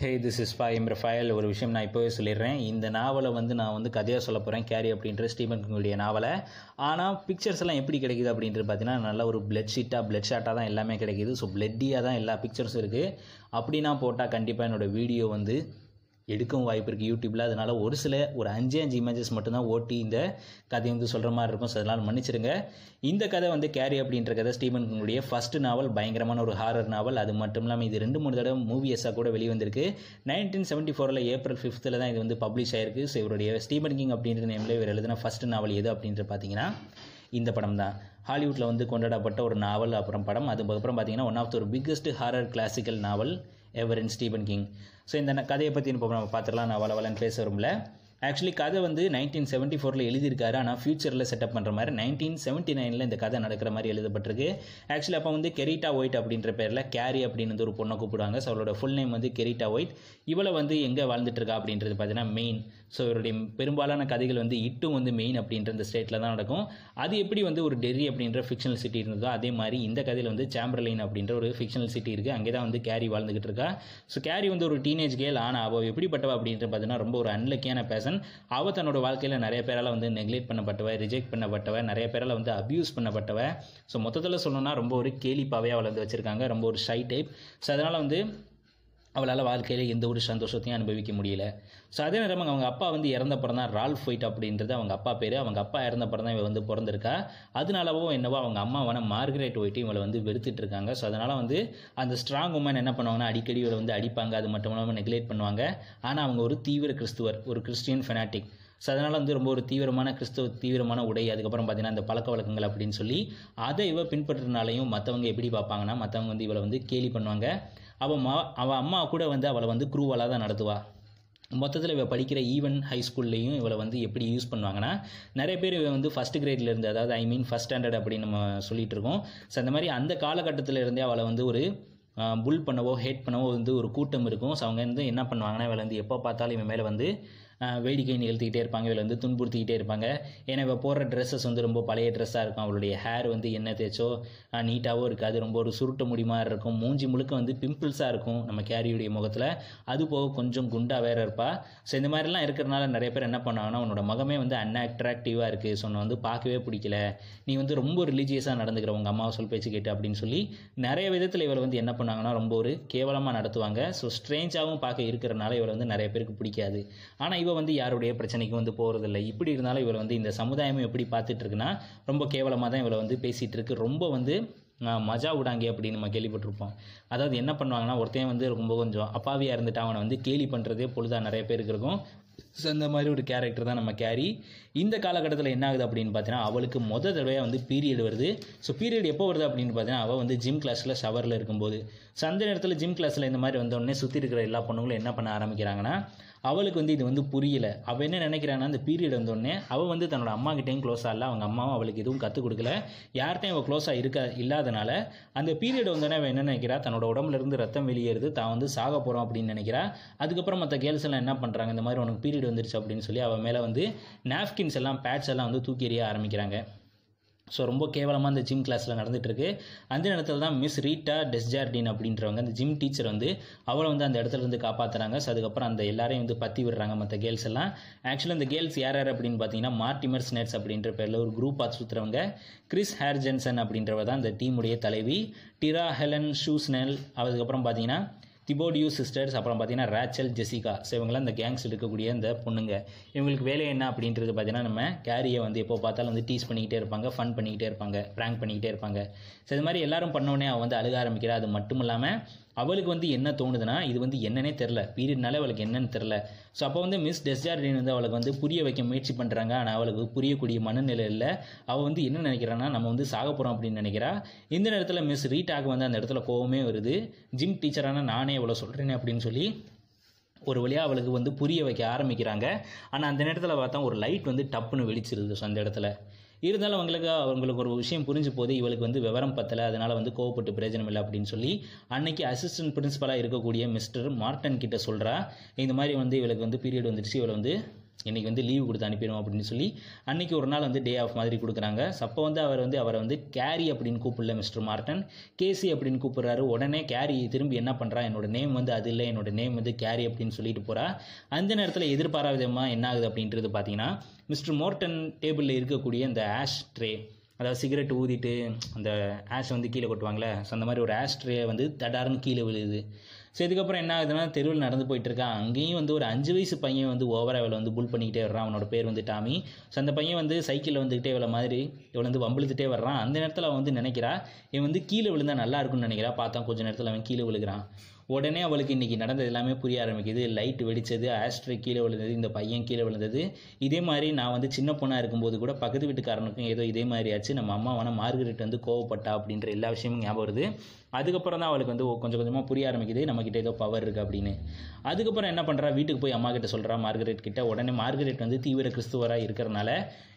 Hey this is Faheem Rafael ஒரு விஷயம் நான் இப்போவே சொல்லிடுறேன். இந்த நாவலை வந்து நான் வந்து கதையாக சொல்ல போகிறேன் கேரி அப்படின்ற ஸ்டீபன் கிங்குடைய நாவலை. ஆனால் பிக்சர்ஸ் எல்லாம் எப்படி கிடைக்குது அப்படின்றது பார்த்தீங்கன்னா நல்ல ஒரு பிளட் ஷீட்டாக பிளட் ஷாட்டாக தான் எல்லாமே கிடைக்குது. ஸோ பிளட்டியாக தான் எல்லா பிக்சர்ஸும் இருக்குது அப்படின்னா போட்டால் கண்டிப்பாக என்னோடய வீடியோ வந்து எடுக்கவும் வாய்ப்பு இருக்குது யூடியூப்பில் அதனால் ஒரு சில ஒரு அஞ்சு அஞ்சு இமேஜஸ் மட்டும்தான் ஓட்டி இந்த கதையை வந்து சொல்கிற மாதிரி இருக்கும். ஸோ அதனால் மன்னிச்சிருங்க. இந்த கதை வந்து கேரி அப்படின்ற கதை ஸ்டீபன் கிங்குடைய ஃபஸ்ட்டு நாவல் பயங்கரமான ஒரு ஹாரர் நாவல் அது மட்டும் இல்லாமல் இது ரெண்டு மூணு தடவை மூவியஸாக கூட வெளிவந்திருக்கு. நைன்டீன் செவன்ட்டி ஃபோரில் ஏப்ரல் ஃபிஃப்த்தில் தான் இது வந்து பப்ளிஷ் ஆயிருக்கு. ஸோ இவருடைய ஸ்டீபன் கிங் அப்படின்ற நேமில் இவர் எழுதின ஃபஸ்ட்டு நாவல் எது அப்படின்ற பார்த்தீங்கன்னா இந்த படம் தான். ஹாலிவுட்டில் வந்து கொண்டாடப்பட்ட ஒரு நாவல் அப்புறம் படம். அதுக்கப்புறம் பார்த்தீங்கன்னா ஒன் ஆஃப் த ஒரு biggest horror classical novel ever in Stephen King so இந்த கதையை பற்றி இப்போ நம்ம பார்த்துடலாம் நான் வள பேச வரும்ல ஆக்சுவலி கதை வந்து நைன்டீன் செவன்ட்டி ஃபோரில் எழுதியிருக்காரு. ஆனால் ஃபியூச்சரில் செட்டப் பண்ணுற மாதிரி நைன்டீன் செவன்ட்டி நைனில் இந்த கதை நடக்கிற மாதிரி எழுதப்பட்டிருக்கு. ஆக்சுவலி அப்போ வந்து கெரிட்டா ஒயிட் அப்படின்ற பேரில் கேரி அப்படின்னு வந்து ஒரு பொண்ணை கூப்பிடுவாங்க. ஸோ அவளோட ஃபுல் நேம் வந்து கெரிட்டா ஒயிட். இவளை வந்து எங்கே வாழ்ந்துட்டுருக்கா அப்படின்றது பார்த்தீங்கன்னா மெயின் ஸோ இவருடைய பெரும்பாலான கதைகள் வந்து இட்டும் வந்து மெயின் அப்படின்ற இந்த ஸ்டேட்டில் தான் நடக்கும். அது எப்படி வந்து ஒரு டெரி அப்படின்ற ஃபிக்ஷனல் சிட்டி இருந்ததோ அதே மாதிரி இந்த கதையில் வந்து சாம்பர்லைன் அப்படின்ற ஒரு ஃபிக்ஷனல் சிட்டி இருக்குது அங்கே தான் வந்து கேரி வாழ்ந்துகிட்டு இருக்கா. ஸோ கேரி வந்து ஒரு டீனேஜ் கேள் ஆனால் அவள் எப்படிப்பட்டவா அப்படின்றது பார்த்தீங்கன்னா ரொம்ப ஒரு அன்லக்கியான பேசன் அவள் தன்னோட வாழ்க்கையில் நிறைய பேரால் வந்து நெக்லெக்ட் பண்ணப்பட்டவ ரிஜெக்ட் பண்ணப்பட்டவ நிறைய பேரால் வந்து அப்யூஸ் பண்ணப்பட்டவ. ஸோ மொத்தத்தில் சொல்லணும்னா ரொம்ப ஒரு கேலிப்பாவே வளர்ந்து வந்து வச்சுருக்காங்க. ரொம்ப ஒரு ஷை டைப் ஸோ அதனால் வந்து அவளால் வாழ்க்கையில் எந்த ஒரு சந்தோஷத்தையும் அனுபவிக்க முடியல. ஸோ அதே நேரம் அவங்க அப்பா வந்து இறந்த படம் தான் ரால் ஃபைட் அப்படின்றது அவங்க அப்பா பேர். அவங்க அப்பா இறந்த படம் தான் இவ வந்து பிறந்திருக்கா. அதனாலவோ என்னவோ அவங்க அம்மாவான மார்கரெட் ஒயிட்டு இவளை வந்து வெறுத்துட்டு இருக்காங்க. ஸோ அதனால் வந்து அந்த ஸ்ட்ராங் உமன் என்ன பண்ணுவாங்கன்னா அடிக்கடி இவளை வந்து அடிப்பாங்க. அது மட்டும் இல்லாமல் நெக்லேட் பண்ணுவாங்க. ஆனால் அவங்க ஒரு தீவிர கிறிஸ்துவர் ஒரு கிறிஸ்டியன் ஃபெனாட்டிக் ஸோ அதனால் வந்து ரொம்ப ஒரு தீவிரமான கிறிஸ்துவ தீவிரமான உடை. அதுக்கப்புறம் பார்த்தீங்கன்னா அந்த பழக்க வழக்கங்கள் அப்படின்னு சொல்லி அதை இவ பின்பற்றுறதுனாலையும் மற்றவங்க எப்படி பார்ப்பாங்கன்னா மற்றவங்க வந்து இவளை வந்து கேலி பண்ணுவாங்க. அவள் மா அவள் அம்மா கூட வந்து அவளை வந்து குரூவலாக தான் நடத்துவா. மொத்தத்தில் இவள் படிக்கிற ஈவன் ஹை ஸ்கூல்லையும் இவளை வந்து எப்படி யூஸ் பண்ணுவாங்கன்னா நிறைய பேர் இவள் வந்து ஃபஸ்ட் கிரேட்ல இருந்து அதாவது ஐ மீன் ஃபஸ்ட் ஸ்டாண்டர்ட் அப்படின்னு நம்ம சொல்லிட்டு இருக்கோம். ஸோ அந்த மாதிரி அந்த காலகட்டத்தில் இருந்தே அவளை வந்து ஒரு புல் பண்ணவோ ஹேட் பண்ணவோ வந்து ஒரு கூட்டம் இருக்கும். ஸோ அவங்க வந்து என்ன பண்ணுவாங்கன்னா இவளை வந்து எப்போ பார்த்தாலும் இவன் மேலே வந்து வேடிக்கை நிகழ்த்திக்கிட்டே இருப்பாங்க. இவளை வந்து துன்புறுத்திக்கிட்டே இருப்பாங்க. ஏன்னா இவள் போடுற ட்ரெஸ்ஸஸ் வந்து ரொம்ப பழைய ட்ரெஸ்ஸாக இருக்கும். அவளுடைய ஹேர் வந்து என்ன தேய்ச்சோ நீட்டாகவும் இருக்காது. ரொம்ப ஒரு சுருட்ட முடி மாதிரி இருக்கும். மூஞ்சி முழுக்க வந்து பிம்பிள்ஸாக இருக்கும் நம்ம கேரியுடைய முகத்தில். அது போக கொஞ்சம் குண்டாக வேற இருப்பா. ஸோ இந்த மாதிரிலாம் இருக்கிறனால நிறைய பேர் என்ன பண்ணுவாங்கன்னா உன்னோட முகமே வந்து அன்அட்ராக்டிவாக இருக்குது ஸோ நான் வந்து பார்க்கவே பிடிக்கல. நீ வந்து ரொம்ப ரிலீஜியஸாக நடந்துக்கிற. உங்கள் அம்மாவை சொல் பேச்சு கேட்டு அப்படின்னு சொல்லி நிறைய விதத்தில் இவளை வந்து என்ன பண்ணாங்கன்னா ரொம்ப ஒரு கேவலமாக நடத்துவாங்க. ஸோ ஸ்ட்ரேஞ்சாகவும் பார்க்க இருக்கிறனால இவளை வந்து நிறைய பேருக்கு பிடிக்காது. ஆனால் இவ வந்து யாருடைய பிரச்சனைக்கு வந்து போகிறதில்ல இப்படி இருந்தாலும் இவளை வந்து இந்த சமுதாயமும் எப்படி பார்த்துட்டு இருக்குன்னா ரொம்ப கேவலமாக தான் இவளை வந்து பேசிகிட்டு இருக்கு ரொம்ப வந்து மஜா விடாங்க அப்படின்னு நம்ம கேள்விப்பட்டிருப்போம். அதாவது என்ன பண்ணுவாங்கன்னா ஒருத்தன் வந்து ரொம்ப கொஞ்சம் அப்பாவியாக இருந்துட்டு அவனை வந்து கேலி பண்ணுறதே பொழுதாக நிறைய பேருக்கு இருக்கும். ஸோ இந்த மாதிரி ஒரு கேரக்டர் தான் நம்ம கேரி இந்த காலகட்டத்தில் என்ன ஆகுது அப்படின்னு பார்த்தீங்கன்னா அவளுக்கு மொதல் தடவையாக வந்து பீரியட் வருது. ஸோ பீரியட் எப்போ வருது அப்படின்னு பார்த்தீங்கன்னா அவள் வந்து ஜிம் கிளாஸில் ஷவரில் இருக்கும்போது. ஸோ அந்த நேரத்தில் ஜிம் கிளாஸில் இந்த மாதிரி வந்தோடனே சுற்றி இருக்கிற எல்லா பொண்ணுங்களும் என்ன பண்ண ஆரம்பிக்கிறாங்கன்னா அவளுக்கு வந்து இது வந்து புரியல. அவள் என்ன நினைக்கிறான்னா அந்த பீரியட் வந்தோடனே அவள் வந்து தன்னோட அம்மா கிட்டேயும் க்ளோஸ் ஆகல அவங்க அம்மாவும் அவளுக்கு எதுவும் கற்றுக் கொடுக்கல. யார்கிட்டையும் அவள் க்ளோஸாக இருக்க இல்லாதனால அந்த பீரியட் வந்தோடனே அவள் என்ன நினைக்கிறா தன்னோட உடம்புல இருந்து ரத்தம் வெளியேறுது. தான் வந்து சாக போகிறோம் அப்படின்னு நினைக்கிறா. அதுக்கப்புறம் மற்ற கேர்ள்ஸ் எல்லாம் என்ன பண்ணுறாங்க இந்த மாதிரி உனக்கு பீரியட் வந்துருச்சு அப்படின்னு சொல்லி அவள் மேலே வந்து நாப்கின்ஸ் எல்லாம் பேட்ஸ் எல்லாம் வந்து தூக்கி எறிய ஆரம்பிக்கிறாங்க. ஸோ ரொம்ப கேவலமாக அந்த ஜிம் கிளாஸில் நடந்துகிட்ருக்கு அந்த இடத்துல தான் மிஸ் ரீட்டா டெஸ்ஜார்டின் அப்படின்றவங்க அந்த ஜிம் டீச்சர் வந்து அவளை வந்து அந்த இடத்துல இருந்து காப்பாற்றுறாங்க ஸோ அதுக்கப்புறம் அந்த எல்லாரையும் வந்து பற்றி விடுறாங்க மற்ற கேர்ள்ஸ் எல்லாம். ஆக்சுவலாக அந்த கேர்ள்ஸ் யார் யார் அப்படின்னு பார்த்தீங்கன்னா மார்டிமர் ஸ்னேட்ஸ் அப்படின்ற பேரில் ஒரு குரூப் பார்த்து சுற்றுறவங்க கிறிஸ் ஹேர் ஜென்சன் அப்படின்றவ தான் அந்த டீமுடைய தலைவி. டிரா ஹெலன் ஷூஸ்னெல் அதுக்கப்புறம் பார்த்தீங்கன்னா திபோடியூ சிஸ்டர்ஸ் அப்புறம் பார்த்தீங்கன்னா ரேச்சல் ஜெசிகா. ஸோ இவங்களாம் இந்த கேங்ஸ் இருக்கக்கூடிய இந்த பொண்ணுங்க. இவங்களுக்கு வேலை என்ன அப்படின்றது பார்த்தீங்கன்னா நம்ம கேரியை வந்து எப்போ பார்த்தாலும் வந்து டீஸ் பண்ணிக்கிட்டே இருப்பாங்க ஃபன் பண்ணிக்கிட்டே இருப்பாங்க ப்ராங்க் பண்ணிக்கிட்டே இருப்பாங்க. ஸோ இது மாதிரி எல்லாரும் பண்ணோடனே அவன் வந்து அழுக ஆரம்பிக்கிறா அது மட்டும் இல்லாமல் அவளுக்கு வந்து என்ன தோணுதுன்னா இது வந்து என்னன்னே தெரில பீரியட்னால அவளுக்கு என்னன்னு தெரில ஸோ அப்போ வந்து மிஸ் டெஸ்டார்டின் வந்து அவளுக்கு வந்து புரிய வைக்க முயற்சி பண்ணுறாங்க ஆனால் அவளுக்கு புரியக்கூடிய மனநிலை இல்லை. அவள் வந்து என்ன நினைக்கிறான்னா நம்ம வந்து சாக போகிறோம் அப்படின்னு நினைக்கிறா. இந்த நேரத்தில் மிஸ் ரீட்டாக்கு வந்து அந்த இடத்துல கோவமே வருது. ஜிம் டீச்சரான நானே இவ்வளோ சொல்கிறேனே அப்படின்னு சொல்லி ஒரு வழியாக அவளுக்கு வந்து புரிய வைக்க ஆரம்பிக்கிறாங்க. ஆனால் அந்த நேரத்தில் பார்த்தா ஒரு லைட் வந்து டப்புன்னு வெளிச்சிருது. ஸோ அந்த இடத்துல இருந்தாலும் அவங்களுக்கு அவங்களுக்கு ஒரு விஷயம் புரிஞ்சு போது இவளுக்கு வந்து விவரம் பத்தலை அதனால் வந்து கோவப்பட்டு பிரயோஜனம் இல்லை அப்படின்னு சொல்லி அன்னைக்கு அசிஸ்டன்ட் பிரின்சிபலாக இருக்கக்கூடிய மிஸ்டர் மார்டன் கிட்ட சொல்கிறா இந்த மாதிரி வந்து இவளுக்கு வந்து பீரியட் வந்துடுச்சு இவளை வந்து இன்றைக்கி வந்து லீவ் கொடுத்து அனுப்பிடுவோம் அப்படின்னு சொல்லி அன்றைக்கி ஒரு நாள் வந்து டே ஆஃப் மாதிரி கொடுக்குறாங்க. அப்போ வந்து அவர் வந்து அவரை வந்து கேரி அப்படின்னு கூப்பிடல மிஸ்டர் மார்டன். கேசி அப்படின்னு கூப்பிட்றாரு. உடனே கேரி திரும்பி என்ன பண்ணுறா என்னோட நேம் வந்து அது இல்லை என்னோட நேம் வந்து கேரி அப்படின்னு சொல்லிட்டு போகிறா அந்த நேரத்தில் எதிர்பாராத விதமாக என்ன ஆகுது அப்படின்றது பார்த்தீங்கன்னா மிஸ்டர் மோர்டன் டேபிளில் இருக்கக்கூடிய அந்த ஆஷ் ட்ரே அதாவது சிகரெட் ஊதிட்டு அந்த ஆஷ் வந்து கீழே கொட்டுவாங்களே ஸோ அந்த மாதிரி ஒரு ஆஷ் ட்ரே வந்து தடார்னு கீழே விழுது. ஸோ இதுக்கப்புறம் என்ன ஆகுதுன்னா தெருவில் நடந்து போயிட்டு இருக்கான். அங்கேயும் வந்து ஒரு அஞ்சு வயசு பையன் வந்து ஓவராக இவளை வந்து புல் பண்ணிக்கிட்டே வர்றான். அவனோட பேர் வந்து டாமி. ஸோ அந்த பையன் வந்து சைக்கிளில் வந்துக்கிட்டே இவளை மாதிரி இவளை வந்து வம்பிழுத்துட்டே வர்றான். அந்த நேரத்தில் அவன் வந்து நினைக்கிறா இவன் வந்து கீழே விழுந்தா நல்லா இருக்கும்னு நினைக்கிறா. பார்த்தா கொஞ்சம் நேரத்தில் அவன் கீழே விழுகிறான். உடனே அவளுக்கு இன்றைக்கி நடந்தது எல்லாமே புரிய ஆரம்பிக்குது. லைட் வெடிச்சது ஆஸ்ட்ரே கீழே விழுந்தது இந்த பையன் கீழே விழுந்தது. இதே மாதிரி நான் வந்து சின்ன பொண்ணாக இருக்கும்போது கூட பக்கத்து வீட்டுக்காரனுக்கும் ஏதோ இதே மாதிரி ஆச்சு. நம்ம அம்மாவான மார்கரெட் வந்து கோவப்பட்டா அப்படின்ற எல்லா விஷயமும் ஞாபகம் வருது. அதுக்கப்புறம் தான் அவளுக்கு வந்து கொஞ்சம் கொஞ்சமாக புரிய ஆரம்பிக்குது. நம்மக்கிட்ட ஏதோ பவர் இருக்குது அப்படின்னு. அதுக்கப்புறம் என்ன பண்ணுறா வீட்டுக்கு போய் அம்மா கிட்ட சொல்கிறா மார்கரெட் கிட்ட. உடனே மார்கரெட் வந்து தீவிர கிறிஸ்துவராக இருக்கிறனால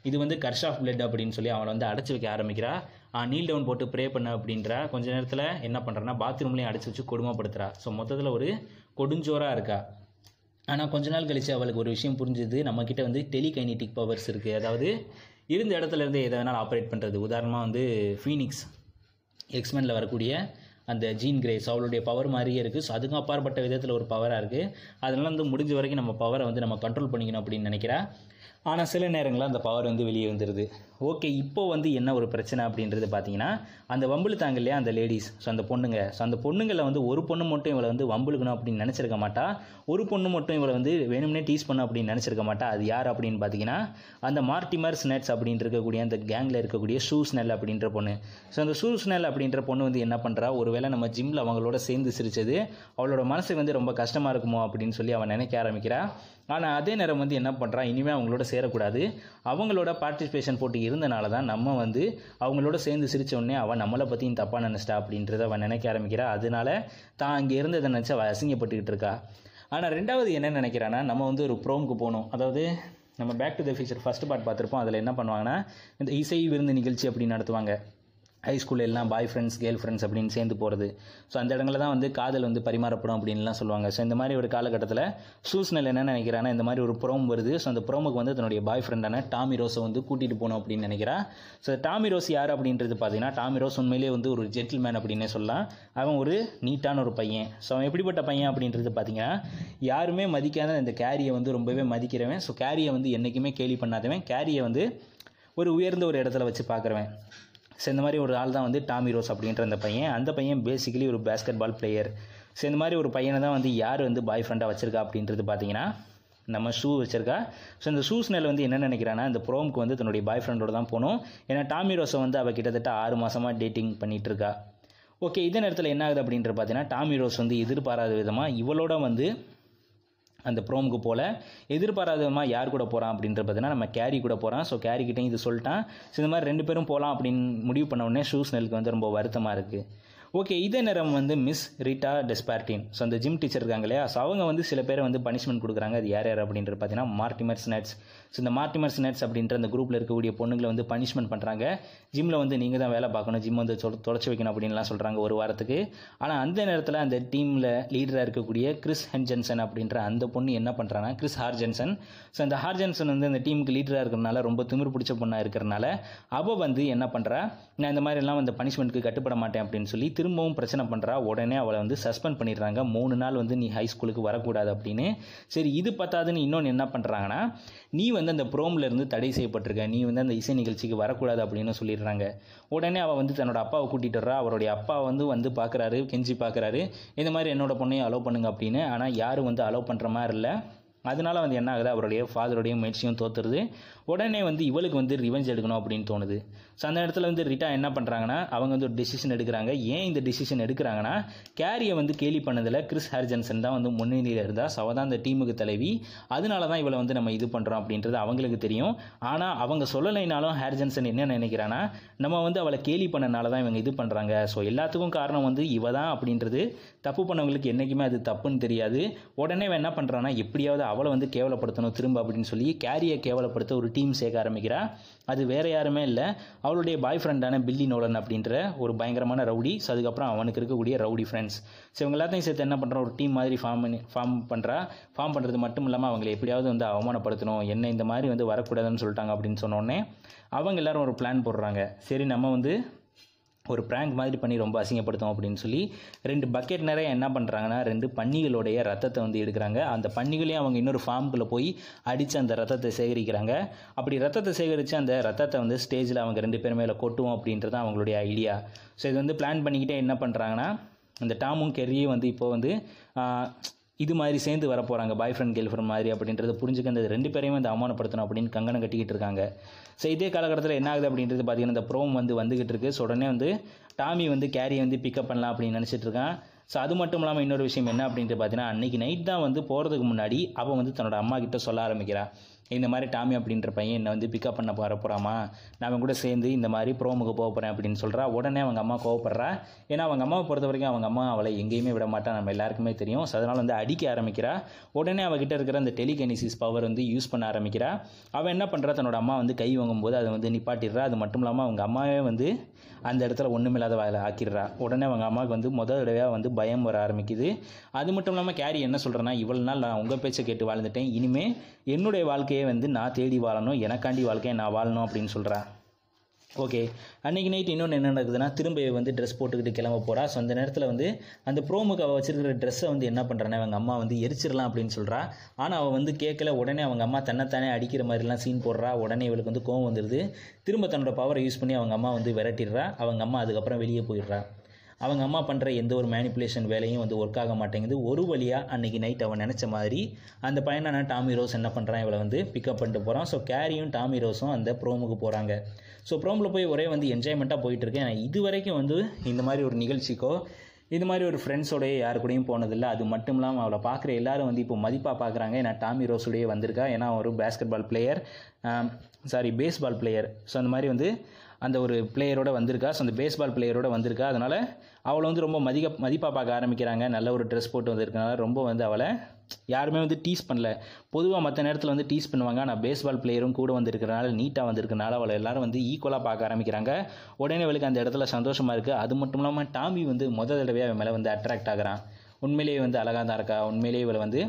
இது வந்து கர்ஷ் ஆஃப் பிளட் அப்படின்னு சொல்லி அவளை வந்து அடைச்சி வைக்க ஆரம்பிக்கிறா. நீல் டவுன் போட்டு ப்ரே பண்ண அப்படின்றா. கொஞ்ச நேரத்தில் என்ன பண்ணுறேன்னா பாத்ரூம்லேயும் அடைச்சி வச்சு கொடுமைப்படுத்துறா. ஸோ மொத்தத்தில் ஒரு கொடுஞ்சோராக இருக்கா. ஆனால் கொஞ்ச நாள் கழிச்சு அவளுக்கு ஒரு விஷயம் புரிஞ்சுது. நம்மக்கிட்ட வந்து டெலிகைனிட்டிக் பவர்ஸ் இருக்குது அதாவது இருந்த இடத்துல இருந்து எதை வேணாலும் ஆப்ரேட் பண்ணுறது உதாரணமாக வந்து ஃபீனிக்ஸ் எக்ஸ்மெனில் வரக்கூடிய அந்த ஜீன் கிரேஸ் அவளுடைய பவர் மாதிரியே இருக்குது ஸோ அதுக்கும் அப்பாற்பட்ட விதத்தில் ஒரு பவராக இருக்குது அதனால வந்து முடிஞ்ச வரைக்கும் நம்ம பவரை வந்து நம்ம கண்ட்ரோல் பண்ணிக்கணும் அப்படின்னு நினைக்கிறேன் ஆனால் சில நேரங்களில் அந்த பவர் வந்து வெளியே வந்துடுது ஓகே இப்போ வந்து என்ன ஒரு பிரச்சனை அப்படின்றது பார்த்தீங்கன்னா அந்த வம்பிழுத்தாங்க இல்லையா அந்த லேடிஸ் ஸோ அந்த பொண்ணுங்க. ஸோ அந்த பொண்ணுங்களை வந்து ஒரு பொண்ணு மட்டும் இவளை வந்து வம்பிழுக்கணும் அப்படின்னு நினச்சிருக்க மாட்டா. ஒரு பொண்ணு மட்டும் இவளை வந்து வேணும்னே டீஸ் பண்ணும் அப்படின்னு நினச்சிருக்க மாட்டா. அது யார் அப்படின்னு பார்த்தீங்கன்னா அந்த மார்டிமர் ஸ்னெட்ஸ் அப்படின்னு இருக்கக்கூடிய அந்த கேங்கில் இருக்கக்கூடிய ஷூ ஸ்னெல் அப்படின்ற பொண்ணு. ஸோ அந்த ஷூ ஸ்னெல் அப்படின்ற பொண்ணு வந்து என்ன பண்ணுறா ஒருவேளை நம்ம ஜிம்மில் அவங்களோட சேர்ந்து சிரிச்சது அவளோட மனசுக்கு வந்து ரொம்ப கஷ்டமாக இருக்குமோ அப்படின்னு சொல்லி அவன் நினைக்க ஆரம்பிக்கிறா. ஆனால் அதே நேரம் வந்து என்ன பண்ணுறான் இனிமேல் அவங்களோட சேரக்கூடாது. அவங்களோட பார்ட்டிசிபேஷன் போட்டு இருந்தனால தான் நம்ம வந்து அவங்களோட சேர்ந்து சிரித்த உடனே அவன் நம்மளை பற்றியும் தப்பாக நினச்சிட்டா அப்படின்றத அவன் நினைக்க ஆரம்பிக்கிறா. அதனால தான் அங்கே இருந்ததை நினச்சி அவள் அசிங்கப்பட்டுக்கிட்டு இருக்கா. ஆனால் ரெண்டாவது என்ன நினைக்கிறான்னா நம்ம வந்து ஒரு ப்ரோமுக்கு போகணும். அதாவது நம்ம back to the future first part பார்த்துருப்போம். அதில் என்ன பண்ணுவாங்கன்னா இந்த இசை விருந்து நிகழ்ச்சி அப்படி நடத்துவாங்க. ஹை ஸ்கூலில் எல்லாம் பாய் ஃப்ரெண்ட்ஸ் கேர்ள் ஃப்ரெண்ட்ஸ் அப்படின்னு சேர்ந்து போகிறது ஸோ அந்த இடங்களில் தான் வந்து காதல் வந்து பரிமாறப்படும் அப்படின்லாம் சொல்லுவாங்க. ஸோ இந்த மாதிரி ஒரு காலகட்டத்தில் சூஸ்னல் என்ன நினைக்கிறான்னா இந்த மாதிரி ஒரு ப்ரோம் வருது. ஸோ அந்த ப்ரோமுக்கு வந்து தன்னுடைய பாய் ஃப்ரெண்டான டாமி ரோஸை வந்து கூட்டிகிட்டு போகணும் அப்படின்னு நினைக்கிறா. ஸோ டாமி ரோஸ் யார் அப்படின்றது பார்த்தீங்கன்னா டாமி ரோஸ் உண்மையிலேயே வந்து ஒரு ஜென்டில்மேன் அப்படின்னே சொல்லலாம். அவன் ஒரு நீட்டான ஒரு பையன். ஸோ அவன் எப்படிப்பட்ட பையன் அப்படின்றது பார்த்தீங்கன்னா யாருமே மதிக்காத இந்த கேரியை வந்து ரொம்பவே மதிக்கிறவன். ஸோ கேரியை வந்து என்றைக்குமே கேலி பண்ணாதவன். கேரியை வந்து ஒரு உயர்ந்த ஒரு இடத்துல வச்சு பார்க்குறவன். ஸோ இந்த மாதிரி ஒரு ஆள் தான் வந்து டாமி ரோஸ் அப்படின்ற அந்த பையன். அந்த பையன் பேசிக்கலி ஒரு பேஸ்கெட் பால் பிளேயர் ஸோ இந்த மாதிரி ஒரு பையனை தான் வந்து யார் வந்து பாய் ஃப்ரெண்டாக வச்சிருக்கா அப்படின்றது பார்த்தீங்கன்னா நம்ம ஷூ வச்சிருக்கா. ஸோ இந்த ஷூஸ் நெல் வந்து என்ன நினைக்கிறான்னா இந்த ப்ரோம்க்கு வந்து தன்னுடைய பாய் ஃப்ரெண்டோட தான் போகணும். ஏன்னா டாமி ரோஸை வந்து அவள் கிட்டத்தட்ட ஆறு மாதமாக டேட்டிங் பண்ணிகிட்டு இருக்கா. ஓகே இதே நேரத்தில் என்ன ஆகுது அப்படின்றது பார்த்தீங்கன்னா டாமி ரோஸ் வந்து எதிர்பாராத விதமாக இவளோட வந்து அந்த ப்ரோமுக்கு போல் எதிர்பாராத விதமாக யார் கூட போகிறான் அப்படின்ற பார்த்தீங்கன்னா நம்ம கேரி கூட போகிறான் ஸோ கேரி கிட்டேயும் இது சொல்லிட்டான். ஸோ இந்த மாதிரி ரெண்டு பேரும் போகலாம் அப்படின்னு முடிவு பண்ண உடனே ஷூஸ் நெலுக்கு வந்து ரொம்ப வருத்தமாக இருக்குது ஓகே இதே நேரம் வந்து மிஸ் ரீட்டா டெஸ்பார்டின். ஸோ அந்த ஜிம் டீச்சர் இருக்காங்க இல்லையா? ஸோ அவங்க வந்து சில பேரை வந்து பனிஷ்மெண்ட் கொடுக்குறாங்க. அது யார் யார் அப்படின்றது பார்த்தீங்கன்னா மார்டிமர் நட்ஸ் ஸோ இந்த மார்டிமர்ஸ் நட்ஸ் அப்படின்ற அந்த குரூப்பில் இருக்கக்கூடிய பொண்ணுங்களை வந்து பனிஷ்மெண்ட் பண்ணுறாங்க ஜிம்மில் வந்து நீங்கள் தான் வேலை பார்க்கணும். ஜிம் வந்து தொ- தொலைச்சி வைக்கணும் அப்படின்லாம் சொல்கிறாங்க ஒரு வாரத்துக்கு. ஆனால் அந்த நேரத்தில் அந்த டீமில் லீடராக இருக்கக்கூடிய கிறிஸ் ஹென்ஜன்சன் அப்படின்ற அந்த பொண்ணு என்ன பண்ணுறாங்கன்னா கிறிஸ் ஹார்ஜென்சன் ஸோ அந்த ஹார்ஜென்சன் வந்து அந்த டீமுக்கு லீடராக இருக்கிறனால ரொம்ப திமிர் பிடிச்ச பொண்ணாக இருக்கிறனால அவள் வந்து என்ன பண்ணுறா நான் இந்த மாதிரிலாம் அந்த பனிஷ்மெண்ட்டுக்கு கட்டுப்பட மாட்டேன் அப்படின்னு சொல்லி திரும்பவும் பிரச்சனை பண்ணுறா உடனே அவளை வந்து சஸ்பெண்ட் பண்ணிடுறாங்க. மூணு நாள் வந்து நீ ஹை ஸ்கூலுக்கு வரக்கூடாது அப்படின்னு. சரி இது பத்தாதுன்னு இன்னொன்று என்ன பண்ணுறாங்கன்னா நீ வந்து அந்த ப்ரோம்ல இருந்து தடை செய்யப்பட்டிருக்க. நீ வந்து அந்த இசை நிகழ்ச்சிக்கு வரக்கூடாது அப்படின்னு சொல்லிடுறாங்க. உடனே அவள் வந்து தன்னோட அப்பாவை கூட்டிகிட்டு வரா அவருடைய அப்பா வந்து வந்து பார்க்குறாரு கெஞ்சி பார்க்குறாரு இந்த மாதிரி என்னோட பொண்ணையும் அலோவ் பண்ணுங்க அப்படின்னு. ஆனால் யாரும் வந்து அலோவ் பண்ணுற மாதிரி இல்லை. அதனால வந்து என்ன ஆகுது? அவருடைய ஃபாதருடைய முயற்சியும் தோத்துருது. உடனே வந்து இவளுக்கு வந்து ரிவெஞ்ச் எடுக்கணும் அப்படின்னு தோணுது. ஸோ அந்த இடத்துல வந்து ரிட்டா என்ன பண்ணுறாங்கன்னா அவங்க வந்து ஒரு டிசிஷன் எடுக்கிறாங்க. ஏன் இந்த டிசிஷன் எடுக்கிறாங்கன்னா கேரியை வந்து கேலி பண்ணதில் கிறிஸ் ஹர்ஜன்சன் தான் வந்து முன்னணியில் இருந்தால் ஸோ தான் அந்த டீமுக்கு தலைவி. அதனால தான் இவளை வந்து நம்ம இது பண்ணுறோம் அப்படின்றது அவங்களுக்கு தெரியும். ஆனால் அவங்க சொல்லலைனாலும் ஹார்ஜன்சன் என்ன நினைக்கிறான்னா நம்ம வந்து அவளை கேலி பண்ணனால தான் இவங்க இது பண்ணுறாங்க ஸோ எல்லாத்துக்கும் காரணம் வந்து இவ தான் அப்படின்றது. தப்பு பண்ணவங்களுக்கு என்றைக்குமே அது தப்புன்னு தெரியாது. உடனே இவன் என்ன பண்ணுறான்னா எப்படியாவது அவளை வந்து கேவலப்படுத்தணும் திரும்ப அப்படின்னு சொல்லி கேரியை கேவலப்படுத்த ஒரு டீம் சேர்க்க ஆரம்பிக்கிறா. அது வேற யாருமே இல்லை. அவளுடைய பாய் ஃப்ரெண்டான பில்லி நோலன் அப்படின்ற ஒரு பயங்கரமான ரவுடி. ஸோ அதுக்கப்புறம் அவனுக்கு இருக்கக்கூடிய ரவுடி ஃப்ரெண்ட்ஸ் ஸோ இவங்க எல்லாத்தையும் சேர்த்து என்ன பண்ணுறா ஒரு டீம் மாதிரி ஃபார்ம் பண்ணி ஃபார்ம் பண்ணுறா ஃபார்ம் பண்ணுறது மட்டும் இல்லாமல் அவங்களை எப்படியாவது வந்து அவமானப்படுத்தணும். என்ன இந்த மாதிரி வந்து வரக்கூடாதுன்னு சொல்லிட்டாங்க அப்படின்னு சொன்னோடனே அவங்க எல்லாரும் ஒரு பிளான் போடுறாங்க. சரி நம்ம வந்து ஒரு ப்ராங்க் மாதிரி பண்ணி ரொம்ப அசிங்கப்படுத்தும் அப்படின்னு சொல்லி ரெண்டு பக்கெட் நிறைய என்ன பண்ணுறாங்கன்னா ரெண்டு பன்னிகளுடைய ரத்தத்தை வந்து எடுக்கிறாங்க. அந்த பன்னிகளையும் அவங்க இன்னொரு ஃபார்முக்குள்ளே போய் அடித்து அந்த ரத்தத்தை சேகரிக்கிறாங்க. அப்படி ரத்தத்தை சேகரித்து அந்த ரத்தத்தை வந்து ஸ்டேஜில் அவங்க ரெண்டு பேர் மேலே கொட்டுவோம் அப்படின்றது அவங்களுடைய ஐடியா ஸோ இது வந்து பிளான் பண்ணிக்கிட்டே என்ன பண்ணுறாங்கன்னா அந்த டாமும் கெரியும் வந்து இப்போ வந்து இது மாதிரி சேர்ந்து வர போகிறாங்க பாய் ஃப்ரெண்ட் கேர்ள் ஃப்ரெண்ட் மாதிரி அப்படின்றத புரிஞ்சுக்க அந்த ரெண்டு பேரையும் வந்து அவமானப்படுத்தணும் அப்படின்னு கங்கணம் கட்டிக்கிட்டு இருக்காங்க. ஸோ இதே காலகட்டத்தில் என்ன ஆகுது அப்படின்றது பார்த்தீங்கன்னா இந்த ப்ரோம் வந்து வந்துகிட்டு இருக்கு. ஸோ உடனே வந்து டாமி வந்து கேரியை வந்து பிக்கப் பண்ணலாம் அப்படின்னு நினச்சிட்டு இருக்கான். ஸோ அது மட்டும் இல்லாமல் இன்னொரு விஷயம் என்ன அப்படின்ட்டு பார்த்தீங்கன்னா அன்றைக்கி நைட் தான் வந்து போகிறதுக்கு முன்னாடி அவன் வந்து தன்னோட அம்மா கிட்ட சொல்ல ஆரம்பிக்கிறான் இந்த மாதிரி டாமி அப்படின்ற பையன் என்னை வந்து பிக்கப் பண்ண போகிற போகிறாமா நான் அவன் கூட சேர்ந்து இந்த மாதிரி ப்ரோமுக்கு போக போகிறேன் அப்படின்னு சொல்கிறா உடனே அவங்க அம்மா கோவப்படுறா. ஏன்னா அவங்க அம்மாவை பொறுத்த வரைக்கும் அவங்க அம்மா அவளை எங்கேயுமே விட மாட்டா. நம்ம எல்லாருக்குமே தெரியும். ஸோ அதனால் வந்து அடிக்க ஆரம்பிக்கிறா. உடனே அவகிட்ட இருக்கிற அந்த டெலிகெனிசிஸ் பவர் வந்து யூஸ் பண்ண ஆரம்பிக்கிறா. அவன் என்ன பண்ணுறா தன்னோட அம்மா வந்து கை வாங்கும்போது அதை வந்து நிப்பாட்டிடுறா. அது மட்டும் இல்லாமல் அவங்க அம்மாவே வந்து அந்த இடத்துல ஒன்றுமில்லாத வேலை ஆக்கிடுறா. உடனே அவங்க அம்மாவுக்கு வந்து முதல் தடவையாக வந்து பயம் வர ஆரம்பிக்குது. அது மட்டும் இல்லாமல் கேரி என்ன சொல்கிறேன்னா இவ்வளோ நாள் நான் உங்கள் பேச்சை கேட்டு வாழ்ந்துட்டேன். இனிமேல் என்னுடைய வாழ்க்கையை வந்து நான் தேடி வாழணும். எனக்காண்டி வாழ்க்கையை நான் வாழணும் அப்படின்னு சொல்கிறா ஓகே அன்றைக்கி நைட் இன்னொன்று என்ன நடக்குதுன்னா திரும்ப வந்து ட்ரெஸ் போட்டுக்கிட்டு கிளம்ப போகிறா ஸோ அந்த நேரத்தில் வந்து அந்த ப்ரோமுக்கு அவள் வச்சிருக்கிற ட்ரெஸ்ஸை வந்து என்ன பண்ணுறானே அவங்க அம்மா வந்து எரிச்சிடலாம் அப்படின்னு சொல்கிறா ஆனால் அவள் வந்து கேட்கல. உடனே அவங்க அம்மா தன்னைத்தானே அடிக்கிற மாதிரிலாம் சீன் போடுறா. உடனே இவளுக்கு வந்து கோவம் வந்துடுது திரும்ப தன்னோட பவரை யூஸ் பண்ணி அவங்க அம்மா வந்து விரட்டிடுறா. அவங்க அம்மா அதுக்கப்புறம் வெளியே போயிடுறா. அவங்க அம்மா பண்ணுற எந்த ஒரு மேனிப்புலேஷன் வேலையும் வந்து ஒர்க் ஆக மாட்டேங்குது. ஒரு வழியாக அன்னைக்கு நைட் அவன் நினச்ச மாதிரி அந்த பையனான டாமி ரோஸ் என்ன பண்ணுறான் இவளை வந்து பிக்கப் பண்ணிட்டு போகிறான் ஸோ கேரியும் டாமி ரோஸும் அந்த ப்ரோமுக்கு போகிறாங்க ஸோ ப்ரோமில் போய் ஒரே வந்து என்ஜாய்மெண்ட்டாக போயிட்டு இருக்கேன் நான் இது வரைக்கும் வந்து இந்த மாதிரி ஒரு நிகழ்ச்சிக்கோ இது மாதிரி ஒரு ஃப்ரெண்ட்ஸோடய யார் கூடயும் போனதில்லை. அது மட்டும் இல்லாமல் அவளை பார்க்குற எல்லாரும் வந்து இப்போ மதிப்பாக பார்க்குறாங்க. ஏன்னா டாமி ரோஸோடய வந்திருக்கா. ஏன்னா ஒரு basketball player sorry baseball player so அந்த மாதிரி வந்து அந்த ஒரு பிளேயரோட வந்திருக்கா. ஸோ அந்த பேஸ்பால் பிளேயரோட வந்திருக்கா. அதனால் அவளை வந்து ரொம்ப மதிக்க மதிப்பாக பார்க்க ஆரம்பிக்கிறாங்க. நல்ல ஒரு ட்ரெஸ் போட்டு வந்திருக்கனால ரொம்ப வந்து அவளை யாருமே வந்து டீஸ் பண்ணல. பொதுவாக மற்ற நேரத்தில் வந்து டீஸ் பண்ணுவாங்க. ஆனால் பேஸ்பால் பிளேயரும் கூட வந்திருக்கிறனால நீட்டாக வந்திருக்கனால அவளை எல்லாரும் வந்து ஈக்குவலாக பார்க்க ஆரம்பிக்கிறாங்க. உடனே அவளுக்கு அந்த இடத்துல சந்தோஷமாக இருக்குது அது மட்டும் இல்லாமல் டாமி வந்து முத தடவையாக அவன் மேலே வந்து அட்ராக்ட் ஆகிறான். உண்மையிலேயே வந்து அழகாக தான் இருக்கா? உண்மையிலேயே இவளை வந்து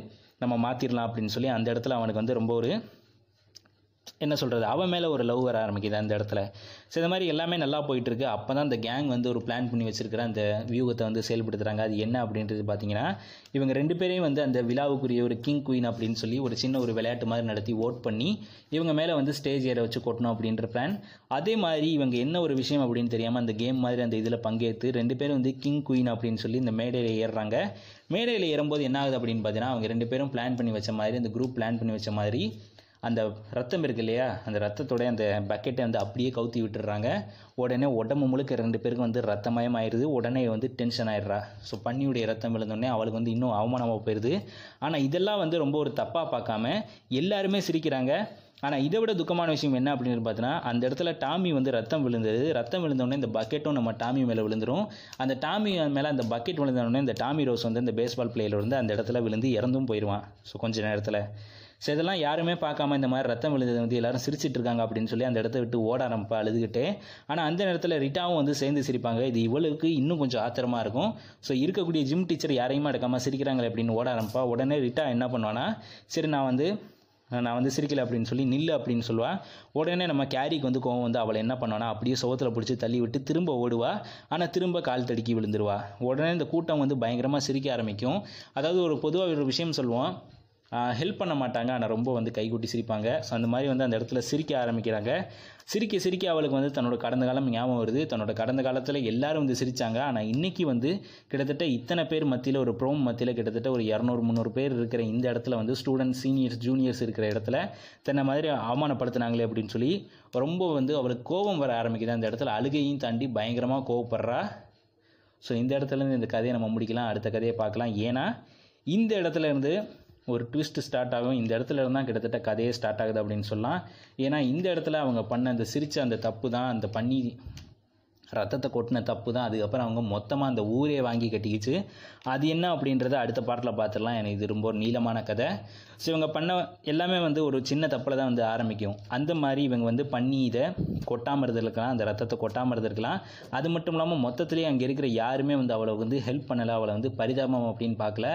நம்ம மாற்றிடலாம் அப்படின்னு சொல்லி அந்த இடத்துல அவனுக்கு வந்து ரொம்ப ஒரு என்ன சொல்கிறது அவன் மேலே ஒரு லவ் வர ஆரம்பிக்குது அந்த இடத்துல. ஸோ இந்த மாதிரி எல்லாமே நல்லா போயிட்டுருக்கு. அப்போ தான் அந்த கேங் வந்து ஒரு பிளான் பண்ணி வச்சுருக்கிற அந்த வியூகத்தை வந்து செயல்படுத்துகிறாங்க அது என்ன அப்படின்றது பார்த்தீங்கன்னா இவங்க ரெண்டு பேரையும் வந்து அந்த விழாவுக்குரிய ஒரு கிங் குயின் அப்படின்னு சொல்லி ஒரு சின்ன ஒரு விளையாட்டு மாதிரி நடத்தி ஓட் பண்ணி இவங்க மேலே வந்து ஸ்டேஜ் ஏற வச்சு கொட்டணும் அப்படின்ற பிளான் அதே மாதிரி இவங்க என்ன ஒரு விஷயம் அப்படின்னு தெரியாமல் அந்த கேம் மாதிரி அந்த இதில் பங்கேற்று ரெண்டு பேரும் வந்து கிங் குயின் அப்படின்னு சொல்லி இந்த மேடையில் ஏறுறாங்க. மேடையில் ஏறும்போது என்ன ஆகுது அப்படின்னு பார்த்தீங்கன்னா அவங்க ரெண்டு பேரும் பிளான் பண்ணி வச்ச மாதிரி அந்த குரூப் பிளான் பண்ணி வச்ச மாதிரி அந்த ரத்தம் இருக்கு இல்லையா? அந்த ரத்தத்தோட அந்த பக்கெட்டை வந்து அப்படியே கவுத்தி விட்டுறாங்க உடனே உடம்பு முழுக்க ரெண்டு பேருக்கும் வந்து ரத்தமயம் ஆயிடுது உடனே வந்து டென்ஷன் ஆயிடுறா. ஸோ பன்னியுடைய ரத்தம் விழுந்தோடனே அவளுக்கு வந்து இன்னும் அவமானமாக போயிடுது ஆனால் இதெல்லாம் வந்து ரொம்ப ஒரு தப்பாக பார்க்காம எல்லாருமே சிரிக்கிறாங்க. ஆனால் இதை விட துக்கமான விஷயம் என்ன அப்படின்னு பார்த்தீங்கன்னா அந்த இடத்துல டாமி வந்து ரத்தம் விழுந்தது. ரத்தம் விழுந்தோடனே இந்த பக்கெட்டும் நம்ம டாமி மேலே விழுந்துரும். அந்த டாமி மேலே அந்த பக்கெட் விழுந்தோடனே இந்த டாமி ரோஸ் வந்து இந்த பேஸ்பால் பிளேயர் வந்து அந்த இடத்துல விழுந்து இறந்தும் போயிடுவான் ஸோ கொஞ்ச நேரத்தில். ஸோ இதெல்லாம் யாருமே பார்க்காம இந்த மாதிரி ரத்தம் விழுந்தது வந்து எல்லாரும் சிரிச்சிட்டு இருக்காங்க அப்படின்னு சொல்லி அந்த இடத்த விட்டு ஓட ஆரம்பிப்பா அழுதுகிட்டே. ஆனால் அந்த நேரத்தில் ரிட்டாவும் வந்து சேர்ந்து சிரிப்பாங்க. இது இவளுக்கு இன்னும் கொஞ்சம் ஆத்திரமா இருக்கும். ஸோ இருக்கக்கூடிய ஜிம் டீச்சர் யாரையுமே எடுக்காம சிரிக்கிறாங்களே அப்படின்னு ஓட ஆரம்பிப்பா. உடனே ரிட்டா என்ன பண்ணுவானா சரி நான் வந்து நான் வந்து சிரிக்கல அப்படின்னு சொல்லி நில்லு அப்படின்னு சொல்லுவாள் உடனே நம்ம கேரிக்கு வந்து கோவம் வந்து அவளை என்ன பண்ணோன்னா அப்படியே சுகத்தில் பிடிச்சி தள்ளி விட்டு திரும்ப ஓடுவா. ஆனால் திரும்ப கால் தடுக்கி விழுந்துருவா. உடனே இந்த கூட்டம் வந்து பயங்கரமாக சிரிக்க ஆரம்பிக்கும். அதாவது ஒரு பொதுவாக ஒரு விஷயம் சொல்லுவோம். ஹெல்ப் பண்ண மாட்டாங்க. ஆனால் ரொம்ப வந்து கைகூட்டி சிரிப்பாங்க. ஸோ அந்த மாதிரி வந்து அந்த இடத்துல சிரிக்க ஆரம்பிக்கிறாங்க. சிரிக்க சிரிக்க அவளுக்கு வந்து தன்னோட கடந்த காலம் ஞாபகம் வருது. தன்னோட கடந்த காலத்தில் எல்லாரும் வந்து சிரித்தாங்க ஆனால் இன்றைக்கி வந்து கிட்டத்தட்ட இத்தனை பேர் மத்தியில் ஒரு ப்ரோம் மத்தியில் கிட்டத்தட்ட ஒரு இரநூறு முந்நூறு பேர் இருக்கிற இந்த இடத்துல வந்து ஸ்டூடெண்ட்ஸ் சீனியர்ஸ் ஜூனியர்ஸ் இருக்கிற இடத்துல தன்னை மாதிரி அவமானப்படுத்தினாங்களே அப்படின்னு சொல்லி ரொம்ப வந்து அவளுக்கு கோபம் வர ஆரம்பிக்குது. அந்த இடத்துல அழுகையும் தாண்டி பயங்கரமாக கோவப்படுறா. ஸோ இந்த இடத்துல இருந்து இந்த கதையை நம்ம முடிக்கலாம். அடுத்த கதையை பார்க்கலாம். ஏன்னா இந்த இடத்துல இருந்து ஒரு ட்விஸ்ட் ஸ்டார்ட் ஆகும். இந்த இடத்துல இருந்தால் கிட்டத்தட்ட கதையே ஸ்டார்ட் ஆகுது அப்படின்னு சொல்லலாம். ஏன்னா இந்த இடத்துல அவங்க பண்ண அந்த சிரிச்ச அந்த தப்பு தான் அந்த பண்ணி ரத்தத்தை கொட்டின தப்பு தான். அதுக்கப்புறம் அவங்க மொத்தமாக அந்த ஊரே வாங்கி கட்டிக்கிச்சு. அது என்ன அப்படின்றத அடுத்த பாட்டில் பார்த்துடலாம் எனக்கு இது ரொம்ப ஒரு நீளமான கதை. ஸோ இவங்க பண்ண எல்லாமே வந்து ஒரு சின்ன தப்பில் தான் வந்து ஆரம்பிக்கும். அந்த மாதிரி இவங்க வந்து பண்ணி இதை கொட்டாமல் இருந்திருக்கலாம். அந்த ரத்தத்தை கொட்டாமல் இருந்திருக்கலாம். அது மட்டும் இல்லாமல் மொத்தத்துலேயே அங்கே இருக்கிற யாருமே வந்து அவளை வந்து ஹெல்ப் பண்ணலை. அவளை வந்து பரிதாபம் அப்படின்னு பார்க்கல.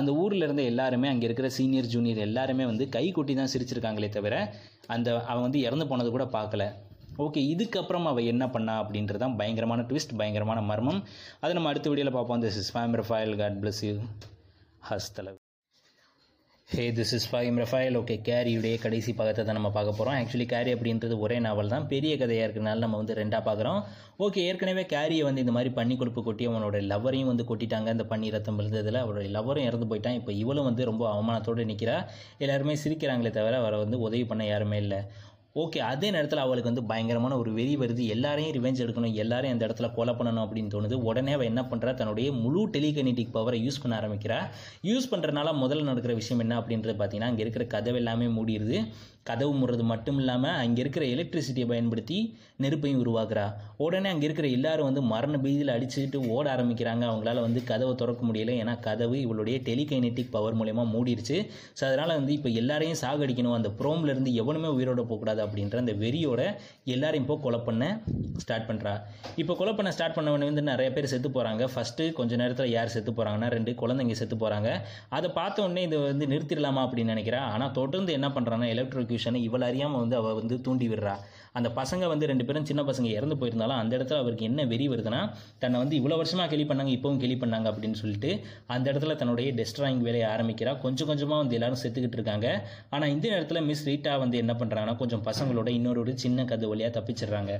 அந்த ஊரில் இருந்த எல்லாருமே அங்கே இருக்கிற சீனியர் ஜூனியர் எல்லாருமே வந்து கை கொட்டி தான் சிரிச்சிருக்காங்களே தவிர அந்த அவன் வந்து இறந்து போனது கூட பார்க்கல. ஓகே இதுக்கப்புறம் அவள் என்ன பண்ணா அப்படின்றது தான் பயங்கரமான ட்விஸ்ட் பயங்கரமான மர்மம். அதை நம்ம அடுத்த வீடியோவில் பார்ப்போம். This is Faheem Rafael God bless you hasta hey this is Faheem Rafael okay கேரியுடைய கடைசி பாகத்தை தான் நம்ம பார்க்க போகிறோம் ஆக்சுவலி கேரி அப்படின்றது ஒரே நாவல் தான். பெரிய கதையாக இருக்கிறனால நம்ம வந்து ரெண்டாக பார்க்குறோம். ஓகே ஏற்கனவே கேரியை வந்து இந்த மாதிரி பண்ணி கொடுப்பு கொட்டி அவனோட லவரையும் வந்து கொட்டிட்டாங்க. இந்த பன்னி ரத்தம் இருந்ததில் அவருடைய லவரும் இறந்து போயிட்டான். இப்போ இவளும் வந்து ரொம்ப அவமானத்தோடு நிற்கிறா எல்லாருமே சிரிக்கிறாங்களே தவிர அவரை வந்து உதவி பண்ண யாருமே இல்லை. ஓகே அதே நேரத்தில் அவளுக்கு வந்து பயங்கரமான ஒரு வெறி வருது. எல்லாரையும் ரிவெஞ்ச் எடுக்கணும் எல்லாரையும் அந்த இடத்துல கொலை பண்ணணும் அப்படின்னு தோணுது. உடனே அவள் என்ன பண்ணுறா தன்னுடைய முழு டெலிகனெட்டிக் பவரை யூஸ் பண்ண ஆரம்பிக்கிறா. யூஸ் பண்ணுறனால முதல்ல நடக்கிற விஷயம் என்ன அப்படின்றது பார்த்தீங்கன்னா அங்கே இருக்கிற கதவு எல்லாமே மூடிடுது கதவு முடுறது மட்டும் இல்லாமல் அங்கே இருக்கிற எலக்ட்ரிசிட்டியை பயன்படுத்தி நெருப்பையும் உருவாக்குறா. உடனே அங்கே இருக்கிற எல்லாரும் வந்து மரண பீதியில் அடிச்சுக்கிட்டு ஓட ஆரம்பிக்கிறாங்க. அவங்களால வந்து கதவை திறக்க முடியல. ஏன்னா கதவு இவளுடைய டெலிகைனெட்டிக் பவர் மூலயமா மூடிடுச்சு ஸோ அதனால் வந்து இப்போ எல்லாரையும் சாகடிக்கணும். அந்த ப்ரோம்லேருந்து எவனுமே உயிரோட போகக்கூடாது அப்படின்ற அந்த வெறியோட எல்லாரையும் இப்போ கொலை பண்ண ஸ்டார்ட் பண்ணுறா இப்போ கொலை பண்ண ஸ்டார்ட் பண்ணவனே வந்து நிறைய பேர் செத்து போகிறாங்க ஃபஸ்ட்டு கொஞ்ச நேரத்தில் யார் செத்து போகிறாங்கன்னா ரெண்டு குழந்தைங்க செத்து போகிறாங்க அதை பார்த்த உடனே இதை வந்து நிறுத்திடலாமா அப்படின்னு நினைக்கிறா. ஆனால் தொடர்ந்து என்ன பண்ணுறாங்கன்னா எலக்ட்ரிக்யூஷனை இவள் அறியாமல் வந்து அவள் வந்து தூண்டி விடுறா. அந்த பசங்க வந்து ரெண்டு பேரும் சின்ன பசங்க இறந்து போயிருந்தாலும் அந்த இடத்துல அவருக்கு என்ன வெறி வருதுன்னா தன்னை வந்து இவ்வளோ வருஷமாக கேலி பண்ணாங்க இப்போவும் கேலி பண்ணாங்க அப்படின்னு சொல்லிட்டு அந்த இடத்துல தன்னுடைய டெஸ்ட்ராயிங் வேலையை ஆரம்பிக்கிறா. கொஞ்சம் கொஞ்சமாக வந்து எல்லாரும் செத்துக்கிட்டு இருக்காங்க. ஆனால் இந்த நேரத்தில் மிஸ் ரீட்டா வந்து என்ன பண்ணுறாங்கன்னா கொஞ்சம் பசங்களோட இன்னொரு சின்ன கதை வழியாக தப்பிச்சிடுறாங்க.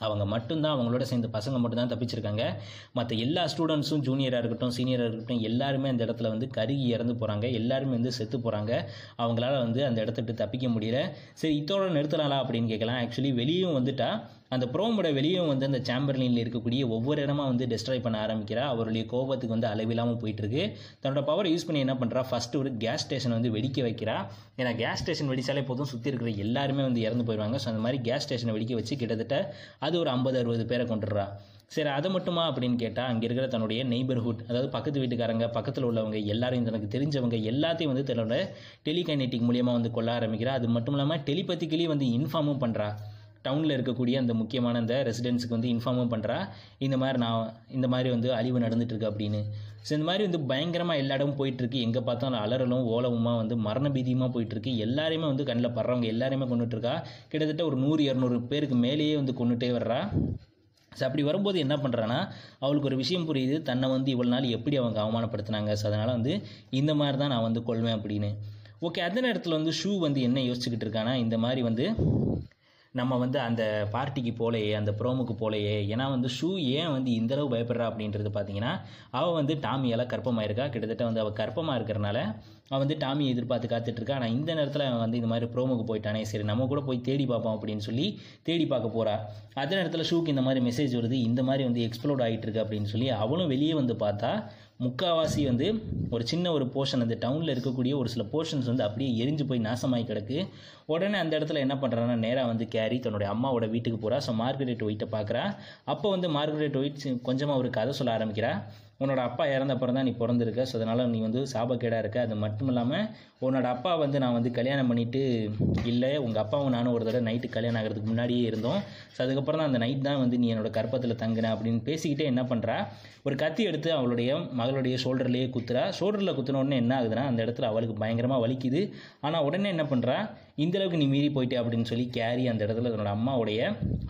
அவங்க மட்டும்தான் அவங்களோட சேர்ந்த பசங்க மட்டும்தான் தப்பிச்சிருக்காங்க. மற்ற எல்லா ஸ்டூடெண்ட்ஸும் ஜூனியராக இருக்கட்டும் சீனியராக இருக்கட்டும் எல்லாருமே அந்த இடத்துல வந்து கருகி இறந்து போகிறாங்க எல்லாருமே வந்து செத்து போகிறாங்க அவங்களால வந்து அந்த இடத்துட்டு தப்பிக்க முடியல. சரி இதோட நிறுத்தலாம்ல அப்படின்னு கேட்கலாம். ஆக்சுவலி வெளியும் வந்துட்டா. அந்த ப்ரோமோட வெளியும் வந்து அந்த சாம்பர்லினில் இருக்கக்கூடிய ஒவ்வொரு இடமா வந்து டெஸ்ட்ராய் பண்ண ஆரம்பிக்கிறா. அவருடைய கோபத்துக்கு வந்து அளவில்லாமல் போயிட்டு இருக்கு தன்னோட பவர் யூஸ் பண்ணி என்ன பண்ணுறா ஃபர்ஸ்ட் ஒரு கேஸ் ஸ்டேஷன் வந்து வெடிக்க வைக்கிறா. ஏன்னா கேஸ் ஸ்டேஷன் வெடிச்சாலே போதும். சுற்றி இருக்கிற எல்லாருமே வந்து இறந்து போயிடுவாங்க. ஸோ அந்த மாதிரி கேஸ் ஸ்டேஷனை வெடிக்க வச்சு கிட்டத்தட்ட அது ஒரு ஐம்பது அறுபது பேரை கொண்டுடுறா சரி அதை மட்டுமா அப்படின்னு கேட்டால் அங்கே இருக்கிற தன்னுடைய நெய்பர்ஹுட் அதாவது பக்கத்து வீட்டுக்காரங்க பக்கத்தில் உள்ளவங்க எல்லாரையும் தனக்கு தெரிஞ்சவங்க எல்லாத்தையும் வந்து தன்னோட டெலிகைனெட்டிக் மூலியமாக வந்து கொள்ள ஆரம்பிக்கிறா. அது மட்டும் இல்லாமல் டெலிபத்திக்கலி வந்து இன்ஃபார்மும் பண்ணுறா டவுனில் இருக்கக்கூடிய அந்த முக்கியமான அந்த ரெசிடென்ஸுக்கு வந்து இன்ஃபார்மும் பண்ணுறா இந்த மாதிரி நான் இந்த மாதிரி வந்து அழிவு நடந்துட்டு அப்படின்னு. ஸோ இந்த மாதிரி வந்து பயங்கரமாக எல்லா இடமும் போயிட்டுருக்கு. எங்கே பார்த்தாலும் அலறலும் ஓலவுமா வந்து மரணபீதியுமாக போயிட்டுருக்கு. எல்லாரையுமே வந்து கண்ணில் படுறவங்க எல்லாரையுமே கொண்டுட்டு இருக்கா கிட்டத்தட்ட ஒரு நூறு இரநூறு பேருக்கு மேலேயே வந்து கொண்டுட்டே வர்றா. ஸோ அப்படி வரும்போது என்ன பண்ணுறான்னா அவளுக்கு ஒரு விஷயம் புரியுது. தன்னை வந்து இவ்வளோ நாள் எப்படி அவங்க அவமானப்படுத்தினாங்க. ஸோ அதனால் வந்து இந்த மாதிரி தான் நான் வந்து கொள்வேன் அப்படின்னு. ஓகே அந்த நேரத்தில் வந்து ஷூ வந்து என்ன யோசிச்சுக்கிட்டு இருக்கானா இந்த மாதிரி வந்து நம்ம வந்து அந்த பார்ட்டிக்கு போலையே அந்த ப்ரோமுக்கு போலையே ஏன்னா வந்து ஷூ ஏன் வந்து இந்தளவு பயப்படுறா அப்படின்றது பார்த்தீங்கன்னா அவள் வந்து டாமியால் கற்பமாயிருக்கா கிட்டத்தட்ட வந்து அவள் கற்பமாக இருக்கிறனால அவள் வந்து டாமியை எதிர்பார்த்து காத்துட்ருக்கா. ஆனால் இந்த நேரத்தில் அவன் வந்து இந்த மாதிரி ப்ரோமுக்கு போயிட்டானே சரி நம்ம கூட போய் தேடி பார்ப்போம் அப்படின்னு சொல்லி தேடி பார்க்க போகிறா அதே நேரத்தில் ஷூக்கு இந்த மாதிரி மெசேஜ் வருது இந்த மாதிரி வந்து எக்ஸ்ப்ளோட் ஆகிட்டு இருக்கு அப்படின்னு சொல்லி அவளும் வெளியே வந்து பார்த்தா முக்காவாசி வந்து ஒரு சின்ன ஒரு போர்ஷன் அந்த டவுனில் இருக்கக்கூடிய ஒரு சில போர்ஷன்ஸ் வந்து அப்படியே எரிஞ்சு போய் நாசமாகி கிடக்கு. உடனே அந்த இடத்துல என்ன பண்ணுறான்னா நேராக வந்து கேரி தன்னுடைய அம்மாவோட வீட்டுக்கு போகிறா ஸோ மார்கரெட் ஒயிட்டை பார்க்குறா. அப்போ வந்து மார்கரெட் ஒயிட் கொஞ்சமாக ஒரு கதை சொல்ல ஆரம்பிக்கிறா. உன்னோட அப்பா இறந்த அப்புறம் தான் நீ பிறந்திருக்க. ஸோ அதனால் நீ வந்து சாபக்கேடாக இருக்க. அது மட்டும் இல்லாமல் உன்னோட அப்பா வந்து நான் வந்து கல்யாணம் பண்ணிட்டு இல்லை. உங்கள் அப்பாவும் நானும் ஒரு தடவை நைட்டு கல்யாணம் ஆகிறதுக்கு முன்னாடியே இருந்தோம். ஸோ அதுக்கப்புறம் தான் அந்த நைட் தான் வந்து நீ என்னோட கற்பத்தில் தங்குன அப்படின்னு பேசிக்கிட்டே என்ன பண்ணுறா ஒரு கத்தி எடுத்து அவளுடைய மகளுடைய ஷோல்டர்லேயே குத்துறா. ஷோல்டரில் குத்தின உடனே என்ன ஆகுதுன்னா அந்த இடத்துல அவளுக்கு பயங்கரமாக வலிக்குது. ஆனால் உடனே என்ன பண்ணுறா இந்த அளவுக்கு நீ மீறி போயிட்டே அப்படின்னு சொல்லி கேரி அந்த இடத்துல தன்னோட அம்மாவுடைய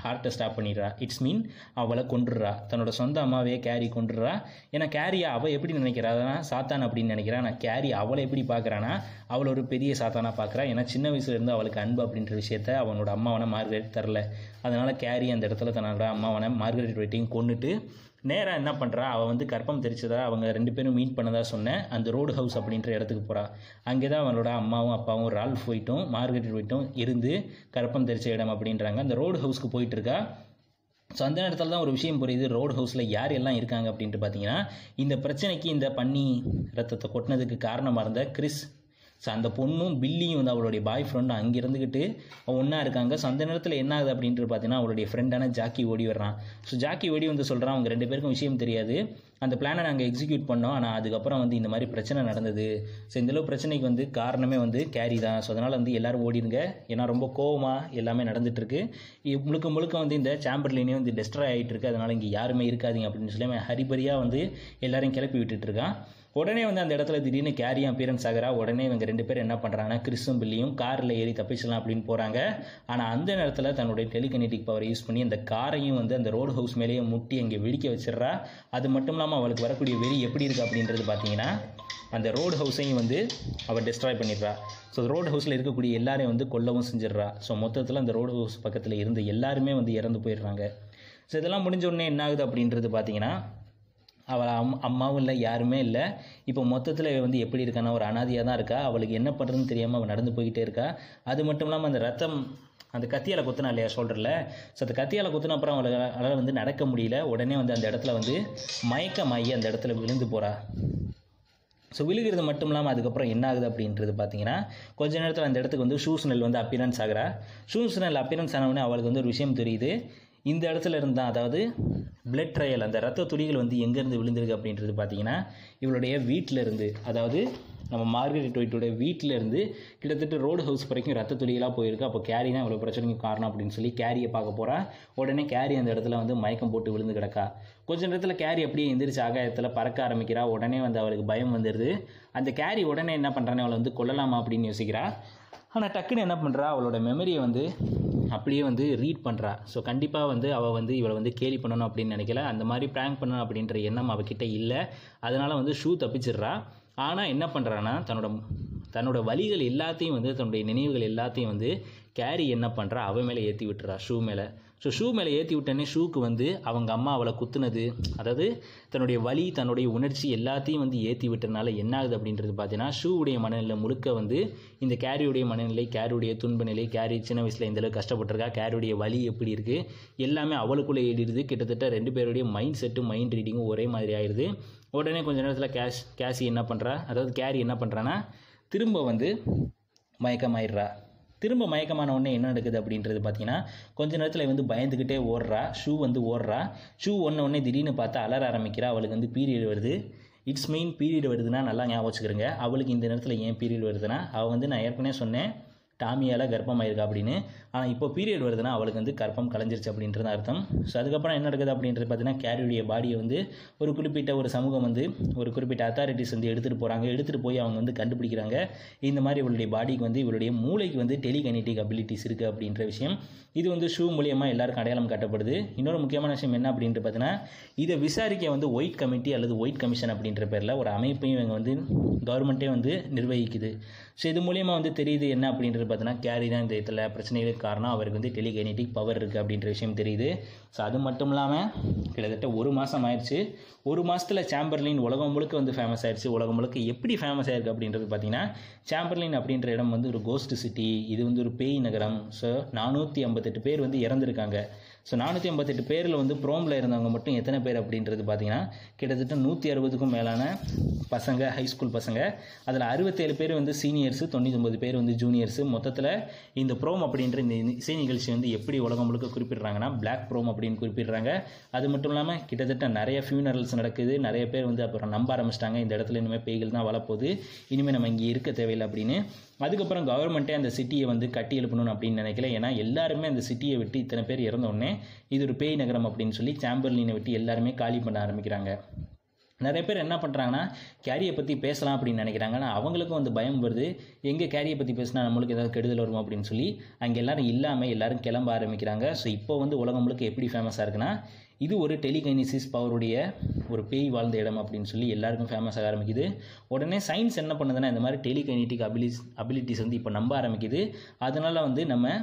ஹார்ட்டை ஸ்டாப் பண்ணிடுறா. இட்ஸ் மீன் அவளை கொண்டுடுறா தன்னோட சொந்த அம்மாவே கேரி கொண்டுடுறா ஏன்னா கேரியா அவள் எப்படி நினைக்கிறானா சாத்தான் அப்படின்னு நினைக்கிறா. நான் கேரி அவளை எப்படி பார்க்குறான்னா அவளை ஒரு பெரிய சாத்தானாக பார்க்குறா. ஏன்னா சின்ன வயசுல இருந்து அவளுக்கு அன்பு அப்படின்ற விஷயத்த அவனோட அம்மாவனை மார்கரெட் தரல. அதனால கேரி அந்த இடத்துல தன்னோட அம்மாவனை மார்கரெட் வெயிட்டையும் கொண்டுட்டு நேராக என்ன பண்ணுறா அவள் வந்து கற்பம் தெரிச்சதா? அவங்க ரெண்டு பேரும் மீட் பண்ணதா சொன்னேன். அந்த ரோடு ஹவுஸ் அப்படின்ற இடத்துக்கு போகிறா அங்கே தான் அவனோட அம்மாவும் அப்பாவும் ரால்ஃப் போயிட்டும் மார்கெட் போயிட்டும் இருந்து கற்பம் தெரிச்ச இடம் அப்படின்றாங்க. அந்த ரோடு ஹவுஸ்க்கு போயிட்டுருக்கா ஸோ அந்த இடத்துல தான் ஒரு விஷயம் புரியுது. ரோடு ஹவுஸில் யார் எல்லாம் இருக்காங்க அப்படின்ட்டு பார்த்தீங்கன்னா இந்த பிரச்சனைக்கு இந்த பன்னி ரத்தத்தை கொட்டினதுக்கு காரணமாக இருந்த கிறிஸ் ஸோ அந்த பொண்ணும் பில்லியும் வந்து அவளுடைய பாய் ஃப்ரெண்டும் அங்கே இருந்துக்கிட்டு ஒன்றா இருக்காங்க. ஸோ அந்த நேரத்தில் என்ன ஆகுது அப்படின்ட்டு பார்த்தீங்கன்னா அவளுடைய ஃப்ரெண்டான ஜாக்கி ஓடி வர்றான். ஸோ ஜாக்கி ஓடி வந்து சொல்கிறான் அவங்க ரெண்டு பேருக்கும் விஷயம் தெரியாது. அந்த பிளானை நாங்கள் எக்ஸிக்யூட் பண்ணோம். ஆனால் அதுக்கப்புறம் வந்து இந்த மாதிரி பிரச்சனை நடந்தது. ஸோ இந்தளவு பிரச்சனைக்கு வந்து காரணமே வந்து கேரி தான். ஸோ அதனால் வந்து எல்லோரும் ஓடிடுங்க. ஏன்னா ரொம்ப கோவமாக எல்லாமே நடந்துட்டுருக்கு. முழுக்க முழுக்க வந்து இந்த சாம்பர்லேனே வந்து டெஸ்ட்ராய் ஆகிட்டு இருக்கு அதனால் இங்கே யாருமே இருக்காதீங்க அப்படின்னு சொல்லி ஹரிபரியாக வந்து எல்லாரையும் கிளப்பி விட்டுட்டு இருக்கான். உடனே வந்து அந்த இடத்துல திடீர்னு கேரியும் அப்பியரன்ஸ் ஆகிறா உடனே இவங்க ரெண்டு பேரும் என்ன பண்ணுறாங்கன்னா கிறிஸும் பில்லியும் காரில் ஏறி தப்பிச்சிடலாம் அப்படின்னு போகிறாங்க ஆனால் அந்த நேரத்தில் தன்னுடைய டெலிகனெட்டிக் பவர் யூஸ் பண்ணி அந்த காரையும் வந்து அந்த ரோடு ஹவுஸ் மேலேயே முட்டி அங்கே வெடிக்க வச்சிடுறா. அது மட்டும் இல்லாமல் அவளுக்கு வரக்கூடிய வெறி எப்படி இருக்குது அப்படின்றது பார்த்தீங்கன்னா அந்த ரோடு ஹவுஸையும் வந்து அவள் டிஸ்ட்ராய் பண்ணிடுறா. ஸோ ரோடு ஹவுஸில் இருக்கக்கூடிய எல்லாரையும் வந்து கொல்லவும் செஞ்சிடுறா. ஸோ மொத்தத்தில் அந்த ரோடு ஹவுஸ் பக்கத்தில் இருந்து எல்லாருமே வந்து இறந்து போயிடுறாங்க. ஸோ இதெல்லாம் முடிஞ்ச உடனே என்ன ஆகுது அப்படின்றது பார்த்தீங்கன்னா அவள் அம் அம்மாவும் இல்லை யாருமே இல்லை. இப்போ மொத்தத்தில் வந்து எப்படி இருக்கானா ஒரு அனாதியாக தான் இருக்கா? அவளுக்கு என்ன பண்ணுறதுன்னு தெரியாமல் அவள் நடந்து போய்கிட்டே இருக்கா? அது மட்டும் இல்லாமல் அந்த ரத்தம் அந்த கத்தியால் குத்துனா இல்லையா ஷோல்டரில் ஸோ அந்த கத்தியால் குத்துன அப்புறம் அவளுக்கு அவளால் வந்து நடக்க முடியல. உடனே வந்து அந்த இடத்துல வந்து மயக்கமாகி அந்த இடத்துல விழுந்து போகிறா ஸோ விழுகிறது மட்டும் இல்லாமல் அதுக்கப்புறம் என்ன ஆகுது அப்படின்றது பார்த்தீங்கன்னா கொஞ்ச நேரத்தில் அந்த இடத்துக்கு வந்து ஷூஸ்னல் வந்து அப்பியரன்ஸ் ஆகிறா. ஷூஸ்னல் அப்பியரன்ஸ் ஆனவுடனே அவளுக்கு வந்து ஒரு விஷயம் தெரியுது. இந்த இடத்துல இருந்தால் அதாவது பிளட் ட்ரையல் அந்த ரத்த துளிகள் வந்து எங்கேருந்து விழுந்திருக்கு அப்படின்றது பார்த்தீங்கன்னா இவளுடைய வீட்டில் இருந்து அதாவது நம்ம மார்கரெட் ஒயிட்டோட வீட்டில் இருந்து கிட்டத்தட்ட ரோடு ஹவுஸ் வரைக்கும் ரத்த துளிகளாக போயிருக்கு. அப்போ கேரி தான் இவ்வளோ பிரச்சனைக்கு காரணம் அப்படின்னு சொல்லி கேரியை பார்க்க போகிறா உடனே கேரி அந்த இடத்துல வந்து மயக்கம் போட்டு விழுந்து கிடக்கா. கொஞ்ச நேரத்தில் கேரி அப்படியே எந்திரிச்சு ஆகாயத்தில் பறக்க ஆரம்பிக்கிறா. உடனே வந்து அவளுக்கு பயம் வந்துடுது. அந்த கேரி உடனே என்ன பண்ணுறானே அவளை வந்து கொல்லலாமா அப்படின்னு யோசிக்கிறா. ஆனால் டக்குன்னு என்ன பண்ணுறா அவளோட மெமரியை வந்து அப்படியே வந்து ரீட் பண்ணுறா ஸோ கண்டிப்பாக வந்து அவள் வந்து இவளை வந்து கேலி பண்ணணும் அப்படின்னு நினைக்கல. அந்த மாதிரி ப்ராங்க் பண்ணணும் அப்படின்ற எண்ணம் அவகிட்ட இல்லை. அதனால் வந்து ஷூ தப்பிச்சிடுறா. ஆனால் என்ன பண்ணுறான்னா தன்னோட தன்னோட வழிகள் எல்லாத்தையும் வந்து தன்னுடைய நினைவுகள் எல்லாத்தையும் வந்து கேரி என்ன பண்ணுறா அவன் மேலே ஏற்றி விட்டுறா ஷூ மேலே. ஸோ ஷூ மேலே ஏற்றி விட்டோன்னே ஷூக்கு வந்து அவங்க அம்மா அவளை குத்துனது. அதாவது தன்னுடைய வலி தன்னுடைய உணர்ச்சி எல்லாத்தையும் வந்து ஏற்றி விட்டனால என்ன ஆகுது அப்படின்றது பார்த்தீங்கன்னா ஷூவுடைய மனநிலை முழுக்க வந்து இந்த கேரியுடைய மனநிலை கேரியுடைய துன்ப நிலை கேரி சின்ன வயசில் இந்தளவுக்கு கஷ்டப்பட்டிருக்கா கேரியுடைய வலி எப்படி இருக்குது எல்லாமே அவளுக்குள்ளே ஏறிடுது. கிட்டத்தட்ட ரெண்டு பேருடைய மைண்ட் செட்டும் மைண்ட் ரீடிங்கும் ஒரே மாதிரி ஆயிடுது. உடனே கொஞ்ச நேரத்தில் கேஷ் கேஷி என்ன பண்ணுறா அதாவது கேரி என்ன பண்ணுறான்னா திரும்ப வந்து மயக்கமாயிடுறா. திரும்ப மயக்கமான உடனே என்ன நடக்குது அப்படின்றது பார்த்தீங்கன்னா கொஞ்ச நேரத்தில் வந்து பயந்துக்கிட்டே ஓடுறா. ஷூ வந்து ஓடுறா. ஷூ ஒன்று உடனே திடீர்னு பார்த்தா அலற ஆரம்பிக்கிறா. அவளுக்கு வந்து பீரியட் வருது. இட்ஸ் மெயின் பீரியட் வருதுன்னா நல்லா ஞாபகம் வச்சுக்கிறேங்க. அவளுக்கு இந்த நேரத்தில் ஏன் பீரியட் வருதுன்னா அவள் வந்து நான் ஏற்கனவே சொன்னேன் டாமியால் கர்ப்பமாயிருக்கா அப்படின்னு. ஆனால் இப்போ பீரியட் வருதுன்னா அவளுக்கு வந்து கர்ப்பம் கலைஞ்சிருச்சு அப்படின்றது அர்த்தம். ஸோ அதுக்கப்புறம் என்ன நடக்குது அப்படின்றது பார்த்தீங்கன்னா கேரியுடைய பாடியை வந்து ஒரு குறிப்பிட்ட ஒரு சமூகம் வந்து ஒரு குறிப்பிட்ட அத்தாரிட்டிஸ் வந்து எடுத்துகிட்டு போகிறாங்க எடுத்துகிட்டு போய் அவங்க வந்து கண்டுபிடிக்கிறாங்க. இந்த மாதிரி இவளுடைய பாடிக்கு வந்து இவளுடைய மூளைக்கு வந்து டெலிகனெட்டிக் அபிலிட்டிஸ் இருக்குது அப்படின்ற விஷயம். இது வந்து ஷூ மூலியமாக எல்லாருக்கும் அடையாளம் காட்டப்படுது. இன்னொரு முக்கியமான விஷயம் என்ன அப்படின்ட்டு பார்த்தீங்கன்னா இதை விசாரிக்க வந்து ஒயிட் கமிட்டி அல்லது ஒயிட் கமிஷன் அப்படின்ற பேரில் ஒரு அமைப்பையும் இவங்க வந்து கவர்மெண்ட்டே வந்து நிர்வகிக்குது. ஸோ இது மூலியமாக வந்து தெரியுது என்ன அப்படின்றது பார்த்தீங்கன்னா கேரி தான் இந்த இதில் பிரச்சனைகளை காரணம் அவருக்கு வந்து டெலிகெனட்டிக் பவர் இருக்குது அப்படின்ற விஷயம் தெரியுது. ஸோ அது மட்டும் இல்லாமல் கிட்டத்தட்ட ஒரு மாதம் ஆயிடுச்சு. ஒரு மாதத்தில் சாம்பர்லின் உலகம் முழுக்க வந்து ஃபேமஸ் ஆயிடுச்சு. உலகம் முழுக்க எப்படி ஃபேமஸ் ஆயிருக்கு அப்படின்றது பார்த்தீங்கன்னா சாம்பர்லின் அப்படின்ற இடம் வந்து ஒரு கோஸ்ட் சிட்டி இது வந்து ஒரு பேய் நகரம். ஸோ நானூற்றி ஐம்பத்தெட்டு பேர் வந்து இறந்துருக்காங்க. ஸோ நானூற்றி ஐம்பத்தெட்டு பேரில் வந்து ப்ரோமில் இருந்தவங்க மட்டும் எத்தனை பேர் அப்படின்றது பார்த்தீங்கன்னா கிட்டத்தட்ட நூற்றி அறுபதுக்கும் மேலான பசங்க ஹை ஸ்கூல் பசங்க. அதில் அறுபத்தேழு பேர் வந்து சீனியர்ஸு தொண்ணூற்றி பேர் வந்து ஜூனியர்ஸு மொத்தத்தில் இந்த ப்ரோம் அப்படின்ற இந்த இசை நிகழ்ச்சி வந்து எப்படி உலகம் முழுக்க குறிப்பிடுறாங்கன்னா பிளாக் ப்ரோம் அப்படின்னு குறிப்பிடுறாங்க. அது மட்டும் இல்லாமல் கிட்டத்தட்ட நிறைய ஃபியூனரல்ஸ் நடக்குது. நிறைய பேர் வந்து அப்புறம் நம்ப ஆரம்பிச்சிட்டாங்க. இந்த இடத்துல இனிமேல் பேய்கள் தான் வளப்போகுது இனிமேல் நம்ம இங்கே இருக்க தேவையில்லை அப்படின்னு அதுக்கப்புறம் கவர்மெண்ட்டே அந்த சிட்டியை வந்து கட்டி எழுப்பணும் அப்படின்னு நினைக்கல. ஏன்னா எல்லாருமே அந்த சிட்டியை விட்டு இத்தனை பேர் இறந்தோடனே இது ஒரு பேய் நகரம் அப்படின்னு சொல்லி சாம்பர்லினை விட்டு எல்லாருமே காலி பண்ண ஆரம்பிக்கிறாங்க. நிறைய பேர் என்ன பண்ணுறாங்கன்னா கேரியை பற்றி பேசலாம் அப்படின்னு நினைக்கிறாங்க. ஆனால் அவங்களுக்கும் வந்து பயம் வருது. எங்கே கேரியை பற்றி பேசினா நம்மளுக்கு ஏதாவது கெடுதல் வருமா அப்படின்னு சொல்லி அங்கே எல்லாரும் இல்லாமல் எல்லோரும் கிளம்ப ஆரம்பிக்கிறாங்க. ஸோ இப்போ வந்து உலகம் முழுக்க எப்படி ஃபேமஸாக இருக்குன்னா இது ஒரு டெலிகைனிசிஸ் பவருடைய ஒரு பேய் வாழ்ந்த இடம் அப்படின்னு சொல்லி எல்லாருக்கும் ஃபேமஸ் ஆக ஆரம்பிக்குது. உடனே சயின்ஸ் என்ன பண்ணுதுன்னா இந்த மாதிரி டெலிகைனிட்டிக் அபிலிஸ் அபிலிட்டிஸ் வந்து இப்போ நம்ப ஆரம்பிக்குது. அதனால் வந்து நம்ம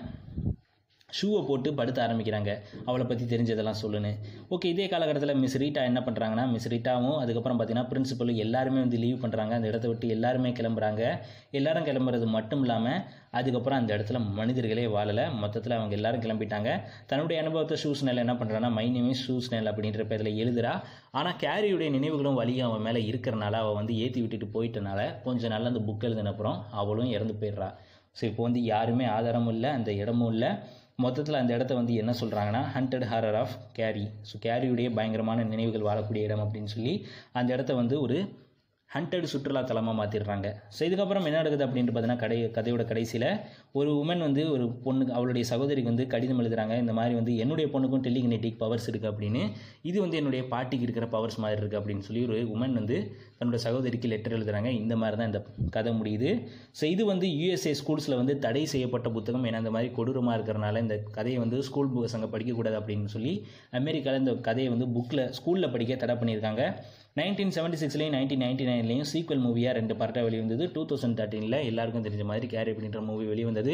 ஷூவை போட்டு படுத்த ஆரம்பிக்கிறாங்க. அவளை பற்றி தெரிஞ்சதெல்லாம் சொல்லுன்னு. ஓகே இதே காலகட்டத்தில் மிஸ் ரீட்டா என்ன பண்ணுறாங்கன்னா மிஸ் ரீட்டாவும் அதுக்கப்புறம் பார்த்தீங்கன்னா பிரின்சிபலும் எல்லாருமே வந்து லீவ் பண்ணுறாங்க அந்த இடத்த விட்டு எல்லாருமே கிளம்புறாங்க. எல்லாரும் கிளம்புறது மட்டும் இல்லாமல் அதுக்கப்புறம் அந்த இடத்துல மனிதர்களே வாழலை. மொத்தத்தில் அவங்க எல்லாரும் கிளம்பிட்டாங்க. தன்னுடைய அனுபவத்தை ஷூஸ் நெல் என்ன பண்ணுறான்னா மைனிமே ஷூஸ் நெல் அப்படின்ற பேரில் எழுதுறா. ஆனால் கேரியுடைய நினைவுகளும் வழியும் அவன் மேலே இருக்கிறனால அவள் வந்து ஏற்றி விட்டுட்டு போயிட்டனால கொஞ்சம் நாள் அந்த புக் எழுதின அப்புறம் அவளும் இறந்து போயிடுறா. ஸோ இப்போ வந்து யாருமே ஆதாரமும் இல்லை அந்த இடமும் இல்லை. மொத்தத்தில் அந்த இடத்த வந்து என்ன சொல்கிறாங்கன்னா haunted horror of Carrie so கேரியுடைய பயங்கரமான நினைவுகள் வாழக்கூடிய இடம் அப்படின்னு சொல்லி அந்த இடத்த வந்து ஒரு ஹண்டட் சுற்றுலா தலமாக மாற்றிடுறாங்க ஸோ இதுக்கப்புறம் என்ன நடக்குது அப்படின்ட்டு பார்த்தீங்கன்னா கடை கதையோட கடைசியில் ஒரு உமன் வந்து ஒரு பொண்ணுக்கு அவளுடைய சகோதரிக்கு வந்து கடிதம் எழுதுறாங்க. இந்த மாதிரி வந்து என்னுடைய பொண்ணுக்கும் டெலிகினெட்டிக் பவர்ஸ் இருக்குது அப்படின்னு. இது வந்து என்னுடைய பாட்டிக்கு இருக்கிற பவர்ஸ் மாதிரி இருக்குது அப்படின்னு சொல்லி ஒரு உமன் வந்து தன்னோட சகோதரிக்கு லெட்டர் எழுதுறாங்க. இந்த மாதிரி தான் இந்த கதை முடியுது. ஸோ இது வந்து யூஎஸ்ஏ ஸ்கூல்ஸில் வந்து தடை செய்யப்பட்ட புத்தகம். ஏன்னா இந்த மாதிரி கொடூரமாக இருக்கிறனால இந்த கதையை வந்து ஸ்கூல் புக்ஸ் அங்கே படிக்கக்கூடாது அப்படின்னு சொல்லி அமெரிக்காவில் இந்த கதையை வந்து புக்கில் ஸ்கூலில் படிக்க தடை பண்ணியிருக்காங்க. நைன்டீன் செவன்ட்டி சிக்ஸ்லேயும் நைன்டீன் நைன்டி நைன்லேயும் சீக்வல் மூவியாக ரெண்டு பார்ட்டாக வெளிவந்தது. டூ தௌசண்ட் தேர்ட்டீனில் எல்லாருக்கும் தெரிஞ்ச மாதிரி கேரி அப்படின்ற மூவி வெளிவந்தது.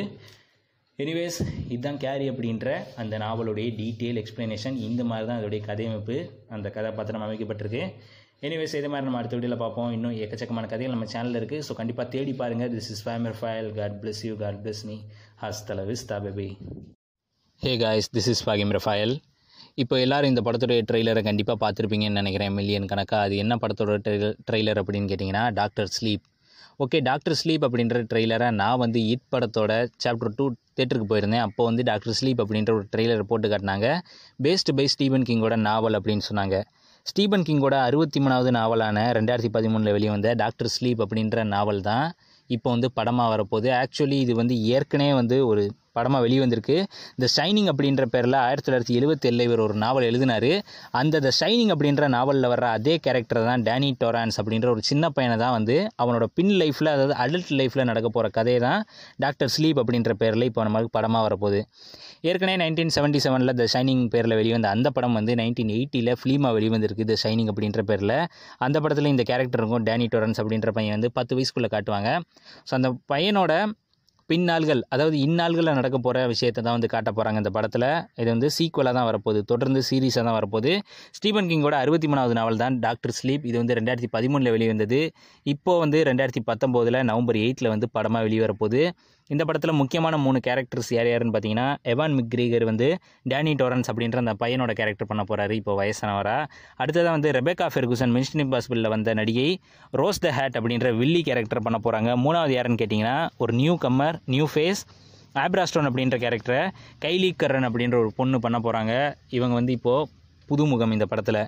எனிவேஸ் இதுதான் கேரி அப்படின்ற அந்த நாவலுடைய டீட்டெயில் எக்ஸ்ப்ளனேஷன் இந்த மாதிரி தான் அதோடைய கதையமைப்பு அந்த கதாபாத்திரம் அமைக்கப்பட்டிருக்கு. எனிவேஸ் இதே மாதிரி நம்ம அடுத்த வீடியோவில் பார்ப்போம். இன்னும் எக்கச்சக்கமான கதைகள் நம்ம சேனலில் இருக்குது ஸோ கண்டிப்பாக தேடி பாருங்கள் this is Faheem Rafael God bless you God bless me hasta la vista baby hey guys this is Faheem Rafael இப்போ எல்லாரும் இந்த படத்துடைய ட்ரெய்லரை கண்டிப்பாக பார்த்துருப்பீங்கன்னு நினைக்கிறேன் மில்லியன் கணக்காக அது என்ன படத்தோட ட்ரெய்லர் அப்படின்னு கேட்டிங்கன்னா Doctor Sleep okay Doctor Sleep அப்படின்ற ட்ரெய்லரை நான் வந்து இட் படத்தோட சாப்டர் டூ தேட்டருக்கு போயிருந்தேன். அப்போ வந்து டாக்டர் ஸ்லீப் அப்படின்ற ஒரு ட்ரெய்லரை போட்டு காட்டினாங்க. பேஸ்டு பை ஸ்டீபன் கிங்கோட நாவல் அப்படின்னு சொன்னாங்க. ஸ்டீபன் கிங்கோட அறுபத்தி மூணாவது நாவலான ரெண்டாயிரத்தி பதிமூணில் வெளிவந்த டாக்டர் ஸ்லீப் அப்படின்ற நாவல் தான் இப்போ வந்து படமாக வரப்போகுது. ஆக்சுவலி இது வந்து ஏற்கனவே வந்து ஒரு படமாக வெளிவந்திருக்கு. த ஷைனிங் அப்படின்ற பேரில் ஆயிரத்தி தொள்ளாயிரத்தி எழுபத்தேழில் இவர் ஒரு நாவல் எழுதினார். அந்த த ஷைனிங் அப்படின்ற நாவலில் வர்ற அதே கேரக்டர் தான் டேனி டொரான்ஸ் அப்படின்ற ஒரு சின்ன பையனை தான் வந்து அவனோட பின் லைஃப்பில் அதாவது அடல்ட் லைஃப்பில் நடக்க போகிற கதையை தான் டாக்டர் ஸ்லீப் அப்படின்ற பேரில் இப்போ நம்ம படமாக வரப்போகுது. ஏற்கனவே நைன்டீன் செவன்ட்டி செவனில் த ஷைனிங் பேரில் வெளிவந்த அந்த படம் வந்து நைன்டீன் எயிட்டியில் ஃபிலிமா வெளிவந்திருக்கு த ஷைனிங் அப்படின்ற பேரில். அந்த படத்தில் இந்த கேரக்டர் இருக்கும். டேனி டொரன்ஸ் அப்படின்ற பையன் வந்து பத்து வயசுக்குள்ளே காட்டுவாங்க. ஸோ அந்த பையனோட பின்னாள்கள் அதாவது இந்நாள்களில் நடக்க போகிற விஷயத்தை தான் வந்து காட்ட போகிறாங்க இந்த படத்தில். இது வந்து சீக்குவலாக தான் வரப்போகுது. தொடர்ந்து சீரீஸாக தான் வரப்போகுது. ஸ்டீபன் கிங்கோட அறுபத்தி மூணாவது நாவல் தான் டாக்டர் ஸ்லீப் இது வந்து ரெண்டாயிரத்தி பதிமூணில் வெளிவந்தது. இப்போ வந்து ரெண்டாயிரத்தி பத்தொம்போதில் நவம்பர் எயிட்டில் வந்து படமாக வெளிவரப்போகுது. இந்த படத்தில் முக்கியமான மூணு கேரக்டர்ஸ் யார் யாருன்னு பார்த்தீங்கன்னா எவான் மிக்ரீகர் வந்து டேனி டோரன்ஸ் அப்படின்ற அந்த பையனோட கேரக்டர் பண்ண போகிறாரு இப்போ வயசானவரா. அடுத்ததாக வந்து ரெபேக்கா ஃபெர்குசன் மிஷன் இம்பாசிபிளில் வந்த நடிகை ரோஸ் த ஹேட் அப்படின்ற வில்லி கேரக்டர் பண்ண போகிறாங்க மூணாவது யாருன்னு கேட்டிங்கன்னா ஒரு newcomer new face Abra Stone அப்படின்ற கேரக்டரை கைலி கரன் அப்படின்ற ஒரு பொண்ணு பண்ண போகிறாங்க இவங்க வந்து இப்போது புதுமுகம் இந்த படத்தில்.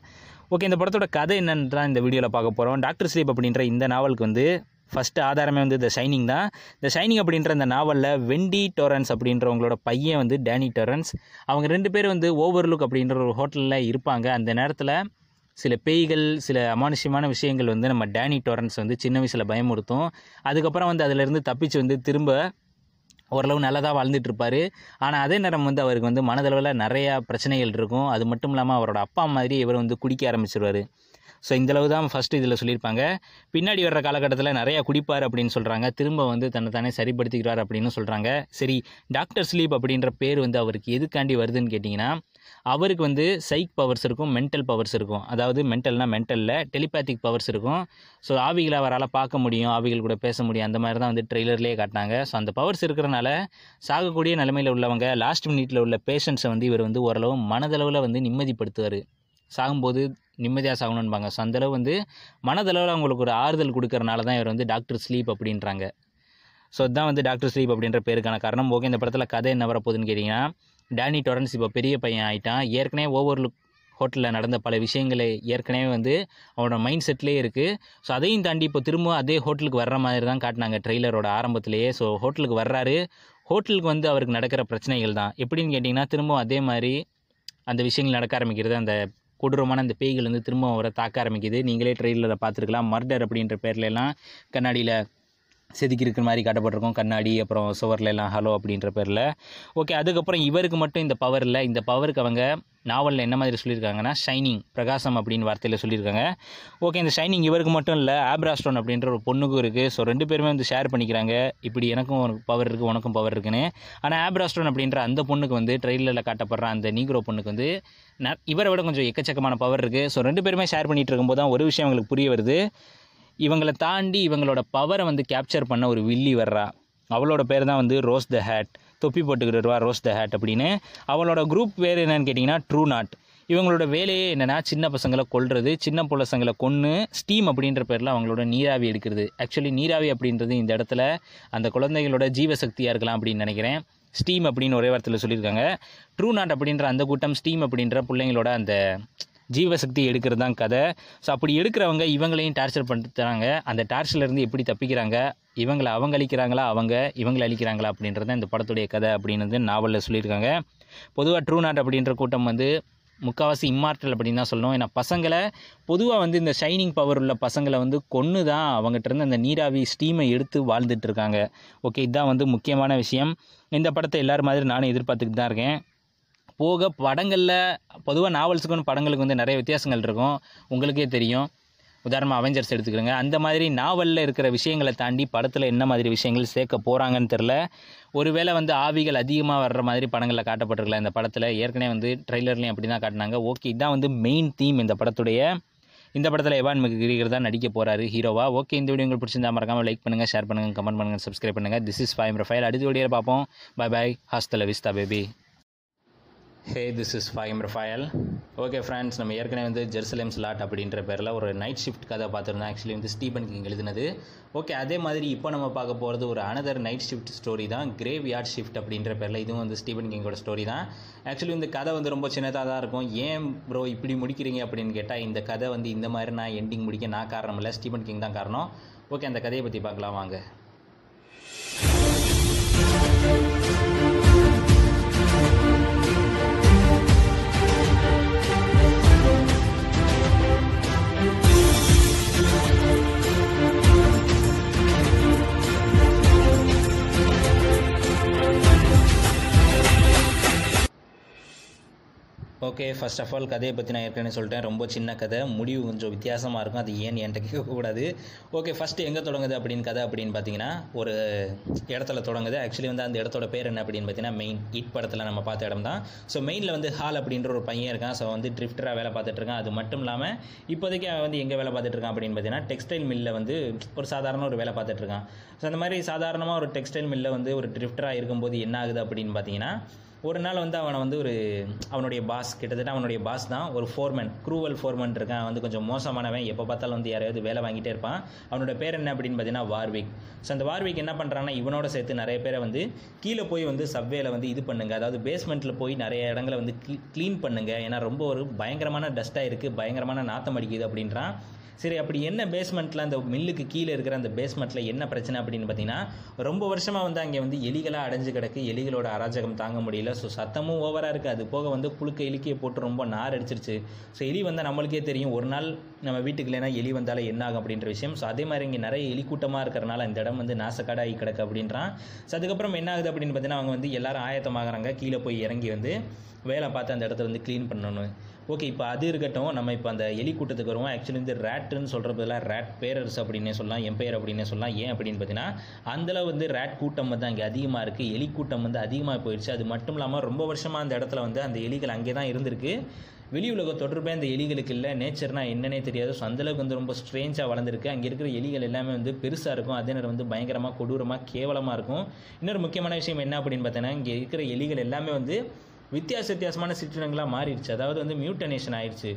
ஓகே இந்த படத்தோட கதை என்னன்னு தான் இந்த வீடியோவில் பார்க்க போகிறோம் டாக்டர் ஸ்லீப் அப்படின்ற இந்த நாவலுக்கு வந்து ஃபஸ்ட்டு ஆதாரமே வந்து த ஷைனிங் தான். த ஷைனிங் அப்படின்ற அந்த நாவலில் வெண்டி டொரன்ஸ் அப்படின்றவங்களோட பையன் வந்து டேனி டொரன்ஸ் அவங்க ரெண்டு பேரும் வந்து ஓவர்லுக் அப்படின்ற ஒரு ஹோட்டலில் இருப்பாங்க. அந்த நேரத்தில் சில பேய்கள் சில அமானுஷ்யமான விஷயங்கள் வந்து நம்ம டேனி டொரன்ஸ் வந்து சின்ன வயசில் பயமுறுத்தும். அதுக்கப்புறம் வந்து அதிலிருந்து தப்பிச்சு வந்து திரும்ப ஓரளவு நல்லதாக வாழ்ந்துட்டு இருப்பார். ஆனால் அதே நேரம் வந்து அவருக்கு வந்து மனதளவில் நிறையா பிரச்சனைகள் இருக்கும். அது மட்டும் இல்லாமல் அவரோட அப்பா மாதிரி இவர் வந்து குடிக்க ஆரம்பிச்சிருவார். ஸோ இந்தளவு தான் ஃபஸ்ட்டு இதில் சொல்லியிருப்பாங்க. பின்னாடி வர்ற காலகட்டத்தில் நிறையா குடிப்பார் அப்படின்னு சொல்கிறாங்க திரும்ப வந்து தன்னை தானே சரிப்படுத்திக்கிறார் அப்படின்னு சொல்கிறாங்க சரி டாக்டர் ஸ்லீப் அப்படின்ற பேர் வந்து அவருக்கு எதுக்காண்டி வருதுன்னு கேட்டிங்கன்னா அவருக்கு வந்து சைக் பவர்ஸ் இருக்கும் மென்டல் பவர்ஸ் இருக்கும். அதாவது மென்டல்னால் மென்டலில் டெலிபேத்திக் பவர்ஸ் இருக்கும். ஸோ ஆவிகளை அவரால் பார்க்க முடியும் ஆவிகள் கூட பேச முடியும். அந்த மாதிரி தான் வந்து ட்ரெய்லர்லேயே காட்டினாங்க. ஸோ அந்த பவர்ஸ் இருக்கிறனால சாகக்கூடிய நிலைமையில் உள்ளவங்க லாஸ்ட் மினிட்டில் உள்ள பேஷண்ட்ஸை வந்து இவர் வந்து ஓரளவு மனதளவில் வந்து நிம்மதிப்படுத்துவார். சாகும்போது நிம்மதியாக சாகணும்பாங்க. ஸோ அந்தளவு வந்து மனதளவில் அவங்களுக்கு ஒரு ஆறுதல் கொடுக்கறனால தான் இவர் வந்து டாக்டர் ஸ்லீப் அப்படின்றாங்க. ஸோ இதுதான் வந்து டாக்டர் ஸ்லீப் அப்படின்ற பேருக்கான காரணம். ஓகே இந்த படத்தில் கதை என்ன வரப்போகுதுன்னு கேட்டிங்கன்னா டேனி டொரன்ஸ் இப்போ பெரிய பையன் ஆகிட்டான் ஏற்கனவே ஓவர்லுக் ஹோட்டலில் நடந்த பல விஷயங்களை ஏற்கனவே வந்து அவனோட மைண்ட் செட்லேயே இருக்குது ஸோ அதையும் தாண்டி இப்போ திரும்ப அதே ஹோட்டலுக்கு வர்ற மாதிரி தான் காட்டினாங்க ட்ரெய்லரோட ஆரம்பத்திலேயே. ஸோ ஹோட்டலுக்கு வர்றாரு. ஹோட்டலுக்கு வந்து அவருக்கு நடக்கிற பிரச்சனைகள் தான். எப்படின்னு கேட்டிங்கன்னா திரும்பவும் அதே மாதிரி அந்த விஷயங்கள் நடக்க ஆரம்பிக்கிறது அந்த கொடூரமான அந்த பேய்கள் வந்து திரும்ப அவரை தாக்க ஆரம்பிக்குது. நீங்களே ட்ரெயிலரில் பார்த்துருக்கலாம். மர்டர் அப்படின்ற பேர்லலாம் கண்ணாடியில் செதுக்கி இருக்கிற மாதிரி காட்டப்பட்டிருக்கும். கண்ணாடி அப்புறம் சுவர்ல எல்லாம் ஹலோ அப்படின்ற பேரில். ஓகே அதுக்கப்புறம் இவருக்கு மட்டும் இந்த பவர் இல்லை. இந்த பவருக்கு அவங்க நாவலில் என்ன மாதிரி சொல்லியிருக்காங்கன்னா ஷைனிங் பிரகாசம் அப்படின்னு வார்த்தையில் சொல்லியிருக்காங்க. ஓகே இந்த ஷைனிங் இவருக்கு மட்டும் இல்லை ஆப்ராஸ்டோன் அப்படின்ற ஒரு பொண்ணுக்கும் இருக்குது ஸோ ரெண்டு பேருமே வந்து ஷேர் பண்ணிக்கிறாங்க. இப்படி எனக்கும் பவர் இருக்குது உனக்கும் பவர் இருக்குன்னு. ஆனால் ஆப்ராஸ்டோன் அப்படின்ற அந்த பொண்ணுக்கு வந்து ட்ரெயிலரில் காட்டப்படுற அந்த நீக்ரோ பொண்ணுக்கு வந்து இவரை விட கொஞ்சம் எக்கச்சக்கமான பவர் இருக்குது ஸோ ரெண்டு பேருமே ஷேர் பண்ணிகிட்டு இருக்கும்போது தான் ஒரு விஷயம் அவங்களுக்கு புரிய வருது. இவங்களை தாண்டி இவங்களோட பவரை வந்து கேப்சர் பண்ண ஒரு வில்லி வர்றா. அவளோட பேர் தான் வந்து ரோஸ் த ஹேட் தொப்பி போட்டுக்கிட்டுருவா ரோஸ் த ஹேட் அப்படின்னு. அவளோட குரூப் பேர் என்னன்னு கேட்டிங்கன்னா ட்ரூ நாட் இவங்களோட வேலையே என்னென்னா சின்ன பசங்களை கொல்றது சின்ன பசங்களை கொன்று ஸ்டீம் அப்படின்ற பேரில் அவங்களோட நீராவி எடுக்கிறது. ஆக்சுவலி நீராவி அப்படின்றது இந்த இடத்துல அந்த குழந்தைகளோட ஜீவசக்தியாக இருக்கலாம் அப்படின்னு நினைக்கிறேன். ஸ்டீம் அப்படின்னு ஒரே வார்த்தையில் சொல்லியிருக்காங்க. ட்ரூ நாட் அப்படின்ற அந்த கூட்டம் ஸ்டீம் அப்படின்ற பிள்ளைங்களோட அந்த ஜீவசக்தி எடுக்கிறது தான் கதை. ஸோ அப்படி எடுக்கிறவங்க இவங்களையும் டார்ச்சர் பண்ணுறாங்க அந்த டார்ச்சர்லேருந்து எப்படி தப்பிக்கிறாங்க? இவங்களை அவங்க அழிக்கிறாங்களா? அவங்க இவங்களை அழிக்கிறாங்களா? அப்படின்றது தான் இந்த படத்துடைய கதை அப்படின்னு நாவலில் சொல்லியிருக்காங்க. பொதுவாக ட்ரூ நாட் அப்படின்ற கூட்டம் வந்து முக்கால்வாசி இம்மார்டல் அப்படின்னு தான் சொல்லணும். ஏன்னா பசங்களை பொதுவாக வந்து இந்த ஷைனிங் பவர் உள்ள பசங்களை வந்து கொன்று தான் அவங்ககிட்ட இருந்து அந்த நீராவி ஸ்டீமை எடுத்து வாழ்ந்துட்டு இருக்காங்க. ஓகே இதுதான் வந்து முக்கியமான விஷயம். இந்த படத்தை எல்லாரும் மாதிரி நானும் எதிர்பார்த்துக்கிட்டு தான் இருக்கேன். போக படங்களில் பொதுவாக நாவல்ஸுக்கும் படங்களுக்கு வந்து நிறைய வித்தியாசங்கள் இருக்கும். உங்களுக்கே தெரியும். உதாரணமாக அவெஞ்சர்ஸ் எடுத்துக்கிறோங்க. அந்த மாதிரி நாவலில் இருக்கிற விஷயங்களை தாண்டி படத்தில் என்ன மாதிரி விஷயங்கள் சேர்க்க போகிறாங்கன்னு தெரில ஒருவேளை வந்து ஆவிகள் அதிகமாக வர்ற மாதிரி படங்களில் காட்டப்பட்டிருக்கல இந்த படத்தில். ஏற்கனவே வந்து ட்ரெய்லர்லையும் அப்படி தான் காட்டினாங்க. ஓகே இதான் வந்து மெயின் தீம் இந்த படத்துடைய. இந்த படத்தில் எவான் மெக்கிரிகர் தான் நடிக்க போகிறாரு ஹீரோவா ஓகே இந்த வீடியோ உங்களுக்கு பிடிச்சிருந்தா மறக்காமல் லைக் பண்ணுங்கள் ஷேர் பண்ணுங்கள் கமெண்ட் பண்ணுங்கள் சப்ஸ்கிரைப் பண்ணுங்கள் திஸ் இஸ் ஃபைவ் ஃபைல் அடுத்த வீடியோவில் பார்ப்போம். Bye bye hasta la vista baby hey this is Faheem Rafael okay friends நம்ம ஏற்கனவே வந்து ஜெருசலேம் ஸ்லாட் அப்படின்ற பேரில் ஒரு நைட் ஷிஃப்ட் கதை பார்த்துருந்தோம். ஆக்சுவலி வந்து ஸ்டீபன் கிங் எழுதினது. ஓகே அதே மாதிரி இப்போ நம்ம பார்க்க போகிறது ஒரு அனதர் நைட் ஷிஃப்ட் ஸ்டோரி தான். கிரேவ் யார்ட் ஷிஃப்ட் அப்படின்ற பேரில் இதுவும் வந்து ஸ்டீபன் கிங்கோட ஸ்டோரி தான். ஆக்சுவலி இந்த கதை வந்து ரொம்ப சின்னதாக தான் இருக்கும். ஏன் ப்ரோ இப்படி முடிக்கிறீங்க அப்படின்னு கேட்டால் இந்த கதை வந்து இந்த மாதிரி நான் எண்டிங் முடிக்க நான் காரணம் இல்லை. ஸ்டீபன் கிங் தான் காரணம். ஓகே அந்த கதையை பற்றி பார்க்கலாம் வாங்க. ஓகே ஃபர்ஸ்ட் ஆஃப் ஆல் கதையை பற்றி நான் ஏற்கனவே சொல்லிட்டேன். ரொம்ப சின்ன கதை. முடிவு கொஞ்சம் வித்தியாசமாக இருக்கும். அது ஏன்னு என்கிட்ட கேட்கக்கூடாது? ஓகே ஃபஸ்ட்டு எங்கே தொடங்குது அப்படின்னு கதை அப்படின்னு பார்த்தீங்கன்னா ஒரு இடத்துல தொடங்குது. ஆக்சுவலி வந்து அந்த இடத்தோட பேர் என்ன அப்படின்னு பார்த்தீங்கன்னா மெயின் இட் படத்தில் நம்ம பார்த்த இடம் தான் ஸோ மெயினில் வந்து ஹால் அப்படின்ற ஒரு பையன் இருக்கான். ஸோ வந்து ட்ரிஃப்டராக வேலை பார்த்துட்டு இருக்கான். அது மட்டும் இல்லாமல் இப்போதைக்கு அவன் வந்து எங்கே வேலை பார்த்துட்டு இருக்கான் அப்படின்னு பார்த்தீங்கன்னா டெக்ஸ்டைல் மில்லில் வந்து ஒரு சாதாரண ஒரு வேலை பார்த்துட்டு இருக்கான். ஸோ அந்த மாதிரி சாதாரணமாக ஒரு டெக்ஸ்டைல் மில்லில் வந்து ஒரு ட்ரிஃப்டராக இருக்கும்போது என்ன ஆகுது அப்படின்னு பார்த்தீங்கன்னா ஒரு நாள் வந்து அவனை வந்து ஒரு அவனுடைய பாஸ் கிட்டத்தட்ட அவனுடைய பாஸ் தான் ஒரு ஃபோர்மேன் க்ரூவல் ஃபோர்மேன் இருக்கான். வந்து கொஞ்சம் மோசமானவன். எப்போ பார்த்தாலும் வந்து யாரையாவது வேலை வாங்கிட்டே இருப்பான். அவனோட பேர் என்ன அப்படின்னு பார்த்தீங்கன்னா வார்விக். ஸோ அந்த வார்விக் என்ன பண்ணுறான்னா இவனோட சேர்த்து நிறைய பேரை வந்து கீழே போய் வந்து சப்வேல வந்து இது பண்ணுங்க. அதாவது பேஸ்மெண்ட்டில் போய் நிறைய இடங்களை வந்து க்ளீன் பண்ணுங்க. ஏன்னா ரொம்ப ஒரு பயங்கரமான டஸ்ட்டாக இருக்குது பயங்கரமான நாத்தம் அடிக்குது அப்படின்றான். சரி அப்படி என்ன பேஸ்மெண்ட்டில் அந்த மில்லுக்கு கீழே இருக்கிற அந்த பேஸ்மெண்ட்டில் என்ன பிரச்சனை அப்படின்னு பார்த்தீங்கன்னா ரொம்ப வருஷமாக வந்து அங்கே வந்து எலிகளாக அடைஞ்சு கிடக்கு. எலிகளோட அராஜகம் தாங்க முடியல. ஸோ சத்தமும் ஓவராக இருக்குது அது போக வந்து புழுக்க எலிக்கையை போட்டு ரொம்ப நார் அடிச்சிருச்சு. ஸோ எலி வந்தால் நம்மளுக்கே தெரியும். ஒரு நாள் நம்ம வீட்டுக்கு இல்லைனா எலி வந்தாலே என்ன ஆகும் அப்படின்ற விஷயம். ஸோ அதே மாதிரி இங்கே நிறைய எலி கூட்டமாக இருக்கிறனால இந்த இடம் வந்து நாசக்காடாகி கிடக்கு அப்படின்றான். ஸோ அதுக்கப்புறம் என்ன ஆகுது அப்படின்னு பார்த்தீங்கன்னா அவங்க வந்து எல்லாரும் ஆயத்தமாகறாங்க. கீழே போய் இறங்கி வந்து வேலை பார்த்து அந்த இடத்த வந்து க்ளீன் பண்ணணும். ஓகே இப்போ அது இருக்கட்டும் நம்ம இப்போ அந்த எலி கூட்டத்துக்கு வருவோம். ஆக்சுவலி வந்து ரேட்டுன்னு சொல்கிற பதிலாக ரேட் பேரர்ஸ் அப்படின்னே சொல்லலாம் எம்பையர் அப்படின்னே சொல்லலாம். ஏன் அப்படின்னு பார்த்தீங்கன்னா அந்தளவு வந்து ரேட் கூட்டம் வந்து அங்கே அதிகமாக இருக்குது எலி கூட்டம் வந்து அதிகமாக போயிடுச்சு அது மட்டும் இல்லாமல் ரொம்ப வருஷமாக அந்த இடத்துல வந்து அந்த எலிகள் அங்கே தான் இருந்திருக்கு. வெளி உலக தொடர்பே அந்த எலிகளுக்கு இல்லை. நேச்சர்னா என்னன்னே தெரியாது. ஸோ அந்தளவுக்கு வந்து ரொம்ப ஸ்ட்ரேஞ்சாக வளர்ந்துருக்கு. அங்கே இருக்கிற எலிகள் எல்லாமே வந்து பெருசாக இருக்கும். அதே நேரம் வந்து பயங்கரமாக கொடூரமாக கேவலமாக இருக்கும். இன்னொரு முக்கியமான விஷயம் என்ன அப்படின்னு பார்த்தீங்கன்னா இங்கே இருக்கிற எலிகள் எல்லாமே வந்து வித்தியாச வித்தியாசமான சிற்றினங்களாக மாறிடுச்சு. அதாவது வந்து மியூட்டனேஷன் ஆயிடுச்சு.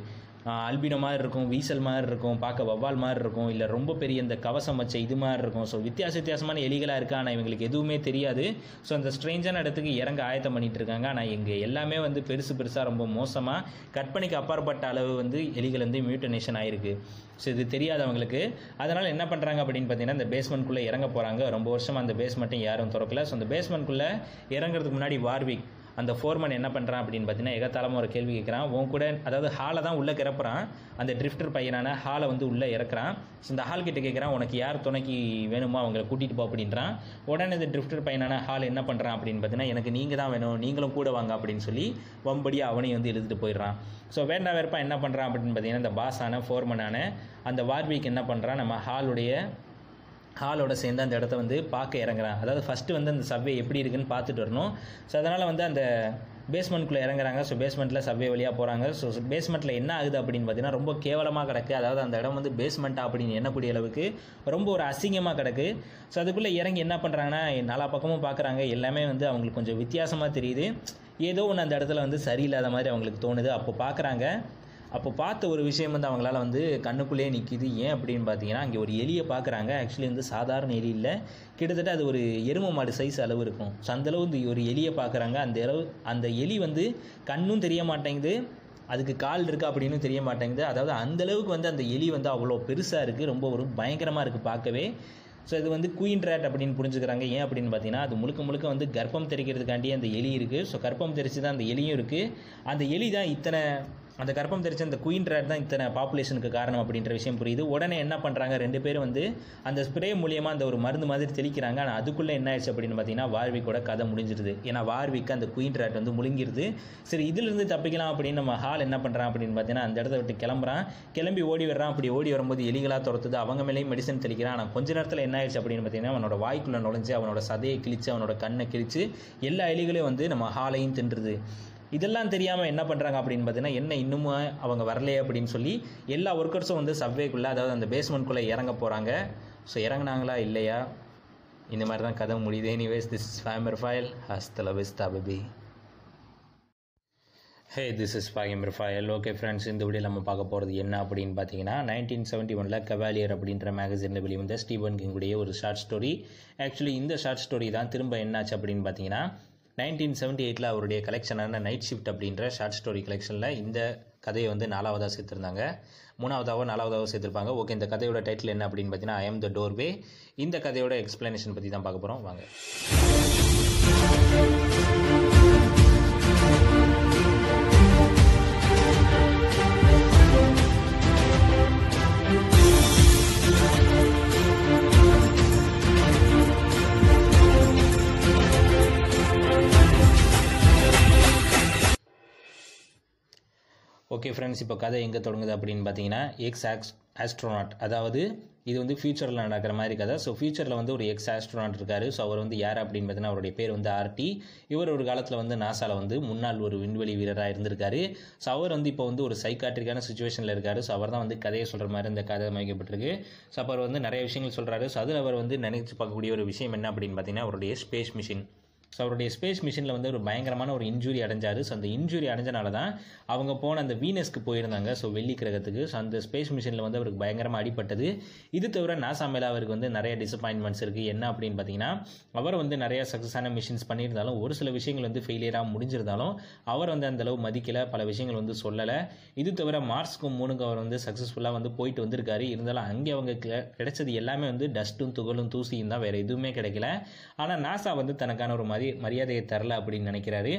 அல்பினோ மாதிரி இருக்கும் வீசல் மாதிரி இருக்கும் பார்க்க வவ்வால் மாதிரி இருக்கும் இல்லை ரொம்ப பெரிய இந்த கவசம் வச்ச இது மாதிரி இருக்கும். ஸோ வித்தியாச வித்தியாசமான எலிகளாக இருக்குது ஆனால் இவங்களுக்கு எதுவுமே தெரியாது. ஸோ அந்த ஸ்ட்ரேஞ்சான இடத்துக்கு இறங்க ஆயத்தம் பண்ணிட்டு இருக்காங்க. ஆனால் இங்கே எல்லாமே வந்து பெருசு பெருசாக ரொம்ப மோசமாக கற்பனைக்கு அப்பாற்பட்ட அளவு வந்து எலிகள் வந்து மியூட்டனேஷன் ஆயிருக்கு. ஸோ இது தெரியாதவங்களுக்கு அதனால் என்ன பண்ணுறாங்க அப்படின்னு பார்த்தீங்கன்னா இந்த பேஸ்மெண்ட்குள்ளே இறங்க போகிறாங்க ரொம்ப வருஷமாக அந்த பேஸ்மெண்ட்டையும் யாரும் திறக்கல. ஸோ அந்த பேஸ்மெண்ட்குள்ளே இறங்குறதுக்கு முன்னாடி வார்விக் அந்த ஃபோர்மன் என்ன பண்ணுறான் அப்படின்னு பார்த்தீங்கன்னா எகத்தாலமாக ஒரு கேள்வி கேட்குறான். உன் கூட அதாவது ஹாலை தான் உள்ளே கிறப்புறான் அந்த ட்ரிஃப்டர் பையனான ஹாலை வந்து உள்ளே இறக்குறான். ஸோ இந்த ஹால் கிட்ட கேட்குறான் உனக்கு யார் துணைக்கு வேணுமோ? அவங்கள கூட்டிகிட்டு போ அப்படின்றான். உடனே இந்த ட்ரிஃப்டர் பையனான ஹால் என்ன பண்ணுறான் அப்படின்னு பார்த்தீங்கன்னா எனக்கு நீங்கள் தான் வேணும். நீங்களும் கூட வாங்க அப்படின்னு சொல்லி வம்படியாக அவனையும் வந்து இழுத்துட்டு போயிடுறான். ஸோ வேண்டா வெறுப்பா என்ன பண்ணுறான் அப்படின்னு பார்த்தீங்கன்னா இந்த பாஸான ஃபோர்மனான அந்த வார்விக் என்ன பண்ணுறான் நம்ம ஹாலுடைய ஹாலோட சேர்ந்து அந்த இடத்த வந்து பார்க்க இறங்குறான் அதாவது ஃபஸ்ட்டு வந்து அந்த சவ்வே எப்படி இருக்குன்னு பார்த்துட்டு வரணும். ஸோ அதனால் வந்து அந்த பேஸ்மெண்ட்குள்ளே இறங்குறாங்க. ஸோ பேஸ்மெண்ட்டில் சவ்வே வழியாக போகிறாங்க ஸோ பேஸ்மெண்ட்டில் என்ன ஆகுது அப்படின்னு பார்த்தீங்கன்னா ரொம்ப கேவலமாக கிடக்கு. அதாவது அந்த இடம் வந்து பேஸ்மெண்ட்டா அப்படின்னு எண்ணக்கூடிய அளவுக்கு ரொம்ப ஒரு அசிங்கமாக கிடக்கு. ஸோ அதுக்குள்ளே இறங்கி என்ன பண்ணுறாங்கன்னா நாலா பக்கமும் பார்க்குறாங்க. எல்லாமே வந்து அவங்களுக்கு கொஞ்சம் வித்தியாசமாக தெரியுது. ஏதோ ஒன்று அந்த இடத்துல வந்து சரியில்லாத மாதிரி அவங்களுக்கு தோணுது. அப்போ பார்க்குறாங்க. அப்போ பார்த்த ஒரு விஷயம் வந்து அவங்களால வந்து கண்ணுக்குள்ளேயே நிற்கிது ஏன் அப்படின்னு பார்த்தீங்கன்னா அங்கே ஒரு எலியை பார்க்குறாங்க. ஆக்சுவலி வந்து சாதாரண எலி இல்லை. கிட்டத்தட்ட அது ஒரு எரும மாடு சைஸ் அளவு இருக்கும். ஸோ அந்தளவு இந்த ஒரு எலியை பார்க்குறாங்க. அந்த அளவு அந்த எலி வந்து கண்ணும் தெரிய மாட்டேங்குது. அதுக்கு கால் இருக்குது அப்படின்னு தெரிய மாட்டேங்குது. அதாவது அந்த அளவுக்கு வந்து அந்த எலி வந்து அவ்வளோ பெருசாக இருக்குது ரொம்ப ஒரு பயங்கரமாக இருக்குது பார்க்கவே. ஸோ இது வந்து குயின் ரேட் அப்படின்னு புரிஞ்சுக்கிறாங்க. ஏன் அப்படின்னு பார்த்தீங்கன்னா அது முழுக்க முழுக்க வந்து கர்ப்பம் தெரிக்கிறதுக்காண்டி அந்த எலி இருக்குது ஸோ கர்ப்பம் தெரிச்சு தான் அந்த எலியும் இருக்குது அந்த எலி தான் இத்தனை அந்த கர்ப்பம் தெரிச்ச அந்த குயின் ரேட் தான் இத்தனை பாப்புலேஷனுக்கு காரணம் அப்படின்ற விஷயம் புரியுது. உடனே என்ன பண்ணுறாங்க ரெண்டு பேரும் வந்து அந்த ஸ்ப்ரே மூலியமாக அந்த ஒரு மருந்து மாதிரி தெளிக்கிறாங்க. ஆனால் அதுக்குள்ளே என்ன ஆயிடுச்சு அப்படின்னு பார்த்தீங்கன்னா வார்விக்கோட கதை முடிஞ்சிருது. ஏன்னா வார்விக்கு அந்த குயின் ரேட் வந்து முழுங்கிருது. சரி இதிலிருந்து தப்பிக்கலாம் அப்படின்னு நம்ம ஹால் என்ன பண்ணுறான் அப்படின்னு பார்த்தீங்கன்னா அந்த இடத்த விட்டு கிளம்புறான். கிளம்பி ஓடி வர்றான். அப்படி ஓடி வரும்போது எலிகளாக துரத்துது. அவங்க மேலேயும் மெடிசன் தெளிக்கிறான். ஆனால் கொஞ்ச நேரத்தில் என்ன ஆயிடுச்சு அப்படின்னு பார்த்தீங்கன்னா அவனோட வாய்க்குள்ளே நுழைஞ்சு அவனோட சதையை கிழிச்சு அவனோட கண்ணை கிழிச்சு எல்லா எலிகளையும் வந்து நம்ம ஹாலையும் தின்றுது. இதெல்லாம் தெரியாமல் என்ன பண்ணுறாங்க அப்படின்னு பார்த்தீங்கன்னா என்ன இன்னமும் அவங்க வரலையே அப்படின்னு சொல்லி எல்லா ஒர்க்கர்ஸும் வந்து சவ்வேக்குள்ளே அதாவது அந்த பேஸ்மெண்ட்குள்ளே இறங்க போகிறாங்க ஸோ இறங்குனாங்களா? இல்லையா? இந்த மாதிரி தான் கதை முடியுது. Anyways this is Faheem Rafael hasta la vista baby hey this is Faheem Rafael okay friends இந்த வீடியோ நம்ம பார்க்க போகிறது என்ன அப்படின்னு பார்த்தீங்கன்னா நைன்டீன் செவன்ட்டி ஒனில் கவாலியர் அப்படின்ற மேகசினில் வெளிவந்த ஸ்டீவன் கிங்குடைய ஒரு ஷார்ட் ஸ்டோரி ஆக்சுவலி இந்த ஷார்ட் ஸ்டோரி தான் திரும்ப என்னாச்சு அப்படின்னு பார்த்தீங்கன்னா நைன்டீன் செவன்ட்டி எயிட்டில் அவருடைய கலெக்ஷனான நைட் ஷிஃப்ட் அப்படின்ற ஷார்ட் ஸ்டோரி கலெக்ஷனில் இந்த கதையை வந்து நாலாவதாக சேர்த்துருந்தாங்க. மூணாவதாவோ நாலாவதாவோ சேர்த்துருப்பாங்க. ஓகே இந்த கதையோட டைட்டில் என்ன அப்படின்னு பார்த்தீங்கன்னா ஐ எம் த டோர்வே இந்த கதையோட எக்ஸ்பிளனேஷன் பற்றி தான் பார்க்க போகிறோம் வாங்க. ஓகே ஃப்ரெண்ட்ஸ் இப்போ கதை எங்கே தொடங்குது அப்படின்னு பார்த்தீங்கன்னா எக்ஸ் ஆக்ஸ் ஆஸ்ட்ரோனாட் அதாவது இது வந்து ஃபியூச்சரில் நடக்கிற மாதிரி கதை. ஸோ ஃபியூச்சரில் வந்து ஒரு எக்ஸ் ஆஸ்ட்ரோனாட் இருக்கார். ஸோ அவர் வந்து யார் அப்படின்னு பார்த்தீங்கன்னா அவருடைய பேர் வந்து ஆர்டி இவர் ஒரு காலத்தில் வந்து நாசாவில் வந்து முன்னாள் ஒரு விண்வெளி வீரராக இருந்திருக்காரு. ஸோ அவர் வந்து இப்போ வந்து ஒரு சைக்காட்ரிக்கான சுச்சுவேஷனில் இருக்கார். ஸோ அவர் தான் வந்து கதையை சொல்கிற மாதிரி இந்த கதை அமைக்கப்பட்டிருக்கு. ஸோ அப்போ அவர் வந்து நிறைய விஷயங்கள் சொல்கிறாரு ஸோ அதில் அவர் வந்து நினைச்சு பார்க்கக்கூடிய ஒரு விஷயம் என்ன அப்படின்னு பார்த்தீங்கன்னா அவருடைய ஸ்பேஸ் மிஷின் ஸோ அவருடைய ஸ்பேஸ் மிஷினில் வந்து ஒரு பயங்கரமான ஒரு இன்ஜுரி அடைஞ்சார். ஸோ அந்த இன்ஜுரி அடைஞ்சனால தான் அவங்க போன அந்த வீனஸ்க்கு போயிருந்தாங்க. ஸோ வெள்ளி கிரகத்துக்கு. ஸோ அந்த ஸ்பேஸ் மிஷினில் வந்து அவருக்கு பயங்கரமாக அடிப்பட்டது இது தவிர நாசா மேலே அவருக்கு வந்து நிறைய டிசப்பாயின்மெண்ட்ஸ் இருக்குது என்ன அப்படின்னு பார்த்தீங்கன்னா அவர் வந்து நிறைய சக்ஸஸான மிஷின்ஸ் பண்ணியிருந்தாலும் ஒரு சில விஷயங்கள் வந்து ஃபெயிலியராக முடிஞ்சிருந்தாலும் அவர் வந்து அந்த அளவு மதிக்கலை. பல விஷயங்கள் வந்து சொல்லலை. இது தவிர மார்ஸ்க்கும் மூணுக்கு அவர் வந்து சக்ஸஸ்ஃபுல்லாக வந்து போயிட்டு வந்திருக்காரு. இருந்தாலும் அங்கே அவங்க கிடைச்சது எல்லாமே வந்து டஸ்ட்டும் துகளும் தூசியும் தான். வேறு எதுவுமே கிடைக்கல. ஆனால் நாசா வந்து தனக்கான ஒரு மதி மரியாதையை தரல அப்படின்னு நினைக்கிறாரு.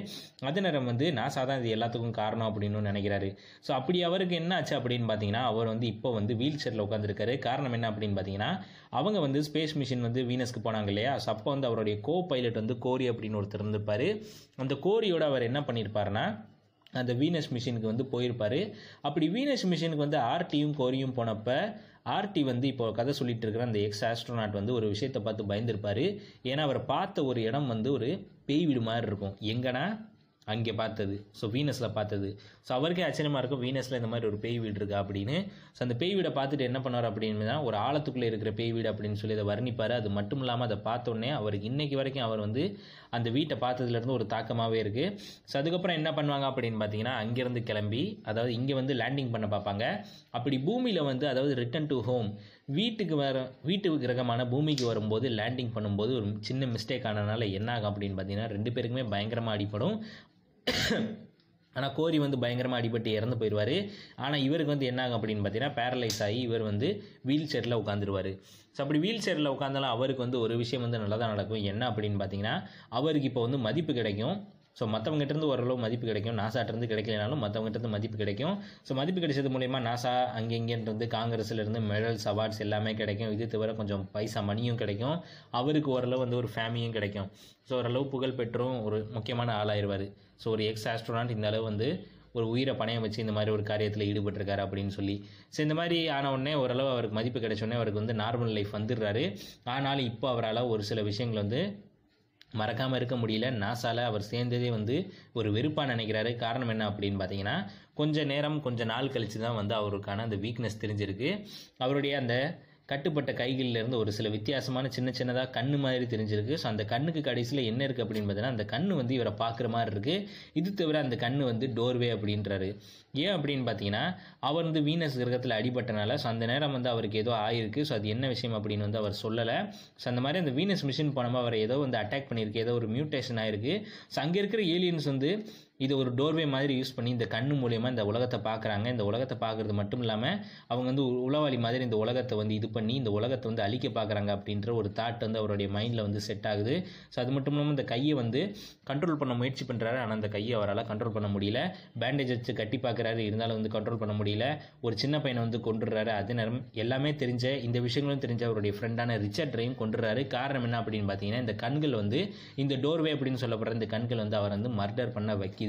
அதே நேரம் வந்து நாசா தான் இது எல்லாத்துக்கும் காரணம் அப்படின்னு நினைக்கிறாரு. ஸோ அப்படி அவருக்கு என்ன ஆச்சு அப்படின்னு பார்த்தீங்கன்னா அவர் வந்து இப்போ வந்து வீல் சேரில் உட்காந்துருக்காரு காரணம் என்ன அப்படின்னு பார்த்தீங்கன்னா அவங்க வந்து ஸ்பேஸ் மிஷின் வந்து வீனஸ்க்கு போனாங்க இல்லையா? ஸோ அப்போ வந்து அவருடைய கோ பைலட் வந்து கோரி அப்படின்னு ஒருத்தர் இருந்திருப்பார். அந்த கோரியோட அவர் என்ன பண்ணியிருப்பாருன்னா அந்த வீனஸ் மிஷினுக்கு வந்து போயிருப்பார். அப்படி வீனஸ் மிஷினுக்கு வந்து ஆர்டியும் கோரியும் போனப்போ ஆர்டி வந்து இப்போ கதை சொல்லிட்டு இருக்கிற அந்த எக்ஸ் ஆஸ்ட்ரோனாட் வந்து ஒரு விஷயத்தை பார்த்து பயந்துருப்பார். ஏன்னா அவர் பார்த்த ஒரு இடம் வந்து ஒரு பேய் வீடு மாதிரி இருக்கும். எங்கன்னா அங்கே பார்த்தது. ஸோ வீனஸில் பார்த்தது. ஸோ அவருக்கே ஆச்சரியமாக இருக்கும் வீனஸில் இந்த மாதிரி ஒரு பேய் வீடு இருக்கா அப்படின்னு. ஸோ அந்த பேய் வீடை பார்த்துட்டு என்ன பண்ணார் அப்படின்னா ஒரு ஆழத்துக்குள்ளே இருக்கிற பேய் வீடு அப்படின்னு சொல்லி அதை வர்ணிப்பார். அது மட்டும் இல்லாமல் அதை பார்த்தோன்னே அவருக்கு இன்றைக்கி வரைக்கும் அவர் வந்து அந்த வீட்டை பார்த்ததுலேருந்து ஒரு தாக்கமாகவே இருக்குது ஸோ அதுக்கப்புறம் என்ன பண்ணுவாங்க அப்படின்னு பார்த்தீங்கன்னா அங்கேருந்து கிளம்பி அதாவது இங்கே வந்து லேண்டிங் பண்ண பார்ப்பாங்க. அப்படி பூமியில் வந்து அதாவது ரிட்டன் டு ஹோம் வீட்டுக்கு வர வீட்டு கிரகமான பூமிக்கு வரும்போது லேண்டிங் பண்ணும்போது ஒரு சின்ன மிஸ்டேக் ஆனதுனால என்ன ஆகும் அப்படின்னு பார்த்தீங்கன்னா ரெண்டு பேருக்குமே பயங்கரமாக அடிப்படும் ஆனால் கோரி வந்து பயங்கரமாக அடிபட்டு இறந்து போயிடுவார். ஆனால் இவருக்கு வந்து என்ன ஆகும் அப்படின்னு பார்த்தீங்கன்னா பேரலைஸ் ஆகி இவர் வந்து வீல் சேரில் உட்காந்துருவார் ஸோ அப்படி வீல் சேரில் உட்காந்தாலும் அவருக்கு வந்து ஒரு விஷயம் வந்து நல்லா தான் நடக்கும். என்ன அப்படின்னு பார்த்தீங்கன்னா அவருக்கு இப்போ வந்து மதிப்பு கிடைக்கும். ஸோ மற்றவங்ககிட்டருந்து ஓரளவு மதிப்பு கிடைக்கும். நாசாட்டிருந்து கிடைக்கலனாலும் மற்றவங்ககிட்டருந்து மதிப்பு கிடைக்கும். ஸோ மதிப்பு கிடைச்சது மூலயமா நாசா அங்கே காங்கிரஸ்லேருந்து மெடல்ஸ் அவார்ட்ஸ் எல்லாமே கிடைக்கும். இது தவிர கொஞ்சம் பைசா மணியும் கிடைக்கும். அவருக்கு ஓரளவு வந்து ஒரு ஃபேமிலியும் கிடைக்கும். ஸோ ஓரளவு புகழ் பெற்றும் ஒரு முக்கியமான ஆளாயிருவார். ஸோ ஒரு எக்ஸ் ஆஸ்ட்ரோனாட் இந்த அளவு வந்து ஒரு உயிரை பணையம் வச்சு இந்த மாதிரி ஒரு காரியத்தில் ஈடுபட்டிருக்காரு அப்படின்னு சொல்லி. ஸோ இந்த மாதிரி ஆன உடனே ஓரளவு அவருக்கு மதிப்பு கிடைச்சோடனே அவருக்கு வந்து நார்மல் லைஃப் வந்துடுறாரு. ஆனாலும் இப்போ அவரால் ஒரு சில விஷயங்கள் வந்து மறக்காமல் இருக்க முடியல. நாசால அவர் சேர்ந்ததே வந்து ஒரு வெறுப்பாக நினைக்கிறாரு. காரணம் என்ன அப்படின்னு பார்த்தீங்கன்னா கொஞ்ச நேரம் கொஞ்சம் நாள் கழித்து தான் வந்து அவருக்கான அந்த வீக்னஸ் தெரிஞ்சிருக்கு. அவருடைய அந்த கட்டுப்பட்ட கைகளில் இருந்து ஒரு சில வித்தியாசமான சின்ன சின்னதாக கண்ணு மாதிரி தெரிஞ்சிருக்கு. ஸோ அந்த கண்ணுக்கு கடைசியில் என்ன இருக்குது அப்படின்னு பார்த்தீங்கன்னா அந்த கண்ணு வந்து இவரை பார்க்குற மாதிரி இருக்குது இது தவிர அந்த கண்ணு வந்து டோர்வே அப்படின்றாரு. ஏன் அப்படின்னு பார்த்தீங்கன்னா அவர் வந்து வீனஸ் கிரகத்தில் அடிபட்டனால ஸோ அந்த நேரம் வந்து அவருக்கு ஏதோ ஆயிருக்கு. ஸோ அது என்ன விஷயம் அப்படின்னு வந்து அவர் சொல்லலை. ஸோ அந்த மாதிரி அந்த வீனஸ் மிஷின் போனமாக அவர் ஏதோ வந்து அட்டாக் பண்ணியிருக்கு. ஏதோ ஒரு மியூட்டேஷன் ஆயிருக்கு. ஸோ அங்கே இருக்கிற ஏலியன்ஸ் வந்து இது ஒரு டோர்வே மாதிரி யூஸ் பண்ணி இந்த கண்ணு மூலயமா இந்த உலகத்தை பார்க்குறாங்க. இந்த உலகத்தை பார்க்குறது மட்டும் இல்லாமல் அவங்க வந்து உளவாளி மாதிரி இந்த உலகத்தை வந்து இது பண்ணி இந்த உலகத்தை வந்து அழிக்க பார்க்குறாங்க அப்படின்ற ஒரு தாட் வந்து அவருடைய மைண்டில் வந்து செட் ஆகுது. ஸோ அது மட்டும் இல்லாமல் இந்த கையை வந்து கண்ட்ரோல் பண்ண முயற்சி பண்ணுறாரு ஆனால் அந்த கையை அவரால் கண்ட்ரோல் பண்ண முடியல. பேண்டேஜ் வச்சு கட்டி பார்க்குறாரு. இருந்தாலும் வந்து கண்ட்ரோல் பண்ண முடியல. ஒரு சின்ன பையனை வந்து கொண்டுடுறாரு அது நேரம் எல்லாமே தெரிஞ்ச இந்த விஷயங்களும் தெரிஞ்ச அவருடைய ஃப்ரெண்டான ரிச்சர்ட்ரையும் கொண்டுறாரு காரணம் என்ன அப்படின்னு பார்த்தீங்கன்னா இந்த கண்கள் வந்து இந்த டோர்வே அப்படின்னு சொல்லப்படுற இந்த கண்கள் வந்து அவர் வந்து மர்டர் பண்ண வைக்கிது.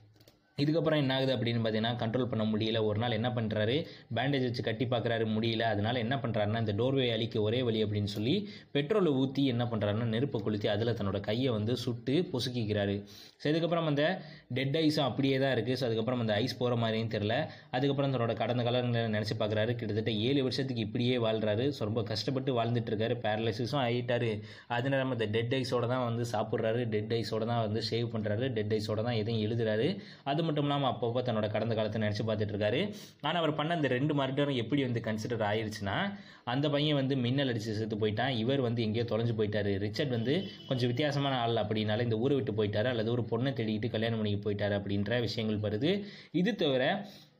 இதுக்கப்புறம் என்ன ஆகுது அப்படின்னு பார்த்தீங்கன்னா கண்ட்ரோல் பண்ண முடியல. ஒரு நாள் என்ன பண்ணுறாரு பேண்டேஜ் வச்சு கட்டி பார்க்குறாரு முடியல. அதனால் என்ன பண்ணுறாருன்னா இந்த டோர்வே அழிக்க ஒரே வழி அப்படின்னு சொல்லி பெட்ரோலை ஊற்றி என்ன பண்ணுறாருன்னா நெருப்பை கொளுத்தி அதில் தன்னோட கையை வந்து சுட்டு பொசுக்கிக்கிறாரு. ஸோ இதுக்கப்புறம் அந்த டெட் ஐஸும் அப்படியே தான் இருக்குது ஸோ அதுக்கப்புறம் அந்த ஐஸ் போகிற மாதிரியும் தெரில அதுக்கப்புறம் தன்னோட கடந்த காலங்களை நினச்சி பார்க்குறாரு. கிட்டத்தட்ட ஏழு வருஷத்துக்கு இப்படியே வாழ்கிறாரு ஸோ ரொம்ப கஷ்டப்பட்டு வாழ்ந்துட்டு இருக்காரு. பேரலைசிஸும் ஆகிட்டாரு அதனால நம்ம அந்த டெட் ஐஸோட தான் வந்து சாப்பிட்றாரு. டெட் ஐஸோட தான் வந்து சேவ் பண்ணுறாரு டெட் ஐஸோட தான் எதையும் எழுதுறாரு. அது மட்டும் இல்லாமல் அப்பப்போ தன்னோட கடந்த காலத்தை நினச்சி பார்த்துட்டு இருக்காரு. ஆனால் அவர் பண்ண அந்த ரெண்டு மர்டரும் எப்படி வந்து கன்சிடர் ஆயிடுச்சுன்னா அந்த பையன் வந்து மின்னல் அடித்து செத்து போயிட்டான். இவர் வந்து எங்கேயோ தொலைஞ்சு போயிட்டாரு. ரிச்சர்ட் வந்து கொஞ்சம் வித்தியாசமான ஆள் அப்படின்னால இந்த ஊரை விட்டு போயிட்டாரு அல்லது ஒரு பொண்ணை தேடிக்கிட்டு கல்யாணம் பண்ணிக்கு போயிட்டாரு அப்படின்ற விஷயங்கள் வருது. இது தவிர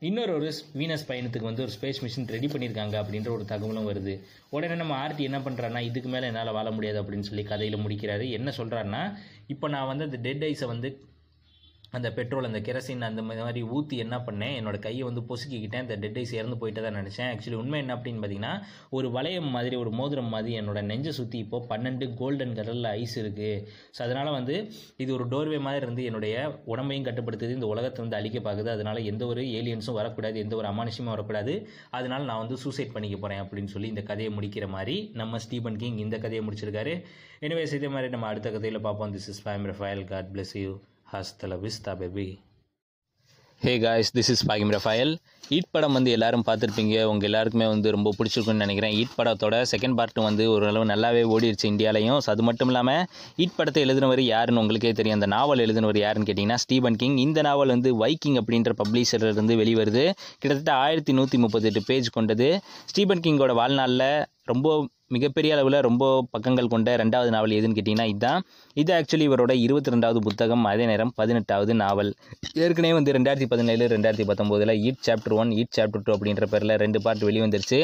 இன்னொரு ஒரு வீனஸ் பயணத்துக்கு வந்து ஒரு ஸ்பேஸ் மிஷின் ரெடி பண்ணியிருக்காங்க அப்படின்ற ஒரு தகவலும் வருது. உடனே நம்ம ஆர்டி என்ன பண்ணுறான்னா இதுக்கு மேலே என்னால் வாழ முடியாது அப்படின்னு சொல்லி கதையில் முடிக்கிறாரு. என்ன சொல்கிறாருன்னா இப்போ நான் வந்து அந்த டெட் ஐஸை வந்து அந்த பெட்ரோல் அந்த கெரசின் அந்த மாதிரி ஊற்றி என்ன பண்ணேன்? என்னோட கையை வந்து பொசுக்கிக்கிட்டேன். அந்த டெட் ஐஸ் இறந்து போயிட்டு தான் நினச்சேன். ஆக்சுவலி உண்மை என்ன அப்படின்னு பார்த்தீங்கன்னா ஒரு வளையம் மாதிரி ஒரு மோதிரம் மாதிரி என்னோட நெஞ்சை சுற்றி இப்போ பன்னெண்டு கோல்டன் கலரில் ஐஸ் இருக்குது ஸோ அதனால் வந்து இது ஒரு டோர்வே மாதிரி இருந்து என்னுடைய உடம்பையும் கட்டுப்படுத்துது. இந்த உலகத்தை வந்து அழிக்க பார்க்குது அதனால் எந்த ஒரு ஏலியன்ஸும் வரக்கூடாது. எந்த ஒரு அமானுஷமும் வரக்கூடாது. அதனால் நான் வந்து சூசைட் பண்ணிக்க போகிறேன் அப்படின்னு சொல்லி இந்த கதையை முடிக்கிற மாதிரி நம்ம ஸ்டீபன் கிங் இந்த கதையை முடிச்சிருக்காரு. எனிவேஸ் இதே மாதிரி நம்ம அடுத்த கதையில் பார்ப்போம். This is Faheem Rafael God bless you Hasta la baby. Hey guys this is Faheem Rafael It படம் வந்து எல்லாரும் பார்த்துருப்பீங்க. உங்கள் எல்லாருக்குமே வந்து ரொம்ப பிடிச்சிருக்குன்னு நினைக்கிறேன். ஈட் படத்தோட செகண்ட் பார்ட் வந்து ஓரளவு நல்லாவே ஓடிடுச்சு இந்தியாலையும். ஸோ அது மட்டும் இல்லாமல் ஈட் படத்தை எழுதினவர் யாருன்னு உங்களுக்கே தெரியும். அந்த நாவல் எழுதினவர் யாருன்னு கேட்டிங்கன்னா ஸ்டீபன் கிங். இந்த நாவல் வந்து வைக்கிங் அப்படின்ற பப்ளிஷர்லேருந்து வெளிவருது. கிட்டத்தட்ட ஆயிரத்தி நூற்றி முப்பத்தெட்டு பேஜ் கொண்டது. ஸ்டீபன் கிங்கோட வாழ்நாளில் ரொம்ப மிகப்பெரிய அளவில் ரொம்ப பக்கங்கள் கொண்ட ரெண்டாவது நாவல் எதுன்னு கேட்டிங்கன்னா இதுதான் இது ஆக்சுவலி இவரோட இருபத்தி ரெண்டாவது புத்தகம் அதே நேரம் பதினெட்டாவது நாவல். ஏற்கனவே வந்து ரெண்டாயிரத்தி பதினேழு ரெண்டாயிரத்தி பத்தொம்போதில் it chapter one it chapter two அப்படின்ற பேரில் ரெண்டு பார்ட் வெளிவந்துருச்சு.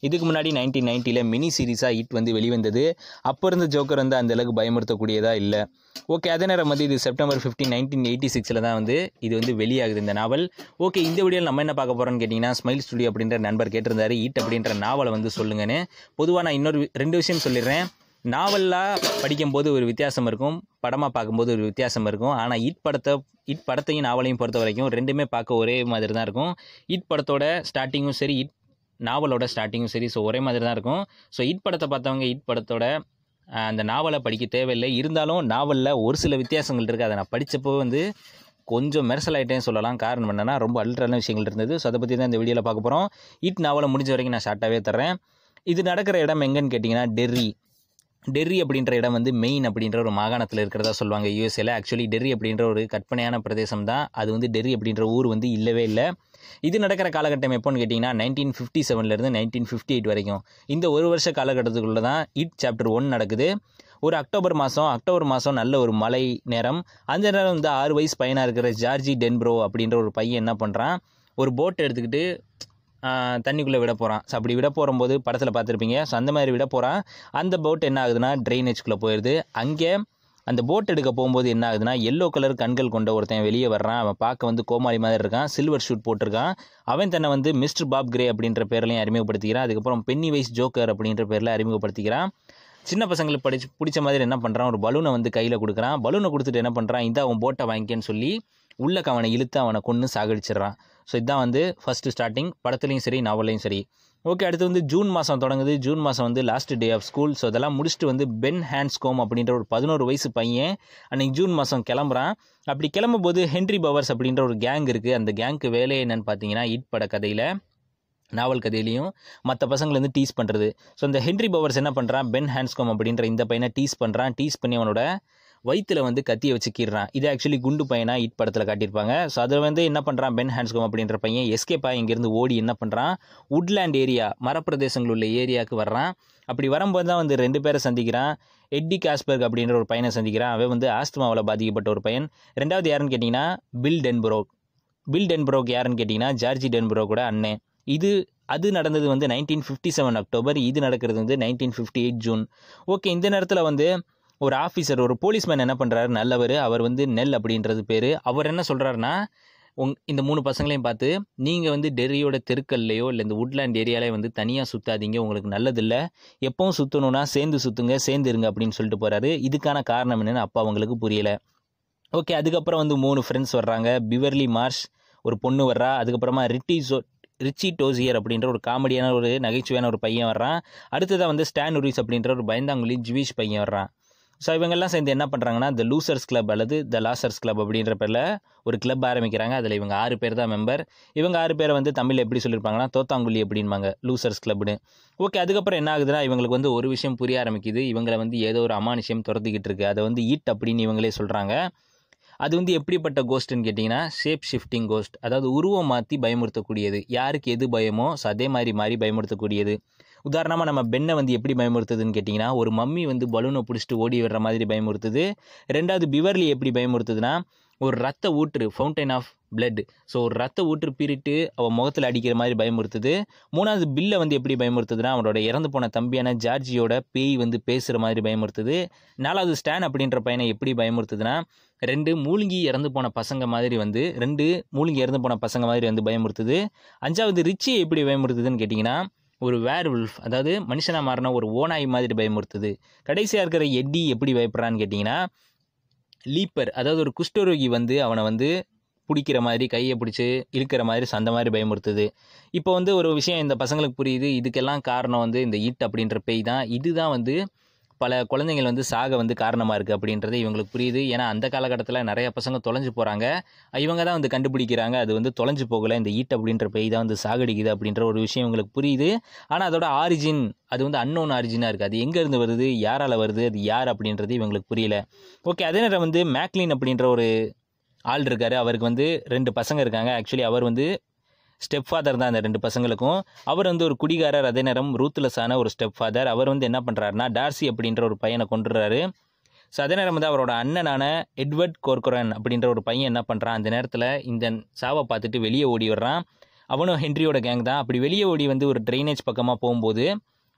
இதுக்கு முன்னாடி நைன்டீன் நைன்ட்டியில் மினி சீரிஸாக ஹிட் வந்து வெளிவந்தது. அப்போ இருந்த ஜோக்கர் வந்து அந்த அளவுக்கு பயமுறுத்தக்கூடியதாக இல்லை. ஓகே அதே நேரம் வந்து இது செப்டம்பர் ஃபிஃப்டீன் நைன்டீன் எயிட்டி சிக்ஸில் தான் வந்து இது வந்து வெளியாகுது இந்த நாவல். ஓகே இந்த வீடியோவில் நம்ம என்ன பார்க்க போகிறோம்னு கேட்டிங்கன்னா ஸ்மைல் ஸ்டுடியோ அப்படின்ற நண்பர் கேட்டிருந்தாரு. ஹீட் அப்படின்ற நாவலை வந்து சொல்லுங்கன்னு. பொதுவாக நான் இன்னொரு வி- ரெண்டு விஷயம் சொல்லிடுறேன். நாவலாக படிக்கும்போது ஒரு வித்தியாசம் இருக்கும். படமாக பார்க்கும்போது ஒரு வித்தியாசம் இருக்கும். ஆனால் இட் படத்தை இட் படத்தையும் நாவலையும் பொறுத்த வரைக்கும் ரெண்டுமே பார்க்க ஒரே மாதிரி தான் இருக்கும். இட் படத்தோட ஸ்டார்டிங்கும் சரி இட் நாவலோட ஸ்டார்டிங்கும் சரி ஸோ ஒரே மாதிரி தான் இருக்கும். ஸோ இட் படத்தை பார்த்தவங்க இட் படத்தோட அந்த நாவலை படிக்க தேவையில்லை. இருந்தாலும் நாவலில் ஒரு சில வித்தியாசங்கள் இருக்குது அதை நான் படித்தப்போ வந்து கொஞ்சம் மெர்சலாயிட்டேன்னு சொல்லலாம். காரணம் என்னென்னா ரொம்ப அல்ட்ரான விஷயங்கள் இருந்தது. ஸோ அதை பற்றி தான் இந்த வீடியோவில் பார்க்க போகிறோம் இட் நாவலை முடிஞ்ச வரைக்கும் நான் ஷார்ட்டாகவே தர்றேன். இது நடக்கிற இடம் எங்கேன்னு கேட்டிங்கன்னா டெர்ரி. டெர்ரி அப்படின்ற இடம் வந்து மெயின் அப்படின்ற ஒரு மாகாணத்தில் இருக்கிறதா சொல்லுவாங்க. யூஎஸ்ஏல ஆக்சுவலி டெர்ரி அப்படின்ற ஒரு கற்பனையான பிரதேசம் தான் அது வந்து டெர்ரி அப்படின்ற ஊர் வந்து இல்லவே இல்லை. இது நடக்கிற காலகட்டம் எப்போன்னு கேட்டிங்கன்னா நைன்டீன் ஃபிஃப்டி செவன்லேருந்து நைன்டீன் ஃபிஃப்டி எயிட் வரைக்கும். இந்த ஒரு வருஷ காலகட்டத்துக்குள்ளே தான் இட் சாப்டர் ஒன் நடக்குது. ஒரு அக்டோபர் மாதம் அக்டோபர் மாதம் நல்ல ஒரு மழை நேரம். அந்த நேரம் வந்து ஆறு வயசு பையனாக இருக்கிற ஜார்ஜி டென்ப்ரோ அப்படின்ற ஒரு பையன் என்ன பண்ணுறான் ஒரு போட் எடுத்துக்கிட்டு தண்ணிக்குள்ளே விட போகிறான் ஸோ அப்படி விட போகும்போது படத்தில் பார்த்துருப்பீங்க. ஸோ அந்த மாதிரி விட போகிறான் அந்த போட் என்ன ஆகுதுன்னா ட்ரைனேஜ்குள்ளே போயிடுது அங்கே அந்த போட் எடுக்க போகும்போது என்ன ஆகுதுன்னா எல்லோ கலர் கண்கள் கொண்ட ஒருத்தன் வெளியே வர்றான். அவன் பார்க்க வந்து கோமாளி மாதிரி இருக்கான். சில்வர் ஷூட் போட்டிருக்கான். அவன் தன்னை வந்து மிஸ்டர் பாப் கிரே அப்படின்ற பேர்லையும் அறிமுகப்படுத்திக்கிறான். அதுக்கப்புறம் பென்னி வைஸ் ஜோக்கர் அப்படின்ற பேரில் அறிமுகப்படுத்திக்கிறான். சின்ன பசங்களுக்கு படிச்சு பிடிச்ச மாதிரி என்ன பண்ணுறான் ஒரு பலூனை வந்து கையில் கொடுக்குறான். பலூனை கொடுத்துட்டு என்ன பண்ணுறான் இந்த அவன் போட்டை வாங்கிக்கன்னு சொல்லி உள்ளக்க அவனை இழுத்து அவனை கொன்று சாகடிச்சிடுறான். ஸோ இதுதான் வந்து ஃபஸ்ட்டு ஸ்டார்டிங் படத்துலையும் சரி நாவல்லையும் சரி. ஓகே அடுத்து வந்து ஜூன் மாதம் தொடங்குது. ஜூன் மாதம் வந்து last day of school so அதெல்லாம் முடிச்சுட்டு வந்து பென் ஹேண்ட்ஸ்கோம் அப்படின்ற ஒரு பதினோரு வயசு பையன் அன்றைக்கி ஜூன் மாதம் கிளம்புறான். அப்படி கிளம்பும்போது ஹென்ரி பவர்ஸ் அப்படின்ற ஒரு கேங் இருக்குது அந்த கேங்க்கு வேலை என்னென்னு பார்த்தீங்கன்னா ஈட் பட கதையில் நாவல் கதையிலையும் மற்ற பசங்களை வந்து டீஸ் பண்ணுறது ஸோ இந்த ஹென்ரி பவர்ஸ் என்ன பண்ணுறான் பென் ஹேண்ட்ஸ்கோம் அப்படின்ற இந்த பையனை டீஸ் பண்ணுறான் டீஸ் பண்ணி அவனோட வயிற்றில் வந்து கத்தியை வச்சு கீறான் இது ஆக்சுவலி குண்டு பையனா இட் படத்தில் காட்டியிருப்பாங்க. ஸோ அதில் வந்து என்ன பண்ணுறான் பென் ஹேண்ட்ஸ்கோம் அப்படின்ற பையன் எஸ்கேப்பாக இங்கேருந்து ஓடி என்ன பண்ணுறான் உட்லேண்ட் ஏரியா மரப்பிரதேசங்கள் உள்ள ஏரியாவுக்கு வர்றான். அப்படி வரும்போது தான் வந்து ரெண்டு பேரை சந்திக்கிறான். எட்டி காஸ்பர்க் அப்படின்ற ஒரு பையனை சந்திக்கிறான். அவன் வந்து ஆஸ்துமாவில் பாதிக்கப்பட்ட ஒரு பையன். ரெண்டாவது யாருன்னு கேட்டிங்கன்னா பில் டென்புரோக் பில் டென்புரோக் யாருன்னு கேட்டிங்கன்னா ஜார்ஜி கூட அண்ணன். இது அது நடந்தது வந்து நைன்டீன் ஃபிஃப்டி செவன் அக்டோபர் இது நடக்கிறது வந்து nineteen fifty eight June okay இந்த நேரத்தில் வந்து ஒரு ஆஃபீஸர் ஒரு போலீஸ்மேன் என்ன பண்ணுறாரு நல்லவர். அவர் வந்து நெல் அப்படின்றது பேர். அவர் என்ன சொல்கிறாருன்னா உங் இந்த மூணு பசங்களையும் பார்த்து நீங்கள் வந்து டெல்லியோட தெருக்கல்லையோ இல்லை இந்த உட்லேண்ட் ஏரியாலே வந்து தனியாக சுற்றாதீங்க உங்களுக்கு நல்லதில்லை. எப்பவும் சுற்றணுன்னா சேர்ந்து சுற்றுங்க சேர்ந்து இருங்க அப்படின்னு சொல்லிட்டு போகிறாரு இதுக்கான காரணம் என்னென்னு அப்பா அவங்களுக்கு புரியலை. ஓகே அதுக்கப்புறம் வந்து மூணு ஃப்ரெண்ட்ஸ் வர்றாங்க. பிவர்லி மார்ஷ் ஒரு பொண்ணு வர்றா. அதுக்கப்புறமா ரிட்டி ஜோ ரிச்சி டோசியர் அப்படின்ற ஒரு காமெடியான ஒரு நகைச்சுவையான ஒரு பையன் வர்றான். அடுத்ததாக வந்து ஸ்டான் உரிஸ் அப்படின்ற ஒரு பயந்தாங்குழி ஜுவிஷ் பையன் வர்றான். ஸோ இவங்கெல்லாம் சேர்ந்து என்ன பண்ணுறாங்கன்னா த லூசர்ஸ் கிளப் அல்லது த லாசர்ஸ் கிளப் அப்படின்ற பேரில் ஒரு கிளப் ஆரம்பிக்கிறாங்க. அதில் இவங்க ஆறு பேர் தான் மெம்பர் இவங்க ஆறு பேரை வந்து தமிழில் எப்படி சொல்லியிருப்பாங்கன்னா தோத்தாங்குழி அப்படின்பாங்க லூசர்ஸ் கிளப்னு ஓகே அதுக்கப்புறம் என்ன ஆகுதுன்னா இவங்களுக்கு வந்து ஒரு விஷயம் புரிய ஆரம்பிக்குது. இவங்களை வந்து ஏதோ ஒரு அமானுஷியம் துரத்திக்கிட்டு இருக்கு. அதை வந்து ஈட் அப்படின்னு இவங்களே சொல்கிறாங்க அது வந்து எப்படிப்பட்ட கோஸ்ட்டுன்னு கேட்டிங்கன்னா ஷேப் ஷிஃப்டிங் கோஸ்ட் அதாவது உருவம் மாற்றி பயமுறுத்தக்கூடியது. யாருக்கு எது பயமோ ஸோ அதே மாதிரி மாறி பயமுறுத்தக்கூடியது. உதாரணமாக நம்ம பெண்ணை வந்து எப்படி பயமுறுத்துதுன்னு கேட்டிங்கன்னா ஒரு மம்மி வந்து பலூனை பிடிச்சிட்டு ஓடி விடுற மாதிரி பயமுறுத்துது. ரெண்டாவது பிவர்லி எப்படி பயமுறுத்துதுன்னா ஒரு ரத்த ஊற்று ஃபவுண்டைன் ஆஃப் பிளட் ஸோ ஒரு ரத்த ஊற்று பீரிட்டு அவன் முகத்தில் அடிக்கிற மாதிரி பயமுறுத்துது. மூணாவது பில்லை வந்து எப்படி பயமுறுத்துதுன்னா அவனோட இறந்து போன தம்பியான ஜார்ஜியோட பேய் வந்து பேசுகிற மாதிரி பயமுறுத்துது. நாலாவது ஸ்டான் அப்படின்ற பையனை எப்படி பயமுறுத்துதுன்னா ரெண்டு மூழ்கி இறந்து போன பசங்க மாதிரி வந்து ரெண்டு மூழ்கி இறந்து போன பசங்க மாதிரி வந்து பயமுறுத்துது. அஞ்சாவது ரிச்சியை எப்படி பயமுறுத்துதுன்னு கேட்டிங்கன்னா ஒரு வேர் உல்ஃப் அதாவது மனுஷனாக மாறின ஒரு ஓனாய் மாதிரி பயமுறுத்துது. கடைசியாக இருக்கிற எட்டி எப்படி பயப்படுறான்னு கேட்டிங்கன்னா லீப்பர் அதாவது ஒரு குஷ்டரோகி வந்து அவனை வந்து பிடிக்கிற மாதிரி கையை பிடிச்சி இழுக்கிற மாதிரி ஸோ மாதிரி பயமுறுத்துது. இப்போ வந்து ஒரு விஷயம் இந்த பசங்களுக்கு புரியுது இதுக்கெல்லாம் காரணம் வந்து இந்த ஈட் அப்படின்ற பேய் தான். இதுதான் வந்து பல குழந்தைகள் வந்து சாக வந்து காரணமாக இருக்குது அப்படின்றது இவங்களுக்கு புரியுது. ஏன்னா அந்த காலகட்டத்தில் நிறைய பசங்க தொலைஞ்சு போகிறாங்க இவங்க தான் வந்து கண்டுபிடிக்கிறாங்க. அது வந்து தொலைஞ்சு போகலை. இந்த ஈட் அப்படின்ற பெய் தான் வந்து சாகடிக்குது அப்படின்ற ஒரு விஷயம் இவங்களுக்கு புரியுது. ஆனால் அதோட ஆரிஜின் அது வந்து அன்னோன் ஆரிஜினாக இருக்குது அது எங்கேருந்து வருது? யாரால் வருது? அது யார் அப்படின்றது இவங்களுக்கு புரியல. ஓகே அதே நேரம் வந்து மேக்லின் அப்படின்ற ஒரு ஆள் இருக்கார். அவருக்கு வந்து ரெண்டு பசங்க இருக்காங்க. ஆக்சுவலி அவர் வந்து ஸ்டெப் ஃபாதர் தான் அந்த ரெண்டு பசங்களுக்கும். அவர் வந்து ஒரு குடிகாரர் அதே நேரம் ரூத்லெஸ்ஸான ஒரு ஸ்டெப் ஃபாதர் அவர் வந்து என்ன பண்ணுறாருனா டார்சி அப்படின்ற ஒரு பையனை கொண்டுறாரு ஸோ அதே நேரம் வந்து அவரோட அண்ணனான எட்வர்ட் கோர்குரன் அப்படின்ற ஒரு பையன் என்ன பண்ணுறான் அந்த நேரத்தில் இந்த சாவை பார்த்துட்டு வெளியே ஓடி வர்றான். அவனும் ஹென்ரியோட கேங் தான். அப்படி வெளியே ஓடி வந்து ஒரு ட்ரைனேஜ் பக்கமாக போகும்போது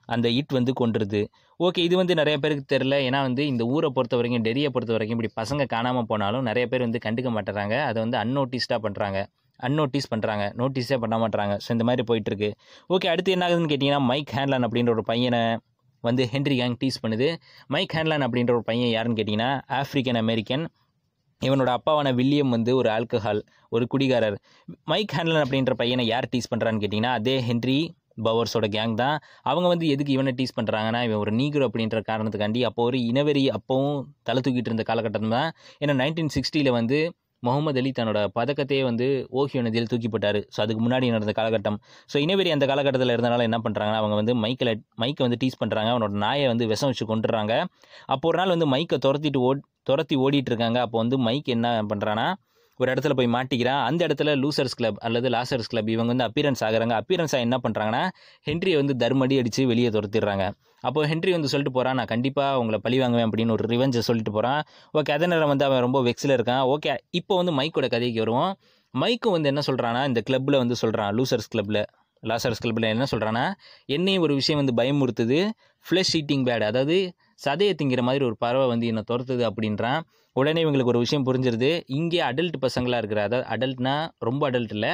அந்த இட் வந்து கொண்டுருது ஓகே இது வந்து நிறைய பேருக்கு தெரில ஏன்னா வந்து இந்த ஊரை பொறுத்த வரைக்கும் டெரியை பொறுத்த வரைக்கும் இப்படி பசங்க காணாமல் போனாலும் நிறைய பேர் வந்து கண்டுக்க மாட்டுறாங்க. அதை வந்து அன்னோட்டிஸ்டாக பண்ணுறாங்க அன்னோட்டீஸ் பண்ணுறாங்க நோட்டீஸே பண்ண மாட்டாங்க ஸோ இந்த மாதிரி போயிட்டுருக்கு. ஓகே அடுத்து என்ன ஆகுதுன்னு கேட்டிங்கன்னா மைக் ஹேண்ட்லான் அப்படின்ற ஒரு பையனை வந்து ஹென்ரி கேங் டீஸ் பண்ணுது. மைக் ஹேண்ட்லான் அப்படின்ற ஒரு பையன் யாருன்னு கேட்டிங்கன்னா ஆஃப்ரிக்கன் அமெரிக்கன் இவனோட அப்பாவான வில்லியம் வந்து ஒரு ஆல்கஹால் ஒரு குடிகாரர். மைக் ஹேண்ட்லன் அப்படின்ற பையனை யார் டீஸ் பண்ணுறான்னு கேட்டிங்கன்னா அதே ஹென்ரி பவர்ஸோட கேங் தான். அவங்க வந்து எதுக்கு இவனை டீஸ் பண்ணுறாங்கன்னா இவன் ஒரு நீக்ரோ அப்படின்ற காரணத்துக்காண்டி அப்போ ஒரு இனவெறி அப்போவும் தலை தூக்கிட்டு இருந்த காலகட்டம் தான். ஏன்னா நைன்டீன் சிக்ஸ்டியில் வந்து முகமது அலி தன்னோட பதக்கத்தையே வந்து ஓகியோ நதியில் தூக்கி போட்டார். ஸோ அதுக்கு முன்னாடி நடந்த காலகட்டம். ஸோ இனவெறி அந்த காலகட்டத்தில் இருந்தனால என்ன பண்ணுறாங்கன்னா அவங்க வந்து மைக்கில் மைக்கை வந்து டீஸ் பண்ணுறாங்க அவனோட நாயை வந்து விஷம் வச்சு கொண்டுறாங்க அப்போ ஒரு நாள் வந்து மைக்கை துரத்திட்டு ஓட் துரத்தி ஓடிட்டு இருக்காங்க. அப்போ வந்து மைக் என்ன பண்ணுறான்னா ஒரு இடத்துல போய் மாட்டிக்கிறான் அந்த இடத்துல லூசர்ஸ் கிளப் அல்லது லாசர்ஸ் கிளப் இவங்க வந்து அப்பியரன்ஸ் ஆகிறாங்க. அப்பியரன்ஸாக என்ன பண்ணுறாங்கன்னா ஹென்ரியை வந்து தர்மடி அடித்து வெளியே துரத்திடுறாங்க. அப்போ ஹென்ரி வந்து சொல்லிட்டு போகிறான் நான் கண்டிப்பாக உங்களை பழி வாங்குவேன் அப்படின்னு ஒரு ரிவெஞ்சை சொல்லிட்டு போகிறான் ஓகே அதே நேரம் வந்து அவன் ரொம்ப வெக்ஸில் இருக்கான். ஓகே இப்போ வந்து மைக்கோட கதைக்கு வருவோம். மைக்கு வந்து என்ன சொல்கிறான்னா இந்த கிளப்பில் வந்து சொல்கிறான் லூசர்ஸ் கிளப்பில் லாசர்ஸ் கிளப்பில் என்ன சொல்கிறான்னா என்னையும் ஒரு விஷயம் வந்து பயமுறுத்துது. ஃப்ளஷ் ஈட்டிங் பேட் அதாவது சதையை திங்கிற மாதிரி ஒரு பறவை வந்து என்னை துரத்துது அப்படின்றான். உடனே இவங்களுக்கு ஒரு விஷயம் புரிஞ்சிருது. இங்கே அடல்ட் பசங்களாக இருக்கிற அதாவது அடல்ட்னா ரொம்ப அடல்ட் இல்லை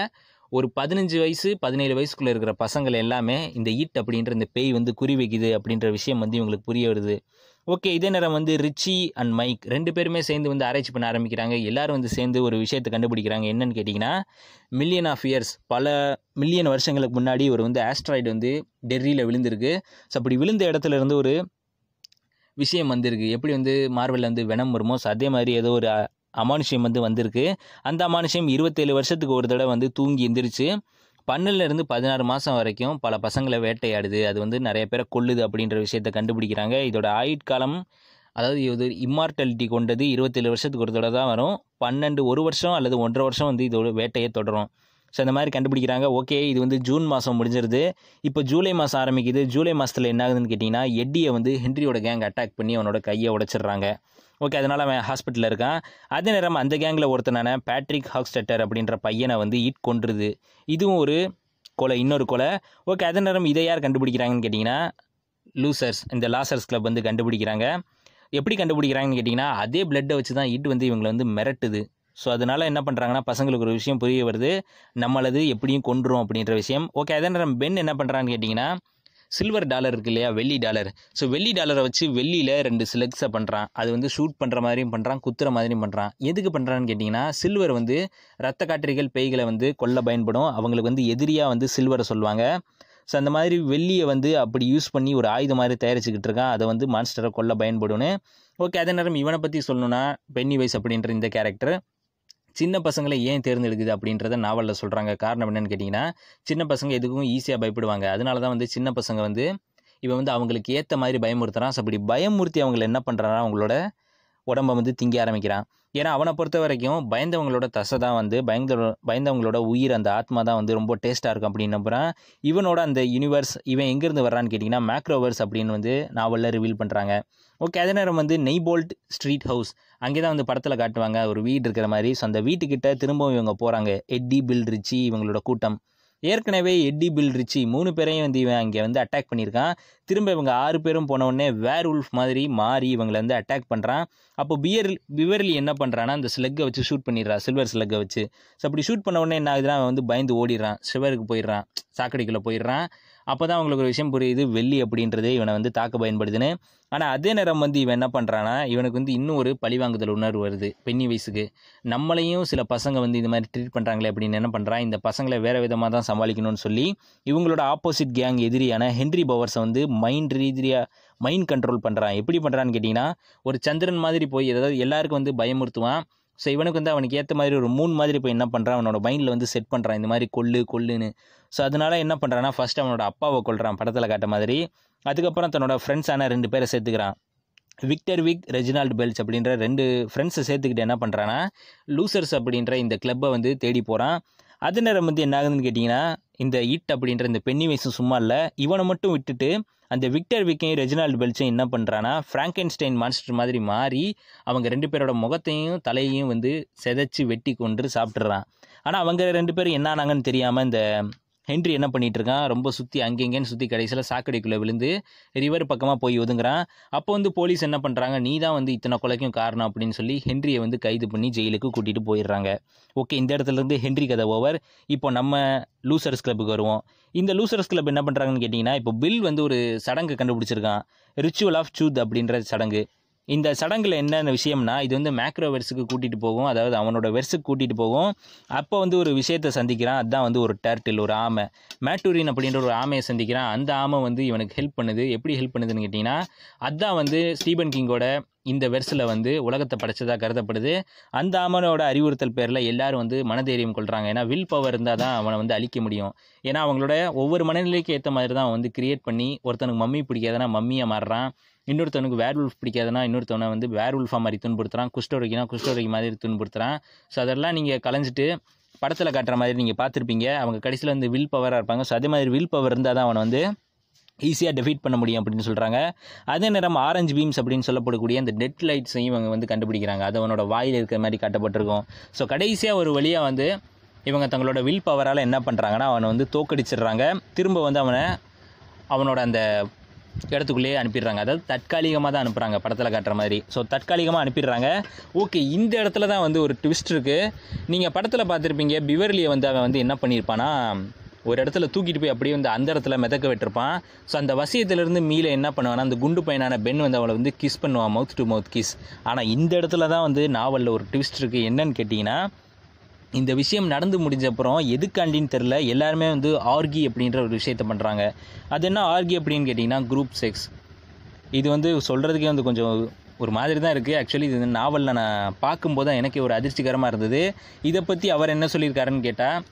ஒரு பதினஞ்சு வயசு பதினேழு வயசுக்குள்ளே இருக்கிற பசங்கள் எல்லாமே இந்த ஈட் அப்படின்ற இந்த பேய் வந்து குறி வைக்குது அப்படின்ற விஷயம் வந்து இவங்களுக்கு புரிய வருது. ஓகே இதே நேரம் வந்து ரிச்சி அண்ட் மைக் ரெண்டு பேருமே சேர்ந்து வந்து ஆராய்ச்சி பண்ண ஆரம்பிக்கிறாங்க. எல்லாரும் வந்து சேர்ந்து ஒரு விஷயத்தை கண்டுபிடிக்கிறாங்க. என்னன்னு கேட்டிங்கன்னா மில்லியன் ஆஃப் இயர்ஸ் பல மில்லியன் வருஷங்களுக்கு முன்னாடி ஒரு வந்து ஆஸ்ட்ராய்டு வந்து டெல்லியில் விழுந்திருக்கு. ஸோ அப்படி விழுந்த இடத்துல இருந்து ஒரு விஷயம் வந்திருக்கு. எப்படி வந்து மார்வலில் வந்து வெனம் வருமோ அதே மாதிரி ஏதோ ஒரு அமானுஷியம் அமானுஷ்யம் வந்து வந்திருக்கு. அந்த அமானுஷ்யம் இருபத்தேழு வருஷத்துக்கு ஒரு தடவை வந்து தூங்கி எந்திரிச்சு பன்னிலிருந்து பதினாறு மாதம் வரைக்கும் பல பசங்களை வேட்டையாடுது. அது வந்து நிறைய பேரை கொல்லுது அப்படின்ற விஷயத்தை கண்டுபிடிக்கிறாங்க. இதோட ஆயுட்காலம் அதாவது இது இம்மார்டாலிட்டி கொண்டது இருபத்தேழு வருஷத்துக்கு ஒரு தடவை தான் வரும். பன்னெண்டு ஒரு வருஷம் அல்லது ஒன்றரை வருஷம் வந்து இதோட வேட்டையை தொடரும். ஸோ இந்த மாதிரி கண்டுபிடிக்கிறாங்க. ஓகே இது வந்து ஜூன் மாதம் முடிஞ்சிருது. இப்போ ஜூலை மாதம் ஆரம்பிக்குது. ஜூலை மாதத்தில் என்ன ஆகுதுன்னு கேட்டிங்கன்னா எட்டியை வந்து ஹென்ரியோட கேங் அட்டாக் பண்ணி அவனோட கையை உடைச்சிடுறாங்க. ஓகே அதனால் அவன் ஹாஸ்பிட்டலில் இருக்கான். அதே நேரம் அந்த கேங்கில் ஒருத்தனான பேட்ரிக் ஹாக்ஸ்டட்டர் அப்படின்ற பையனை வந்து ஈட் கொன்றுது. இதுவும் ஒரு கொலை இன்னொரு கொலை. ஓகே அதே நேரம் இதை யார் கண்டுபிடிக்கிறாங்கன்னு கேட்டிங்கன்னா லூசர்ஸ் இந்த லாசர்ஸ் கிளப் வந்து கண்டுபிடிக்கிறாங்க. எப்படி கண்டுபிடிக்கிறாங்கன்னு கேட்டிங்கன்னா அதே பிளட்டை வச்சு தான் ஈட் வந்து இவங்களை வந்து மிரட்டுது. ஸோ அதனால் என்ன பண்ணுறாங்கன்னா பசங்களுக்கு ஒரு விஷயம் புரிய வருது. நம்மளது எப்படியும் கொண்டுரும் அப்படின்ற விஷயம். ஓகே அதே நேரம் பென் என்ன பண்ணுறான்னு கேட்டிங்கன்னா சில்வர் டாலர் இருக்கு இல்லையா வெள்ளி டாலர் ஸோ வெள்ளி டாலரை வச்சு வெள்ளியில் ரெண்டு சிலக்ஸை பண்ணுறான் அது வந்து ஷூட் பண்ணுற மாதிரியும் பண்ணுறான் குத்துற மாதிரியும் பண்ணுறான் எதுக்கு பண்ணுறான்னு கேட்டிங்கன்னா சில்வர் வந்து ரத்த காற்றிகள் பேய்களை வந்து கொல்ல பயன்படும். அவங்களுக்கு வந்து எதிரியாக வந்து சில்வரை சொல்லுவாங்க. ஸோ அந்த மாதிரி வெள்ளியை வந்து அப்படி யூஸ் பண்ணி ஒரு ஆயுதம் மாதிரி தயாரிச்சுக்கிட்டு இருக்கான். அதை வந்து மான்ஸ்டரை கொல்ல பயன்படும்னு. ஓகே அதே நேரம் இவனை பற்றி சொல்லணுன்னா பென்னி வைஸ் அப்படின்ற இந்த கேரக்டர் சின்ன பசங்களை ஏன் தேர்ந்தெடுக்குது அப்படின்றத நாவலில் சொல்கிறாங்க காரணம் என்னென்னு கேட்டிங்கன்னா சின்ன பசங்க எதுக்கும் ஈஸியாக பயப்படுவாங்க. அதனால தான் வந்து சின்ன பசங்க வந்து இவன் வந்து அவங்களுக்கு ஏற்ற மாதிரி பயமுறுத்துறான். ஸோ அப்படி பயமுறுத்தி அவங்கள என்ன பண்ணுறான்னா அவங்களோட உடம்ப வந்து திங்க ஆரம்பிக்கிறான். ஏன்னா அவனை பொறுத்த வரைக்கும் பயந்தவங்களோட தசை தான் வந்து பயந்த பயந்தவங்களோட உயிர் அந்த ஆத்மா தான் வந்து ரொம்ப டேஸ்ட்டாக இருக்கும் அப்படின்னு நம்புகிறேன் இவனோட அந்த யூனிவர்ஸ் இவன் எங்கேருந்து வர்றான்னு கேட்டிங்கன்னா மேக்ரோவர்ஸ் அப்படின்னு வந்து நாவலில் ரிவீல் பண்ணுறாங்க ஓகே அதே நேரம் வந்து நெய்போல்ட் ஸ்ட்ரீட் ஹவுஸ் அங்கே தான் வந்து படத்தில் காட்டுவாங்க. ஒரு வீடு இருக்கிற மாதிரி. ஸோ அந்த வீட்டுக்கிட்ட திரும்பவும் இவங்க போகிறாங்க எட்டி பில் ரிச்சி இவங்களோட கூட்டம். ஏற்கனவே எட்டி பில் ரிச்சி மூணு பேரையும் வந்து இவன் அங்கே வந்து அட்டாக் பண்ணியிருக்கான் திரும்ப இவங்க ஆறு பேரும் போனவுடனே வேர் உல்ஃப் மாதிரி மாறி இவங்களை வந்து அட்டாக் பண்ணுறான் அப்போ பியர் பிவர்லி என்ன பண்ணுறான்னா அந்த ஸ்லெக்கை வச்சு ஷூட் பண்ணிடுறான் சில்வர் ஸ்லெக்கை வச்சு. ஸோ அப்படி ஷூட் பண்ண உடனே என்ன ஆகுதுன்னா அவன் வந்து பயந்து ஓடிடுறான். சிவருக்கு போயிடுறான். சாக்கடைக்குள்ளே போயிடுறான். அப்போ தான் அவங்களுக்கு ஒரு விஷயம் புரியுது வெள்ளி அப்படின்றதே இவனை வந்து தாக்க பயன்படுதுன்னு ஆனால் அதே நேரம் வந்து இவன் என்ன பண்ணுறான்னா இவனுக்கு வந்து இன்னும் ஒரு பழிவாங்குதல் உணர்வு வருது பெண்ணி வயசுக்கு. நம்மளையும் சில பசங்க வந்து இந்த மாதிரி ட்ரீட் பண்ணுறாங்களே அப்படின்னு என்ன பண்ணுறான் இந்த பசங்களை வேறு விதமாக தான் சமாளிக்கணும்னு சொல்லி இவங்களோட ஆப்போசிட் கேங் எதிரியான ஹென்ரி பவர்ஸை வந்து மைண்ட் ரீதியாக மைண்ட் கண்ட்ரோல் பண்ணுறான் எப்படி பண்ணுறான்னு கேட்டிங்கன்னா ஒரு சந்திரன் மாதிரி போய் அதாவது எல்லாருக்கும் வந்து பயமுறுத்துவான். ஸோ இவனுக்கு வந்து அவனுக்கு ஏற்ற மாதிரி ஒரு மூணு மாதிரி போய் என்ன பண்ணுறான் அவனோட மைண்டில் வந்து செட் பண்ணுறான் இந்த மாதிரி கொல்லு கொல்லுன்னு ஸோ அதனால என்ன பண்ணுறான்னா ஃபஸ்ட் அவனோட அப்பாவை கொள்கிறான் படத்தில் காட்ட மாதிரி. அதுக்கப்புறம் தன்னோட ஃப்ரெண்ட்ஸான ரெண்டு பேரை சேர்த்துக்கிறான். விக்டர் விக் ரெஜினால்டு பெல்ஸ் அப்படின்ற ரெண்டு ஃப்ரெண்ட்ஸை சேர்த்துக்கிட்டு என்ன பண்ணுறான்னா லூசர்ஸ் அப்படின்ற இந்த கிளப்பை வந்து தேடி போகிறான் அது நேரம் வந்து என்ன ஆகுதுன்னு கேட்டிங்கன்னா இந்த இட் அப்படின்ற இந்த பென்னி வயசும் சும்மா இல்லை இவனை மட்டும் விட்டுட்டு அந்த விக்டர் விக்கையும் ரெஜினால்டு பெல்ஸையும் என்ன பண்ணுறான்னா ஃப்ராங்கன்ஸ்டைன் மான்ஸ்டர் மாதிரி மாறி அவங்க ரெண்டு பேரோட முகத்தையும் தலையையும் வந்து செதைச்சி வெட்டி கொண்டு சாப்பிட்றான் ஆனால் அவங்க ரெண்டு பேரும் என்ன ஆனாங்கன்னு தெரியாமல் இந்த ஹென்றி என்ன பண்ணிட்டு இருக்கான் ரொம்ப சுற்றி அங்கெங்கன்னு சுற்றி கடைசியில் சாக்கடைக்குள்ளே விழுந்து ரிவர் பக்கமாக போய் ஒதுங்குறான். அப்போ வந்து போலீஸ் என்ன பண்ணுறாங்க நீ தான் வந்து இத்தனை கொலைக்கும் காரணம் அப்படின்னு சொல்லி ஹென்ரியை வந்து கைது பண்ணி ஜெயிலுக்கு கூட்டிகிட்டு போயிடுறாங்க. ஓகே இந்த இடத்துல இருந்து ஹென்றி கதை ஓவர். இப்போ நம்ம லூசர்ஸ் கிளப்புக்கு வருவோம். இந்த லூசர்ஸ் கிளப் என்ன பண்ணுறாங்கன்னு கேட்டிங்கன்னா இப்போ பில் வந்து ஒரு சடங்கு கண்டுபிடிச்சிருக்கான். ரிச்சுவல் ஆஃப் சூத் அப்படின்ற சடங்கு. இந்த சடங்கில் என்னென்ன விஷயம்னா இது வந்து மேக்ரோ வெர்ஸுக்கு கூட்டிகிட்டு போகும். அதாவது அவனோட வெர்ஸுக்கு கூட்டிகிட்டு போகும். அப்போ வந்து ஒரு விஷயத்தை சந்திக்கிறான். அதுதான் வந்து ஒரு டர்ட்டில் ஒரு ஆமை. மேட்டூரின் அப்படின்ற ஒரு ஆமையை சந்திக்கிறான். அந்த ஆமை வந்து இவனுக்கு ஹெல்ப் பண்ணுது. எப்படி ஹெல்ப் பண்ணுதுன்னு கேட்டிங்கன்னா அதுதான் வந்து ஸ்டீபன் கிங்கோட இந்த வெர்ஸில் வந்து உலகத்தை படைச்சதாக கருதப்படுது. அந்த ஆமனோட அறிவுறுத்தல் பேரில் எல்லாரும் வந்து மனதைரியம் கொள்கிறாங்க ஏன்னா வில் பவர் இருந்தால் தான் அவனை வந்து அழிக்க முடியும். ஏன்னா அவங்களோட ஒவ்வொரு மனநிலைக்கு ஏற்ற மாதிரி தான் அவன் வந்து கிரியேட் பண்ணி ஒருத்தனுக்கு மம்மி பிடிக்காதனா மம்மியாக மாறுறான். இன்னொருத்தவனுக்கு வேர் உல்ஃப் பிடிக்காதுன்னா இன்னொருத்தவனை வந்து வேர் உல்ஃபாக மாதிரி துன்புறுத்துறான் குஷ்டோரிக்கினா குஷ்டோரிக்கு மாதிரி துன்புறுத்துறான். ஸோ அதெல்லாம் நீங்கள் கலைஞ்சிட்டு படத்தில் காட்டுற மாதிரி நீங்கள் பார்த்துருப்பீங்க. அவங்க கடைசியில் வந்து வில் பவராக இருப்பாங்க. ஸோ அதே மாதிரி வில் பவர் இருந்தால் தான் அவனை வந்து ஈஸியாக டெஃபீட் பண்ண முடியும் அப்படின்னு சொல்கிறாங்க அதே நேரம் ஆரஞ்சு பீம்ஸ் அப்படின்னு சொல்லப்படக்கூடிய அந்த டெட் லைட்ஸையும் இவங்க வந்து கண்டுபிடிக்கிறாங்க. அது அவனோட வாயில் இருக்கிற மாதிரி காட்டப்பட்டிருக்கும். ஸோ கடைசியாக ஒரு வழியாக வந்து இவங்க தங்களோட வில் பவரால் என்ன பண்ணுறாங்கன்னா அவனை வந்து தோக்கடிச்சிடுறாங்க. திரும்ப வந்து அவனை அவனோட அந்த இடத்துக்குள்ளேயே அனுப்பிடுறாங்க. அதாவது தற்காலிகமாக தான் அனுப்புகிறாங்க படத்தில் காட்டுற மாதிரி. ஸோ தற்காலிகமாக அனுப்பிடுறாங்க. ஓகே இந்த இடத்துல தான் வந்து ஒரு ட்விஸ்ட் இருக்குது நீங்கள் படத்தில் பார்த்துருப்பீங்க பிவர்லியை வந்து அவன் வந்து என்ன பண்ணியிருப்பானா ஒரு இடத்துல தூக்கிட்டு போய் அப்படியே வந்து அந்த இடத்துல மிதக்க விட்டுருப்பான். ஸோ அந்த வசியத்திலேருந்து மீல என்ன பண்ணுவானா அந்த குண்டு பையனான பென் வந்து அவளை வந்து கிஸ் பண்ணுவான் மவுத் டு மவுத் கிஸ் ஆனால் இந்த இடத்துல தான் வந்து நாவலில் ஒரு ட்விஸ்ட் இருக்குது என்னன்னு கேட்டிங்கன்னா இந்த விஷயம் நடந்து முடிஞ்ச அப்புறம் எதுக்காண்டின்னு தெரில எல்லாருமே வந்து ஆர்கி அப்படின்ற ஒரு விஷயத்த பண்ணுறாங்க அது என்ன ஆர்கி அப்படின்னு கேட்டிங்கன்னா குரூப் செக்ஸ் இது வந்து சொல்கிறதுக்கே வந்து கொஞ்சம் ஒரு மாதிரி தான் இருக்குது ஆக்சுவலி இது நாவலில் நான் பார்க்கும்போது தான் எனக்கே ஒரு அதிர்ச்சிகரமாக இருந்தது. இதை பற்றி அவர் என்ன சொல்லியிருக்காருன்னு கேட்டால்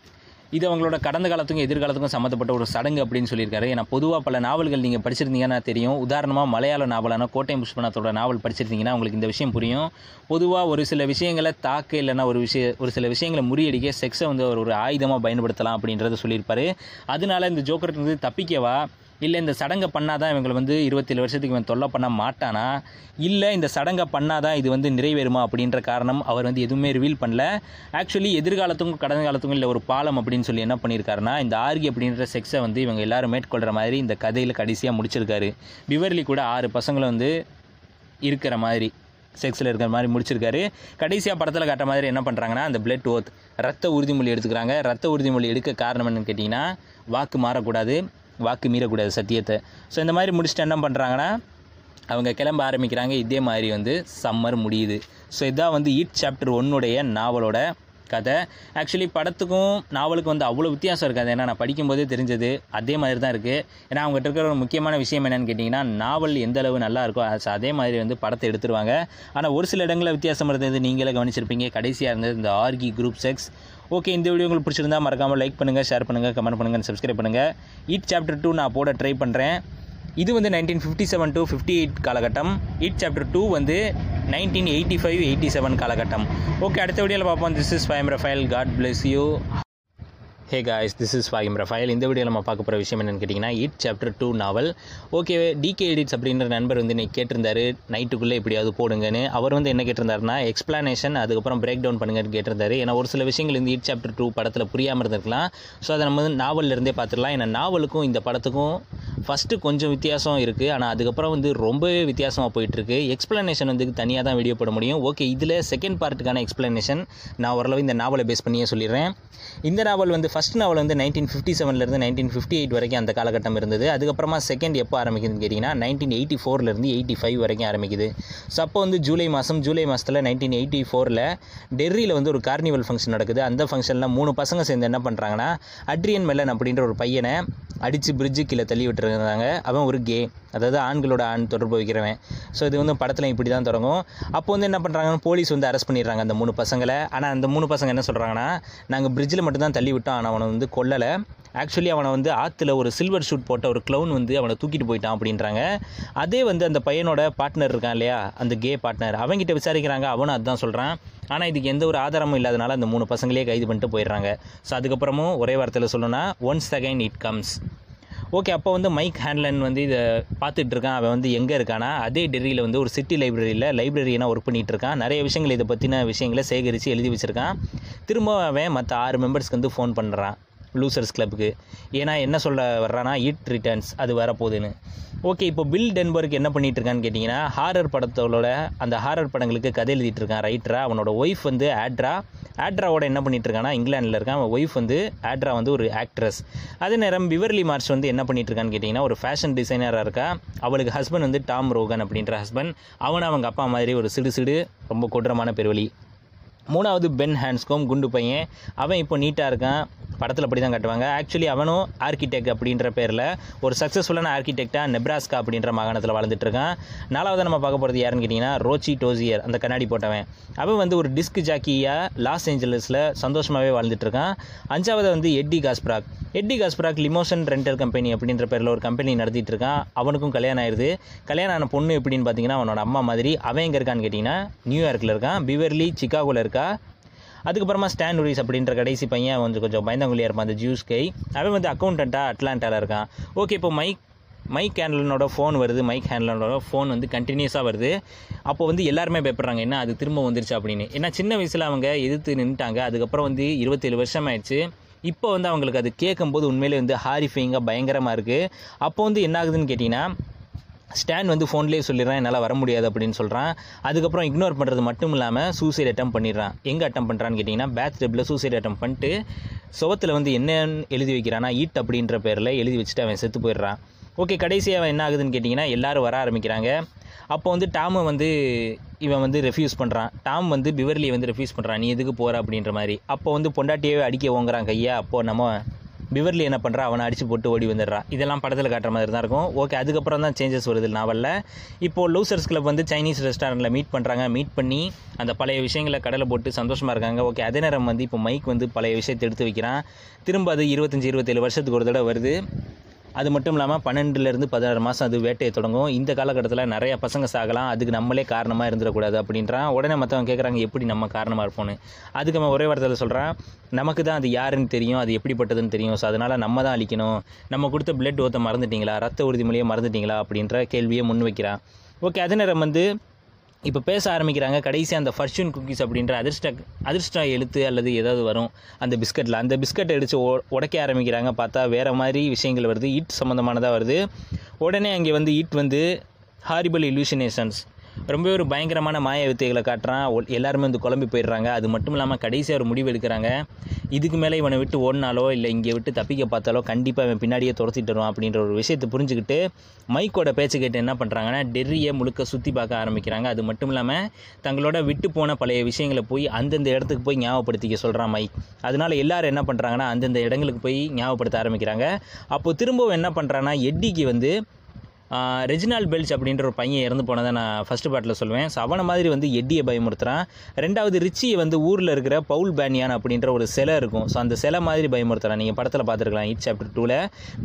இது அவங்களோட கடந்த காலத்துக்கும் எதிர்காலத்துக்கும் சம்மந்தப்பட்ட ஒரு சடங்கு அப்படின்னு சொல்லியிருக்காரு. ஏன்னா பொதுவாக பல நாவல்கள் நீங்கள் படிச்சிருந்தீங்கன்னா தெரியும். உதாரணமாக மலையாள நாவலான கோட்டை புஷ்பநாத்தோட நாவல் படிச்சிருந்தீங்கன்னா உங்களுக்கு இந்த விஷயம் புரியும். பொதுவாக ஒரு சில விஷயங்களை தாக்க இல்லைன்னா ஒரு விஷய ஒரு சில விஷயங்களை முறியடிக்க செக்ஸை வந்து அவர் ஒரு ஆயுதமாக பயன்படுத்தலாம் அப்படின்றத சொல்லியிருப்பாரு. அதனால இந்த ஜோக்கர் வந்து தப்பிக்கவா? இல்லை இந்த சடங்கை பண்ணாதான் இவங்களை வந்து இருபத்தேழு வருஷத்துக்கு இவன் தொல்லை பண்ண மாட்டானா? இல்லை இந்த சடங்கை பண்ணாதான் இது வந்து நிறைவேறுமா அப்படின்ற காரணம் அவர் வந்து எதுவுமே ரிவீல் பண்ணல. ஆக்சுவலி எதிர்காலத்துக்கும் கடந்த காலத்துக்கும் இல்லை ஒரு பாலம் அப்படின்னு சொல்லி என்ன பண்ணியிருக்காருன்னா இந்த ஆர்கி அப்படின்ற செக்ஸை வந்து இவங்க எல்லாரும் மேற்கொள்கிற மாதிரி இந்த கதையில் கடைசியாக முடிச்சிருக்காரு. விவர்லி கூட ஆறு பசங்களை வந்து இருக்கிற மாதிரி செக்ஸில் இருக்கிற மாதிரி முடிச்சிருக்காரு. கடைசியாக படத்தில் காட்டுற மாதிரி என்ன பண்ணுறாங்கன்னா அந்த பிளட் ஓத் ரத்த உறுதிமொழி எடுத்துக்கிறாங்க. ரத்த உறுதிமொழி எடுக்க காரணம் என்னன்னு கேட்டிங்கன்னா வாக்கு மாறக்கூடாது. வாக்கு மீறக்கூடாது சத்தியத்தை. ஸோ இந்த மாதிரி முடிச்சுட்டு என்ன பண்ணுறாங்கன்னா அவங்க கிளம்ப ஆரம்பிக்கிறாங்க. இதே மாதிரி வந்து சம்மர் முடியுது. ஸோ இதான் வந்து ஈட் சாப்டர் ஒன்னுடைய நாவலோட கதை. ஆக்சுவலி படத்துக்கும் நாவலுக்கும் வந்து அவ்வளோ வித்தியாசம் இருக்காது. ஏன்னா நான் படிக்கும்போதே தெரிஞ்சது அதே மாதிரி தான் இருக்குது ஏன்னா அவங்ககிட்ட இருக்கிற ஒரு முக்கியமான விஷயம் என்னன்னு கேட்டிங்கன்னா நாவல் எந்த அளவு நல்லா இருக்கோ அது அதே மாதிரி வந்து படத்தை எடுத்துருவாங்க. ஆனால் ஒரு சில இடங்களில் வித்தியாசம் இருந்தது நீங்களே கவனிச்சிருப்பீங்க. கடைசியாக இருந்தது இந்த ஆர்கி குரூப் செக்ஸ் ஓகே இந்த வீடியோ உங்களுக்கு பிடிச்சிருந்தா மறக்காமல் லைக் பண்ணுங்கள் ஷேர் பண்ணுங்கள் கமெண்ட் பண்ணுங்கள் சப்ஸ்கிரைப் பண்ணுங்கள் இட் சாப்டர் டூ நான் போட ட்ரை பண்ணுறேன் இது வந்து nineteen fifty seven to fifty eight காலகட்டம். இட் சாப்டர் டூ வந்து nineteen eighty five eighty seven காலகட்டம். ஓகே அடுத்த வீடியோவில் பார்ப்போம். This is Faheem Rafael God bless you hey guys this is Faheem Rafael இந்த வீடியோ நம்ம பார்க்க போகிற விஷயம் என்னென்னு கேட்டிங்கன்னா It chapter two novel okay DK edits அப்படின்ற நண்பர் வந்து இன்னைக்கு கேட்டிருந்தாரு. நைட்டுக்குள்ளே எப்படியாவது போடுங்கன்னு. அவர் வந்து என்ன கேட்டிருந்தாருன்னா எக்ஸ்ப்ளனேஷன் அதுக்கப்புறம் பிரேக் டவுன் பண்ணுங்கன்னு கேட்டிருந்தாரு. ஏன்னா ஒரு சில விஷயங்கள் இந்த இட் சாப்டர் டூ படத்தில் புரியாமல் இருந்திருக்கலாம். ஸோ அதை நம்ம வந்து நாவல்ல பார்த்துக்கலாம் பார்த்துடலாம். ஏன்னா நாவலுக்கும் இந்த படத்துக்கும் ஃபஸ்ட்டு கொஞ்சம் வித்தியாசம் இருக்குது ஆனால் அதுக்கப்புறம் வந்து ரொம்பவே வித்தியாசமாக போயிட்டுருக்கு. எக்ஸ்பிளனேஷன் வந்து தனியாக தான் வீடியோ போட முடியும். ஓகே இதில் செகண்ட் பார்ட்டுக்கான எக்ஸ்பிளனேஷன் நான் ஓரளவு இந்த நாவலை பேஸ் பண்ணியே சொல்லிடுறேன். இந்த நாவல் வந்து ஃபஸ்ட் நாவல் வந்து நைன்டீன் ஃபிஃப்டி செவன்லேருந்து நைன்டீன் ஃபிஃப்டி எயிட் வரைக்கும் அந்த காலகட்டம் இருந்தது. அதுக்கப்புறமா செகண்ட் எப்போ ஆரம்பிக்குதுன்னு கேட்டிங்கன்னா நைன்டீன் எயிட்டி ஃபோர்லேருந்து எயிட்டி ஃபைவ் வரைக்கும் ஆரம்பிக்குது. ஸோ அப்போ வந்து ஜூலை மாதம் ஜூலை மாதத்தில் நைன்டீன் எயிட்டி ஃபோரில் டெல்லியில் வந்து ஒரு கார்னிவல் ஃபங்க்ஷன் நடக்குது. அந்த ஃபங்க்ஷனில் மூணு பசங்க சேர்ந்து என்ன பண்ணுறாங்கன்னா அட்ரியன் மெல்லன் அப்படின்ற ஒரு பையனை அடித்து பிரிட்ஜு கீழே தள்ளி விட்டுருந்தாங்க. அவன் ஒரு கே அதாவது ஆண்களோட ஆண் தொடர்பு வைக்கிறவன். ஸோ இது வந்து படத்தில் இப்படி தான் தொடங்கும். அப்போ வந்து என்ன பண்ணுறாங்கன்னா போலீஸ் வந்து அரெஸ்ட் பண்ணிடுறாங்க அந்த மூணு பசங்களை. ஆனால் அந்த மூணு பசங்க என்ன சொல்கிறாங்கன்னா நாங்கள் பிரிட்ஜில் மட்டும்தான் தள்ளி விட்டோம். ஆனால் அவனை வந்து கொல்லலை. ஆக்சுவலி அவனை வந்து ஆற்றுல ஒரு சில்வர் ஷூட் போட்ட ஒரு க்ளவுன் வந்து அவனை தூக்கிட்டு போயிட்டான் அப்படின்றாங்க. அதே வந்து அந்த பையனோட பார்ட்னர் இருக்கான் இல்லையா? அந்த கே பார்ட்னர் அவங்ககிட்ட விசாரிக்கிறாங்க அவனும் அதுதான் சொல்கிறான் ஆனால் இதுக்கு எந்த ஒரு ஆதாரமும் இல்லாதனால அந்த மூணு பசங்களே கைது பண்ணிட்டு போயிடுறாங்க. ஸோ அதுக்கப்புறமும் ஒரே வார்த்தையில் சொல்லணும்னா once again It comes okay அப்போ வந்து மைக் ஹேண்ட்லன் வந்து இதை பார்த்துட்டு இருக்கான். அவன் வந்து எங்கே இருக்கானா? அதே டெல்லியில் வந்து ஒரு சிட்டி லைப்ரரியில் லைப்ரரியனாக ஒர்க் பண்ணிகிட்டு இருக்கான். நிறைய விஷயங்கள் இதை பற்றின விஷயங்களை சேகரித்து எழுதி வச்சுருக்கான். திரும்ப அவன் மற்ற ஆறு மெம்பர்ஸ்க்கு வந்து ஃபோன் பண்ணுறான் லூசர்ஸ் கிளப்புக்கு ஏன்னா என்ன சொல்ல வர்றானா இட் ரிட்டர்ன்ஸ் அது வரப்போகுதுன்னு ஓகே இப்போ பில் டென்பர்க் என்ன பண்ணிட்டு இருக்கான்னு கேட்டிங்கன்னா ஹாரர் படத்தோட அந்த ஹாரர் படங்களுக்கு கதை எழுதிட்டு இருக்கான் ரைட்டரா அவனோட ஒய்ஃப் வந்து ஆட்ரா ஆட்ராவோட என்ன பண்ணிட்டு இருக்கானா இங்கிலாந்தில் இருக்கான். அவன் ஒய்ஃப் வந்து ஆட்ரா வந்து ஒரு ஆக்ட்ரஸ் அதே நேரம் விவர்லி மார்ச் வந்து என்ன பண்ணிட்டு இருக்கான்னு கேட்டிங்கன்னா ஒரு ஃபேஷன் டிசைனராக இருக்கா. அவளுக்கு ஹஸ்பண்ட் வந்து டாம் ரோகன் அப்படின்ற ஹஸ்பண்ட் அவன் அவங்க அப்பா மாதிரி ஒரு சிடு சிடு ரொம்ப கொடூரமான பெருவழி. மூணாவது பென் ஹேண்ட்ஸ்கோம் குண்டு பையன். அவன் இப்போ நீட்டாக இருக்கான். படத்தில் அப்படி தான் காட்டுவாங்க. ஆக்சுவலி அவனும் ஆர்கிடெக்ட் அப்படின்ற பேரில் ஒரு சக்ஸஸ்ஃபுல்லான ஆர்கிடெக்டாக நெப்ராஸ்கா அப்படின்ற மாகாணத்தில் வாழ்ந்துட்டு இருக்கான் நாலாவது நம்ம பார்க்க போகிறது யாருன்னு கேட்டிங்கன்னா ரோச்சி டோசியர் அந்த கண்ணாடி போட்டவன். அவன் வந்து ஒரு டிஸ்க் ஜாக்கியாக லாஸ் ஏஞ்சலஸில் சந்தோஷமாகவே வாழ்ந்துட்டு இருக்கான் அஞ்சாவது வந்து எட்டி காஸ்பிராக் எட்டி காஸ்பிராக் லிமோஷன் ரெண்டல் கம்பெனி அப்படின்ற பேரில் ஒரு கம்பெனி நடத்திட்டு இருக்கான் அவனுக்கும் கல்யாணம் ஆயிடுது கல்யாணம் ஆன பொண்ணு எப்படின்னு பார்த்தீங்கன்னா அவனோட அம்மா மாதிரி. அவன் எங்கே இருக்கான்னு கேட்டிங்கன்னா நியூயார்க்கில் இருக்கான். பிவர்லி சிக்காகோவில் இருக்கா? அதுக்கப்புறமா ஸ்டான் உரிஸ் அப்படின்ற கடைசி பையன் கொஞ்சம் கொஞ்சம் பயந்தங்குழியாக இருப்பான் அந்த ஜூஸ் கை. அவன் வந்து அக்கௌண்டண்ட்டாக அட்லாண்டாவில் இருக்கான். ஓகே இப்போ மைக் மைக் ஹேண்ட்லனோட ஃபோன் வருது. மைக் ஹேண்ட்லனோட ஃபோன் வந்து கண்டினியூஸாக வருது. அப்போ வந்து எல்லாருமே பயப்படுறாங்க என்ன அது திரும்ப வந்துருச்சு? அப்படின்னு. ஏன்னா சின்ன வயசில் அவங்க எதிர்த்து நின்றுட்டாங்க அதுக்கப்புறம் வந்து இருபத்தேழு வருஷம் ஆயிடுச்சு. இப்போ வந்து அவங்களுக்கு அது கேட்கும்போது உண்மையிலே வந்து ஹாரிஃபைங்காக பயங்கரமாக இருக்குது அப்போ வந்து என்ன ஆகுதுன்னு கேட்டிங்கன்னா ஸ்டான் வந்து ஃபோன்லேயே சொல்லிடுறான் என்னால் வர முடியாது அப்படின்னு சொல்கிறான் அதுக்கப்புறம் இக்னோர் பண்ணுறது மட்டும் இல்லாமல் சூசைட் அட்டம் பண்ணிடுறான். எங்கே அட்டம் பண்ணுறான்னு கேட்டிங்கன்னா பேத் டெப்பில் சூசைட் அட்டம் பண்ணிட்டு சுவத்தில் வந்து என்னன்னு எழுதி வைக்கிறானா ஈட் அப்படின்ற பேரில் எழுதி வச்சுட்டு அவன் செத்து போயிடுறான். ஓகே கடைசியாக அவன் என்ன ஆகுதுன்னு கேட்டிங்கன்னா எல்லோரும் வர ஆரம்பிக்கிறாங்க. அப்போ வந்து டாமை வந்து இவன் வந்து ரெஃப்யூஸ் பண்ணுறான் டாம் வந்து பிவர்லியை வந்து ரெஃப்யூஸ் பண்ணுறான் நீ எதுக்கு போகிற அப்படின்ற மாதிரி. அப்போ வந்து பொண்டாட்டியே அடிக்க ஓங்குறான் கையா. அப்போது நம்ம பிவர்லி என்ன பண்ணுறா அவனை அடிச்சு போட்டு ஓடி வந்துடுறான் இதெல்லாம் படத்தில் காட்டுற மாதிரி தான் இருக்கும். ஓகே அதுக்கப்புறம் தான் சேஞ்சஸ் வருது நாவலில் இப்போது லூசர்ஸ் கிளப் வந்து சைனீஸ் ரெஸ்டாரண்ட்டில் மீட் பண்ணுறாங்க மீட் பண்ணி அந்த பழைய விஷயங்களை கடலை போட்டு சந்தோஷமாக இருக்காங்க. ஓகே அதே நேரம் வந்து இப்போ மைக் வந்து பழைய விஷயத்தை எடுத்து வைக்கிறான். திரும்ப அது இருபத்தஞ்சி இருபத்தேழு வருஷத்துக்கு ஒரு தடவை வருது. அது மட்டும் இல்லாமல் பன்னெண்டுலேருந்து பதினாறு மாதம் அது வேட்டையை தொடங்கும். இந்த காலகட்டத்தில் நிறைய பசங்க சாகலாம். அதுக்கு நம்மளே காரணமாக இருந்துடக்கூடாது அப்படின்றான் உடனே மற்றவங்க கேட்குறாங்க எப்படி நம்ம காரணமாக இருப்போம்னு? அதுக்கு நம்ம ஒரே வார்த்தையில் சொல்கிறான் நமக்கு தான் அது யாருன்னு தெரியும். அது எப்படிப்பட்டதுன்னு தெரியும். ஸோ அதனால் நம்ம தான் அழிக்கணும். நம்ம கொடுத்த பிளட் ஓத்த மறந்துட்டீங்களா? ரத்த உறுதிமொழியை மறந்துட்டீங்களா? அப்படின்ற கேள்வியை முன் வைக்கிறான். ஓகே அதே நேரம் வந்து இப்போ பேச ஆரம்பிக்கிறாங்க கடைசி அந்த ஃபர்ச்சூன் குக்கீஸ் அப்படின்ற அதிர்ஷ்ட அதிர்ஷ்ட எழுத்து அல்லது ஏதாவது வரும் அந்த பிஸ்கட்டில் அந்த பிஸ்கட்டை அடித்து உடைக்க ஆரம்பிக்கிறாங்க. பார்த்தா வேறு மாதிரி விஷயங்கள் வருது. ஈட் சம்மந்தமானதாக வருது. உடனே அங்கே வந்து ஈட் வந்து ஹாரிபிள் இல்யூஷனேஷன்ஸ் ரொம்பவே ஒரு பயங்கரமான மாய வித்தைகளை காட்டுறான். எல்லாருமே வந்து குழம்பி போயிடுறாங்க. அது மட்டும் இல்லாமல் கடைசியாக ஒரு முடிவு எடுக்கிறாங்க. இதுக்கு மேலே இவனை விட்டு ஓடினாலோ இல்லை இங்கே விட்டு தப்பிக்க பார்த்தாலோ கண்டிப்பாக இவன் பின்னாடியே துரத்திட்டு வருவான் அப்படின்ற ஒரு விஷயத்தை புரிஞ்சுக்கிட்டு மைக்கோட பேச்சு கேட்டு என்ன பண்ணுறாங்கன்னா டெர்ரியை முழுக்க சுற்றி பார்க்க ஆரம்பிக்கிறாங்க. அது மட்டும் இல்லாமல் தங்களோட விட்டு போன பழைய விஷயங்களை போய் அந்தந்த இடத்துக்கு போய் ஞாபகப்படுத்திக்க சொல்கிறான் மைக். அதனால எல்லாரும் என்ன பண்ணுறாங்கன்னா அந்தந்த இடங்களுக்கு போய் ஞாபகப்படுத்த ஆரம்பிக்கிறாங்க. அப்போ திரும்பவும் என்ன பண்ணுறான்னா எட்டிக்கு வந்து ரெஜினால் பெல்ச் அப்படின்ற ஒரு பையன் இறந்து போனதை நான் ஃபஸ்ட்டு பாட்டில் சொல்லுவேன். ஸோ அவனை மாதிரி வந்து எட்டியை பயமுறுத்துகிறான் ரெண்டாவது ரிச்சியை வந்து ஊரில் இருக்கிற பவுல் பேனியான் அப்படின்ற ஒரு சிலை இருக்கும். ஸோ அந்த சிலை மாதிரி பயமுறுத்துறான். நீங்கள் படத்தில் பார்த்துருக்கலாம் இட் சாப்டர் டூவில்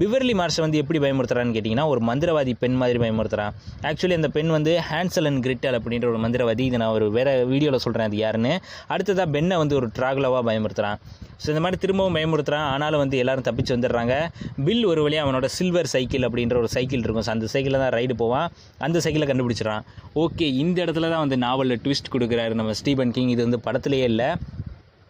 பிவர்லி மார்ஷை வந்து எப்படி பயமுறுத்துறான்னு கேட்டிங்கன்னா ஒரு மந்திரவாதி பெண் மாதிரி பயமுறுத்துறான். ஆக்சுவலி அந்த பெண் வந்து ஹேன்சல் அண்ட் கிரிட்டல் அப்படின்ற ஒரு மந்திரவாதி. இதை நான் ஒரு வேறு வீடியோவில் சொல்கிறேன் அது யாருன்னு. அடுத்ததாக பெண்ணை வந்து ஒரு ட்ராகுலவாக பயமுறுத்துறான். ஸோ இந்த மாதிரி திரும்பவும் பயமுறுத்துறான். ஆனாலும் வந்து எல்லோரும் தப்பிச்சு வந்துடுறாங்க. பில் ஒரு வழியாக அவனோட சில்வர் சைக்கிள் அப்படின்ற ஒரு சைக்கிள் இருக்கும். ஸோ அந்த சைக்கிளில் தான் ரைடு போவான். அந்த சைக்கிளை கண்டுபிடிச்சிடறான். ஓகே இந்த இடத்துல தான் வந்து நாவலில் ட்விஸ்ட் கொடுக்குறாரு நம்ம ஸ்டீபன் கிங். இது வந்து படத்துலேயே இல்லை.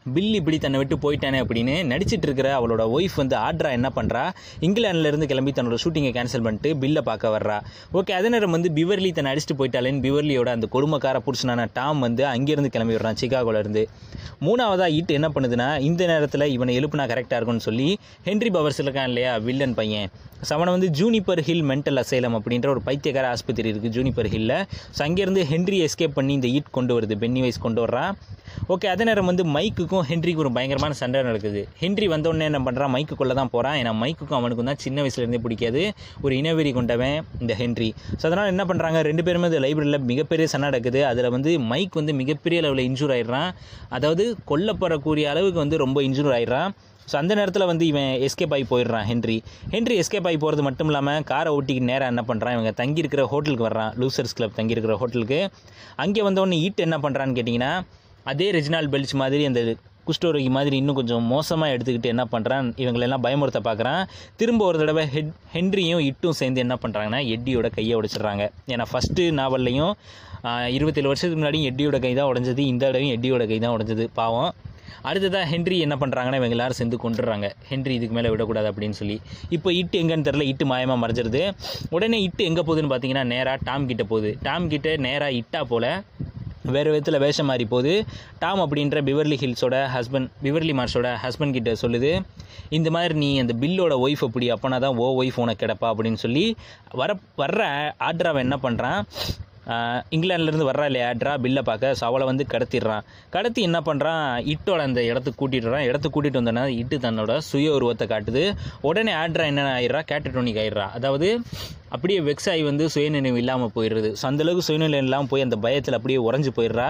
பில் இப்படி தன்னை விட்டு போயிட்டானே அப்படின்னு நடிச்சிட்டு இருக்கிற அவளோட ஒய்ஃப் வந்து ஆட்ரா என்ன பண்ணுறா இங்கிலாந்துலேருந்து கிளம்பி தன்னோட ஷூட்டிங்கை கேன்சல் பண்ணிட்டு பில்லை பார்க்க வர்றா. ஓகே அதே நேரம் வந்து பிவர்லி தன்னை அடிச்சுட்டு போயிட்டாலேன்னு பிவர்லியோட அந்த கொடுமைக்கார புருஷனான டாம் வந்து அங்கேருந்து கிளம்பி வர்றான் சிகாகோலேருந்து மூணாவதாக ஈட் என்ன பண்ணுதுன்னா இந்த நேரத்தில் இவனை எழுப்புனா கரெக்டாக இருக்கும்னு சொல்லி ஹென்ரி பவர்ஸ் இருக்கான் இல்லையா வில்லன் பையன். ஸோ அவனை வந்து ஜூனிப்பர் ஹில் மென்டல் அசைலம் அப்படின்ற ஒரு பைத்தியக்கார ஆஸ்பத்திரி இருக்குது ஜூனிப்பர் ஹில்ல ஸோ அங்கேருந்து ஹென்ரி எஸ்கேப் பண்ணி இந்த ஈட் கொண்டு வருது பென்னி வைஸ் கொண்டு வர்றான் ஓகே அதே நேரம் வந்து மைக்கு மைக்குக்கும் ஹென்ரிக்கும் ஒரு பயங்கரமான சண்டை நடக்குது. ஹென்ரி வந்தோடனே என்ன பண்ணுறான் மைக்குக்குள்ளே தான் போகிறான் ஏன்னா மைக்குக்கும் அவனுக்கும் தான் சின்ன வயசுலேருந்தே பிடிக்காது. ஒரு இனவெறி கொண்டவன் இந்த ஹென்ரி. ஸோ அதனால் என்ன பண்ணுறாங்க ரெண்டு பேருமே இந்த லைப்ரரியில் மிகப்பெரிய சண்டை நடக்குது. அதில் வந்து மைக் வந்து மிகப்பெரிய லெவலில் இன்ஜூர் ஆயிடுறான். அதாவது கொல்லப்படக்கூடிய அளவுக்கு வந்து ரொம்ப இன்ஜூர் ஆயிடுறான். ஸோ அந்த நேரத்தில் வந்து இவன் எஸ்கேப் ஆகி போயிடுறான் ஹென்ரி. ஹென்ரி எஸ்கேப் ஆகி போகிறது மட்டும் இல்லாமல் காரை ஓட்டிக்கு நேராக என்ன பண்ணுறான் இவங்க தங்கியிருக்கிற ஹோட்டலுக்கு வர்றான். லூசர்ஸ் கிளப் தங்கியிருக்கிற ஹோட்டலுக்கு அங்கே வந்தவொடனே ஈட் என்ன பண்ணுறான்னு கேட்டிங்கன்னா அதே ரெஜினால் பெல்ச் மாதிரி அந்த குஷ்டோரோகி மாதிரி இன்னும் கொஞ்சம் மோசமாக எடுத்துக்கிட்டு என்ன பண்ணுறான் இவங்களெல்லாம் பயமுறுத்த பார்க்குறான் திரும்ப ஒரு தடவை ஹெட் ஹென்ரியும் இட்டும் சேர்ந்து என்ன பண்ணுறாங்கன்னா எட்டியோட கையை உடைச்சிடுறாங்க. ஏன்னா ஃபஸ்ட்டு நாவல்லையும் இருபத்தேழு வருஷத்துக்கு முன்னாடியும் எட்டியோட கை தான் உடஞ்சது இந்த தடவையும் எட்டியோட கை தான் உடஞ்சது பாவம். அடுத்ததாக ஹென்ரி என்ன பண்ணுறாங்கன்னா இவங்க எல்லாரும் சேர்ந்து கொண்டுடுறாங்க ஹென்ரி இதுக்கு மேலே விடக்கூடாது அப்படின்னு சொல்லி. இப்போ இட்டு எங்கேன்னு தெரில இட்டு மாயமாக மறைஞ்சிருது. உடனே இட்டு எங்கே போகுதுன்னு பார்த்தீங்கன்னா நேராக டாம் கிட்ட போகுது. டாம் கிட்ட நேராக இட்டா போல வேறு விதத்தில் வேஷம் மாறி போகுது. டாம் அப்படின்ற பிவர்லி ஹில்ஸோட ஹஸ்பண்ட் பிவர்லி மார்ஸோட ஹஸ்பண்ட் கிட்ட சொல்லுது இந்த மாதிரி நீ அந்த பில்லோட ஒய்ஃப் அப்படி அப்போனா தான் ஓ ஒய்ஃப் உனக்கு கிடப்பா? அப்படின்னு சொல்லி வர வர்ற ஆட்ராவை என்ன பண்ணுறான் இங்கிலாந்துலேருந்து வர்றா இல்லையா? ட்ரா பில்லை பார்க்க ஸோ அவளை வந்து கடத்திடுறான். கடத்தி என்ன பண்ணுறான் இட்டோட அந்த இடத்துக்கு கூட்டிட்டு வரான் இடத்துக்கு கூட்டிகிட்டு வந்தோன்னா இட்டு தன்னோட சுய உருவத்தை காட்டுது. உடனே ஆட்ரா என்ன ஆயிடுறா? கேட்டட்டோனிக் ஆயிடுறா. அதாவது அப்படியே வெக்ஸ் ஆகி வந்து சுயநினைவு இல்லாமல் போயிடுது ஸோ அந்தளவுக்கு சுயநினைவு இல்லாமல் போய் அந்த பயத்தில் அப்படியே உறைஞ்சி போயிடுறா.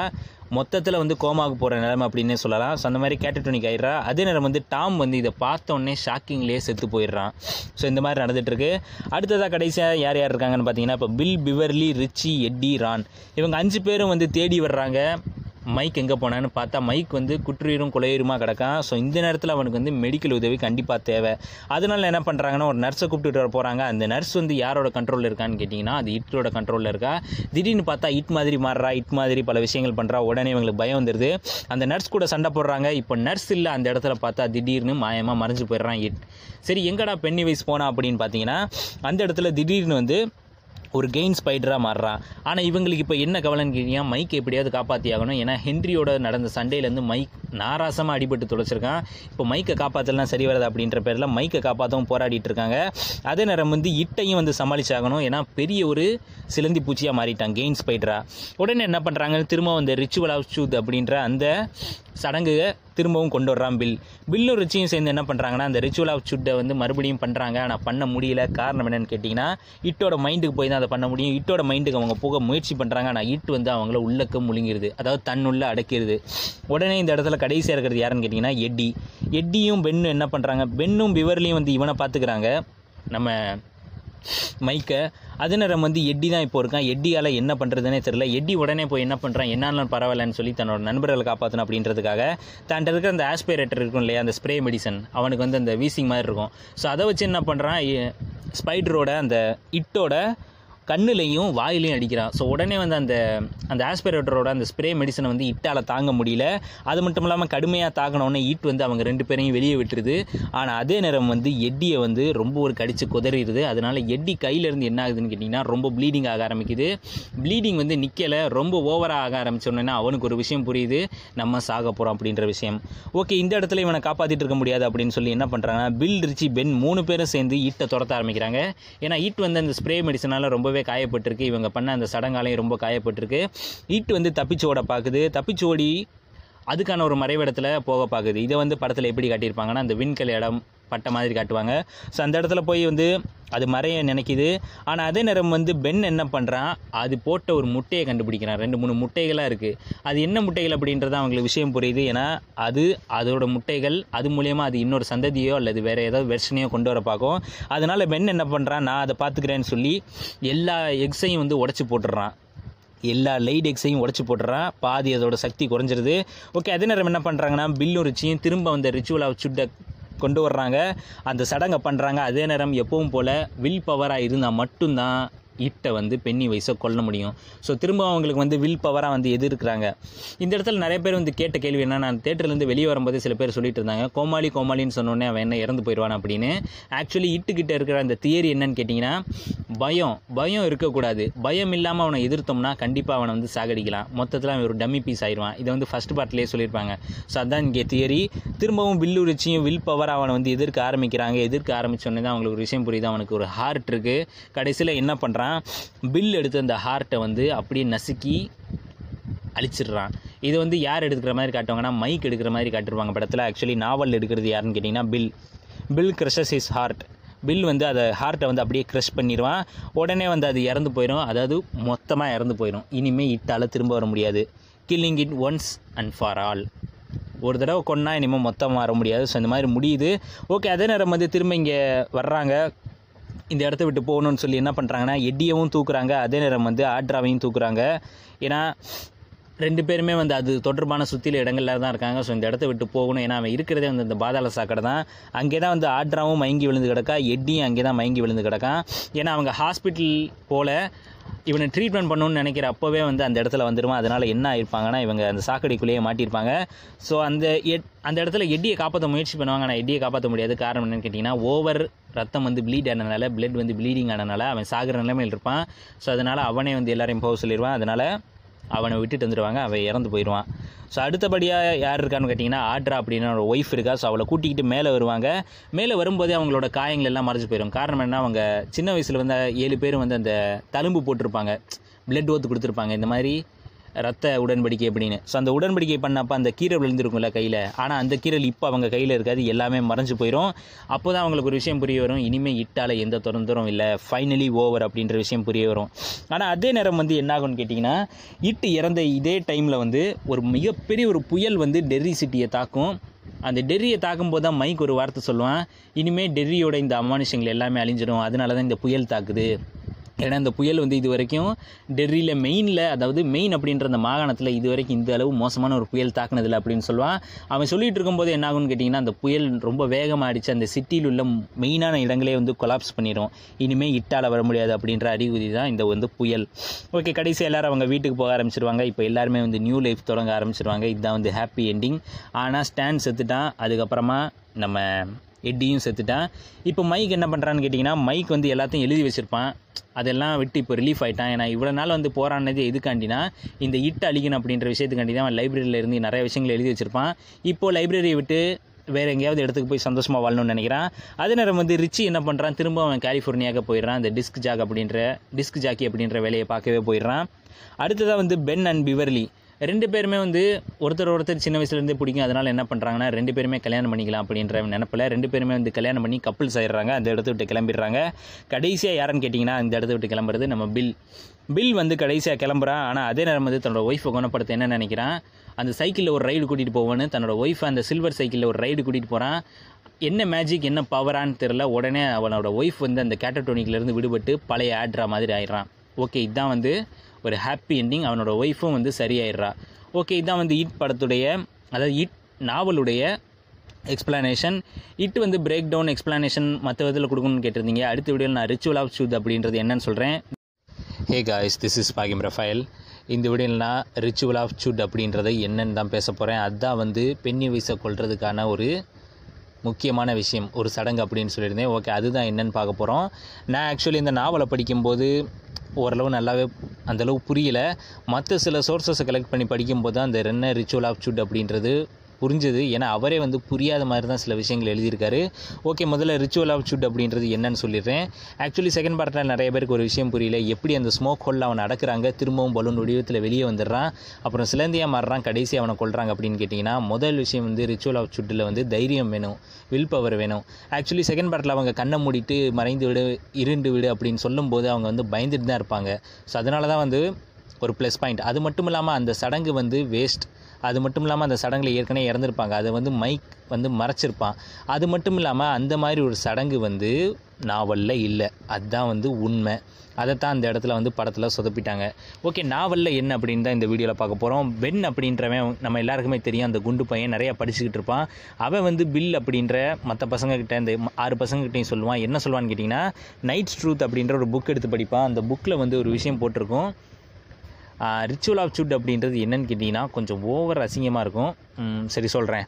மொத்தத்தில் வந்து கோமாவுக்கு போகிற நிலைமை அப்படின்னே சொல்லலாம். ஸோ அந்த மாதிரி கேட்டட்டோனிக் ஆயிடுறா. அதே நேரம் வந்து டாம் வந்து இதை பார்த்த உடனே ஷாக்கிங்லேயே செத்து போயிடுறான். ஸோ இந்த மாதிரி நடந்துகிட்ருக்கு அடுத்ததாக கடைசியாக யார் யார் இருக்காங்கன்னு பார்த்தீங்கன்னா இப்போ Bill Beverly Richie Eddie Ron. இவங்க அஞ்சு பேரும் வந்து தேடி வர்றாங்க. மைக் எங்கே போனான்னு பார்த்தா மைக் வந்து குற்றுயிரும் குலையுருமா கிடக்கான். ஸோ இந்த நேரத்தில் அவனுக்கு வந்து மெடிக்கல் உதவி கண்டிப்பாக தேவை. அதனால என்ன பண்ணுறாங்கன்னா ஒரு நர்ஸை கூப்பிட்டுட்டு வர போகிறாங்க அந்த நர்ஸ் வந்து யாரோட கண்ட்ரோலில் இருக்கான்னு கேட்டிங்கன்னா அது இட்டோட கண்ட்ரோலில் இருக்கா. திடீர்னு பார்த்தா இட் மாதிரி மாறுறா இட் மாதிரி பல விஷயங்கள் பண்ணுறா உடனே இவங்களுக்கு பயம் வந்துடுது அந்த நர்ஸ் கூட சண்டை போடுறாங்க. இப்போ நர்ஸ் இல்லை அந்த இடத்துல பார்த்தா திடீர்னு மாயமாக மறைஞ்சு போயிடுறான் இட். சரி எங்கடா பென்னி வயசு போனா அப்படின்னு பார்த்தீங்கன்னா அந்த இடத்துல திடீர்னு வந்து ஒரு கெயின் ஸ்பைடராக மாறுறான் ஆனால் இவங்களுக்கு இப்போ என்ன கவலைன்னு கேட்டியா மைக் எப்படியாவது காப்பாற்றி ஆகணும் ஏன்னா ஹென்ரியோட நடந்த சண்டையிலேருந்து மைக் நாராசமாக அடிபட்டு தொலைச்சிருக்கான். இப்போ மைக்கை காப்பாற்றலாம் சரி வராது அப்படின்ற பேரில் மைக்கை காப்பாற்றவும் போராடிட்டு இருக்காங்க. அதே நேரம் வந்து இட்டையும் வந்து சமாளிச்சாகணும். ஏன்னா பெரிய ஒரு சிலந்தி பூச்சியாக மாறிட்டான் கெயின் ஸ்பைடரா உடனே என்ன பண்ணுறாங்க திரும்ப அந்த ரிச்சுவல் ஆஃப் ஷூத் அப்படின்ற அந்த சடங்கு திரும்பவும் கொண்டு வர்றான் பில் பில்லும் ரிச்சியும் சேர்ந்து என்ன பண்ணுறாங்கன்னா அந்த ரிச்சுவல் ஆஃப் சுட்டை வந்து மறுபடியும் பண்ணுறாங்க ஆனால் பண்ண முடியல. காரணம் என்னன்னு கேட்டிங்கன்னா இட்டோட மைண்டுக்கு போய் தான் அதை பண்ண முடியும். இட்டோட மைண்டுக்கு அவங்க போக முயற்சி பண்ணுறாங்க ஆனால் ஈட்டு வந்து அவங்கள உள்ளக்க முழுங்கிருது அதாவது தன்னுள்ள அடைக்கிறது. உடனே இந்த இடத்துல கடைசியாக இருக்கிறது யாருன்னு கேட்டிங்கன்னா எட்டி. எட்டியும் பென்னும் என்ன பண்ணுறாங்க பென்னும் பிவர்லையும் வந்து இவனை பார்த்துக்கிறாங்க நம்ம மைக்கை. அதே நேரம் வந்து எட்டி தான் இப்போ இருக்கான். எட்டியால் என்ன பண்ணுறதுனே தெரில எட்டி உடனே போய் என்ன பண்ணுறான் என்னாலும் பரவாயில்லன்னு சொல்லி தன்னோட நண்பர்களை காப்பாற்றணும் அப்படின்றதுக்காக தான் இருக்கிற அந்த ஆஸ்பிரேட்டர் இருக்கும் இல்லையா? அந்த ஸ்ப்ரே மெடிசன் அவனுக்கு வந்து அந்த வீசிங் மாதிரி இருக்கும். ஸோ அதை வச்சு என்ன பண்ணுறான் ஸ்பைடரோட அந்த இட்டோட கண்ணுலையும் வாயிலையும் அடிக்கிறான். ஸோ உடனே வந்து அந்த அந்த ஆஸ்பிரேட்டரோட அந்த ஸ்ப்ரே மெடிசனை வந்து இட்டால் தாங்க முடியல. அது மட்டும் இல்லாமல் கடுமையாக தாக்கினோடனே ஈட் வந்து அவங்க ரெண்டு பேரையும் வெளியே விட்டுருது. ஆனால் அதே நேரம் வந்து எட்டியை வந்து ரொம்ப ஒரு கடிச்சு குதறிடுது. அதனால எட்டி கையிலேருந்து என்ன ஆகுதுன்னு கேட்டிங்கன்னா ரொம்ப ப்ளீடிங் ஆக ஆரம்பிக்குது. ப்ளீடிங் வந்து நிற்கலை ரொம்ப ஓவராக ஆக ஆரம்பிச்சோன்னா அவனுக்கு ஒரு விஷயம் புரியுது. நம்ம சாக போகிறோம் அப்படின்ற விஷயம். ஓகே இந்த இடத்துல இவனை காப்பாற்றிட்டு இருக்க முடியாது அப்படின்னு சொல்லி என்ன பண்ணுறாங்கன்னா பில் ரிச்சி பென் மூணு பேரும் சேர்ந்து ஈட்டை துரத்த ஆரம்பிக்கிறாங்க. ஏன்னா ஈட் வந்து அந்த ஸ்ப்ரே மெடிசனால் ரொம்பவே காயப்பட்டிருக்கு. இவங்க பண்ண அந்த சடங்காலையும் ரொம்ப காயப்பட்டிருக்கு. ஈட்டு வந்து தப்பிச்சு ஓட பார்க்குது. தப்பிச்சு ஓடி அதுக்கான ஒரு மறைவிடத்தில் போக பார்க்குது இதை வந்து படத்தில் எப்படி காட்டியிருப்பாங்கன்னா அந்த விண்கல் இடம் பட்ட மாதிரி காட்டுவாங்க. ஸோ அந்த இடத்துல போய் வந்து அது மறைய நினைக்கிது. ஆனால் அதே நேரம் வந்து பென் என்ன பண்ணுறான் அது போட்ட ஒரு முட்டையை கண்டுபிடிக்கிறான். ரெண்டு மூணு முட்டைகளாக இருக்குது அது என்ன முட்டைகள் அப்படின்றது அவங்களுக்கு விஷயம் புரியுது. ஏன்னா அது அதோட முட்டைகள் அது மூலயமா அது இன்னொரு சந்ததியோ அல்லது வேறு ஏதாவது வெர்ஷனையோ கொண்டு வர பார்க்கும். அதனால் பென் என்ன பண்ணுறான் நான் அதை பார்த்துக்கிறேன்னு சொல்லி எல்லா எக்ஸையும் வந்து உடச்சி போட்டுடுறான். எல்லா லைட் எக்ஸையும் உடச்சி போட்டுறான். பாதி அதோட சக்தி குறைஞ்சிருது. ஓகே அதே நேரம் என்ன பண்ணுறாங்கன்னா பில்லும் ரிச்சியும் திரும்ப அந்த ரிச்சுவல் ஆஃப் சுட்டை கொண்டு வர்றாங்க. அந்த சடங்கை பண்ணுறாங்க அதே நேரம் எப்பவும் போல் வில் பவராக இருந்தால் மட்டும்தான் இட்டை வந்து பென்னி வயசை கொல்ல முடியும். ஸோ திரும்ப அவங்களுக்கு வந்து வில் பவராக வந்து எதிர்க்கிறாங்க. இந்த இடத்துல நிறைய பேர் வந்து கேட்ட கேள்வி என்ன நான் தேட்டர்லேருந்து வெளியே வரும்போது சில பேர் சொல்லிட்டு இருந்தாங்க. கோமாளி கோமாளின்னு சொன்னோடனே அவன் என்ன இறந்து போயிடுவான் அப்படின்னு. ஆக்சுவலி இட்டுக்கிட்ட இருக்கிற அந்த தியரி என்னன்னு கேட்டிங்கன்னா பயம் பயம் இருக்கக்கூடாது. பயம் இல்லாமல் அவனை எதிர்த்தோம்னா கண்டிப்பாக அவனை வந்து சாகடிக்கலாம். மொத்தத்தில் அவன் ஒரு டம்மி பீஸ் ஆயிடுவான். இதை வந்து ஃபஸ்ட் பார்ட்லேயே சொல்லியிருப்பாங்க. ஸோ அதான் இங்கே தியரி திரும்பவும் வில்லுரிச்சியும் வில் பவர் அவனை வந்து எதிர்க்க ஆரம்பிக்கிறாங்க. எதிர்க்க ஆரம்பிச்சோடனே தான் அவங்களுக்கு ஒரு விஷயம் புரியுது. அவனுக்கு ஒரு ஹார்ட் இருக்குது கடைசியில் என்ன பண்ணுறான் பில் எடுத்து அந்த ஹார்ட்டை வந்து அப்படியே நசுக்கி அழிச்சிடுறான். இது வந்து யார் எடுக்கிற மாதிரி காட்டுவாங்கன்னா மைக் எடுக்கிற மாதிரி காட்டிருப்பாங்க படத்தில். ஆக்சுவலி நாவல் எடுக்கிறது யாருன்னு கேட்டிங்கன்னா Bill Bill crushes is heart Bill வந்து அதை ஹார்ட்டை வந்து அப்படியே க்ரஷ் பண்ணிடுவான். உடனே வந்து அது இறந்து போயிடும். அதாவது மொத்தமாக இறந்து போயிடும். இனிமேல் இட்டால் திரும்ப வர முடியாது. Killing it once and for all ஒரு தடவை கொன்னா இனிமேல் மொத்தமாக வர முடியாது. ஸோ இந்த மாதிரி முடியுது. ஓகே அதே நேரம் வந்து திரும்ப இங்கே வர்றாங்க. இந்த இடத்த விட்டு போகணும்னு சொல்லி என்ன பண்ணுறாங்கன்னா எட்டியவும் தூக்குறாங்க. அதே நேரம் வந்து ஆட்ராவையும் தூக்குறாங்க. ஏன்னா ரெண்டு பேருமே வந்து அது தொடர்பான சுற்றில இடங்களில் தான் இருக்காங்க. ஸோ இந்த இடத்த விட்டு போகணும். ஏன்னா அவன் இருக்கிறதே வந்து இந்த பாதாள சாக்கடை தான். அங்கே தான் வந்து ஆட்ராவும் மயங்கி விழுந்து கிடக்கா எட்டியும் அங்கே தான் மயங்கி விழுந்து கிடக்கான் ஏன்னா அவங்க ஹாஸ்பிட்டல் போல் இவனை ட்ரீட்மெண்ட் பண்ணணும்னு நினைக்கிற அப்போவே வந்து அந்த இடத்துல வந்துடுவான் அதனால் என்ன ஆயிருப்பாங்கன்னா இவங்க அந்த சாக்கடைக்குள்ளேயே மாட்டியிருப்பாங்க. ஸோ அந்த எட் அந்த இடத்துல எட்டியை காப்பாற்ற முயற்சி பண்ணுவாங்க. ஆனால் எட்டியை காப்பாற்ற முடியாது. காரணம் என்னென்னு கேட்டிங்கன்னா ஓவர் ரத்தம் வந்து ப்ளீட் ஆனதுனால பிளட் வந்து ப்ளீடிங் ஆனதுனால அவன் சாகிற நிலைமையில் இருப்பான். ஸோ அதனால் அவனே வந்து எல்லாரையும் போக சொல்லிடுவான் அதனால் அவனை விட்டுட்டு வந்துடுவாங்க அவன் இறந்து போயிடுவான். ஸோ அடுத்தபடியாக யார் இருக்கான்னு கேட்டிங்கன்னா ஆட்ரா அப்படின்னு ஒரு ஒய்ஃப் இருக்கா? ஸோ அவளை கூட்டிக்கிட்டு மேலே வருவாங்க. மேலே வரும்போதே அவங்களோட காயங்கள் எல்லாம் மறைஞ்சு போயிடும் காரணம் என்ன அவங்க சின்ன வயசில் வந்து ஏழு பேர் வந்து அந்த தழும்பு போட்டிருப்பாங்க. பிளட் ஓத்து கொடுத்துருப்பாங்க. இந்த மாதிரி ரத்த உடன்படிக்கை அப்படின்னு ஸோ அந்த உடன்படிக்கை பண்ணப்போ அந்த கீரல் விழுந்திருக்கும்ல கையில். ஆனால் அந்த கீரல் இப்போ அவங்க கையில் இருக்காது எல்லாமே மறைஞ்சு போயிடும் அப்போ தான் அவங்களுக்கு ஒரு விஷயம் புரிய வரும். இனிமேல் இட்டால் எந்த தொந்தரும் இல்லை. ஃபைனலி ஓவர் அப்படின்ற விஷயம் புரிய வரும். ஆனால் அதே நேரம் வந்து என்னாகும்னு கேட்டிங்கன்னா இட்டு இறந்த இதே டைமில் வந்து ஒரு மிகப்பெரிய ஒரு புயல் வந்து டெர்ரி சிட்டியை தாக்கும். அந்த டெர்ரியை தாக்கும்போது தான் மைக் ஒரு வார்த்தை சொல்லுவான். இனிமேல் டெர்ரியோட இந்த அமானுஷங்கள் எல்லாமே அழிஞ்சிடும் அதனால தான் இந்த புயல் தாக்குது. ஏன்னா இந்த புயல் வந்து இது வரைக்கும் டெல்லியில் மெயினில் அதாவது மெயின் அப்படின்ற அந்த மாகாணத்தில் இது வரைக்கும் இந்த அளவு மோசமான ஒரு புயல் தாக்குனதில்லை அப்படின்னு சொல்லுவான். அவன் சொல்லிட்டு இருக்கும்போது என்ன ஆகும்னு கேட்டிங்கன்னா அந்த புயல் ரொம்ப வேகமாக அடித்து அந்த சிட்டியில் உள்ள மெயினான இடங்களே வந்து கொலாப்ஸ் பண்ணிடும் இனிமேல் இட்டால் வர முடியாது அப்படின்ற அறிகுறி தான் இந்த வந்து புயல். ஓகே கடைசி எல்லாரும் அவங்க வீட்டுக்கு போக ஆரம்பிச்சிருவாங்க. இப்போ எல்லாருமே வந்து நியூ லைஃப் தொடங்க ஆரம்பிச்சிருவாங்க. இதுதான் வந்து ஹாப்பி எண்டிங் ஆனால் ஸ்டாண்ட் செத்துட்டான். அதுக்கப்புறமா நம்ம எட்டியும் செத்துட்டான். இப்போ மைக் என்ன பண்ணுறான்னு கேட்டிங்கன்னா மைக் வந்து எல்லாத்தையும் எழுதி வச்சுருப்பான். அதெல்லாம் விட்டு இப்போ ரிலீஃப் ஆகிட்டான் ஏன்னா இவ்வளோ நாள் வந்து போராடினது எதுக்காண்டினா இந்த இட்டு அழிக்கணும் அப்படின்ற விஷயத்துக்காண்டி தான் அவன் லைப்ரரியில் இருந்து நிறைய விஷயங்கள் எழுதி வச்சுருப்பான். இப்போது லைப்ரரியை விட்டு வேறு எங்கேயாவது இடத்துக்கு போய் சந்தோஷமாக வாழணும்னு நினைக்கிறான். அதே நேரம் வந்து ரிச்சி என்ன பண்ணுறான் திரும்ப அவன் கலிஃபோர்னியாவுக்கு போயிடுறான். அந்த டிஸ்க் ஜாக் அப்படின்ற டிஸ்க் ஜாக்கி அப்படின்ற வேலையை பார்க்கவே போயிடுறான். அடுத்ததாக வந்து பென் அண்ட் பிவர்லி. ரெண்டு பேருமே வந்து ஒருத்தர் ஒருத்தர் சின்ன வயசுலேருந்தே பிடிக்கும். அதனால் என்ன பண்ணுறாங்கன்னா ரெண்டு பேருமே கல்யாணம் பண்ணிக்கலாம் அப்படின்ற நினப்பில் ரெண்டு பேருமே வந்து கல்யாணம் பண்ணி கப்புள்ஸ் ஆயிடுறாங்க. அந்த இடத்த விட்டு கிளம்பிடுறாங்க. கடைசியாக யாருன்னு கேட்டிங்கன்னா அந்த இடத்த விட்டு கிளம்புறது நம்ம பில். பில் வந்து கடைசியாக கிளம்புறான். ஆனால் அதே நேரம் வந்து தன்னோட ஒய்ஃபை குணப்படுத்த என்ன நினைக்கிறான்? அந்த சைக்கிளில் ஒரு ரைடு கூட்டிகிட்டு போவோன்னு தன்னோட ஒய்ஃபை அந்த சில்வர் சைக்கிளில் ஒரு ரைடு கூட்டிகிட்டு போகிறான் என்ன மேஜிக் என்ன பவரான்னு தெரில உடனே அவனோட ஒய்ஃப் வந்து அந்த கேட்டட்டோனிக்லேருந்து விடுபட்டு பழைய ஆட்ரா மாதிரி ஆயிடுறான். ஓகே இதுதான் வந்து ஒரு ஹாப்பி எண்டிங் அவனோட ஒய்ஃபும் வந்து சரியாயிடுறா. ஓகே இதுதான் வந்து இட் படத்துடைய அதாவது இட் நாவலுடைய எக்ஸ்பிளனேஷன் இட் வந்து பிரேக் டவுன் எக்ஸ்பிளனேஷன் மற்ற விதத்தில் கொடுக்கணும்னு கேட்டிருந்தீங்க. அடுத்த வீடியோவில் நான் ரிச்சுவல் ஆஃப் ஷூத் அப்படின்றது என்னன்னு சொல்கிறேன் hey guys this is Faheem Rafael இந்த வீடியோவில் நான் ரிச்சுவல் ஆஃப் சூட் அப்படின்றத என்னென்னு தான் பேச போகிறேன் அதுதான் வந்து பெண்ணி வயசை கொள்றதுக்கான ஒரு முக்கியமான விஷயம் ஒரு சடங்கு அப்படின்னு சொல்லியிருந்தேன். ஓகே அதுதான் என்னன்னு பார்க்க போகிறோம் நான் ஆக்சுவலி இந்த நாவலை படிக்கும்போது ஓரளவு நல்லாவே அந்தளவு புரியல. மற்ற சில சோர்சஸை கலெக்ட் பண்ணி படிக்கும்போது தான் அந்த ரென்ன ரிச்சுவல் ஆஃப் அப்படின்றது புரிஞ்சுது. ஏன்னா அவரே வந்து புரியாத மாதிரி தான் சில விஷயங்கள் எழுதியிருக்காரு. ஓகே முதல்ல ரிச்சுவல் ஆஃப் ஷூட் அப்படின்றது என்னன்னு சொல்லிடுறேன். ஆக்சுவலி செகண்ட் பார்ட்டில் நிறைய பேருக்கு ஒரு விஷயம் புரியல. எப்படி அந்த ஸ்மோக் ஹோலில் அவனை அடக்குறாங்க திரும்பவும் பலூன் வடிவத்தில் வெளியே வந்துடுறான். அப்புறம் சிலந்தியாக மாறுறான். கடைசி அவனை கொள்கிறாங்க அப்படின்னு கேட்டிங்கன்னா முதல் விஷயம் வந்து ரிச்சுவல் ஆஃப் சூட்டில் வந்து தைரியம் வேணும். வில் பவர் வேணும். ஆக்சுவலி செகண்ட் பார்ட்டில் அவங்க கண்ணை மூடிட்டு மறைந்து விடு இருண்டு விடு அப்படின்னு சொல்லும்போது அவங்க வந்து பயந்துட்டு தான் இருப்பாங்க. ஸோ அதனால தான் வந்து ஒரு ப்ளஸ் பாயிண்ட் அது மட்டும் இல்லாமல் அந்த சடங்கு வந்து வேஸ்ட் அது மட்டும் இல்லாமல் அந்த சடங்கில் ஏற்கனவே இறந்துருப்பாங்க. அதை வந்து மைக் வந்து மறைச்சிருப்பான். அது மட்டும் இல்லாமல் அந்த மாதிரி ஒரு சடங்கு வந்து நாவலில் இல்லை. அதுதான் வந்து உண்மை. அதைத்தான் அந்த இடத்துல வந்து படத்தில் சொதப்பிட்டாங்க. ஓகே நாவலில் என்ன அப்படின்னு தான் இந்த வீடியோவில் பார்க்க போகிறோம் பென் அப்படின்றவன் நம்ம எல்லாருக்குமே தெரியும். அந்த குண்டு பையன் நிறையா படிச்சுக்கிட்டு இருப்பான். அவன் வந்து பில் அப்படின்ற மற்ற பசங்கக்கிட்ட இந்த ஆறு பசங்கக்கிட்டையும் சொல்லுவான். என்ன சொல்லுவான்னு கேட்டிங்கன்னா நைட்ஸ் ட்ரூத் அப்படின்ற ஒரு புக் எடுத்து படிப்பான். அந்த புக்கில் வந்து ஒரு விஷயம் போட்டிருக்கும். ரிச்சுவல் ஆஃப் சூட் அப்படின்றது என்னன்னு கேட்டிங்கன்னா கொஞ்சம் ஓவர் அசிங்கமாக இருக்கும். சரி சொல்கிறேன்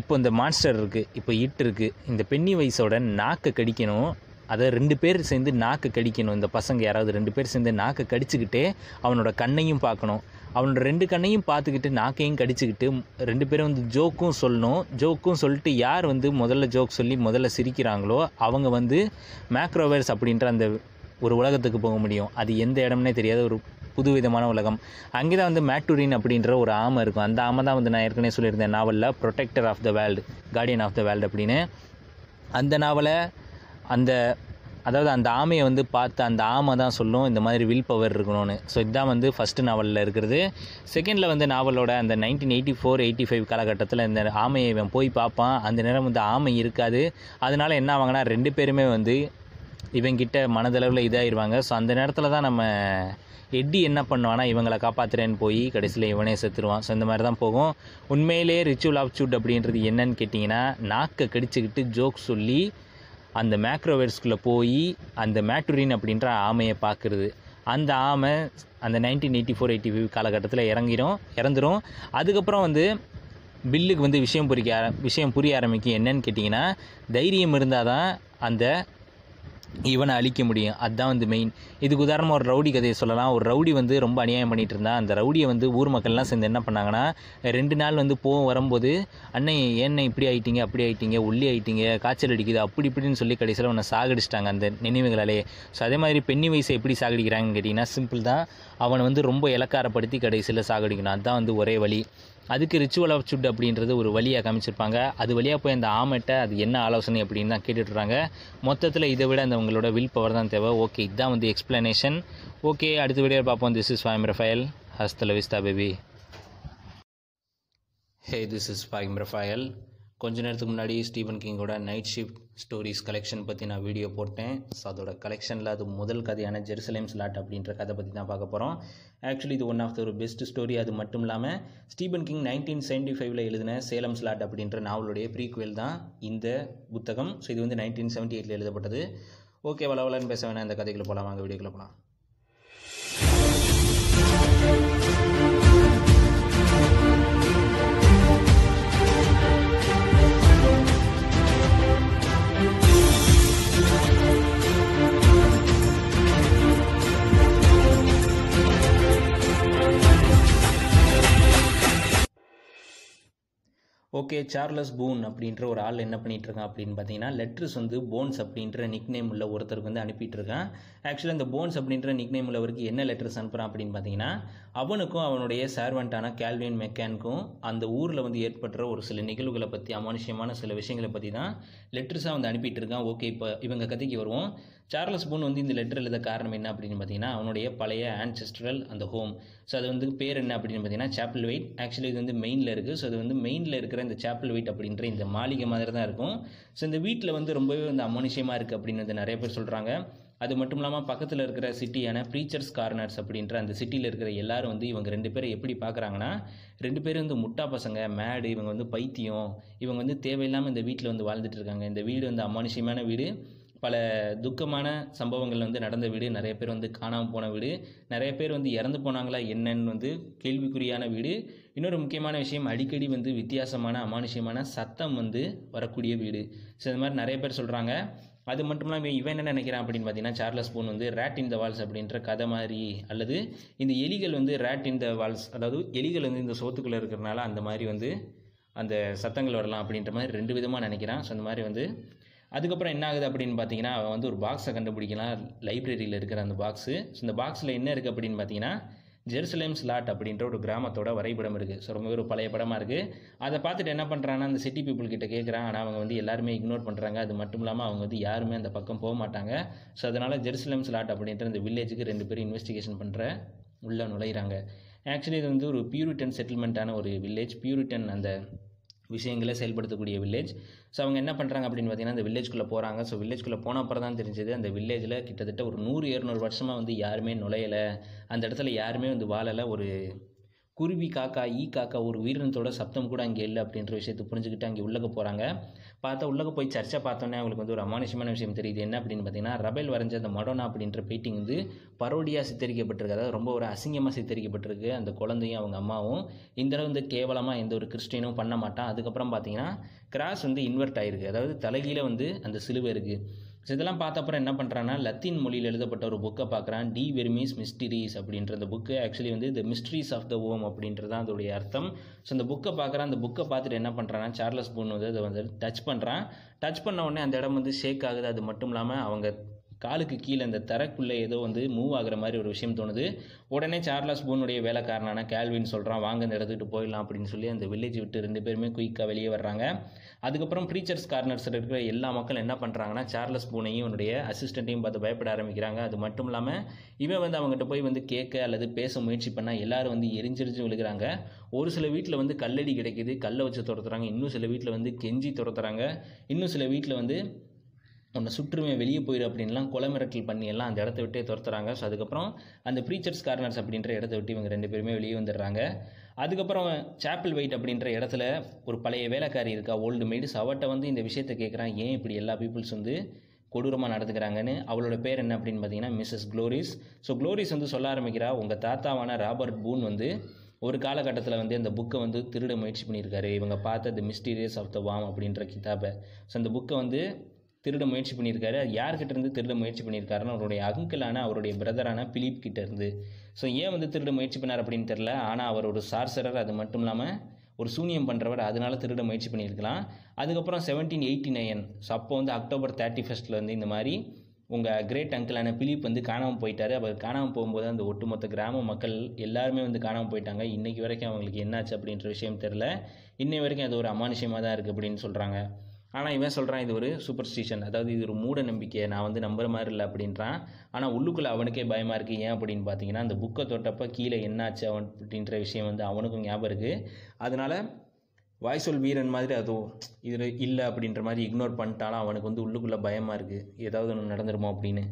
இப்போ இந்த மான்ஸ்டர் இருக்குது இப்போ இட் இருக்குது இந்த பெண்ணி வயசோட நாக்கை கடிக்கணும். அதை ரெண்டு பேர் சேர்ந்து நாக்கை கடிக்கணும். இந்த பசங்க யாராவது ரெண்டு பேர் சேர்ந்து நாக்கை கடிச்சுக்கிட்டே அவனோட கண்ணையும் பார்க்கணும். அவனோட ரெண்டு கண்ணையும் பார்த்துக்கிட்டு நாக்கையும் கடிச்சுக்கிட்டு ரெண்டு பேரும் வந்து ஜோக்கும் சொல்லணும். ஜோக்கும் சொல்லிட்டு யார் வந்து முதல்ல ஜோக் சொல்லி முதல்ல சிரிக்கிறாங்களோ அவங்க வந்து மேக்ரோவேர்ஸ் அப்படின்ற அந்த ஒரு உலகத்துக்கு போக முடியும். அது எந்த இடம்னே தெரியாத ஒரு புது விதமான உலகம். அங்கே தான் வந்து மேட்டூரின் அப்படின்ற ஒரு ஆமை இருக்கும். அந்த ஆமை தான் வந்து நான் ஏற்கனவே சொல்லியிருந்தேன் நாவலில் protector of the world guardian of the world அப்படின்னு. அந்த நாவலை அந்த அதாவது அந்த ஆமையை வந்து பார்த்து அந்த ஆமை தான் சொல்லும் இந்த மாதிரி வில் பவர் இருக்கணும்னு. ஸோ இதுதான் வந்து ஃபஸ்ட்டு நாவலில் இருக்கிறது. செகண்டில் வந்து நாவலோட அந்த nineteen eighty four eighty five காலகட்டத்தில் இந்த ஆமையை இவன் போய் பார்ப்பான். அந்த நேரம் வந்து ஆமை இருக்காது. அதனால் என்ன ஆவாங்கன்னா ரெண்டு பேருமே வந்து இவங்கிட்ட மனதளவில் இதாகிடுவாங்க ஸோ அந்த நேரத்தில் தான் நம்ம எட்டி என்ன பண்ணுவானா இவங்களை காப்பாற்றுறேன்னு போய் கடைசியில் இவனே செத்துருவான். ஸோ இந்த மாதிரி தான் போகும். உண்மையிலே ரிச்சுவல் ஆப்சூட் அப்படின்றது என்னன்னு கேட்டிங்கன்னா நாக்கை கடிச்சுக்கிட்டு ஜோக் சொல்லி அந்த மேக்ரோவேர்ஸ்குள்ளே போய் அந்த மேட்டுரின் அப்படின்ற ஆமையை பார்க்குறது. அந்த ஆமை அந்த nineteen eighty four eighty five காலகட்டத்தில் இறங்கிடும் இறந்துரும். அதுக்கப்புறம் வந்து பில்லுக்கு வந்து விஷயம் புரிக்க ஆர விஷயம் புரிய ஆரம்பிக்கும். என்னன்னு கேட்டிங்கன்னா தைரியம் இருந்தால் தான் அந்த இவனை அழிக்க முடியும். அதுதான் வந்து மெயின் இதுக்கு உதாரணமாக ஒரு ரவுடி கதையை சொல்லலாம். ஒரு ரவுடி வந்து ரொம்ப அநியாயம் பண்ணிட்டு இருந்தான். அந்த ரவுடியை வந்து ஊர் மக்கள்லாம் சேர்ந்து என்ன பண்ணாங்கன்னா ரெண்டு நாள் வந்து போக வரும்போது அண்ணன் என்ன இப்படி ஆயிட்டீங்க? அப்படி ஆயிட்டீங்க? உள்ளி ஆயிட்டீங்க? காய்ச்சல் அடிக்குது? அப்படி இப்படின்னு சொல்லி கடைசியில் உன்னை சாகடிச்சிட்டாங்க அந்த நினைவுகளாலே. ஸோ அதே மாதிரி பெண்ணி வயசை எப்படி சாகடிக்கிறாங்கன்னு கேட்டிங்கன்னா சிம்பிள் தான். அவனை வந்து ரொம்ப இலக்காரப்படுத்தி கடைசியில் சாகடிக்கணும். அதுதான் வந்து ஒரே வழி. அதுக்கு ரிச்சுவல் ஆஃப் சுட் அப்படின்றது ஒரு வழியாக காமிச்சிருப்பாங்க. அது வழியாக போய் அந்த ஆமைட்ட அது என்ன ஆலோசனை அப்படின்னு தான் கேட்டுட்றாங்க மொத்தத்தில் இதை விட அந்த உங்களோட வில் பவர் தான் தேவை. ஓகே இதுதான் வந்து எக்ஸ்ப்ளனேஷன் ஓகே அடுத்த வீடியோ பார்ப்போம். This is Fahim Rafael hasta la vista baby hey this is Fahim Rafael கொஞ்ச நேரத்துக்கு முன்னாடி ஸ்டீபன் கிங்கோட நைட் ஷிஃப்ட் ஸ்டோரிஸ் கலெக்ஷன் பற்றி நான் வீடியோ போட்டேன். ஸோ அதோட கலெக்ஷனில் அது முதல் கதையான ஜெருசலேம் ஸ்லாட் அப்படின்ற கதை பற்றி தான் பார்க்க போகிறோம் ஆக்சுவலி இது ஒன் ஆஃப் த ஒரு பெஸ்ட் ஸ்டோரி அது மட்டும் இல்லாமல் ஸ்டீபன் கிங் நைன்டீன் செவன்டி ஃபைவ்ல எழுதின சேலம் ஸ்லாட் அப்படின்ற நாவலுடைய ப்ரீக்வெல் தான் இந்த புத்தகம். ஸோ இது வந்து நைன்டீன் செவன்ட்டி எயிட்டில் எழுதப்பட்டது. ஓகே வளவலன்னு பேச வேணாம். இந்த கதைகளை போகலாம் வாங்க வீடியோக்குள்ள போகலாம் ஓகே சார்லஸ் பூன் அப்படின்ற ஒரு ஆள் என்ன பண்ணிட்டு இருக்கான் அப்படின்னு பார்த்தீங்கன்னா லெட்டர்ஸ் வந்து போன்ஸ் அப்படின்ற நிக் நேம் உள்ள ஒருத்தருக்கு வந்து அனுப்பிட்டு இருக்கான் ஆக்சுவலாக இந்த போன்ஸ் அப்படின்ற நிக் நேம் உள்ளவருக்கு என்ன லெட்டர்ஸ் அனுப்புகிறான் அப்படின்னு பார்த்தீங்கன்னா அவனுக்கும் அவனுடைய சர்வெண்ட்டான கேல்வின் மெக்கானுக்கும் அந்த ஊரில் வந்து ஏற்படுற ஒரு சில நிகழ்வுகளை பற்றி அமானுஷ்யமான சில விஷயங்களை பற்றி தான் லெட்டர்ஸாக வந்து அனுப்பிட்டு இருக்கான் ஓகே இப்போ இவங்க கதைக்கு வருவோம். சார்லஸ் பூன் வந்து இந்த லெட்டர் எழுத காரணம் என்ன அப்படின்னு பார்த்தீங்கன்னா அவனுடைய பழைய ஆன்செஸ்ட்ரல் அந்த ஹோம் ஸோ அது வந்து பேர் என்ன அப்படின்னு பார்த்தீங்கன்னா சாப்பிள் வெயிட் ஆக்சுவலி இது வந்து மெயினில் இருக்குது ஸோ அது வந்து மெயினில் இருக்கிற இந்த சாப்பிள் வெயிட் அப்படின்ற இந்த மாளிகை மாதிரி தான் இருக்கும். ஸோ இந்த வீட்டில் வந்து ரொம்பவே வந்து அமனுஷியமாக இருக்குது அப்படின்னு வந்து நிறைய பேர் சொல்கிறாங்க அது மட்டும் இல்லாமல் பக்கத்தில் இருக்கிற சிட்டியான ப்ரீச்சர்ஸ் கார்னர்ஸ் அப்படின்ற அந்த சிட்டியில் இருக்கிற எல்லாரும் வந்து இவங்க ரெண்டு பேரும் எப்படி பார்க்குறாங்கன்னா ரெண்டு பேரும் வந்து முட்டா பசங்க மேடு இவங்க வந்து பைத்தியம் இவங்க வந்து தேவையில்லாமல் இந்த வீட்டில் வந்து வாழ்ந்துட்டு இருக்காங்க. இந்த வீடு வந்து அமானுஷ்யமான வீடு. பல துக்கமான சம்பவங்கள் வந்து நடந்த வீடு. நிறைய பேர் வந்து காணாமல் போன வீடு. நிறைய பேர் வந்து இறந்து போனாங்களா என்னன்னு வந்து கேள்விக்குறியான வீடு. இன்னொரு முக்கியமான விஷயம் அடிக்கடி வந்து வித்தியாசமான அமானுஷ்யமான சத்தம் வந்து வரக்கூடிய வீடு. ஸோ இந்த மாதிரி நிறைய பேர் சொல்கிறாங்க அது மட்டும் இல்லாமல் இவன் என்ன நினைக்கிறான் அப்படின்னு பார்த்தீங்கன்னா சார்லஸ் பூன் வந்து ரேட் இன் த வால்ஸ் அப்படின்ற கதை மாதிரி அல்லது இந்த எலிகள் வந்து ரேட் இன் த வால்ஸ் அதாவது எலிகள் வந்து இந்த சோத்துக்குள்ளே இருக்கிறனால அந்த மாதிரி வந்து அந்த சத்தங்கள் வரலாம் அப்படின்ற மாதிரி ரெண்டு விதமாக நினைக்கிறான். ஸோ அந்த மாதிரி வந்து அதுக்கப்புறம் என்ன ஆகுது அப்படின்னு பார்த்தீங்கன்னா அவன் வந்து ஒரு பாக்ஸை கண்டுபிடிக்கலாம். லைப்ரரியில் இருக்கிற அந்த பாக்ஸு ஸோ இந்த பாக்ஸில் என்ன இருக்குது அப்படின்னு பார்த்தீங்கன்னா ஜெருசலேம் ஸ்லாட் அப்படின்ற ஒரு கிராமத்தோட வரைபடம் இருக்குது ஸோ ரொம்ப ஒரு பழைய படமாக இருக்குது அதை பார்த்துட்டு என்ன பண்ணுறாங்கன்னா அந்த சிட்டி பீப்புள் கிட்ட கேட்குறான் ஆனால் அவங்க வந்து எல்லாருமே இக்னோர் பண்ணுறாங்க அது மட்டும் இல்லாமல் அவங்க வந்து யாருமே அந்த பக்கம் போக மாட்டாங்க. ஸோ அதனால் ஜெருசலேம் ஸ்லாட் அப்படின்ற இந்த வில்லேஜுக்கு ரெண்டு பேரும் இன்வெஸ்டிகேஷன் பண்ணுற உள்ளே நுழையிறாங்க. ஆக்சுவலி இது வந்து ஒரு பியூரிட்டன் செட்டில்மெண்ட்டான ஒரு வில்லேஜ் பியூரிட்டன் அந்த விஷயங்களை செயல்படுத்தக்கூடிய வில்லேஜ் ஸோ அவங்க என்ன பண்ணுறாங்க அப்படின்னு பார்த்தீங்கன்னா அந்த வில்லேஜ்குள்ளே போகிறாங்க ஸோ வில்லேஜ்குள்ளே போன அப்புறம் தான் தெரிஞ்சது அந்த வில்லேஜில் கிட்டத்தட்ட ஒரு நூறு இரநூறு வருஷமாக வந்து யாருமே நுழையலை. அந்த இடத்துல யாருமே வந்து வாழலை. ஒரு குருவி காக்கா ஈ காக்கா ஒரு உயிரினத்தோட சப்தம் கூட அங்கே இல்லை அப்படின்ற விஷயத்தை புரிஞ்சுக்கிட்டு அங்கே உள்ளக்க போகிறாங்க பார்த்தா உள்ளே போய் சர்ச்சை பார்த்தோன்னே அவங்களுக்கு வந்து ஒரு அமானுஷமான விஷயம் தெரியுது. என்ன அப்படின்னு பார்த்தீங்கன்னா ரபேல் வரைஞ்ச அந்த மடோனா அப்படின்ற பெயிண்டிங் வந்து பரோடியாக சித்தரிக்கப்பட்டிருக்கு. அதாவது ரொம்ப ஒரு அசிங்கமாக சித்தரிக்கப்பட்டிருக்கு. அந்த குழந்தையும் அவங்க அம்மாவும் இந்த தடவை வந்து கேவலமாக எந்த ஒரு கிறிஸ்டினும் பண்ண மாட்டான். அதுக்கப்புறம் பார்த்தீங்கன்னா கிராஸ் வந்து இன்வெர்ட் ஆயிருக்கு. அதாவது தலைகீழே வந்து அந்த சிலுவை இருக்குது ஸோ இதெல்லாம் பார்த்த அப்புறம் என்ன பண்ணுறான்னா லத்தீன் மொழியில் எழுதப்பட்ட ஒரு புக்கை பார்க்குறான். டி வெர்மிஸ் மிஸ்டிரிஸ் அப்படின்ற அந்த புக்கு ஆக்சுவலி வந்து த மிஸ்ட்ரிஸ் ஆஃப் த ஓம் அப்படின்றது அதோடைய அர்த்தம். ஸோ அந்த புக்கை பார்க்குறான். அந்த புக்கை பார்த்துட்டு என்ன பண்ணுறான்னா சார்லஸ் பூன் வந்து அதை வந்து டச் பண்ணுறான் டச் பண்ண உடனே அந்த இடம் வந்து ஷேக் ஆகுது. அது மட்டும் இல்லாமல் அவங்க காலுக்கு கீழே அந்த தரக்குள்ளே ஏதோ வந்து மூவ் ஆகுற மாதிரி ஒரு விஷயம் தோணுது. உடனே சார்லஸ் பூனுடைய வேலைக்காரனான கேல்வின் சொல்கிறான் வாங்க இந்த இடத்துக்கு போயிடலாம் அப்படின்னு சொல்லி அந்த வில்லேஜ் விட்டு ரெண்டு பேருமே குயிக்காக வெளியே வர்றாங்க. அதுக்கப்புறம் ப்ரீச்சர்ஸ் கார்னர்ஸில் இருக்கிற எல்லா மக்களும் என்ன பண்ணுறாங்கன்னா சார்லஸ் பூனையும் அவனுடைய அசிஸ்டண்ட்டையும் பார்த்து பயப்பட ஆரம்பிக்கிறாங்க. அது மட்டும் இல்லாமல் இவன் வந்து அவங்ககிட்ட போய் வந்து கேட்க அல்லது பேச முயற்சி பண்ணால் எல்லாரும் வந்து எரிஞ்செரிஞ்சு விழுகிறாங்க. ஒரு சில வீட்டில் வந்து கல்லடி கிடைக்குது கல்லை வச்சு துரத்துறாங்க. இன்னும் சில வீட்டில் வந்து கெஞ்சி துரத்துறாங்க. இன்னும் சில வீட்டில் வந்து உன்னை சுற்றுமே வெளியே போயிடு அப்படின்லாம் கொலை மிரட்டல் பண்ணி எல்லாம் அந்த இடத்த விட்டே துரத்துறாங்க. ஸோ அதுக்கப்புறம் அந்த ப்ரீச்சர்ஸ் கார்னர்ஸ் அப்படின்ற இடத்த விட்டு இவங்க ரெண்டு பேருமே வெளியே வந்துடுறாங்க. அதுக்கப்புறம் சாப்பிள் வெயிட் அப்படின்ற இடத்துல ஒரு பழைய வேலைக்காரி இருக்கா ஓல்டு மெய்டு அவட்ட வந்து இந்த விஷயத்தை கேட்குறான் ஏன் இப்படி எல்லா பீப்புள்ஸ் வந்து கொடூரமாக நடந்துக்கிறாங்கன்னு? அவளோட பேர் என்ன அப்படின்னு பார்த்தீங்கன்னா மிஸ்ஸஸ் க்ளோரிஸ் ஸோ க்ளோரிஸ் வந்து சொல்ல ஆரம்பிக்கிறா உங்கள் தாத்தாவான ராபர்ட் பூன் வந்து ஒரு காலகட்டத்தில் வந்து அந்த புக்கை வந்து திருட முயற்சி பண்ணியிருக்காரு. இவங்க பார்த்த த மிஸ்டீரியஸ் ஆஃப் த வாம் அப்படின்ற கிதாபை. ஸோ அந்த புக்கை வந்து திருட முயற்சி பண்ணியிருக்காரு. யார்கிட்ட இருந்து திருட முயற்சி பண்ணியிருக்காருன்னு அவருடைய அங்கிளான அவருடைய பிரதரான பிலிப் கிட்ட இருந்து. ஸோ ஏன் வந்து திருட முயற்சி பண்ணார் அப்படின்னு தெரில ஆனால் அவர் ஒரு சார்சரர். அது மட்டும் இல்லாமல் ஒரு சூனியம் பண்ணுறவர் அதனால திருட முயற்சி பண்ணியிருக்கலாம். அதுக்கப்புறம் செவன்டீன் எயிட்டி நைன் ஸோ அப்போ வந்து அக்டோபர் தேர்ட்டி ஃபஸ்ட்டில் வந்து இந்த மாதிரி உங்கள் கிரேட் அங்கிளான பிலிப் வந்து காணாமல் போயிட்டார். அவர் காணாமல் போகும்போது அந்த ஒட்டுமொத்த கிராம மக்கள் எல்லாருமே வந்து காணாமல் போயிட்டாங்க. இன்றைக்கி வரைக்கும் அவங்களுக்கு என்னாச்சு அப்படின்ற விஷயம் தெரில இன்னை வரைக்கும் அது ஒரு அமானுஷமாக தான் இருக்குது அப்படின்னு சொல்கிறாங்க ஆனால் இவன் சொல்கிறான் இது ஒரு சூப்பர்ஸ்டிஷன் அதாவது இது ஒரு மூட நம்பிக்கை. நான் வந்து நம்புற மாதிரி இல்லை அப்படின்றான். ஆனால் உள்ளுக்குள்ளே அவனுக்கே பயமாக இருக்குது ஏன் அப்படின்னு பார்த்தீங்கன்னா அந்த புக்கை தொட்டப்போ கீழே என்னாச்சு அவன் அப்படின்ற விஷயம் வந்து அவனுக்கும் ஞாபகம் இருக்குது அதனால் வாய்சொல் வீரன் மாதிரி அதோ இது இல்லை அப்படின்ற மாதிரி இக்னோர் பண்ணிட்டாலும் அவனுக்கு வந்து உள்ளுக்குள்ளே பயமாக இருக்குது ஏதாவது ஒன்று நடந்துருமோ அப்படின்னு.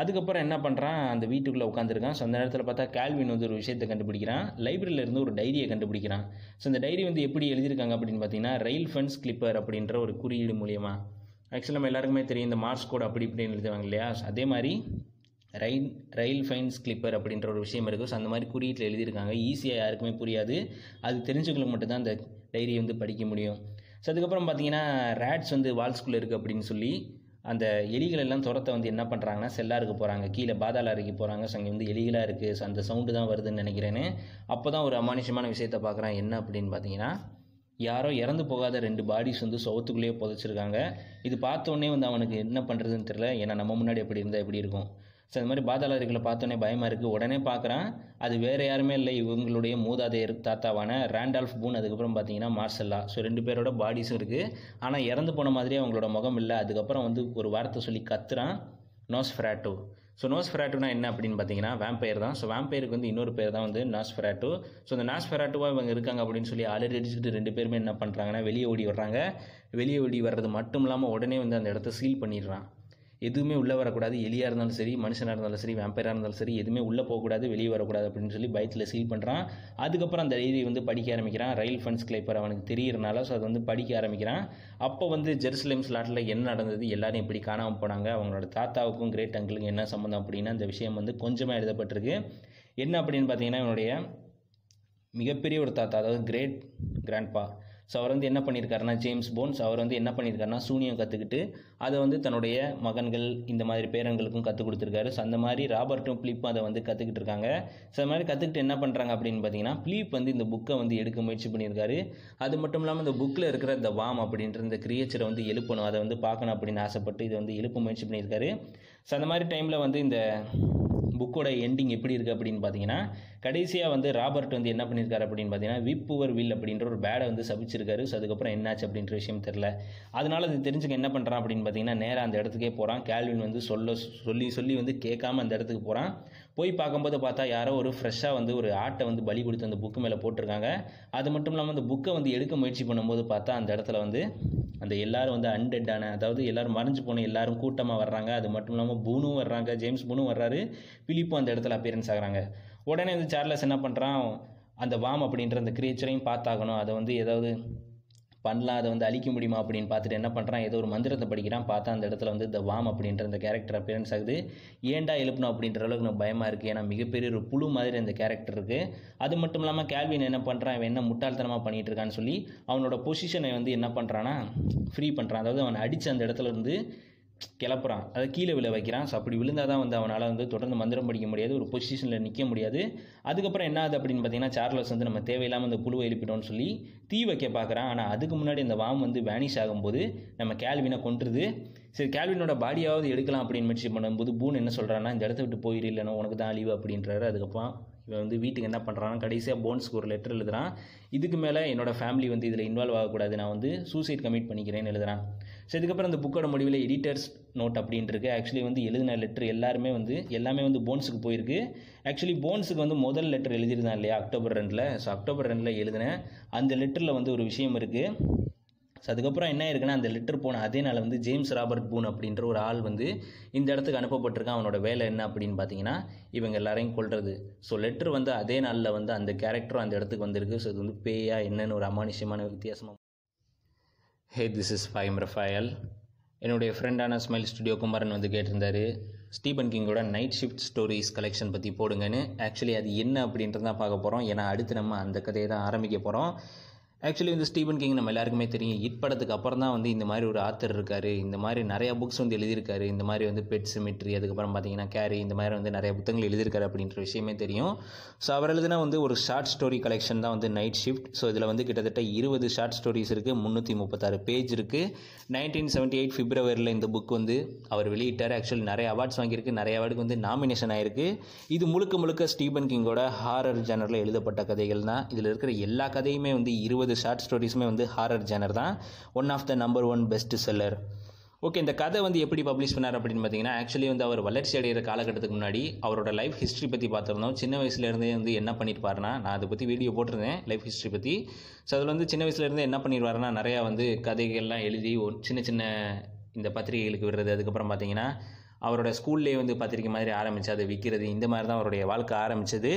அதுக்கப்புறம் என்ன பண்ணுறான் அந்த வீட்டுக்குள்ளே உட்காந்துருக்கான் ஸோ அந்த நேரத்தில் பார்த்தா கேல்வின் வந்து ஒரு விஷயத்தை கண்டுபிடிக்கிறான். லைப்ரரியிலேருந்து ஒரு டைரியை கண்டுபிடிக்கிறான். ஸோ அந்த டைரி வந்து எப்படி எழுதியிருக்காங்க அப்படின்னு பார்த்தீங்கன்னா ரயில் ஃபன்ஸ் கிளிப்பர் அப்படின்ற ஒரு குறியீடு மூலியமாக ஆக்சுவலாக நம்ம எல்லாருக்குமே தெரியும் இந்த மார்ஸ் கோட் அப்படி இப்படின்னு எழுதுவாங்க இல்லையா? அதே மாதிரி ரயில் ரயில் ஃபைன்ஸ் கிளிப்பர் அப்படின்ற ஒரு விஷயம் இருக்குது ஸோ அந்த மாதிரி குறியீட்டில் எழுதியிருக்காங்க. ஈஸியாக யாருக்குமே புரியாது. அது தெரிஞ்சவங்களுக்கு மட்டும்தான் அந்த டைரி வந்து படிக்க முடியும். ஸோ அதுக்கப்புறம் பார்த்தீங்கன்னா ரேட்ஸ் வந்து வால்ஸ்குள்ளே இருக்குது அப்படின்னு சொல்லி அந்த எலிகள் எல்லாம் துரத்த வந்து என்ன பண்ணுறாங்கன்னா செல்லாருக்கு போகிறாங்க கீழே பாதாள அறைக்கு போகிறாங்க ஸோ அங்கே வந்து எலிகளாக இருக்குது ஸோ அந்த சவுண்டு தான் வருதுன்னு நினைக்கிறேன்னு. அப்போ தான் ஒரு அமானுஷமான விஷயத்தை பார்க்குறான். என்ன அப்படின்னு பார்த்தீங்கன்னா யாரோ இறந்து போகாத ரெண்டு பாடிஸ் வந்து சுவத்துக்குள்ளேயே புதைச்சிருக்காங்க. இது பார்த்தோன்னே வந்து அவனுக்கு என்ன பண்ணுறதுன்னு தெரில ஏன்னா நம்ம முன்னாடி எப்படி இருந்தால் எப்படி இருக்கும்? ஸோ இந்த மாதிரி பாதாளர்களை பார்த்தோன்னே பயமாக இருக்குது உடனே பார்க்குறான் அது வேறு யாருமே இல்லை. இவங்களுடைய மூதாதையர் தாத்தாவான ரேண்டால்ஃப் பூன் அதுக்கப்புறம் பார்த்தீங்கன்னா மார்சல்லா. ஸோ ரெண்டு பேரோட பாடிஸும் இருக்குது ஆனால் இறந்து போன மாதிரியே அவங்களோட முகம் இல்லை. அதுக்கப்புறம் வந்து ஒரு வார்த்தை சொல்லி கத்துறான் நோஸ்ஃபெராட்டோ. ஸோ நோஸ்ஃபெராட்டோனா என்ன அப்படின்னு பார்த்தீங்கன்னா வேம்பயர் தான். ஸோ வேம்பயருக்கு வந்து இன்னொரு பேர் தான் வந்து நாஸ்ஃபெராட்டோ. ஸோ இந்த நாஸ்ஃபெராட்டோவாக இவங்க இருக்காங்க அப்படின்னு சொல்லி அலறி அடிச்சுட்டு ரெண்டு பேருமே என்ன பண்ணுறாங்கன்னா வெளியே ஓடி வர்றாங்க. வெளியே ஓடி வர்றது மட்டும் இல்லாமல் உடனே வந்து அந்த இடத்த சீல் பண்ணிடுறான். எதுவுமே உள்ளே வரக்கூடாது. எலியாக இருந்தாலும் சரி மனுஷனாக இருந்தாலும் சரி வேம்பையராக இருந்தாலும் சரி எதுவுமே உள்ளே போகக்கூடாது வெளியே வரக்கூடாது அப்படின்னு சொல்லி பயத்தில் சீல் பண்ணுறான் அதுக்கப்புறம் அந்த எழுதி வந்து படிக்க ஆரம்பிக்கிறான். ரயில் ஃபண்ட்ஸ் கிளைப்பர் அவனுக்கு தெரியறனால ஸோ அதை வந்து படிக்க ஆரம்பிக்கிறான். அப்போ வந்து ஜெருசலேம் ஸ்லாட்டில் என்ன நடந்தது? எல்லாரும் எப்படி காணாமல் போனாங்க. அவங்களோட தாத்தாவுக்கும் கிரேட் அங்கிளுக்கும் என்ன சம்மந்தம் அப்படின்னா அந்த விஷயம் வந்து கொஞ்சமாக எழுதப்பட்டிருக்கு. என்ன அப்படின்னு பார்த்தீங்கன்னா இவனுடைய மிகப்பெரிய ஒரு தாத்தா அதாவது கிரேட் கிராண்ட்பா ஸோ அவர் வந்து என்ன பண்ணியிருக்காருன்னா ஜேம்ஸ் போன்ஸ் அவர் வந்து என்ன பண்ணியிருக்காருன்னா சூனியம் கற்றுக்கிட்டு அதை வந்து தன்னுடைய மகன்கள் இந்த மாதிரி பேரன்களுக்கும் கற்றுக் கொடுத்துருக்காரு. ஸோ அந்த மாதிரி ராபர்ட்டும் பிலிப்பும் அதை வந்து கற்றுக்கிட்டு இருக்காங்க. ஸோ அது மாதிரி கற்றுக்கிட்டு என்ன பண்ணுறாங்க அப்படின்னு பார்த்தீங்கன்னா பிலிப் வந்து இந்த புக்கை வந்து எடுக்க முயற்சி பண்ணியிருக்காரு அது மட்டும் இல்லாமல் இந்த புக்கில் இருக்கிற இந்த வாம் அப்படின்ற இந்த கிரியேச்சரை வந்து எழுப்பணும். அதை வந்து பார்க்கணும் அப்படின்னு ஆசைப்பட்டு இதை வந்து எழுப்ப முயற்சி பண்ணியிருக்காரு ஸோ அந்த மாதிரி டைமில் வந்து இந்த புக்கோட எண்டிங் எப்படி இருக்குது அப்படின்னு பார்த்தீங்கன்னா கடைசியாக வந்து ராபர்ட் வந்து என்ன பண்ணியிருக்காரு அப்படின்னு பார்த்தீங்கன்னா விப்புவர் வில் அப்படின்ற ஒரு பேடை வந்து சபிச்சிருக்காரு. ஸோ அதுக்கப்புறம் என்னாச்சு அப்படின்ற விஷயம் தெரில அதனால் அது தெரிஞ்சுக்க என்ன பண்ணுறான் அப்படின்னு பார்த்தீங்கன்னா நேராக அந்த இடத்துக்கே போகிறான் கேல்வின் வந்து சொல்ல சொல்லி சொல்லி வந்து கேட்காம அந்த இடத்துக்கு போகிறான் போய் பார்க்கும்போது பார்த்தா யாரோ ஒரு ஃப்ரெஷ்ஷாக வந்து ஒரு ஆட்டை வந்து பலி கொடுத்து அந்த புக்கு மேலே போட்டிருக்காங்க. அது மட்டும் இல்லாமல் அந்த புக்கை வந்து எடுக்க முயற்சி பண்ணும்போது பார்த்தா அந்த இடத்துல வந்து அந்த எல்லாரும் வந்து அன்டெட்டான அதாவது எல்லாரும் மறைஞ்சு போன எல்லாரும் கூட்டமாக வர்றாங்க. அது மட்டும் இல்லாமல் பூனும் வர்றாங்க ஜேம்ஸ் பூனும் வர்றாரு. பிலிப்பும் அந்த இடத்துல அப்பியரன்ஸ் ஆகுறாங்க. உடனே வந்து சார்லஸ் என்ன பண்ணுறான் அந்த வாம் அப்படின்ற அந்த கிரியேச்சரையும் பார்த்தாகணும். அதை வந்து ஏதாவது பண்ணலாம் அதை வந்து அழிக்க முடியுமா அப்படின்னு பார்த்துட்டு என்ன பண்ணுறான் ஏதோ ஒரு மந்திரத்தை படிக்கிறான். பார்த்தா அந்த இடத்துல வந்து இந்த வாம் அப்படின்ற அந்த கேரக்டர் அப்பியரன்ஸ் ஆகுது. ஏன்டா எழுப்பணும் அப்படின்ற அளவுக்கு எனக்கு பயமாக இருக்குது ஏன்னா மிகப்பெரிய ஒரு புழு மாதிரி அந்த கேரக்டர் இருக்குது அது மட்டும் இல்லாமல் கேள்வின் என்ன பண்ணுறான் அவன் என்ன முட்டாள்தனமாக பண்ணிகிட்டு இருக்கான்னு சொல்லி அவனோட பொசிஷனை வந்து என்ன பண்ணுறான்னா ஃப்ரீ பண்ணுறான் அதாவது அவன் அடித்த அந்த இடத்துல இருந்து கிளப்புறான். அதை கீழே விழ வைக்கிறான். ஸோ அப்படி விழுந்தால் தான் வந்து அவனால் வந்து தொடர்ந்து மந்திரம் படிக்க முடியாது. ஒரு பொசிஷனில் நிற்க முடியாது. அதுக்கப்புறம் என்ன ஆகுது அப்படின்னு பார்த்தீங்கன்னா சார்லஸ் வந்து நம்ம தேவையில்லாமல் இந்த புழுவை எழுப்பிட்டோம்னு சொல்லி தீ வைக்க பார்க்குறான். ஆனால் அதுக்கு முன்னாடி அந்த வாம் வந்து வேனிஷ் ஆகும்போது நம்ம கேல்வினை கொண்டுருது சரி கேல்வினோட பாடியாவது எடுக்கலாம் அப்படின்னு முயற்சி பண்ணும்போது பூன் என்ன சொல்கிறான்னா இந்த இடத்த விட்டு போயிரு. இல்லைன்னா உனக்கு தான் அழிவு அப்படின்றாரு. அதுக்கப்புறம் இவன் வந்து வீட்டுக்கு என்ன பண்ணுறான்னா கடைசியாக போன்ஸ்க்கு ஒரு லெட்டர் எழுதுறான். இதுக்கு மேலே என்னோட ஃபேமிலி வந்து இதில் இன்வால்வ் ஆகக்கூடாது. நான் வந்து சூசைட் கமிட் பண்ணிக்கிறேன்னு எழுதுறான். ஸோ இதுக்கப்புறம் அந்த புக்கோட முடிவில் எடிட்டர்ஸ் நோட் அப்படின்ட்டு இருக்குது ஆக்சுவலி வந்து எழுதின லெட்டர் எல்லாருமே வந்து எல்லாமே வந்து போன்ஸுக்கு போயிருக்கு. ஆக்சுவலி போன்ஸுக்கு வந்து முதல் லெட்டர் எழுதியிருந்தான் இல்லையா? அக்டோபர் ரெண்டில். ஸோ அக்டோபர் ரெண்டில் எழுதினேன் அந்த லெட்டரில் வந்து ஒரு விஷயம் இருக்குது ஸோ அதுக்கப்புறம் என்ன இருக்குன்னா அந்த லெட்டர் போன அதே நாள் வந்து ஜேம்ஸ் ராபர்ட் பூன் அப்படின்ற ஒரு ஆள் வந்து இந்த இடத்துக்கு அனுப்பப்பட்டிருக்கான். அவனோட வேலை என்ன அப்படின்னு பார்த்தீங்கன்னா இவங்க எல்லாரையும் கொள்வது ஸோ லெட்டர் வந்து அதே நாளில் வந்து அந்த கேரக்டரும் அந்த இடத்துக்கு வந்திருக்கு. ஸோ இது வந்து பேயா என்னன்னு ஒரு அமானுஷ்யமான வித்தியாசமாக hey this is Fahim Rafael என்னுடைய ஃப்ரெண்டான ஸ்மைல் ஸ்டுடியோ குமாரன் வந்து கேட்டிருந்தாரு ஸ்டீபன் கிங்கோட நைட் ஷிஃப்ட் ஸ்டோரிஸ் கலெக்ஷன் பற்றி போடுங்கன்னு. ஆக்சுவலி அது என்ன அப்படின்றது தான் பார்க்க போகிறோம் ஏன்னா அடுத்து நம்ம அந்த கதையை தான் ஆரம்பிக்க போகிறோம் ஆக்சுவலி வந்து ஸ்டீபன் கிங் நம்ம எல்லாருக்குமே தெரியும். இட் படத்துக்கு அப்புறம் தான் வந்து இந்த மாதிரி ஒரு ஆத்தர் இருக்காரு. இந்த மாதிரி நிறைய புக்ஸ் வந்து எழுதியிருக்காரு. இந்த மாதிரி வந்து பெட் சிமிட்ரி அதுக்கப்புறம் பார்த்தீங்கன்னா கேரி இந்த மாதிரி வந்து நிறைய புத்தகங்கள் எழுதியிருக்காரு அப்படின்ற விஷயமே தெரியும். ஸோ அவர் எழுதுனா வந்து ஒரு ஷார்ட் ஸ்டோரி கலெக்ஷன் தான் வந்து நைட் ஷிஃப்ட் ஸோ இதில் வந்து கிட்டத்தட்ட இருபது ஷார்ட் ஸ்டோரிஸ் இருக்குது முந்நூற்றி முப்பத்தாறு பேஜ் இருக்குது நைன்டீன் செவன்ட்டி எயிட் பிப்ரவரியில் இந்த புக் வந்து அவர் வெளியிட்டார். ஆக்சுவலி நிறைய அவார்ட்ஸ் வாங்கியிருக்கு. நிறைய அவார்டுக்கு வந்து நாமினேஷன் ஆயிருக்கு. இது முழுக்க முழுக்க ஸ்டீபன் கிங்கோட ஹாரர் ஜேனரில் எழுதப்பட்ட கதைகள் தான். இதில் இருக்கிற எல்லா கதையுமே வந்து இருபது ஷார்ட் ஸ்டோரிஸுமே வந்து ஹாரர் ஜேனர் தான். One of the number one best seller okay இந்த கதை வந்து எப்படி பப்ளிஷ் பண்ணார் அப்படின்னு பார்த்தீங்கன்னா ஆக்சுவலி வந்து அவர் வளர்ச்சி அடைகிற காலகட்டத்துக்கு முன்னாடி அவரோட லைஃப் ஹிஸ்ட்ரி பற்றி பார்த்துருந்தோம். சின்ன வயசுலேருந்தே வந்து என்ன பண்ணியிருப்பாருனா நான் அதை பற்றி வீடியோ போட்டிருந்தேன் லைஃப் ஹிஸ்ட்ரி பற்றி ஸோ அதில் வந்து சின்ன வயசுலேருந்தே என்ன பண்ணிடுவாருனா நிறையா வந்து கதைகள்லாம் எழுதி சின்ன சின்ன இந்த பத்திரிகைகளுக்கு விடுறது. அதுக்கப்புறம் பார்த்தீங்கன்னா அவரோட ஸ்கூல்லேயே வந்து பத்திரிக்கை மாதிரி ஆரம்பித்து அதை விற்கிறது இந்த மாதிரி தான் அவருடைய வாழ்க்கை ஆரம்பித்தது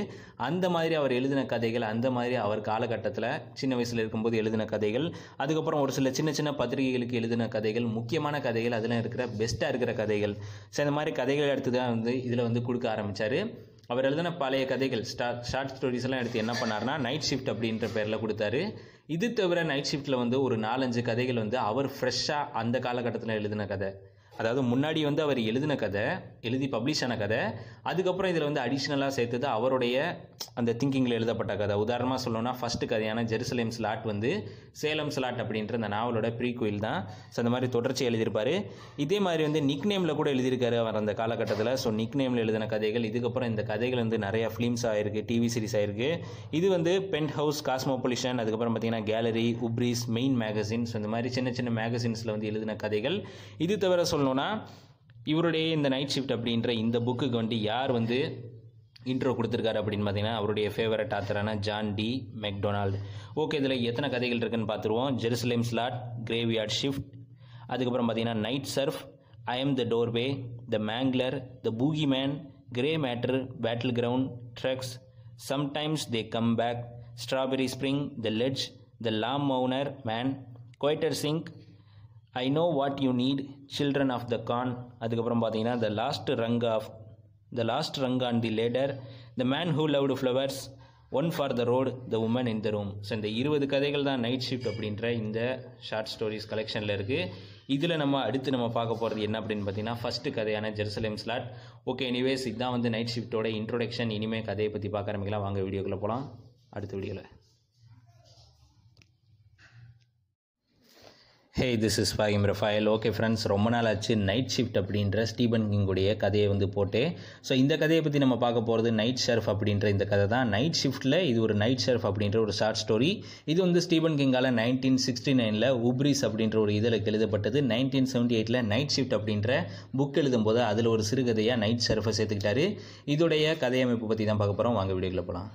அந்த மாதிரி அவர் எழுதின கதைகள் அந்த மாதிரி அவர் காலகட்டத்தில் சின்ன வயசில் இருக்கும்போது எழுதின கதைகள் அதுக்கப்புறம் ஒரு சில சின்ன சின்ன பத்திரிகைகளுக்கு எழுதின கதைகள் முக்கியமான கதைகள் அதில் இருக்கிற பெஸ்ட்டாக இருக்கிற கதைகள். ஸோ இந்த மாதிரி கதைகள் எடுத்து தான் வந்து இதில் வந்து கொடுக்க ஆரம்பித்தார் அவர் எழுதின பழைய கதைகள் ஸ்டார்ட் ஷார்ட் ஸ்டோரிஸ் எல்லாம் எடுத்து என்ன பண்ணார்னா நைட் ஷிஃப்ட் அப்படின்ற பேரில் கொடுத்தாரு. இது தவிர நைட் ஷிஃப்ட்டில் வந்து ஒரு நாலஞ்சு கதைகள் வந்து அவர் ஃப்ரெஷ்ஷாக அந்த காலகட்டத்தில் எழுதின கதை. அதாவது முன்னாடி வந்து அவர் எழுதின கதை எழுதி பப்ளிஷ் ஆன கதை அதுக்கப்புறம் இதில் வந்து அடிஷ்னலாக சேர்த்தது அவருடைய அந்த திங்கிங்கில் எழுதப்பட்ட கதை. உதாரணமாக சொல்லணும்னா ஃபஸ்ட்டு கதையான ஜெருசலேம் ஸ்லாட் வந்து சேலம் ஸ்லாட் அப்படின்ற அந்த நாவலோட ப்ரீகுயில் தான். ஸோ அந்த மாதிரி தொடர்ச்சி எழுதியிருப்பார். இதே மாதிரி வந்து நிக் நேமில் கூட எழுதியிருக்காரு அவர் அந்த காலகட்டத்தில். ஸோ நிக் நேமில் எழுதின கதைகள் இதுக்கப்புறம் இந்த கதைகள் வந்து நிறையா ஃபிலிம்ஸ் ஆகிருக்கு டிவி சீரிஸ் ஆகிருக்கு இது வந்து பென்ட் ஹவுஸ் காஸ்மோபொலிஷன் அதுக்கப்புறம் பார்த்தீங்கன்னா கேலரி உப்ரிஸ் மெயின் மேகசின்ஸ் இந்த மாதிரி சின்ன சின்ன மேகசின்ஸில் வந்து எழுதின கதைகள். இது தவிர சொல்லணும்னா இவருடைய இந்த நைட் ஷிஃப்ட் அப்படின்ற இந்த புக்குக்கு வந்து யார் வந்து இன்ட்ரோ கொடுத்துருக்காரு அப்படின்னு பார்த்தீங்கன்னா அவருடைய ஃபேவரட் ஆத்தரான ஜான் டி மெக்டொனால்டு ஓகே இதில் எத்தனை கதைகள் இருக்குன்னு பார்த்துருவோம். ஜெருசலேம் ஸ்லாட் கிரேவியார்ட் ஷிஃப்ட் அதுக்கப்புறம் பார்த்தீங்கன்னா night surf I am the doorway the mangler the boogeyman grey matter battleground trucks sometimes they come back strawberry spring the ledge the lawnmower man quitters inc I know what you need children of the corn அதுக்கப்புறம் பார்த்தீங்கன்னா the last rung of the last rung on the ladder the man who loved flowers one for the road the woman in the room so இந்த இருபது கதைகள் தான் night shift அப்படின்ற இந்த short stories கலெக்ஷனில் இருக்குது இதில் நம்ம அடுத்து நம்ம பார்க்க போகிறது என்ன அப்படின்னு பார்த்தீங்கன்னா ஃபஸ்ட்டு கதையான ஜெருசலேம் ஸ்லாட் ஓகே எனிவேஸ் இதுதான் வந்து நைட் ஷிஃப்ட்டோட இன்ட்ரோடக்ஷன் இனிமேல் கதையை பற்றி பார்க்க ஆரம்பிக்கலாம். வாங்க வீடியோக்குள்ளே போகலாம் அடுத்த வீடியோவில் hey this is Faheem Rafael okay friends ரொம்ப நாள் ஆச்சு நைட் ஷிஃப்ட் அப்படின்ற ஸ்டீபன் கிங்குடைய கதையை வந்து போட்டு ஸோ இந்த கதையை பற்றி நம்ம பார்க்க போகிறது நைட் ஷெர்ஃப் அப்படின்ற இந்த கதை தான். நைட் ஷிஃப்ட்டில் இது ஒரு நைட் ஷெர்ஃப் அப்படின்ற ஒரு ஷார்ட் ஸ்டோரி இது வந்து ஸ்டீபன் கிங்கால் நைன்டீன் சிக்ஸ்டி நைனில் உப்ரிஸ் அப்படின்ற ஒரு இதழுக்கு எழுதப்பட்டது. நைன்டீன் செவன்ட்டி எயிட்டில் நைட் ஷிஃப்ட் அப்படின்ற புக் எழுதும்போது அதில் ஒரு சிறுகதையாக நைட் ஷெர்ஃபை சேர்த்துக்கிட்டாரு. இதோடைய கதையமைப்பு பற்றி தான் பார்க்க போகிறோம் வாங்க வீடியோக்குள்ளே போகலாம்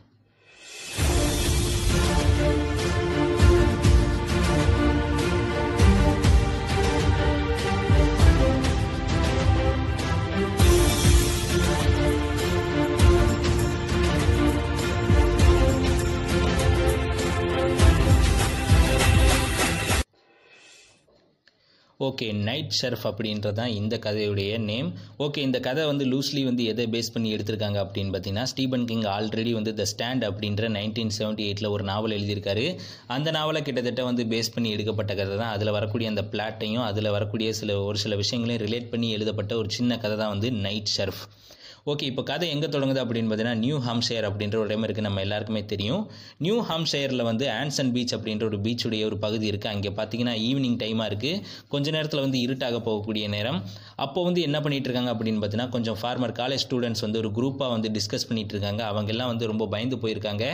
ஓகே நைட் ஷெர்ஃப் அப்படின்றது தான் இந்த கதையுடைய நேம் ஓகே இந்த கதை வந்து லூஸ்லி வந்து எதை பேஸ் பண்ணி எடுத்திருக்காங்க அப்படின்னு பார்த்தீங்கன்னா ஸ்டீபன் கிங் ஆல்ரெடி வந்து த ஸ்டாண்ட் அப்படின்ற நைன்டீன் செவன்ட்டி எயிட்டில் ஒரு நாவல் எழுதியிருக்காரு. அந்த நாவலை கிட்டத்தட்ட வந்து பேஸ் பண்ணி எடுக்கப்பட்ட கதை தான். அதில் வரக்கூடிய அந்த பிளாட்டையும் அதில் வரக்கூடிய சில ஒரு சில விஷயங்களையும் ரிலேட் பண்ணி எழுதப்பட்ட ஒரு சின்ன கதை தான் வந்து நைட் ஷெர்ஃப் ஓகே இப்போ கதை எங்கே தொடங்குது அப்படின்னு பார்த்தீங்கன்னா நியூ ஹாம்ஷயர் அப்படின்ற ஒரு இடம் இருக்குது நம்ம எல்லாருக்குமே தெரியும். நியூ ஹாம்ஷயரில் வந்து ஆன்சன் பீச் அப்படின்ற ஒரு பீச்சுடைய ஒரு பகுதி இருக்குது அங்கே பார்த்தீங்கன்னா ஈவினிங் டைமாக இருக்குது கொஞ்ச நேரத்தில் வந்து இருட்டாக போகக்கூடிய நேரம். அப்போ வந்து என்ன பண்ணிட்டு இருக்காங்க அப்படின்னு பார்த்தீங்கன்னா கொஞ்சம் ஃபார்மர் காலேஜ் ஸ்டூடெண்ட்ஸ் வந்து ஒரு குரூப்பாக வந்து டிஸ்கஸ் பண்ணிட்டு இருக்காங்க அவங்க எல்லாம் வந்து ரொம்ப பயந்து போயிருக்காங்க.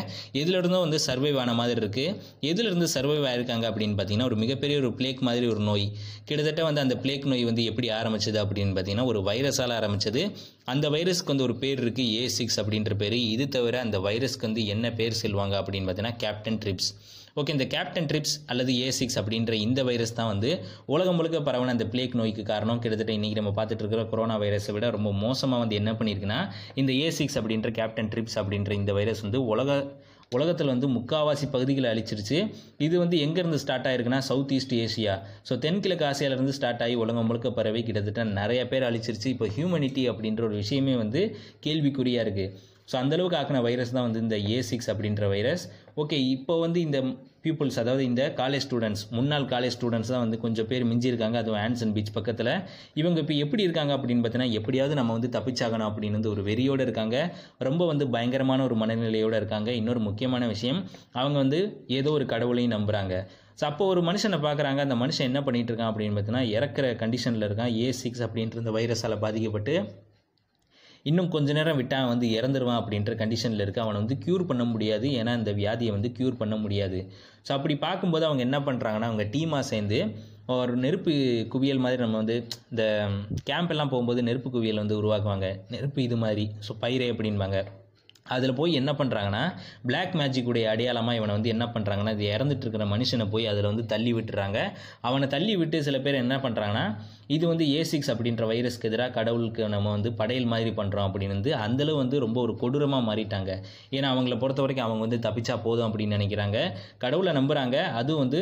எதுல இருந்தும் வந்து சர்வைவ் ஆன மாதிரி இருக்குது எதுல இருந்து சர்வைவ் ஆயிருக்காங்க அப்படின்னு பார்த்தீங்கன்னா ஒரு மிகப்பெரிய ஒரு பிளேக் மாதிரி ஒரு நோய். கிட்டத்தட்ட வந்து அந்த பிளேக் நோய் வந்து எப்படி ஆரம்பிச்சது அப்படின்னு பார்த்தீங்கன்னா ஒரு வைரஸால் ஆரம்பிச்சது. அந்த வைரஸ்க்கு வந்து ஒரு பேர் இருக்குது ஏ சிக்ஸ் அப்படின்ற பேர். இது தவிர அந்த வைரஸ்க்கு வந்து என்ன பேர் சொல்லுவாங்க அப்படின்னு பார்த்தீங்கன்னா கேப்டன் ட்ரிப்ஸ் ஓகே இந்த கேப்டன் ட்ரிப்ஸ் அல்லது ஏ சிக்ஸ் அப்படின்ற இந்த வைரஸ் தான் வந்து உலகம் முழுக்க பரவன அந்த பிளேக் நோய்க்கு காரணம். கிட்டத்தட்ட இன்றைக்கி நம்ம பார்த்துட்டு இருக்கிற கொரோனா வைரஸை விட ரொம்ப மோசமாக வந்து என்ன பண்ணியிருக்குன்னா இந்த ஏ சிக்ஸ் அப்படின்ற கேப்டன் ட்ரிப்ஸ் அப்படின்ற இந்த வைரஸ் வந்து உலக உலகத்தில் வந்து முக்காவாசி பகுதிகளை அழிச்சிருச்சு. இது வந்து எங்கேருந்து ஸ்டார்ட் ஆயிருக்குன்னா சவுத் ஈஸ்ட் ஏஷியா ஸோ தென்கிழக்கு ஆசியாவிலேருந்து ஸ்டார்ட் ஆகி உலகம் முழுக்க பரவி கிட்டத்தட்ட நிறைய பேர் அழிச்சிருச்சு. இப்போ ஹியூமனிட்டி அப்படின்ற ஒரு விஷயமே வந்து கேள்விக்குறியாக இருக்குது ஸோ அந்தளவுக்கு ஆக்கின வைரஸ் தான் வந்து இந்த ஏ சிக்ஸ் அப்படின்ற வைரஸ் ஓகே இப்போ வந்து இந்த பீப்புள்ஸ் அதாவது இந்த காலேஜ் ஸ்டூடெண்ட்ஸ் முன்னாள் காலேஜ் ஸ்டூடெண்ட்ஸ் தான் வந்து கொஞ்சம் பேர் மிஞ்சிருக்காங்க அதுவும் ஆன்சன் பீச் பக்கத்தில். இவங்க இப்போ எப்படி இருக்காங்க அப்படின்னு பார்த்தீங்கன்னா எப்படியாவது நம்ம வந்து தப்பிச்சாகணும் அப்படின்னு வந்து ஒரு வெறியோடு இருக்காங்க. ரொம்ப வந்து பயங்கரமான ஒரு மனநிலையோடு இருக்காங்க. இன்னொரு முக்கியமான விஷயம் அவங்க வந்து ஏதோ ஒரு கடவுளையும் நம்புகிறாங்க ஸோ அப்போ ஒரு மனுஷனை பார்க்குறாங்க. அந்த மனுஷன் என்ன பண்ணிகிட்டு இருக்கான் அப்படின்னு பார்த்தீங்கன்னா இறக்குற கண்டிஷனில் இருக்கான். ஏ சிக்ஸ் அப்படின்ற இந்த வைரஸால் பாதிக்கப்பட்டு இன்னும் கொஞ்ச நேரம் விட்டால் வந்து இறந்துருவான் அப்படின்ற கண்டிஷனில் இருக்குது அவனை வந்து க்யூர் பண்ண முடியாது. ஏன்னா இந்த வியாதியை வந்து க்யூர் பண்ண முடியாது. ஸோ அப்படி பார்க்கும்போது அவங்க என்ன பண்ணுறாங்கன்னா அவங்க டீமாக சேர்ந்து ஒரு நெருப்பு குவியல் மாதிரி நம்ம வந்து இந்த கேம்ப் எல்லாம் போகும்போது நெருப்பு குவியல் வந்து உருவாக்குவாங்க. நெருப்பு இது மாதிரி ஸோ பயிரை அப்படின்பாங்க. அதில் போய் என்ன பண்ணுறாங்கன்னா பிளாக் மேஜிக்குடைய அடையாளமாக இவனை வந்து என்ன பண்ணுறாங்கன்னா இது இறந்துட்டு இருக்கிற மனுஷனை போய் அதில் வந்து தள்ளி விட்டுறாங்க. அவனை தள்ளி விட்டு சில பேர் என்ன பண்ணுறாங்கன்னா இது வந்து ஏ சிக்ஸ் அப்படின்ற வைரஸ்க்கு எதிராக கடவுளுக்கு நம்ம வந்து படையல் மாதிரி பண்ணுறோம் அப்படின்னு வந்து அந்தளவு வந்து ரொம்ப ஒரு கொடூரமாக மாறிட்டாங்க. ஏன்னா அவங்கள பொறுத்த வரைக்கும் அவங்க வந்து தப்பிச்சா போதும் அப்படின்னு நினைக்கிறாங்க. கடவுளை நம்புகிறாங்க அதுவும் வந்து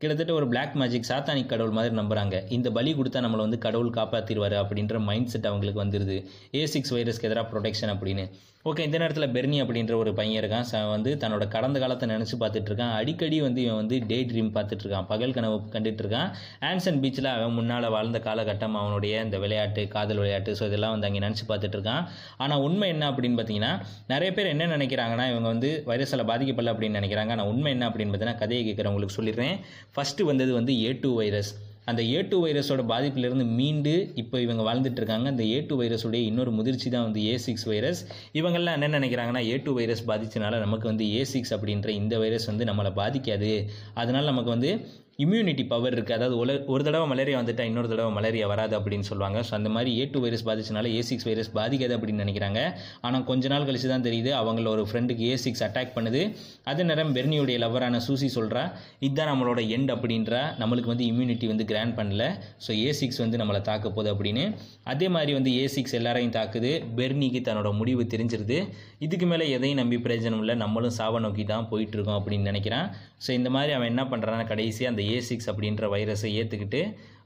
கிட்டத்தட்ட ஒரு பிளாக் மேஜிக் சாத்தானிக் கடவுள் மாதிரி நம்புகிறாங்க இந்த பலி கொடுத்தா நம்மளை வந்து கடவுள் காப்பாற்றிடுவார் அப்படின்ற மைண்ட் செட் அவங்களுக்கு வந்துடுது ஏ சிக்ஸ் வைரஸ்க்கு எதிராக ப்ரொடெக்ஷன் அப்படின்னு. ஓகே இந்த நேரத்தில் பெர்னி அப்படின்ற ஒரு பையன் இருக்கான். ச வந்து தன்னோட கடந்த காலத்தை நினச்சி பார்த்துட்டு இருக்கான். அடிக்கடி வந்து இவன் வந்து டே ட்ரீம் பார்த்துட்டு இருக்கான். பகல் கனவு கண்டுட்டு இருக்கான். ஆன்சன் பீச்சில் அவன் முன்னால் வாழ்ந்த காலகட்டம் அவனுடைய இந்த விளையாட்டு காதல் விளையாட்டு ஸோ இதெல்லாம் வந்து அங்கே நினச்சி பார்த்துட்டு இருக்கான். ஆனால் உண்மை என்ன அப்படின்னு பார்த்தீங்கன்னா நிறைய பேர் என்ன நினைக்கிறாங்கன்னா இவங்க வந்து வைரஸால் பாதிக்கப்படல அப்படின்னு நினைக்கிறாங்க. ஆனால் உண்மை என்ன அப்படின்னு பார்த்தீங்கன்னா கதையை கேட்குறவங்களுக்கு சொல்லிடுறேன். ஃபஸ்ட்டு வந்தது வந்து ஏ டூ வைரஸ் அந்த ஏ டூ வைரஸோட பாதிப்பிலிருந்து மீண்டு இப்போ இவங்க வாழ்ந்துட்டு இருக்காங்க அந்த ஏ டூ வைரஸுடைய இன்னொரு முதிர்ச்சி தான் வந்து ஏ சிக்ஸ் வைரஸ். இவங்கெல்லாம் என்ன நினைக்கிறாங்கன்னா ஏ டூ வைரஸ் பாதிச்சனால நமக்கு வந்து ஏ சிக்ஸ் அப்படின்ற இந்த வைரஸ் வந்து நம்மளை பாதிக்காது. அதனால் நமக்கு வந்து இம்யூனிட்டி பவர் இருக்குது அதாவது ஒரு ஒரு தடவை மலேரியா வந்துட்டா இன்னொரு தடவை மலேரியா வராது அப்படின்னு சொல்லுவாங்க. ஸோ அந்த மாதிரி ஏ டூ வைரஸ் பாதிச்சனால ஏ சிக்ஸ் வைரஸ் பாதிக்காது அப்படின்னு நினைக்கிறாங்க. ஆனால் கொஞ்ச நாள் கழிச்சு தான் தெரியுது அவங்கள ஒரு ஃப்ரெண்டுக்கு ஏ சிக்ஸ் அட்டாக் பண்ணுது. அதே நேரம் பெர்னியுடைய லவரான சூசி சொல்கிறா இதுதான் நம்மளோட எண்ட் அப்படின்றா. நம்மளுக்கு வந்து இம்யூனிட்டி வந்து கிராண்ட் பண்ணல. ஸோ ஏ சிக்ஸ் வந்து நம்மளை தாக்க போகுது அப்படின்னு. அதே மாதிரி வந்து ஏ சிக்ஸ் எல்லாரையும் தாக்குது. பெர்னிக்கு தன்னோட முடிவு தெரிஞ்சிருது. இதுக்கு மேலே எதையும் நம்பி பிரயோஜனம் இல்லை. நம்மளும் சாவை நோக்கி தான் போயிட்டு இருக்கோம் அப்படின்னு நினைக்கிறான். ஸோ இந்த மாதிரி அவன் என்ன பண்ணுறான்னா கடைசியாக அந்த ஏ சிக்ஸ் அப்படின்ற வைரஸை ஏற்றுக்கிட்டு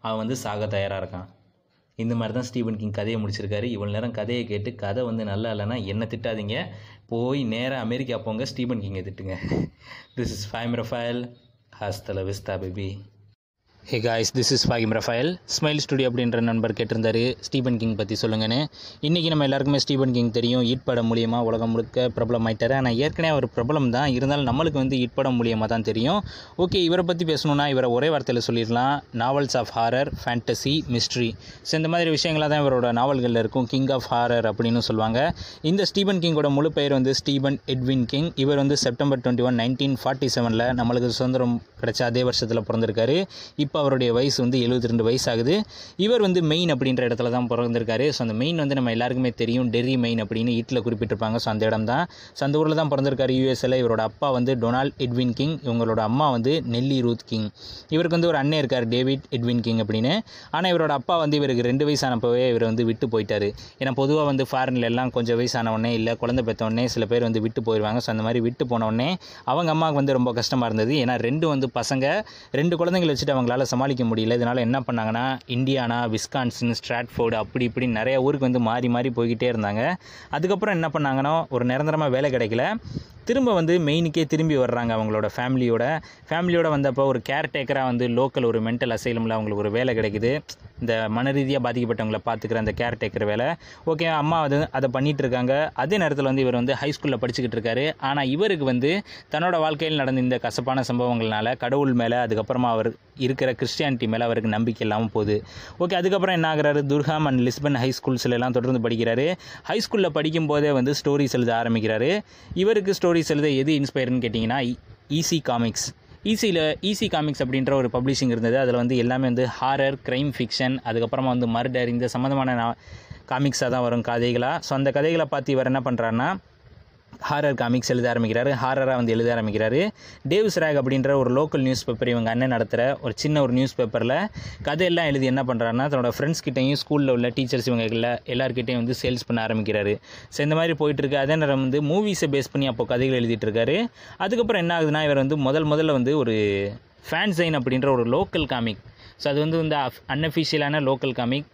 அவன் வந்து சாக தயாராக இருக்கான். இந்த மாதிரி தான் ஸ்டீபன் கிங் கதையை முடிச்சிருக்காரு. இவ்வளோ நேரம் கதையை கேட்டு கதை வந்து நல்லா இல்லைன்னா என்ன திட்டாதீங்க. போய் நேராக அமெரிக்கா போங்க ஸ்டீபன் கிங்கை திட்டுங்க. This is if I'm ரஃபைல் hasta la vista baby hey guys this is ஃபாகிம் Raphael smile studio அப்படின்ற நண்பர் கேட்டிருந்தாரு. ஸ்டீபன் கிங் பற்றி சொல்லுங்கன்னு. இன்றைக்கி நம்ம எல்லாருக்குமே ஸ்டீபன் கிங் தெரியும். ஈட் படம் மூலியமாக உலகம் முழுக்க பிரபலம் ஆயிட்டார். ஆனால் ஏற்கனவே அவர் பிரபலம் தான். இருந்தாலும் நம்மளுக்கு வந்து ஈட் படம் மூலியமாக தான் தெரியும். ஓகே இவரை பற்றி பேசணுன்னா இவரை ஒரே வார்த்தையில் சொல்லிடலாம். Novels of horror fantasy mystery so இந்த மாதிரி விஷயங்களாக தான் இவரோட நாவல்களில் இருக்கும். கிங் ஆஃப் ஹாரர் அப்படின்னு சொல்லுவாங்க. இந்த ஸ்டீபன் கிங்கோட முழு பெயர் வந்து ஸ்டீபன் எட்வின் கிங் இவர் வந்து September twenty one nineteen forty செவனில் நம்மளுக்கு சுதந்திரம் கிடைச்ச அதே வருஷத்தில் பிறந்திருக்காரு. இப்போ அவருடைய வயசு வந்து 72 ரெண்டு வயசு ஆகுது இவர் வந்து மெயின் அப்படின்ற இடத்துல தான் பிறந்திருக்காரு. ஸோ அந்த மெயின் வந்து நம்ம எல்லாருக்குமே தெரியும். டெர்ரி மெயின் அப்படின்னு ஈட்டில் குறிப்பிட்டிருப்பாங்க. ஸோ அந்த இடம் தான். ஸோ அந்த ஊரில் தான் பிறந்திருக்காரு யூஎஸ்எல் இவரோட அப்பா வந்து டொனால்ட் எட்வின் கிங். இவங்களோட அம்மா வந்து நெல்லி ரூத் கிங். இவருக்கு வந்து ஒரு அண்ணன் இருக்கார் டேவிட் எட்வின் கிங் அப்படின்னு. ஆனால் இவரோட அப்பா வந்து இவருக்கு ரெண்டு வயசானப்பவே இவர் வந்து விட்டு போயிட்டார். ஏன்னா பொதுவாக வந்து ஃபாரினில் எல்லாம் கொஞ்சம் வயசானவொடனே இல்லை குழந்தை பெற்றவொடனே சில பேர் வந்து விட்டு போயிடுவாங்க ஸோ அந்த மாதிரி விட்டு போனவொடனே அவங்க அம்மாவுக்கு வந்து ரொம்ப கஷ்டமாக இருந்தது. ஏன்னா ரெண்டு வந்து பசங்க ரெண்டு குழந்தைங்களை வச்சுட்டு அவங்களால சமாளிக்க முடியல. இதனால் என்ன பண்ணாங்கன்னா இந்தியானா விஸ்கான்சின் ஸ்ட்ராட்ஃபோர்டு அப்படி இப்படி நிறைய ஊருக்கு வந்து மாறி மாறி போய்கிட்டே இருந்தாங்க. அதுக்கப்புறம் என்ன பண்ணாங்கன்னா ஒரு நிரந்தரமாக வேலை கிடைக்கல. திரும்ப வந்து மெயினுக்கே திரும்பி வர்றாங்க அவங்களோட ஃபேமிலியோட ஃபேமிலியோட வந்தப்போ ஒரு கேர்டேக்கராக வந்து லோக்கல் ஒரு மென்டல் அசைலமில் அவங்களுக்கு ஒரு வேலை கிடைக்குது. இந்த மன ரீதியாக பாதிக்கப்பட்டவங்களை பார்த்துக்கிற அந்த கேர்டேக்கர் வேலை. ஓகே அம்மா அது அதை பண்ணிட்டு இருக்காங்க. அதே நேரத்தில் வந்து இவர் வந்து ஹை ஸ்கூலில் படிச்சுக்கிட்டு இருக்காரு. ஆனால் இவருக்கு வந்து தன்னோட வாழ்க்கையில் நடந்த இந்த கசப்பான சம்பவங்கள்னால கடவுள் மேலே அதுக்கப்புறமா அவர் இருக்கிற கிறிஸ்டியானிட்டி மேலே அவருக்கு நம்பிக்கை இல்லாமல் போகுது. ஓகே அதுக்கப்புறம் என்ன ஆகிறாரு? துர்ஹாம் அண்ட் லிஸ்பன் ஹை ஸ்கூல்ஸ்ல தொடர்ந்து படிக்கிறாரு. ஹை ஸ்கூலில் படிக்கும் போதே வந்து ஸ்டோரிஸ் எழுத ஆரம்பிக்கிறாரு. இவருக்கு ஸ்டோரி ஸ்டோரிஸ் எழுத எது இன்ஸ்பயர்னு கேட்டிங்கன்னா ஈசி காமிக்ஸ் ஈசியில் ஈசி காமிக்ஸ் அப்படின்ற ஒரு பப்ளிஷிங் இருந்தது. அதில் வந்து எல்லாமே வந்து ஹாரர் க்ரைம் ஃபிக்ஷன் அதுக்கப்புறமா வந்து மர்டர் இந்த சம்மந்தமான காமிக்ஸாக தான் வரும் கதைகளாக ஸோ அந்த கதைகளை பார்த்து இவர் என்ன பண்ணுறாருன்னா ஹாரர் காமிக்ஸ் எழுத ஆரம்பிக்கிறாரு. ஹாரராக வந்து எழுத ஆரம்பிக்கிறாரு. டேவ்ஸ் ராக் அப்படின்ற ஒரு லோக்கல் நியூஸ் பேப்பர் இவங்க அண்ணன் நடத்துகிற ஒரு சின்ன ஒரு நியூஸ் பேப்பரில் கதையெல்லாம் எழுதி என்ன பண்ணுறாருன்னா தன்னோட ஃப்ரெண்ட்ஸ் கிட்டையும் ஸ்கூலில் உள்ள டீச்சர்ஸ் இவங்க எல்லா எல்லாருக்கிட்டையும் வந்து சேல்ஸ் பண்ண ஆரம்பிக்கிறாரு. ஸோ இந்த மாதிரி போயிட்டுருக்கு அதே நேரம் வந்து மூவிஸை பேஸ் பண்ணி அப்போ கதைகள் எழுதிட்டு இருக்காரு. அதுக்கப்புறம் என்ன ஆகுதுன்னா இவர் வந்து முதல் முதல்ல வந்து ஒரு ஃபேன்சைன் அப்படின்ற ஒரு லோக்கல் காமிக் ஸோ அது வந்து வந்து அன்அஃபிஷியலான லோக்கல் காமிக்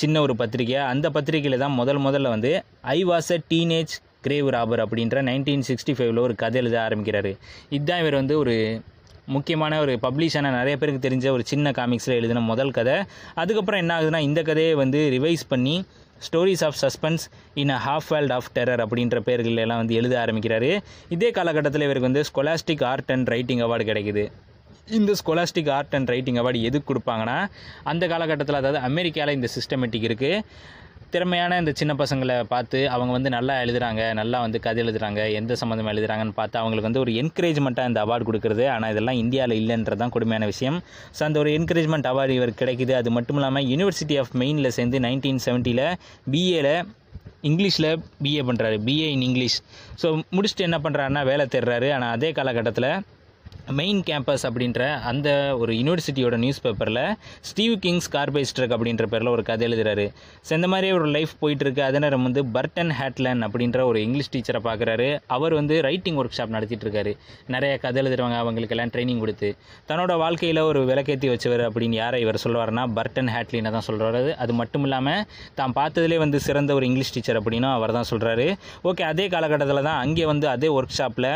சின்ன ஒரு பத்திரிக்கை அந்த பத்திரிக்கையில் தான் முதல் முதல்ல வந்து I was a teenage grave robber அப்படின்ற நைன்டீன் சிக்ஸ்டி ஃபைவ்ல ஒரு கதை எழுத ஆரம்பிக்கிறாரு. இதுதான் இவர் வந்து ஒரு முக்கியமான ஒரு பப்ளிஷான நிறைய பேருக்கு தெரிஞ்ச ஒரு சின்ன காமிக்ஸில் எழுதின முதல் கதை. அதுக்கப்புறம் என்ன ஆகுதுன்னா இந்த கதையை வந்து ரிவைஸ் பண்ணி stories of suspense in a half world of terror அப்படின்ற பேர்களெல்லாம் வந்து எழுத ஆரம்பிக்கிறாரு. இதே காலகட்டத்தில் இவருக்கு வந்து Scholastic art and writing award கிடைக்குது. இந்த Scholastic art and writing award எதுக்கு கொடுப்பாங்கன்னா அந்த காலகட்டத்தில் அதாவது அமெரிக்காவில் இந்த சிஸ்டமேட்டிக் இருக்குது திறமையான இந்த சின்ன பசங்களை பார்த்து அவங்க வந்து நல்லா எழுதுறாங்க நல்லா வந்து கதை எழுதுறாங்க எந்த சம்மந்தம் எழுதுறாங்கன்னு பார்த்து அவங்களுக்கு வந்து ஒரு என்கரேஜ்மெண்ட்டாக இந்த அவார்டு கொடுக்குறது. ஆனால் இதெல்லாம் இந்தியாவில் இல்லைன்றது தான் கொடுமையான விஷயம். ஸோ அந்த ஒரு என்கரேஜ்மெண்ட் அவார்டு இவருக்கு கிடைக்குது. அது மட்டும் இல்லாமல் யூனிவர்சிட்டி ஆஃப் மெயினில் சேர்ந்து நைன்டீன் செவன்ட்டியில் பிஏல இங்கிலீஷில் பிஏ பண்ணுறாரு பிஏ இன் இங்கிலீஷ் ஸோ முடிச்சுட்டு என்ன பண்ணுறாருன்னா வேலை தேடுறாரு. ஆனால் அதே காலகட்டத்தில் மெயின் கேம்பஸ் அப்படின்ற அந்த ஒரு யூனிவர்சிட்டியோட நியூஸ் பேப்பரில் ஸ்டீவ் கிங்ஸ் கார்பைஸ்ட்ரக் அப்படின்ற பேரில் ஒரு கதை எழுதுறாரு. ஸோ இந்த மாதிரி ஒரு லைஃப் போயிட்டுருக்கு. அதே நேரம் வந்து பர்டன் ஹேட்லன் அப்படின்ற ஒரு இங்கிலீஷ் டீச்சரை பார்க்குறாரு. அவர் வந்து ரைட்டிங் ஒர்க் ஷாப் நடத்திட்டு இருக்காரு நிறைய கதை எழுதுறவங்க அவங்களுக்கெல்லாம் ட்ரைனிங் கொடுத்து. தன்னோட வாழ்க்கையில் ஒரு விளக்கேற்றி வச்சவர் அப்படின்னு யாரை இவர் சொல்லுவார்னா பர்டன் ஹேட்லினை தான் சொல்கிறாரு அது மட்டும் இல்லாமல் தான் பார்த்ததுலேயே வந்து சிறந்த ஒரு இங்கிலீஷ் டீச்சர் அப்படின்னும் அவர் தான் சொல்கிறாரு ஓகே அதே காலகட்டத்தில் தான் அங்கே வந்து அதே ஒர்க் ஷாப்பில்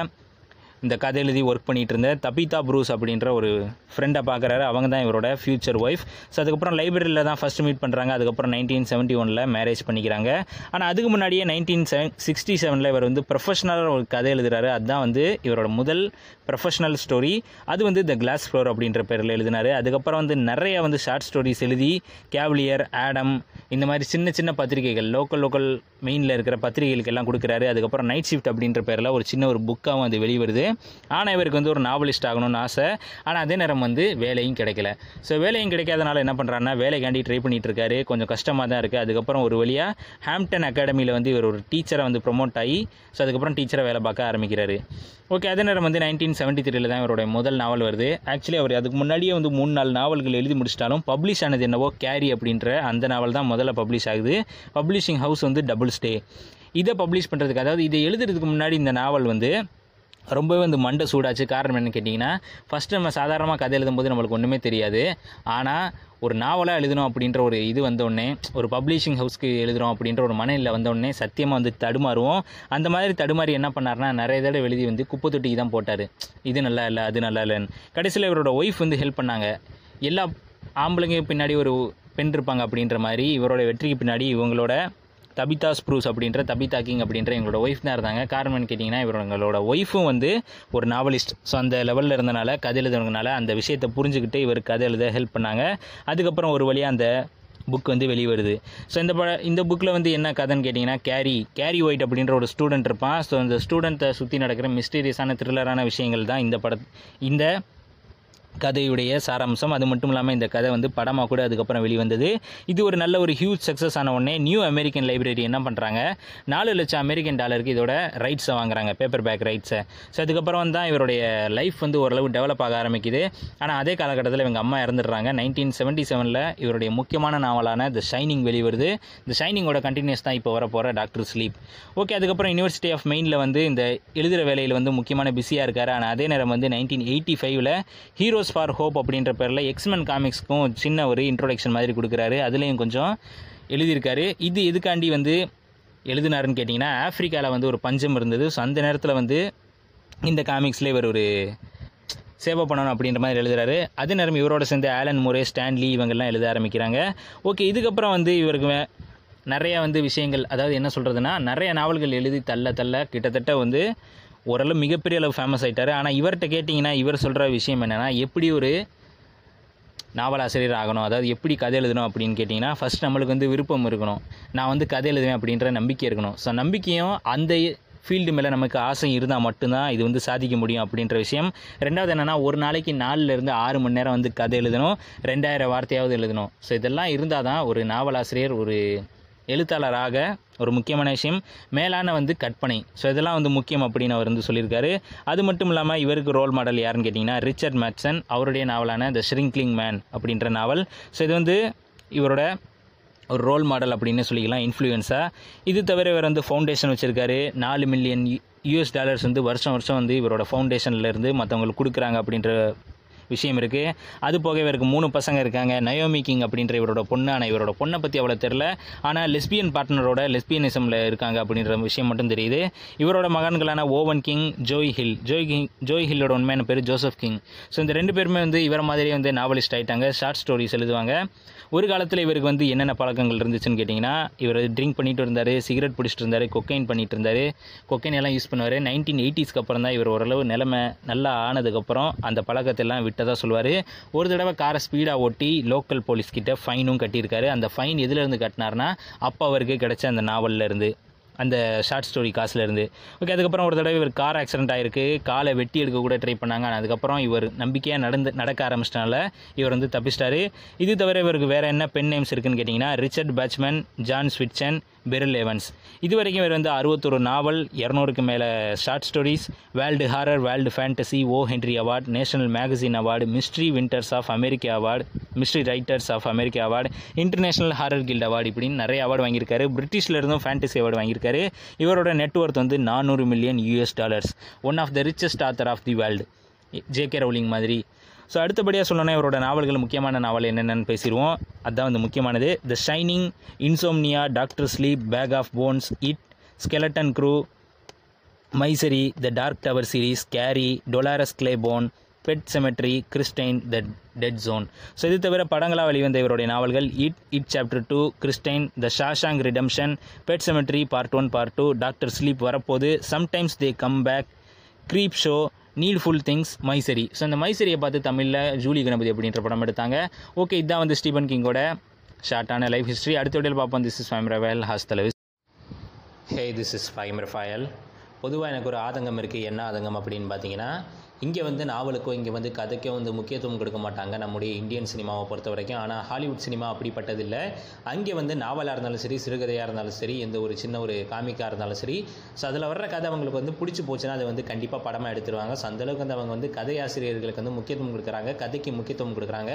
இந்த கதை எழுதி ஒர்க் பண்ணிட்டு இருந்த தபிதா ப்ரூஸ் அப்படின்ற ஒரு ஃப்ரெண்டை பார்க்குறாரு அவங்க தான் இவரோட ஃபியூச்சர் ஒய்ஃப் ஸோ அதுக்கப்புறம் லைப்ரரியில் தான் ஃபஸ்ட்டு மீட் பண்ணுறாங்க அதுக்கப்புறம் நைன்டீன் செவன்ட்டி ஒனில் மேரேஜ் பண்ணிக்கிறாங்க. ஆனால் அதுக்கு முன்னாடியே நைன்டீன் செவன் சிக்ஸ்டி செவனில் இவர் வந்து ப்ரொஃபஷனலாக ஒரு கதை எழுதுறாரு. அதுதான் வந்து இவரோட முதல் ப்ரொஃபஷனல் ஸ்டோரி அது வந்து த கிளாஸ் ஃப்ளோர் அப்படின்ற பேரில் எழுதினார். அதுக்கப்புறம் வந்து நிறைய வந்து ஷார்ட் ஸ்டோரிஸ் எழுதி கேவலியர் ஆடம் இந்த மாதிரி சின்ன சின்ன பத்திரிகைகள் லோக்கல் லோக்கல் மெயினில் இருக்கிற பத்திரிகைகளுக்கு எல்லாம் கொடுக்குறாரு. அதுக்கப்புறம் நைட் ஷிஃப்ட் அப்படின்ற பேரில் ஒரு சின்ன ஒரு புக்காகவும் அது வெளிவருது. ஆனால் இவருக்கு வந்து ஒரு நாவலிஸ்ட் ஆகணும்னு ஆசை. ஆனால் அதே நேரம் வந்து வேலையும் கிடைக்கல. ஸோ வேலையும் கிடைக்காதனால என்ன பண்ணுறாருன்னா வேலைக்காண்டி ட்ரை பண்ணிட்டு இருக்காரு. கொஞ்சம் கஷ்டமாக தான் இருக்குது அதுக்கப்புறம் ஒரு வழியாக ஹாம்டன் அகாடமியில் வந்து இவர் ஒரு டீச்சரை வந்து ப்ரொமோட் ஆகி ஸோ அதுக்கப்புறம் டீச்சரை வேலை பார்க்க ஆரம்பிக்கிறாரு. ஓகே அதே நேரம் வந்து நைன்டீன் செவன்ட்டி த்ரீல தான் இவருடைய முதல் நாவல் வருது. ஆக்சுவலி அவர் அதுக்கு முன்னாடியே வந்து மூணு நாலு நாவல்கள் எழுதி முடிச்சிட்டாலும் பப்ளிஷ் ஆனது என்னவோ கேரி அப்படின்ற அந்த நாவல் தான் முதல்ல பப்ளிஷ் ஆகுது. பப்ளிஷிங் ஹவுஸ் வந்து டபுள் ஸ்டே இதை பப்ளிஷ் பண்ணுறதுக்கு அதாவது இதை எழுதுறதுக்கு முன்னாடி இந்த நாவல் வந்து ரொம்பவே வந்து மண்டை சூடாச்சு. காரணம் என்னன்னு கேட்டிங்கன்னா ஃபஸ்ட்டு நம்ம சாதாரணமாக கதை எழுதும்போது நம்மளுக்கு ஒன்றுமே தெரியாது. ஆனால் ஒரு நாவலாக எழுதணும் அப்படின்ற ஒரு இது வந்தோடனே ஒரு பப்ளிஷிங் ஹவுஸ்க்கு எழுதுகிறோம் அப்படின்ற ஒரு மனநிலை வந்தோடனே சத்தியமாக வந்து தடுமாறுவோம். அந்த மாதிரி தடுமாறி என்ன பண்ணார்னா நிறைய தடவை எழுதி வந்து குப்பை தொட்டிக்கு தான் போட்டார். இது நல்லா இல்லை அது நல்லா இல்லைன்னு. கடைசியில் இவரோட ஒய்ஃப் வந்து ஹெல்ப் பண்ணாங்க. எல்லா ஆம்பளைங்க பின்னாடி ஒரு பெண் இருப்பாங்க அப்படின்ற மாதிரி இவரோட வெற்றிக்கு பின்னாடி இவங்களோட தபிதா ஸ்ப்ரூஸ் அப்படின்ற தபிதா கிங் அப்படின்ற எங்களோட ஒய்ஃப் தான் இருந்தாங்க. காரணம் கேட்டிங்கன்னா இவங்களோட ஒய்ஃபும் வந்து ஒரு நாவலிஸ்ட் ஸோ அந்த லெவலில் இருந்தனால கதை எழுதுனதுனால அந்த விஷயத்தை புரிஞ்சுக்கிட்டு இவர் கதை எழுத ஹெல்ப் பண்ணாங்க. அதுக்கப்புறம் ஒரு வழியாக அந்த புக் வந்து வெளிவருது. ஸோ இந்த ப இந்த புக்கில் வந்து என்ன கதைன்னு கேட்டிங்கன்னா கேரி கேரி ஒயிட் அப்படின்ற ஒரு ஸ்டூடெண்ட் இருப்பான். ஸோ அந்த ஸ்டூடெண்ட்டை சுற்றி நடக்கிற மிஸ்டீரியஸான த்ரில்லரான விஷயங்கள் தான் இந்த பட இந்த கதையுடைய சாராம்சம். அது மட்டும் இல்லாமல் இந்த கதை வந்து படமாக கூட அதுக்கப்புறம் வெளிவந்தது. இது ஒரு நல்ல ஒரு ஹியூஜ் சக்ஸஸ் ஆன உடனே நியூ அமெரிக்கன் லைப்ரரி என்ன பண்ணுறாங்க நாலு லட்சம் அமெரிக்கன் டாலருக்கு இதோட ரைட்ஸை வாங்குறாங்க பேப்பர் பேக் ரைட்ஸை ஸோ அதுக்கப்புறம் தான் இவருடைய லைஃப் வந்து ஓரளவு டெவலப் ஆக ஆரம்பிக்குது. ஆனால் அதே காலகட்டத்தில் இவங்க அம்மா இறந்துடுறாங்க. நைன்டீன் செவன்ட்டி செவனில் இவருடைய முக்கியமான நாவலான த ஷைனிங் வெளிவருது. இந்த ஷைனிங்கோட கண்டினியூஸ் தான் இப்போ வர போகிற டாக்டர் ஸ்லீப் ஓகே அதுக்கப்புறம் யூனிவர்சிட்டி ஆஃப் மெயினில் வந்து இந்த எழுதுகிற வேலையில் வந்து முக்கியமான பிஸியாக இருக்கார். ஆனால் அதே நேரம் வந்து நைன்டீன் எயிட்டி ஃபைவ்ல ஹீரோஸ் ஃபார் ஹோப் அப்படின்ற பேரில் எக்ஸ்மென் காமிக்ஸ்க்கும் சின்ன ஒரு இன்ட்ரோடக்ஷன் மாதிரி கொடுக்குறாரு. அதுலேயும் கொஞ்சம் எழுதியிருக்காரு. இது எதுக்காண்டி வந்து எழுதினாருன்னு கேட்டிங்கன்னா ஆஃப்ரிக்காவில் வந்து ஒரு பஞ்சம் இருந்தது. ஸோ அந்த நேரத்தில் வந்து இந்த காமிக்ஸில் இவர் ஒரு சேவை பண்ணணும் அப்படின்ற மாதிரி எழுதுறாரு. அதே நேரம் இவரோட சேர்ந்து ஆலன் முரே ஸ்டான்லி இவங்கெல்லாம் எழுத ஆரம்பிக்கிறாங்க. ஓகே இதுக்கப்புறம் வந்து இவருக்கு நிறையா வந்து விஷயங்கள் அதாவது என்ன சொல்கிறதுனா நிறைய நாவல்கள் எழுதி தள்ள தள்ள கிட்டத்தட்ட வந்து ஓரளவு மிகப்பெரிய அளவு ஃபேமஸ் ஆகிட்டார் ஆனால் இவர்கிட்ட கேட்டிங்கன்னா இவர் சொல்கிற விஷயம் என்னென்னா எப்படி ஒரு நாவலாசிரியர் ஆகணும்? அதாவது எப்படி கதை எழுதணும் அப்படின்னு கேட்டிங்கன்னா ஃபஸ்ட் நம்மளுக்கு வந்து விருப்பம் இருக்கணும். நான் வந்து கதை எழுதுவேன் அப்படின்ற நம்பிக்கை இருக்கணும். ஸோ நம்பிக்கையும் அந்த ஃபீல்டு மேலே நமக்கு ஆசை இருந்தால் மட்டும்தான் இது வந்து சாதிக்க முடியும் அப்படின்ற விஷயம். ரெண்டாவது என்னென்னா ஒரு நாளைக்கு நாலுலேருந்து ஆறு மணி நேரம் வந்து கதை எழுதணும். ரெண்டாயிரம் வார்த்தையாவது எழுதணும். ஸோ இதெல்லாம் இருந்தால் தான் ஒரு நாவலாசிரியர் ஒரு எழுத்தாளராக ஒரு முக்கியமான விஷயம் மேலான வந்து கற்பனை. ஸோ இதெல்லாம் வந்து முக்கியம் அப்படின்னு அவர் வந்து சொல்லியிருக்காரு. அது மட்டும் இல்லாமல் இவருக்கு ரோல் மாடல் யாருன்னு கேட்டிங்கன்னா ரிச்சர்ட் மேட்சன் அவருடைய நாவலான த ஷ்ரிங்க்லிங் மேன் அப்படின்ற நாவல். ஸோ இது வந்து இவரோட ஒரு ரோல் மாடல் அப்படின்னு சொல்லிக்கலாம் இன்ஃப்ளூயன்ஸாக இது தவிர இவர் வந்து ஃபவுண்டேஷன் வச்சுருக்காரு. நாலு மில்லியன் யூஎஸ் டாலர்ஸ் வந்து வருஷம் வருஷம் வந்து இவரோட ஃபவுண்டேஷன்லேருந்து மற்றவங்களுக்கு கொடுக்குறாங்க அப்படின்ற விஷயம் இருக்குது அது போக இவருக்கு மூணு பசங்க இருக்காங்க. நயோமி கிங் அப்படின்ற இவரோட பொண்ணு ஆனால் இவரோட பொண்ணை பற்றி அவ்வளோ தெரில ஆனால் லெஸ்பியன் பார்ட்னரோட லெஸ்பியனிசமில் இருக்காங்க அப்படின்ற விஷயம் மட்டும் தெரியுது. இவரோட மகன்களான Owen King Joe Hill Joe King Joe ஹில்லோட உண்மையான பேர் ஜோசப் கிங் ஸோ இந்த ரெண்டு பேருமே வந்து இவரை மாதிரியே வந்து நாவலிஸ்ட் ஆகிட்டாங்க ஷார்ட் ஸ்டோரிஸ் எழுதுவாங்க. ஒரு காலத்தில் இவருக்கு வந்து என்னென்ன பழக்கங்கள் இருந்துச்சுன்னு கேட்டிங்கன்னா இவர் ட்ரிங்க் பண்ணிட்டு இருந்தார் சிகரெட் பிடிச்சிட்டு இருந்தார் கொக்கைன் பண்ணிட்டு இருந்தார். கொக்கைன் எல்லாம் யூஸ் பண்ணுவார். நைன்டீன் எயிட்டிஸ்க்கு அப்புறம் தான் இவர் ஓரளவு நிலமை நல்லா ஆனதுக்கப்புறம் அந்த பழக்கத்தை எல்லாம் விட்டதாக சொல்லுவார். ஒரு தடவை காரை ஸ்பீடாக ஓட்டி லோக்கல் போலீஸ் கிட்ட ஃபைனும் கட்டியிருக்காரு. அந்த ஃபைன் எதுலேருந்து கட்டினார்னா அப்போ அவருக்கு கிடைச்ச அந்த நாவல்ல இருந்து. அந்த ஷார்ட் ஸ்டோரி காசுலேருந்து. ஓகே அதுக்கப்புறம் ஒரு தடவை இவர் கார் ஆக்சிடென்ட் ஆகிருக்கு காலை வெட்டி எடுக்க கூட ட்ரை பண்ணாங்க. ஆனால் அதுக்கப்புறம் இவர் நம்பிக்கையாக நடந்து நடக்க ஆரம்பிச்சிட்டனால. இவர் வந்து தப்பிச்சிட்டாரு. இது தவிர இவருக்கு வேறு என்ன பென் நேம்ஸ் இருக்குன்னு கேட்டிங்கன்னா Richard Bachman John Swithen Beryl Evans இது வரைக்கும் இவர் வந்து அறுபத்தொரு நாவல் இரநூறுக்கு மேலே short stories world horror world fantasy O Henry award national magazine award mystery writers of America award mystery writers of America award international horror guild award இப்படின்னு நிறைய award வாங்கியிருக்காரு. பிரிட்டிஷ்ல இருந்தும் ஃபேண்டசி அவார்டு வாங்கியிருக்காரு. இவரோட நெட்ஒர்த் வந்து நானூறு million US dollars one of the richest author of the world JK Rowling மாதிரி. So அடுத்தபடியாக சொல்லணும்னா இவரோட நாவல்கள் முக்கியமான நாவல் என்னென்னு பேசிடுவோம் அதுதான் வந்து முக்கியமானது. The shining insomnia doctor sleep bag of bones it skeleton crew misery the dark tower series Carrie Dolores Claiborne pet cemetery Christine the dead zone so இது தவிர படங்களாக வெளிவந்த இவருடைய நாவல்கள் it it chapter two Christine the Shawshank redemption pet cemetery part one part two doctor sleep வரப்போது sometimes they come back creepshow needful things misery so அந்த மைசரியை பார்த்து தமிழில் ஜூலி கணபதி அப்படின்ற படம் எடுத்தாங்க. ஓகே இதுதான் வந்து ஸ்டீபன் கிங்கோட ஷார்ட்டான லைஃப் ஹிஸ்ட்ரி அடுத்த வீடியோவில் பார்ப்போம். திஸ் இஸ் ஃபைம் ரவேல் ஹாஸ் தலைவி hey this is Fahim Rafael பொதுவாக எனக்கு ஒரு ஆதங்கம் இருக்குது என்ன ஆதங்கம் அப்படின்னு பார்த்தீங்கன்னா இங்கே வந்து நாவலுக்கோ இங்கே வந்து கதைக்கோ வந்து முக்கியத்துவம் கொடுக்க மாட்டாங்க நம்முடைய இந்தியன் சினிமாவை பொறுத்த வரைக்கும். ஆனால் ஹாலிவுட் சினிமா அப்படிப்பட்டதில்லை. அங்கே வந்து நாவலாக இருந்தாலும் சரி சிறுகதையாக இருந்தாலும் சரி எந்த ஒரு சின்ன ஒரு காமிக்காக இருந்தாலும் சரி ஸோ அதில் வர்ற கதை அவங்களுக்கு வந்து பிடிச்சி போச்சுன்னா அதை வந்து கண்டிப்பாக படமாக எடுத்துருவாங்க. ஸோ அந்தளவுக்கு வந்து அவங்க வந்து கதையாசிரியர்களுக்கு வந்து முக்கியத்துவம் கொடுக்குறாங்க கதைக்கு முக்கியத்துவம் கொடுக்குறாங்க.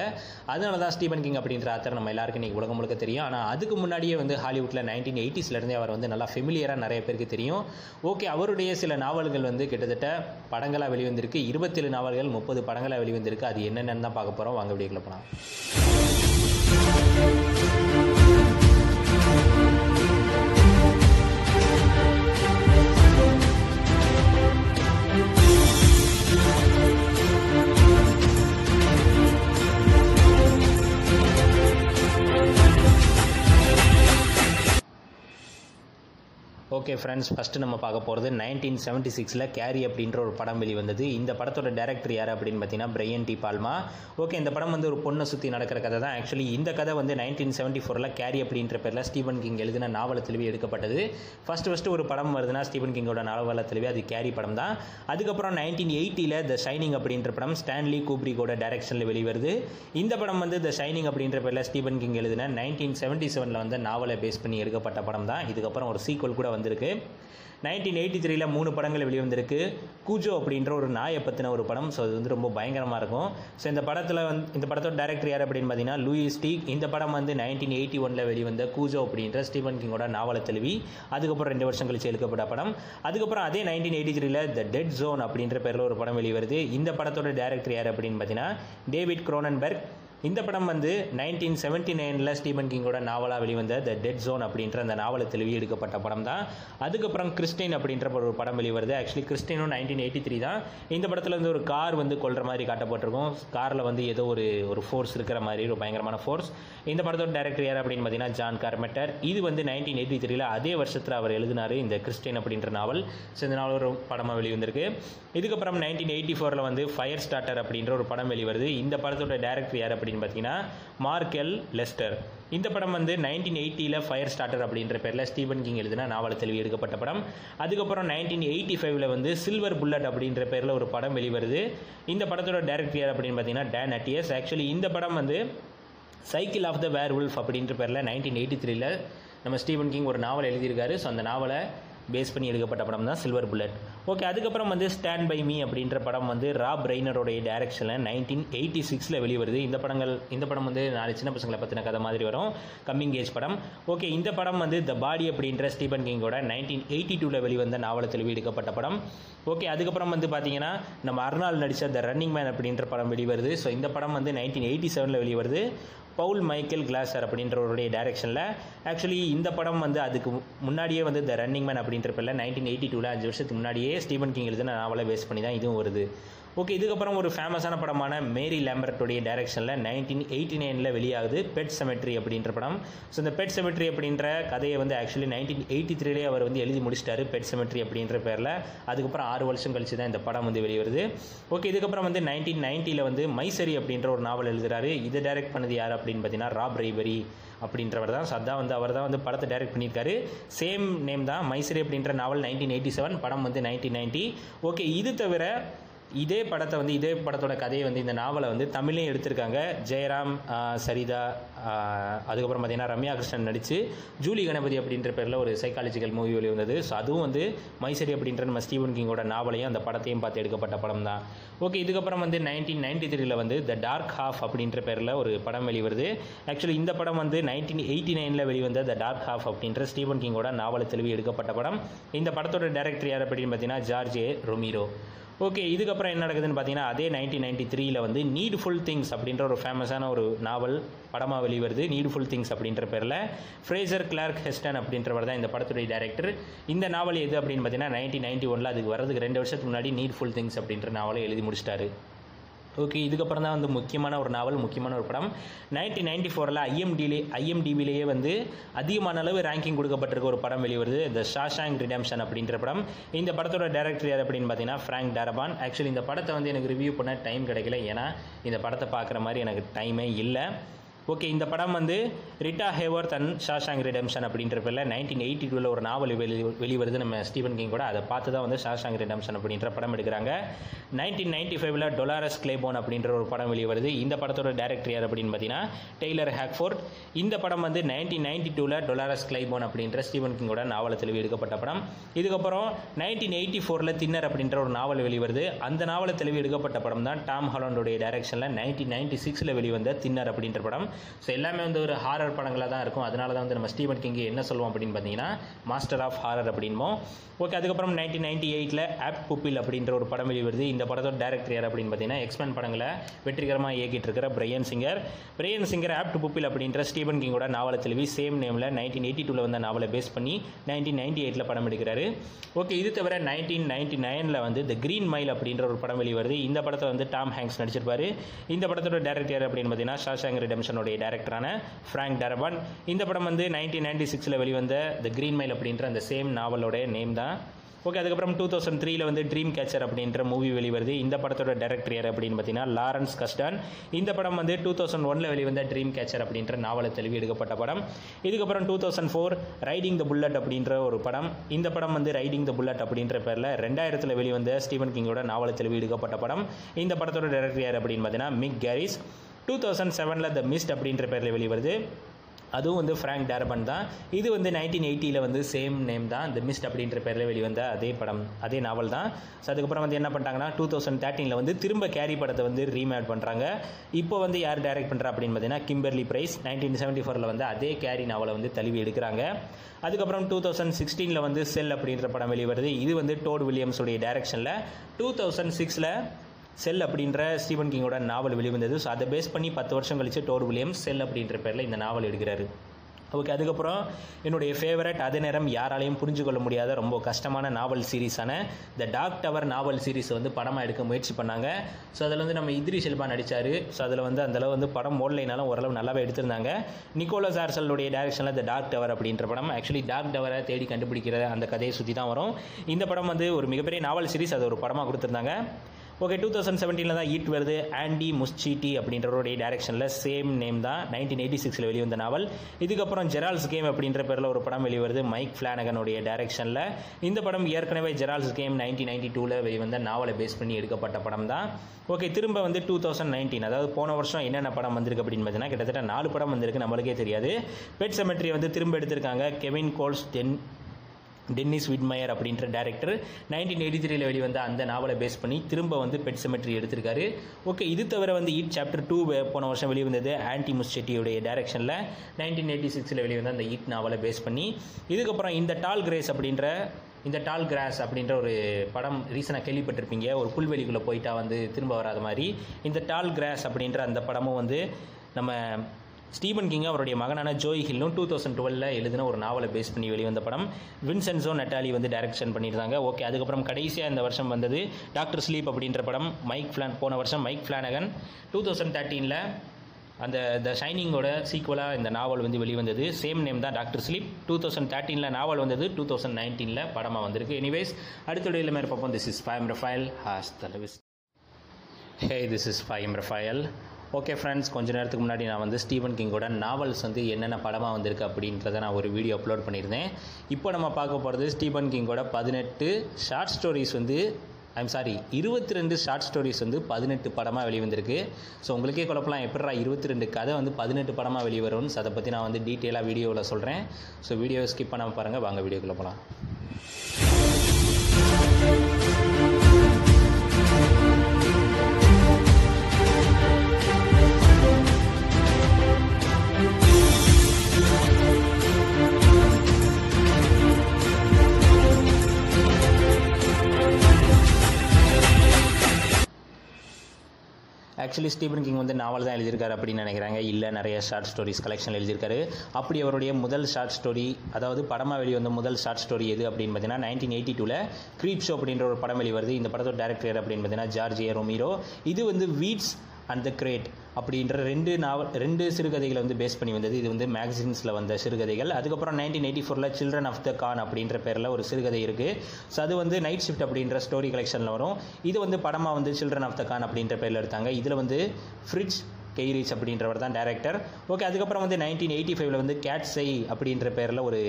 அதனால தான் ஸ்டீபன் கிங் அப்படின்ற ஆத்தர் நம்ம எல்லாருக்கும் இன்றைக்கி உலகம் முழுக்க தெரியும். ஆனால் அதுக்கு முன்னாடியே வந்து ஹாலிவுட்டில் நைன்டீன் எயிட்டிஸ்லேருந்தே அவர் வந்து நல்லா ஃபெமிலியராக நிறைய பேருக்கு தெரியும். ஓகே அவருடைய சில நாவல்கள் வந்து கிட்டத்தட்ட படங்களாக வெளிவந்திருக்கு. இருபத்தேழு நாவல்கள் முப்பது படங்களாக வெளிவந்திருக்கு. அது என்னென்னு தான் பார்க்க போகிறோம் வாங்க வீடியோக்குள்ள போனால் ஓகே ஃப்ரெண்ட்ஸ் ஃபஸ்ட்டு நம்ம பார்க்க போகிறது நைன்டீன் செவன்ட்டி சிக்ஸில் கேரி அப்படின்ற ஒரு படம் வெளிவந்தது. இந்த படத்தோட டேரக்டர் யார் அப்படின்னு பார்த்தீங்கன்னா பிரையன் டி பால்மா ஓகே இந்த படம் வந்து ஒரு பொண்ணை சுற்றி நடக்கிற கதை தான். ஆக்சுவலி இந்த கதை வந்து நைன்டீன் செவன்ட்டி ஃபோரில் கேரி அப்படின்ற பேரில் ஸ்டீபன் கிங் எழுதின நாவல எடுக்கப்பட்டது. ஃபஸ்ட்டு ஃபஸ்ட்டு ஒரு படம் வருதுன்னா ஸ்டீபன் கிங்கோட நாவல அது கேரி படம் தான். அதுக்கப்புறம் நைன்டீன் எயிட்டியில் த ஷைனிங் அப்படின்ற படம் ஸ்டான்லி கூப்ரிகோட டேரக்ஷனில் வெளிவருது. இந்த படம் வந்து த ஷைனிங் அப்படின்ற பேரில் ஸ்டீபன் கிங் எழுதின நைன்டீன் செவன்ட்டி செவனில் வந்து நாவலை பேஸ் பண்ணி எடுக்கப்பட்ட படம் தான். இதுக்கப்புறம் ஒரு சீக்வல் கூட வந்திருக்கு. நைன்டீன் எயிட்டி த்ரீல மூணு படங்கள் வெளிவந்திருக்கு. கூஜோ அப்படின்ற ஒரு நாயை பற்றின ஒரு படம். ஸோ அது வந்து ரொம்ப பயங்கரமாக இருக்கும். ஸோ இந்த படத்தில் வந்து இந்த படத்தோட டேரக்டர் யார் அப்படின்னு பார்த்தீங்கன்னா லூயிஸ் டீக் இந்த படம் வந்து நைன்டீன் எயிட்டி ஒனில் வெளிவந்த கூஜோ அப்படின்ற ஸ்டீவன் கிங்கோட நாவலை தெளிவி அதுக்கப்புறம் ரெண்டு வருஷம் கழிச்சு எடுக்கப்பட்ட படம். அதுக்கப்புறம் அதே நைன்டீன் எயிட்டி த்ரீல த டெட் ஜோன் அப்படின்ற பேரில் ஒரு படம் வெளிவருது. இந்த படத்தோட டேரக்டர் யார் அப்படின்னு பார்த்தீங்கன்னா டேவிட் குரோனன்பர்க் இந்த படம் வந்து நைன்டீன் செவன்ட்டி நைனில் ஸ்டீபன் கிங்கோட நாவலாக வெளிவந்த த டெட் ஜோன் அப்படின்ற அந்த நாவலை தெளிவி எடுக்கப்பட்ட படம் தான். அதுக்கப்புறம் கிறிஸ்டின் அப்படின்ற ஒரு படம் வெளிவருது. ஆக்சுவலி கிறிஸ்டினும் நைன்டீன் எயிட்டி த்ரீ தான். இந்த படத்தில் வந்து ஒரு கார் வந்து கொள்ற மாதிரி காட்டப்பட்டிருக்கும். காரில் வந்து ஏதோ ஒரு ஒரு ஃபோர்ஸ் இருக்கிற மாதிரி ஒரு பயங்கரமான ஃபோர்ஸ் இந்த படத்தோட டேரக்டர் யார் அப்படின்னு பார்த்தீங்கன்னா ஜான் கார்மெட்டர் இது வந்து நைன்டீன் எயிட்டி த்ரீல அதே வருஷத்தில் அவர் எழுதினார் இந்த கிறிஸ்டின் அப்படின்ற நாவல் ஸோ இந்த நாவல் ஒரு படமாக வெளிவந்திருக்கு. இதுக்கப்புறம் நைன்டீன் எயிட்டி ஃபோரில் வந்து ஃபயர் ஸ்டார்டர் அப்படின்ற ஒரு படம் வெளிவருது. இந்த படத்தோட டேரக்டர் யார் அப்படின்னு பார்த்தீங்கன்னா மார்க்கெல் லெஸ்டர். இந்த படம் வந்து நைன்டீன் எயிட்டியில் ஃபயர் ஸ்டார்டர் அப்படின்ற பேரில் ஸ்டீபன் கிங் எழுதின நாவல தெளிவு எடுக்கப்பட்ட படம். அதுக்கப்புறம் நைன்டீன் எயிட்டி ஃபைவ்ல வந்து சில்வர் புல்லட் அப்படின்ற பேரில் ஒரு படம் வெளிவருது. இந்த படத்தோட டேரக்டர் யார் அப்படின்னு பார்த்தீங்கன்னா டேன் அட்டியஸ் ஆக்சுவலி இந்த படம் வந்து cycle of the werewolf அப்படின்ற பேரில் நைன்டீன் எயிட்டி த்ரீல நம்ம ஸ்டீவன் கிங் ஒரு நாவல் எழுதியிருக்காரு. ஸோ அந்த நாவலை பேஸ் பண்ணி எடுக்கப்பட்ட படம் தான் சில்வர் புல்லட் ஓகே அதுக்கப்புறம் வந்து ஸ்டாண்ட் பை மீ அப்படின்ற படம் வந்து ராப் ரெய்னரோடைய டேரக்ஷனில் நைன்டீன் எயிட்டி சிக்ஸில் வெளிவருது. இந்த படங்கள் இந்த படம் வந்து நாலு சின்ன பசங்களை பற்றின கதை மாதிரி வரும். கம்மிங் ஏஜ் படம். ஓகே இந்த படம் வந்து த பாடி அப்படின்ற ஸ்டீபன் கிங்கோட நைன்டீன் எயிட்டி டூவில் வெளிவந்த நாவலத்தில் எடுக்கப்பட்ட படம். ஓகே அதுக்கப்புறம் வந்து பார்த்தீங்கன்னா நம்ம அருணால் நடித்த த ரன்னிங் மேன் அப்படின்ற படம் வெளிவருது. ஸோ இந்த படம் வந்து நைன்டீன் எயிட்டி செவனில் வெளிவருது. பவுல் மைக்கேல் கிளாசர் அப்படின்றவருடைய டைரக்ஷனில் ஆக்சுவலி இந்த படம் வந்து அதுக்கு முன்னாடியே வந்து த ரன்னிங் மேன் அப்படின்ற பேரில் நைன்டீன் எயிட்டி டூவில் அஞ்சு வருஷத்துக்கு முன்னாடியே ஸ்டீபன் கிங் எழுதின நாவலை பேஸ் பண்ணி தான் இதுவும் வருது. ஓகே இதுக்கப்புறம் ஒரு ஃபேமஸான படமான மேரி லேம்பர்ட்டுடைய டைரக்ஷனில் நைன்டீன் எயிட்டி நைனில் வெளியாகுது பெட் செமெட்ரி அப்படின்ற படம். ஸோ இந்த பெட் செமெட்ரி அப்படின்ற கதையை வந்து ஆக்சுவலி நைன்டீன் எயிட்டி த்ரீலே அவர் வந்து எழுதி முடிச்சிட்டாரு பெட் செமெட்ரி அப்படின்ற பேரில். அதுக்கப்புறம் ஆறு வருஷம் கழிச்சு தான் இந்த படம் வந்து வெளிவருது. ஓகே இதுக்கப்புறம் வந்து நைன்டீன் நைன்ட்டியில் வந்து மைசரி அப்படின்ற ஒரு நாவல் எழுதுகிறாரு இதை டைரக்ட் பண்ணது யார் அப்படின்னு பார்த்தீங்கன்னா ராப் ரைபரி அப்படின்றவர் தான். ஸோ அதான் வந்து அவர் தான் வந்து படத்தை டைரக்ட் பண்ணியிருக்காரு. சேம் நேம் தான் மைசரி அப்படின்ற நாவல் நைன்டீன் எயிட்டி செவன் படம் வந்து நைன்டீன் நைன்ட்டி ஓகே இது தவிர இதே படத்தை வந்து இதே படத்தோட கதையை வந்து இந்த நாவலை வந்து தமிழ்லையும் எடுத்திருக்காங்க. ஜெயராம் சரிதா அதுக்கப்புறம் பார்த்தீங்கன்னா ரம்யா கிருஷ்ணன் நடித்து ஜூலி கணபதி அப்படின்ற பேரில் ஒரு சைக்காலஜிக்கல் மூவி வெளிவந்தது ஸோ அதுவும் வந்து மைசரி அப்படின்ற நம்ம ஸ்டீவன் கிங்கோட நாவலையும் அந்த படத்தையும் பார்த்து எடுக்கப்பட்ட படம் தான். ஓகே இதுக்கப்புறம் வந்து நைன்டீன் நைன்டி த்ரீயில் வந்து த டார்க் ஹாஃப் அப்படின்ற பேரில் ஒரு படம் வெளிவருது. ஆக்சுவலி இந்த படம் வந்து நைன்டீன் எயிட்டி நைனில் வெளிவந்த த டார்க் ஹாஃப் அப்படின்ற ஸ்டீவன் கிங்கோட நாவலை தெளிவி எடுக்கப்பட்ட படம். இந்த படத்தோட டேரக்டர் யார் அப்படின்னு பார்த்தீங்கன்னா ஜார்ஜ் ஏ. ரொமீரோ. ஓகே இதுக்கப்புறம் என்ன நடக்குதுன்னு பார்த்தீங்கன்னா அதே நைன்டீன் நைன்டி த்ரீல வந்து நீட்ஃபுல் திங்ஸ் அப்படின்ற ஒரு ஃபேமஸான ஒரு நாவல் படமாக வெளிவருது. நீட்ஃபுல் திங்ஸ் அப்படின்ற பேரில் ஃப்ரேசர் கிளார்க் ஹெஸ்டன் அப்படின்றவர் தான் இந்த படத்துடைய டேரக்டர் இந்த நாவல் எது அப்படின்னு பார்த்தீங்கன்னா நைன்டீன் நைன்டி ஒனில் அதுக்கு வரதுக்கு ரெண்டு வருஷத்துக்கு முன்னாடி நீட்ஃபுல் திங்ஸ் அப்படின்ற நாவலை எழுதி முடிச்சிட்டாரு. ஓகே இதுக்கப்புறம் தான் வந்து முக்கியமான ஒரு நாவல் முக்கியமான ஒரு படம். நைன்டீன் நைன்டி ஃபோரில் ஐஎம்டிலே ஐஎம்டிபிலேயே வந்து அதிகமான அளவு ரேங்கிங் கொடுக்கப்பட்டிருக்க ஒரு படம் வெளிவருது. த ஷாஷாங் ரிடம்ஷன் அப்படின்ற படம். இந்த படத்தோட டேரக்டர் யார் அப்படின்னு பார்த்தீங்கன்னா ஃப்ராங்க் டேரபான் ஆக்சுவலி இந்த படத்தை வந்து எனக்கு ரிவ்யூ பண்ண டைம் கிடைக்கல. ஏன்னா இந்த படத்தை பார்க்குற மாதிரி எனக்கு டைமே இல்லை. ஓகே இந்த படம் வந்து Rita Hayworth and Shawshank Redemption அப்படின்ற பேரில் நைன்டீன் எயிட்டி டூவில் ஒரு நாவல் வெளி வெளிவருது. நம்ம ஸ்டீவன் கிங் கூட அதை பார்த்து தான் வந்து ஷாஷாங் ரிடம்ஷன் அப்படின்ற படம் எடுக்கிறாங்க. நைன்டீன் நைன்டி ஃபைவ்ல டொலாரஸ் கிளேபோன் அப்படின்ற ஒரு படம் வெளிவருது. இந்த படத்தோட டேரக்டர் யார் அப்படின்னு பார்த்தீங்கன்னா டெய்லர் ஹேக்ஃபோர்ட். இந்த படம் வந்து நைன்டீன் நைன்டி டூவில் டொலாரஸ் கிளைபோன் அப்படின்ற ஸ்டீவன் கிங்கோட நாவலத்தில் எடுக்கப்பட்ட படம். இதுக்கப்புறம் நைன்டீன் எயிட்டி ஃபோரில் தின்னர் அப்படின்ற ஒரு நாவல் வெளிவருது. அந்த நாவலை தெளிவு எடுக்கப்பட்ட படம் தான் டாம் ஹாலண்டோடைய டைரக்ஷனில் நைன்டீன் நைன்டி சிக்ஸில் வெளிவந்த தின்னர் அப்படின்ற படம். ஸோ எல்லாமே வந்து ஒரு ஹாரர் படங்களாக தான் இருக்கும். அதனால தான் வந்து நம்ம ஸ்டீவன் கிங்கு என்ன சொல்லுவோம் அப்படின்னு பார்த்தீங்கன்னா மாஸ்டர் ஆஃப் ஹாரர் அப்படின்போம். ஓகே அதுக்கப்புறம் நைன்டீன் நைன்டி எயிட்டில் ஆப் புப்பில் அப்படின்ற ஒரு படம் வெளிவருது. இந்த படத்தோட டேரக்டர் யார் அப்படின்னு பார்த்தீங்கன்னா எக்ஸ்மேன் படங்களை வெற்றிகரமாக இயக்கிட்டு இருக்கிற Bryan Singer Bryan Singer apt pupil அப்படின்ற ஸ்டீபன் கிங்கோட நாவலை தெளிவி சேம் நேமில் நைன்டீன் எயிட்டி டூவில் வந்த நாவலை பேஸ் பண்ணி நைன்டீன் நைன்டி எயிட்டில் படம் எடுக்கிறாரு. ஓகே இது தவிர நைன்டீன் நைன்டி நைனில் வந்து த கிரீன் மைல் அப்படின்ற ஒரு படம் வெளிவருது. இந்த படத்தை வந்து டாம் ஹேங்ஸ் நடிச்சிருப்பாரு. இந்த படத்தோட டேரக்டர் யார் அப்படின்னு பார்த்தீங்கன்னா ஷாஷாங் ரிடம்ஷனுடைய டேரக்டரான ஃப்ராங்க் டரபான் இந்த படம் வந்து நைன்டீன் நைன்டி சிக்ஸில் வெளிவந்த த கிரீன் மைல் அப்படின்ற அந்த சேம் நாவலோட நேம் தான். ஓகே அதுக்கப்புறம் டூ தௌசண்ட் த்ரீல வந்து ட்ரீம் கேச்சர் அப்படின்ற மூவி வெளிவருது. இந்த படத்தோட டேரக்டர் யார் அப்படின்னு பார்த்தீங்கன்னா லாரன்ஸ் கஸ்டான் இந்த படம் வந்து டூ தௌசண்ட் ஒனில் வெளிவந்த ட்ரீம் கேச்சர் அப்படின்ற நாவலை தெளிவு எடுக்கப்பட்ட படம். இதுக்கப்புறம் two thousand four riding the bullet அப்படின்ற ஒரு படம். இந்த படம் வந்து ரைடிங் த புல்லட் அப்படின்ற பேரில் ரெண்டாயிரத்தில் வெளிவந்த ஸ்டீவன் கிங்கோட நாவலை தெளிவு எடுக்கப்பட்ட படம். இந்த படத்தோட டேரக்டர் யார் அப்படின்னு பார்த்தீங்கன்னா மிக் கேரிஸ் டூ தௌசண்ட் செவனில் த மிஸ்ட் அப்படின்ற பேரில் வெளிவருது. அதுவும் வந்து ஃப்ராங்க் டேரபன் தான். இது வந்து நைன்டீன் எயிட்டியில் வந்து சேம் நேம் தான். த மிஸ்ட் அப்படின்ற பேரில் வெளிவந்த அதே படம் அதே நாவல் தான். ஸோ அதுக்கப்புறம் வந்து என்ன பண்ணிட்டாங்கன்னா டூ தௌசண்ட் தேர்ட்டீனில் வந்து திரும்ப கேரி படத்தை வந்து ரீமேட் பண்ணுறாங்க இப்போ வந்து யார் டைரக்ட் பண்ணுறா அப்படின்னு பார்த்தீங்கன்னா கிம்பர்லி பிரைஸ் நைன்டீன் செவன்ட்டி ஃபோரில் வந்து அதே கேரி நாவலை வந்து தழுவி எடுக்கிறாங்க. அதுக்கப்புறம் டூ தௌசண்ட் சிக்ஸ்டீனில் வந்து செல் அப்படின்ற படம் வெளிவருது. இது வந்து டோட் வில்லியம்ஸுடைய டைரக்ஷனில் டூ தௌசண்ட் சிக்ஸில் செல் அப்படின்ற ஸ்டீவன் கிங்கோட நாவல் வெளிவந்தது. ஸோ அதை பேஸ் பண்ணி பத்து வருஷம் கழிச்சு டோர் வில்லியம்ஸ் செல் அப்படின்ற பேரில் இந்த நாவல் எடுக்கிறாரு. ஓகே அதுக்கப்புறம் என்னுடைய ஃபேவரட் அதே நேரம் யாராலையும் புரிஞ்சு கொள்ள முடியாத ரொம்ப கஷ்டமான novel சீரிஸான the dark tower novel series வந்து படமாக எடுக்க முயற்சி பண்ணாங்க. ஸோ அதில் வந்து நம்ம இத்ரி செல்பா நடித்தார் ஸோ அதில் வந்து அந்தளவு வந்து படம் ஓடலைனாலும் ஓரளவு நல்லாவே எடுத்திருந்தாங்க. நிக்கோலஸ் ஆர்சலுடைய டேரக்ஷனில் த டாக் டவர் அப்படின்ற படம் ஆக்சுவலி டாக் டவரை தேடி கண்டுபிடிக்கிற அந்த கதையை சுற்றி தான் வரும். இந்த படம் வந்து ஒரு மிகப்பெரிய நாவல் சீரிஸ் அது ஒரு படமாக கொடுத்துருந்தாங்க. ஓகே டூ தௌசண்ட் செவன்டீனில் தான் ஈட் வருது. ஆண்டி முஸ்சீட்டி அப்படின்றவருடைய டேரக்ஷனில் சேம் நேம் தான் நைன்டீன் எயிட்டி சிக்ஸில் வெளிவந்த நாவல். இதுக்கப்புறம் ஜெரால்ஸ் கேம் அப்படின்ற பேரில் ஒரு படம் வெளிவருது மைக் ஃப்ளானகனுடைய டேரக்ஷனில் இந்த படம் ஏற்கனவே ஜெரால்ஸ் கேம் நைன்டீன் நைன்டி டூவில் வெளிவந்த நாவலை பேஸ் பண்ணி எடுக்கப்பட்ட படம் தான். ஓகே திரும்ப வந்து டூ தௌசண்ட் நைன்டீன் அதாவது போன வருஷம் என்னென்ன படம் வந்திருக்கு அப்படின்னு பார்த்தீங்கன்னா கிட்டத்தட்ட நாலு படம் வந்திருக்கு நம்மளுக்கே தெரியாது. பெட் செமெட்ரி வந்து திரும்ப எடுத்திருக்காங்க. Kevin Kolsch Den Dennis Widmyer அப்படின்ற டேரக்டர் நைன்டீன் எயிட்டி த்ரீல வெளிவந்த அந்த நாவலை பேஸ் பண்ணி திரும்ப வந்து பெட் செமெட்ரி எடுத்திருக்காரு. ஓகே இது தவிர வந்து ஈட் சாப்டர் டூ போன வருஷம் வெளிவந்தது ஆன்டி முஸ்செட்டியோடைய டேரக்ஷனில் நைன்டீன் எயிட்டி சிக்ஸில் வெளிவந்த அந்த ஈட் நாவலை பேஸ் பண்ணி இதுக்கப்புறம் இந்த டால் கிரேஸ் அப்படின்ற இந்த டால் கிராஸ் அப்படின்ற ஒரு படம் ரீசனாக கேள்விப்பட்டிருப்பீங்க. ஒரு புல்வெளிக்குள்ளே போயிட்டா வந்து திரும்ப வராத மாதிரி இந்த டால் கிராஸ் அப்படின்ற அந்த படமும் வந்து நம்ம ஸ்டீபன் கிங் அவருடைய மகனான ஜோய் ஹில்லும் டூ தௌசண்ட் டுவெலில் எழுதின ஒரு நாவலை பேஸ் பண்ணி வெளிவந்த படம். வின்சென்சோ நட்டாலி வந்து டைரக்ஷன் பண்ணியிருந்தாங்க. ஓகே அதுக்கப்புறம் கடைசியாக இந்த வருஷம் வந்தது டாக்டர் ஸ்லீப் அப்படின்ற படம். மைக் ஃப்ளான் போன வருஷம் மைக் ஃப்ளானகன். டூ தௌசண்ட் தேர்ட்டீனில் அந்த த ஷைனிங்கோட சீக்குவலாக இந்த நாவல் வந்து வெளிவந்தது. சேம் நேம் தான் டாக்டர் ஸ்லீப். டூ தௌசண்ட் தேர்ட்டீனில் நாவல் வந்தது. டூ தௌசண்ட் நைன்டீனில் படமாக வந்திருக்கு. எனிவேஸ் அடுத்த இடையில மாதிரி பார்ப்போம். திஸ் இஸ் ஃபைம் ரஃபைல் ஹாஸ் தலவிஸ் hey this is if I'm ரஃபைல் okay friends கொஞ்ச நேரத்துக்கு முன்னாடி நான் வந்து ஸ்டீவன் கிங்கோட நாவல்ஸ் வந்து என்னென்ன படமாக வந்திருக்கு அப்படின்றத நான் ஒரு வீடியோ அப்லோட் பண்ணியிருந்தேன். இப்போ நம்ம பார்க்க போகிறது ஸ்டீவன் கிங்கோட பதினெட்டு ஷார்ட் ஸ்டோரிஸ் வந்து ஐம் சாரி இருபத்தி ரெண்டு ஷார்ட் ஸ்டோரிஸ் வந்து பதினெட்டு படமாக வெளிவந்திருக்கு. ஸோ உங்களுக்கே குழப்பலாம் எப்படா இருபத்தி ரெண்டு கதை வந்து பதினெட்டு படமாக வெளிவரும்னு? அதை பற்றி நான் வந்து டீட்டெயிலாக வீடியோவில் சொல்கிறேன் ஸோ வீடியோ ஸ்கிப் பண்ணாமல் பாருங்கள் வாங்க வீடியோக்குள்ளே போகலாம் ஆக்சுவலி ஸ்டீபன் கிங் வந்து நாவல் தான் எழுதியிருக்காரு அப்படின்னு நினைக்கிறாங்க. இல்லை நிறைய ஷார்ட் ஸ்டோரிஸ் கலெக்ஷன் எழுதியிருக்காரு. அப்படி அவருடைய முதல் ஷார்ட் ஸ்டோரி அதாவது படமாக வெளிவந்த முதல் ஷார்ட் ஸ்டோரி எது அப்படின்னு பார்த்தீங்கன்னா நைன்டீன் எயிட்டி டூவில் க்ரீப் ஷோ அப்படின்ற ஒரு படம் வெளிவருது. இந்த படத்தோட டேரக்டர் அப்படின்னு பார்த்தீங்கன்னா ஜார்ஜ் ஏ ரொமீரோ இது வந்து வீட்ஸ் அண்ட் த கிரேட் அப்படின்ற ரெண்டு நாவல் ரெண்டு சிறுகதைகளை வந்து பேஸ் பண்ணி வந்தது. இது வந்து மேகசின்ஸில் வந்த சிறுகதைகள். அதுக்கப்புறம் நைன்டீன் எயிட்டி ஃபோரில் சில்ட்ரன் ஆஃப் த கான் அப்படின்ற பேரில் ஒரு சிறுகதை இருக்குது ஸோ அது வந்து நைட் ஷிஃப்ட் அப்படின்ற ஸ்டோரி கலெக்ஷனில் வரும். இது வந்து படமாக வந்து சில்ட்ரன் ஆஃப் த கான் அப்படின்ற பேரில் எடுத்தாங்க. இதில் வந்து ஃப்ரிட்ஜ் கெய்ரிச் அப்படின்றவர் தான் டேரக்டர் ஓகே அதுக்கப்புறம் வந்து நைன்டீன் எயிட்டி ஃபைவ்ல வந்து கேட் சை அப்படின்ற பேரில் ஒரு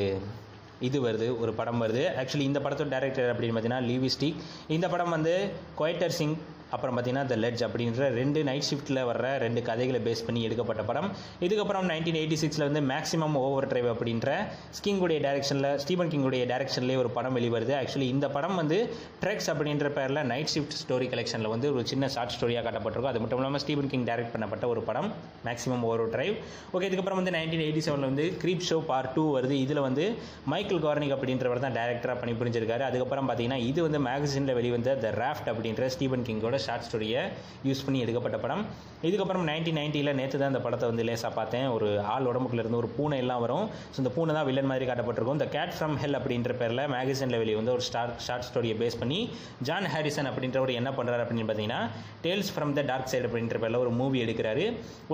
இது வருது ஒரு படம் வருது. ஆக்சுவலி இந்த படத்தோட டேரக்டர் அப்படின்னு பார்த்தீங்கன்னா லீவிஸ்டிக் இந்த படம் வந்து கொயட்டர் சிங் அப்புறம் பார்த்தீங்கன்னா த லெட்ஜ் அப்படின்ற ரெண்டு நைட் ஷிஃப்ட்டில் வர்ற ரெண்டு கதைகளை பேஸ் பண்ணி எடுக்கப்பட்ட படம். இதுக்கப்புறம் நைன்டீன் எயிட்டி சிக்ஸில் வந்து மேக்ஸிமம் ஓவர் டிரைவ் அப்படின்ற ஸ்கிங்குடைய டேரக்ஷனில் ஸ்டீபன் கிங்குடைய டேரக்ஷன்லேயே ஒரு படம் வெளிவருது. ஆக்சுவலி இந்த படம் வந்து ட்ரெக்ஸ் அப்படின்ற பேரில் நைட் ஷிஃப்ட் ஸ்டோரி கலெக்ஷனில் வந்து ஒரு சின்ன ஷார்ட் ஸ்டோரியாக காட்டப்பட்டிருக்கும். அது மட்டும் இல்லாமல் ஸ்டீபன் கிங் டேரக்ட் பண்ணப்பட்ட ஒரு படம் மேக்ஸிமம் ஓவர் டிரைவ் ஓகே இதுக்கப்புறம் வந்து நைன்டீன் எயிட்டி செவனில் வந்து கிரீப் ஷோ பார்ட் டூ வருது. இதில் வந்து மைக்கேல் கார்னிக் அப்படின்றவர் தான் டேரக்டராக பணிபுரிஞ்சிருக்காரு. அதுக்கப்புறம் பார்த்தீங்கன்னா இது வந்து மேகசினில் வெளிவந்த த ராஃப்ட் அப்படின்ற ஸ்டீபன் கிங்கோட ஷார்ட் ஸ்டோரியை யூஸ் பண்ணி எடுக்கப்பட்ட படம். இதுக்கப்புறம் நைன்டீன் நைன்ட்டியில் நேற்று தான் இந்த படத்தை வந்து லேசாக பார்த்தேன். ஒரு ஆள் உடம்புக்குள்ள இருந்து ஒரு பூனை எல்லாம் வரும். ஸோ இந்த பூனை தான் வில்லன் மாதிரி காட்டப்பட்டிருக்கும். இந்த கேட் ஃப்ரம் ஹெல் அப்படின்ற பேரில் மேகசினில் வெளியே வந்து ஒரு ஸ்டார் ஷார்ட் ஸ்டோரியை பேஸ் பண்ணி ஜான் ஹாரிசன் அப்படின்றவர் என்ன பண்ணுறாரு அப்படின்னு பார்த்தீங்கன்னா tales from the dark side அப்படின்ற பேரில் ஒரு மூவி எடுக்கிறாரு.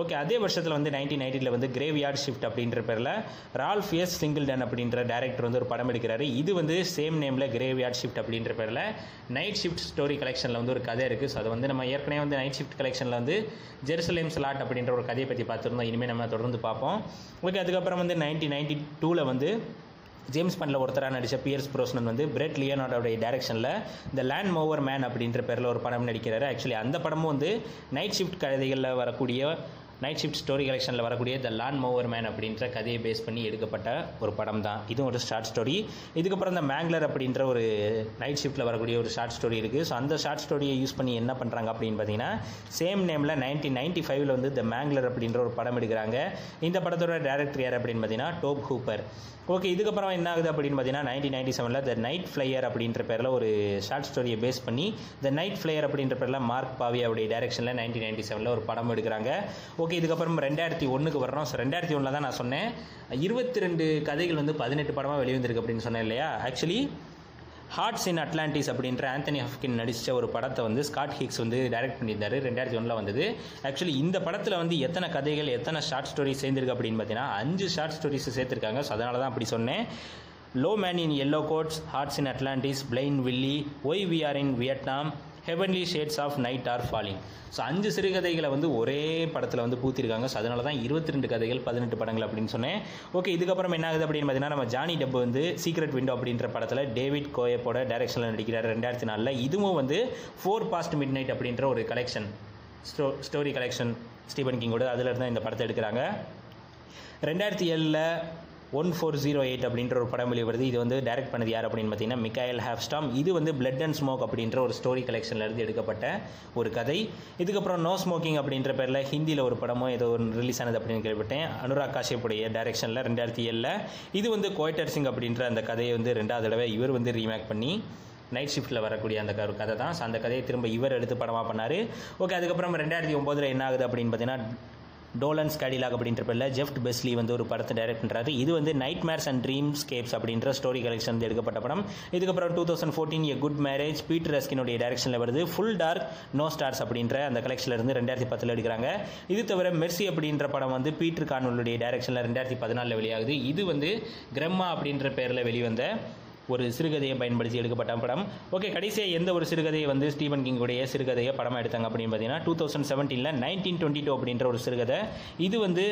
ஓகே அதே வருஷத்தில் வந்து நைன்டீன் நைன்ட்டியில் வந்து கிரேவ் யார்ட் ஷிஃப்ட் அப்படின்ற பேரில் ரால்ஃப் எஸ் சிங்கிள்டன் அப்படின்ற டேரக்டர் வந்து ஒரு படம் எடுக்கிறாரு. இது வந்து சேம் நேமில் கிரேவ் யார்ட் ஷிஃப்ட் அப்படின்ற பேரில் நைட் ஷிஃப்ட் ஸ்டோரி கலெக்ஷனில் வந்து ஒரு கதை இருக்குது ஸோ அது வந்து நம்ம ஏற்கனவே வந்து நைட் ஷிஃப்ட் கலெக்ஷனில் வந்து ஜெருசலேம் ஸ்லாட் அப்படின்ற ஒரு கதையை பற்றி பார்த்துருந்தோம். இனிமேல் நம்ம தொடர்ந்து பார்ப்போம். ஓகே அதுக்கப்புறம் வந்து நைன்டீன் நைன்டி டூவில் வந்து ஜேம்ஸ் பண்டில் ஒருத்தராக நடித்த பியர்ஸ் புரோஸ்னன் வந்து பிரெட் லியோனார்டோடைய டேரக்ஷனில் இந்த லேண்ட் மோவர் மேன் அப்படின்ற பேரில் ஒரு படம் நடிக்கிறாரு. ஆக்சுவலி அந்த படமும் வந்து நைட் ஷிஃப்ட் கதைகளில் வரக்கூடிய நைட் ஷிஃப்ட் ஸ்டோரி கலெக்ஷனில் வரக்கூடிய த லான் மோவர் மேன் அப்படின்ற கதையை பேஸ் பண்ணி எடுக்கப்பட்ட ஒரு படம் தான். இதுவும் ஒரு ஷார்ட் ஸ்டோரி இதுக்கப்புறம் இந்த மேங்லர் அப்படின்ற ஒரு நைட் ஷிஃப்ட்டில் வரக்கூடிய ஒரு ஷார்ட் ஸ்டோரி இருக்குது ஸோ அந்த ஷார்ட் ஸ்டோரியை யூஸ் பண்ணி என்ன பண்ணுறாங்க அப்படின்னு பார்த்தீங்கன்னா சேம் நேமில் நைன்டீன் நைன்ட்டி ஃபைவ்ல வந்து த மேங்லர் அப்படின்ற ஒரு படம் எடுக்கிறாங்க. இந்த படத்தோட டேரக்டர் யார் அப்படின்னு பார்த்தீங்கன்னா டோப் ஹூப்பர் ஓகே இதுக்கப்புறம் என்ன ஆகுது அப்படின்னு பார்த்தீங்கன்னா நைன்டீன் நைன்டி செவனில் த நைட் ஃப்ளையர் அப்படின்ற பேரில் ஒரு ஷார்ட் ஸ்டோரியை பேஸ் பண்ணி த நைட் ஃப்ளையர் அப்படின்ற பேரில் மார்க் பாவியாவுடைய டேரக்ஷனில் நைன்டீன் நைன்டி செவனில் ஒரு படம் எடுக்கிறாங்க. ஓகே இதுக்கப்புறம் ரெண்டாயிரத்தி ஒன்றுக்கு வர்றோம். ஸோ ரெண்டாயிரத்தி ஒன்றில் தான் நான் சொன்னேன். இருபத்தி ரெண்டு கதைகள் வந்து பதினெட்டு படமாக வெளிவந்திருக்கு அப்படின்னு சொன்னேன் இல்லையா? ஆக்சுவலி ஹார்ட்ஸ் இன் அட்லாண்டிஸ் அப்படின்ற ஆந்தனி ஹஃப்கின் நடித்த ஒரு படத்தை வந்து ஸ்காட் ஹிக்ஸ் வந்து டைரக்ட் பண்ணியிருந்தாரு. ரெண்டாயிரத்தி ஒன்றில் வந்தது. ஆக்சுவலி இந்த படத்தில் வந்து எத்தனை கதைகள் எத்தனை ஷார்ட் ஸ்டோரி சேர்ந்துருக்கு அப்படின்னு பார்த்தீங்கன்னா அஞ்சு ஷார்ட் ஸ்டோரிஸ் சேர்த்துருக்காங்க. ஸோ அதனால தான் அப்படி சொன்னேன். Low man in yellow coats hearts in Atlantis blind Willie why we are in Vietnam heavenly shades of night are falling so அஞ்சு சிறுகதைகளை வந்து ஒரே படத்தில் வந்து பூத்திருக்காங்க. ஸோ அதனால தான் இருபத்தி ரெண்டு கதைகள் பதினெட்டு படங்கள் அப்படின்னு சொன்னேன். ஓகே இதுக்கப்புறம் என்ன ஆகுது அப்படின்னு பார்த்தீங்கன்னா நம்ம ஜானி டப்பு வந்து சீக்ரெட் விண்டோ அப்படின்ற படத்தில் டேவிட் கோயப்போட டைரக்ஷனில் நடிக்கிறார் ரெண்டாயிரத்தி நாலில். இதுவும் வந்து ஃபோர் பாஸ்ட் மிட் நைட் அப்படின்ற ஒரு கலெக்ஷன் ஸ்டோ ஸ்டோரி கலெக்ஷன் ஸ்டீபன் கிங்கோட அதில் இருந்தால் இந்த படத்தை எடுக்கிறாங்க. ரெண்டாயிரத்தி ஏழில் ஒன் ஃபோர் ஜீரோ எயிட் அப்படின்ற ஒரு படம் வெளிவருது. இது வந்து டைரக்ட் பண்ணது யார் அப்படின்னு பார்த்தீங்கன்னா மிக்காயல் ஹாப்ஸ்டாம் இது வந்து பிளட் அண்ட் ஸ்மோக் அப்படின்ற ஒரு ஸ்டோரி கலெக்ஷன்லேருந்து எடுக்கப்பட்ட ஒரு கதை. இதுக்கப்புறம் நோ ஸ்மோக்கிங் அப்படின்ற பேரில் ஹிந்தியில் ஒரு படமோ ஏதோ ஒரு ரிலீஸ் ஆனது அப்படின்னு கேள்விப்பட்டேன். அனுராக் காஷ்யப்புடைய டைரக்ஷனில் ரெண்டாயிரத்தி ஏழில். இது வந்து கோய்டர் சிங் அப்படின்ற அந்த கதையை வந்து ரெண்டாவது தடவை இவர் வந்து ரீமேக் பண்ணி நைட் ஷிஃப்ட்டில் வரக்கூடிய அந்த ஒரு கதை தான். ஸோ அந்த கதையை திரும்ப இவர் எடுத்து படமாக பண்ணார். ஓகே அதுக்கப்புறம் ரெண்டாயிரத்தி ஒம்போதில் என்ன ஆகுது அப்படின்னு பார்த்தீங்கன்னா டோலன்ஸ் கேடிலாக் அப்படின்ற பேரில் ஜெஃப்ட் பெஸ்லி வந்து ஒரு படத்தை டைரக்ட் பண்ணுறாரு இது வந்து nightmares and dreamscapes அப்படின்ற ஸ்டோரி கலெக்ஷன் எடுக்கப்பட்ட படம். இதுக்கப்புறம் two thousand fourteen a good marriage Peter ரஸ்கினுடைய டைரக்ஷனில் வருது. ஃபுல் டார்க் நோ ஸ்டார்ஸ் அப்படின்ற அந்த கலெக்ஷனில் இருந்து ரெண்டாயிரத்தி பத்தில் எடுக்கிறாங்க. இது தவிர மெர்சி அப்படின்ற படம் வந்து பீட்டர் கார்னுடைய டைரக்ஷனில் ரெண்டாயிரத்தி பதினாலில் வெளியாகுது. இது வந்து கிரம்மா அப்படின்ற பேரில் வெளிவந்த ஒரு சிறுகதையை பயன்படுத்தி எடுக்கப்பட்ட படம். ஓகே கடைசியாக எந்த ஒரு சிறுகதையை வந்து ஸ்டீபன் கிங்குடைய சிறுகதையை படமாக எடுத்தாங்க அப்படின்னு பார்த்தீங்கன்னா டூ தௌசண்ட் செவன்டீனில் நைன்டீன் டுவெண்ட்டி டூ அப்படின்ற ஒரு சிறுகதை. இது வந்து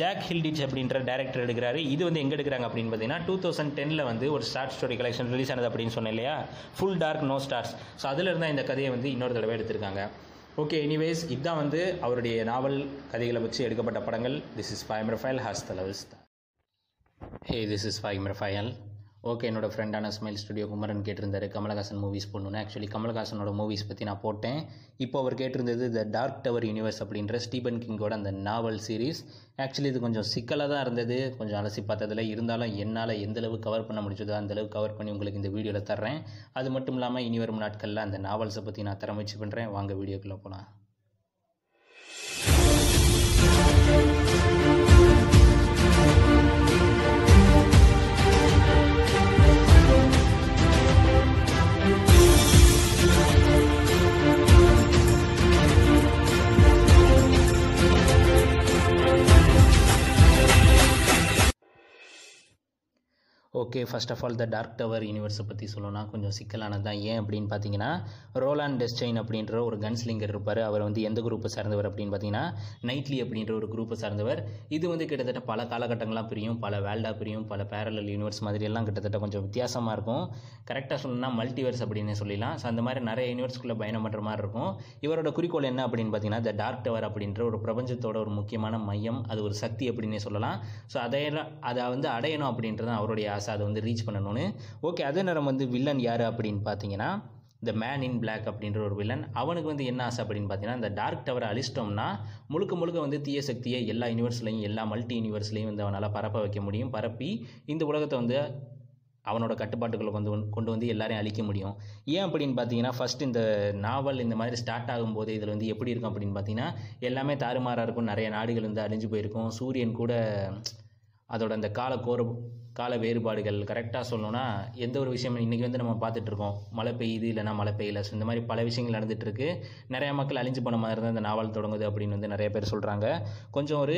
ஜாக் ஹில்டிச் அப்படின்ற டேரக்டர் எடுக்கிறாரு. இது வந்து எங்கே எடுக்கிறாங்க அப்படின்னு பார்த்தீங்கன்னா டூ தௌசண்ட் டெனில் வந்து ஒரு ஷார்ட் ஸ்டோரி கலெக்ஷன் ரிலீஸ் ஆனது அப்படின்னு சொன்னேன் இல்லையா? Full dark no stars so அதில் இருந்தால் இந்த கதையை வந்து இன்னொரு தடவை எடுத்திருக்காங்க. ஓகே எனிவேஸ் இதுதான் வந்து அவருடைய நாவல் கதைகளை வச்சு எடுக்கப்பட்ட படங்கள். திஸ் இஸ் ஃபைம் ரஃபைல் ஹாஸ் தலவிஸ் hey this is if I'm ரஃபைல் okay என்னோட ஃப்ரெண்டான ஸ்மைல் ஸ்டுடியோ குமரன் கேட்டிருந்தாரு கமலஹாசன் மூவிஸ் போடணும்னு. ஆக்சுவலி கமலஹாசனோட மூவிஸ் பற்றி நான் போட்டேன். இப்போ அவர் கேட்டிருந்தது த டார்க் டவர் யூனிவர்ஸ் அப்படின்ற ஸ்டீபன் கிங்கோட அந்த நாவல் சீரீஸ் ஆக்சுவலி இது கொஞ்சம் சிக்கலாக தான் இருந்தது. கொஞ்சம் அலசி பார்த்ததில் இருந்தாலும் என்னால் எந்தளவு கவர் பண்ண முடிச்சதோ அந்த அளவு கவர் பண்ணி உங்களுக்கு இந்த வீடியோவில் தர்றேன். அது மட்டும் இல்லாமல் இனி வரும் நாட்களில் அந்த நாவல்ஸை பற்றி நான் தர முயற்சி பண்ணுறேன் வாங்க வீடியோக்குள்ளே போகலாம் okay first of all the dark tower யூனிவர்ஸை பற்றி சொல்லணும்னா கொஞ்சம் சிக்கலானது தான் ஏன் அப்படின்னு பார்த்தீங்கன்னா ரோலான் டெஸ்டைன் அப்படின்ற ஒரு கன்ஸ்லிங்கர் இருப்பார். அவர் வந்து எந்த குரூப்பை சார்ந்தவர் அப்படின்னு பார்த்தீங்கன்னா நைட்லி அப்படின்ற ஒரு குரூப்பை சார்ந்தவர். இது வந்து கிட்டத்தட்ட பல காலகட்டங்களாக பிரியும். பல வேல்டாக பிரியும். பல பேரலல் யூனிவர்ஸ் மாதிரி எல்லாம் கிட்டத்தட்ட கொஞ்சம் வித்தியாசமாக இருக்கும். கரெக்டாக சொல்லணும்னா மல்டிவர்ஸ் அப்படின்னு சொல்லலாம் ஸோ அந்த மாதிரி நிறைய யூனிவர்ஸ்குள்ளே பயணம் பண்ணுற மாதிரி இருக்கும். இவரோட குறிக்கோள் என்ன அப்படின்னு பார்த்தீங்கன்னா த டார்க் டவர் அப்படின்ற ஒரு பிரபஞ்சத்தோட ஒரு முக்கியமான மையம். அது ஒரு சக்தி அப்படின்னே சொல்லலாம். ஸோ அதையெல்லாம் அதை வந்து அடையணும் அப்படின்றது அவருடைய ஆசை. அதை வந்து ரீச் பண்ணணும்னு. ஓகே அதே நேரம் வந்து வில்லன் யார் அப்படின்னு பார்த்தீங்கன்னா இந்த மேன் இன் பிளாக் அப்படின்ற ஒரு வில்லன் அவனுக்கு வந்து என்ன ஆசை அப்படின்னு பார்த்தீங்கன்னா இந்த டார்க் டவரை அழிச்சிட்டோம்னா முழுக்க முழுக்க வந்து தீய சக்தியை எல்லா யூனிவர்ஸ்லையும் எல்லா மல்டி யூனிவர்ஸ்லையும் வந்து அவனால் பரப்ப வைக்க முடியும். பரப்பி இந்த உலகத்தை வந்து அவனோட கட்டுப்பாட்டுகளை கொண்டு கொண்டு வந்து எல்லாரையும் அழிக்க முடியும். ஏன் அப்படின்னு பார்த்தீங்கன்னா ஃபர்ஸ்ட் இந்த நாவல் இந்த மாதிரி ஸ்டார்ட் ஆகும்போது இதில் வந்து எப்படி இருக்கும் அப்படின்னு பார்த்தீங்கன்னா எல்லாமே தாறுமாறாக இருக்கும். நிறைய நாடுகள் வந்து அழிஞ்சு போயிருக்கும். சூரியன் கூட அதோட அந்த கால கோர கால வேறுபாடுகள் கரெக்டாக சொல்லணும்னா எந்த ஒரு விஷயம் இன்றைக்கி வந்து நம்ம பார்த்துட்ருக்கோம் மழை பெய்யுது இல்லைனா மழை பெய்யல. ஸோ இந்த மாதிரி பல விஷயங்கள் நடந்துகிட்ருக்கு நிறையா மக்கள் அழிஞ்சு போன மாதிரி தான் இந்த நாவல் தொடங்குது அப்படின்னு வந்து நிறைய பேர் சொல்கிறாங்க கொஞ்சம் ஒரு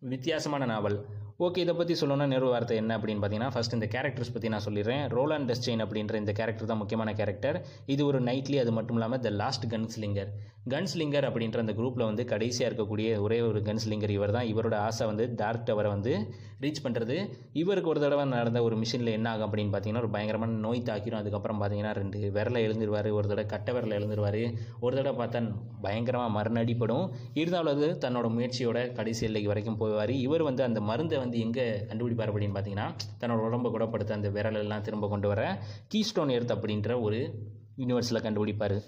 வித்தியாசமான நாவல். ஓகே இதை பற்றி சொல்லணும்னா நிறுவ வார்த்தை என்ன அப்படின்னு பார்த்தீங்கன்னா ஃபஸ்ட் இந்த கேரக்டர்ஸ் பற்றி நான் சொல்லிடுறேன். ரோலாண்ட் டஸ்டெயின் அப்படின்ற இந்த கேரக்டர் தான் முக்கியமான கேரக்டர் இது ஒரு நைட்லி அது மட்டும் இல்லாமல் த லாஸ்ட் கன்ஸ்லிங்கர் கன்ஸ்லிங்கர் அப்படின்ற அந்த குரூப்பில் வந்து கடைசியாக இருக்கக்கூடிய ஒரே ஒரு கன்ஸ்லிங்கர் இவர் தான். இவரோட ஆசை வந்து டார்க் டவரை வந்து ரீச் பண்ணுறது இவருக்கு ஒரு தடவை நடந்த ஒரு மிஷினில் என்ன ஆகும் அப்படின்னு பார்த்தீங்கன்னா ஒரு பயங்கரமான நோய் தாக்கிரும். அதுக்கப்புறம் பார்த்தீங்கன்னா ரெண்டு விரலை எழுந்துருவார் ஒரு தடவை கட்ட விரலை எழுந்துருவார். ஒரு தடவை பார்த்தா பயங்கரமாக மரணடிப்படும் இருந்தாலும் அது தன்னோட முயற்சியோட கடைசி எல்லைக்கு வரைக்கும் போவார். இவர் வந்து அந்த மருந்தை வந்து எங்கே கண்டுபிடிப்பார் அப்படின்னு பார்த்தீங்கன்னா தன்னோட உடம்பை குணப்படுத்த அந்த விரலெல்லாம் திரும்ப கொண்டு வர கீஸ்டோன் எர்த் அப்படின்ற ஒரு யூனிவர்ஸில் கண்டுபிடிப்பார்.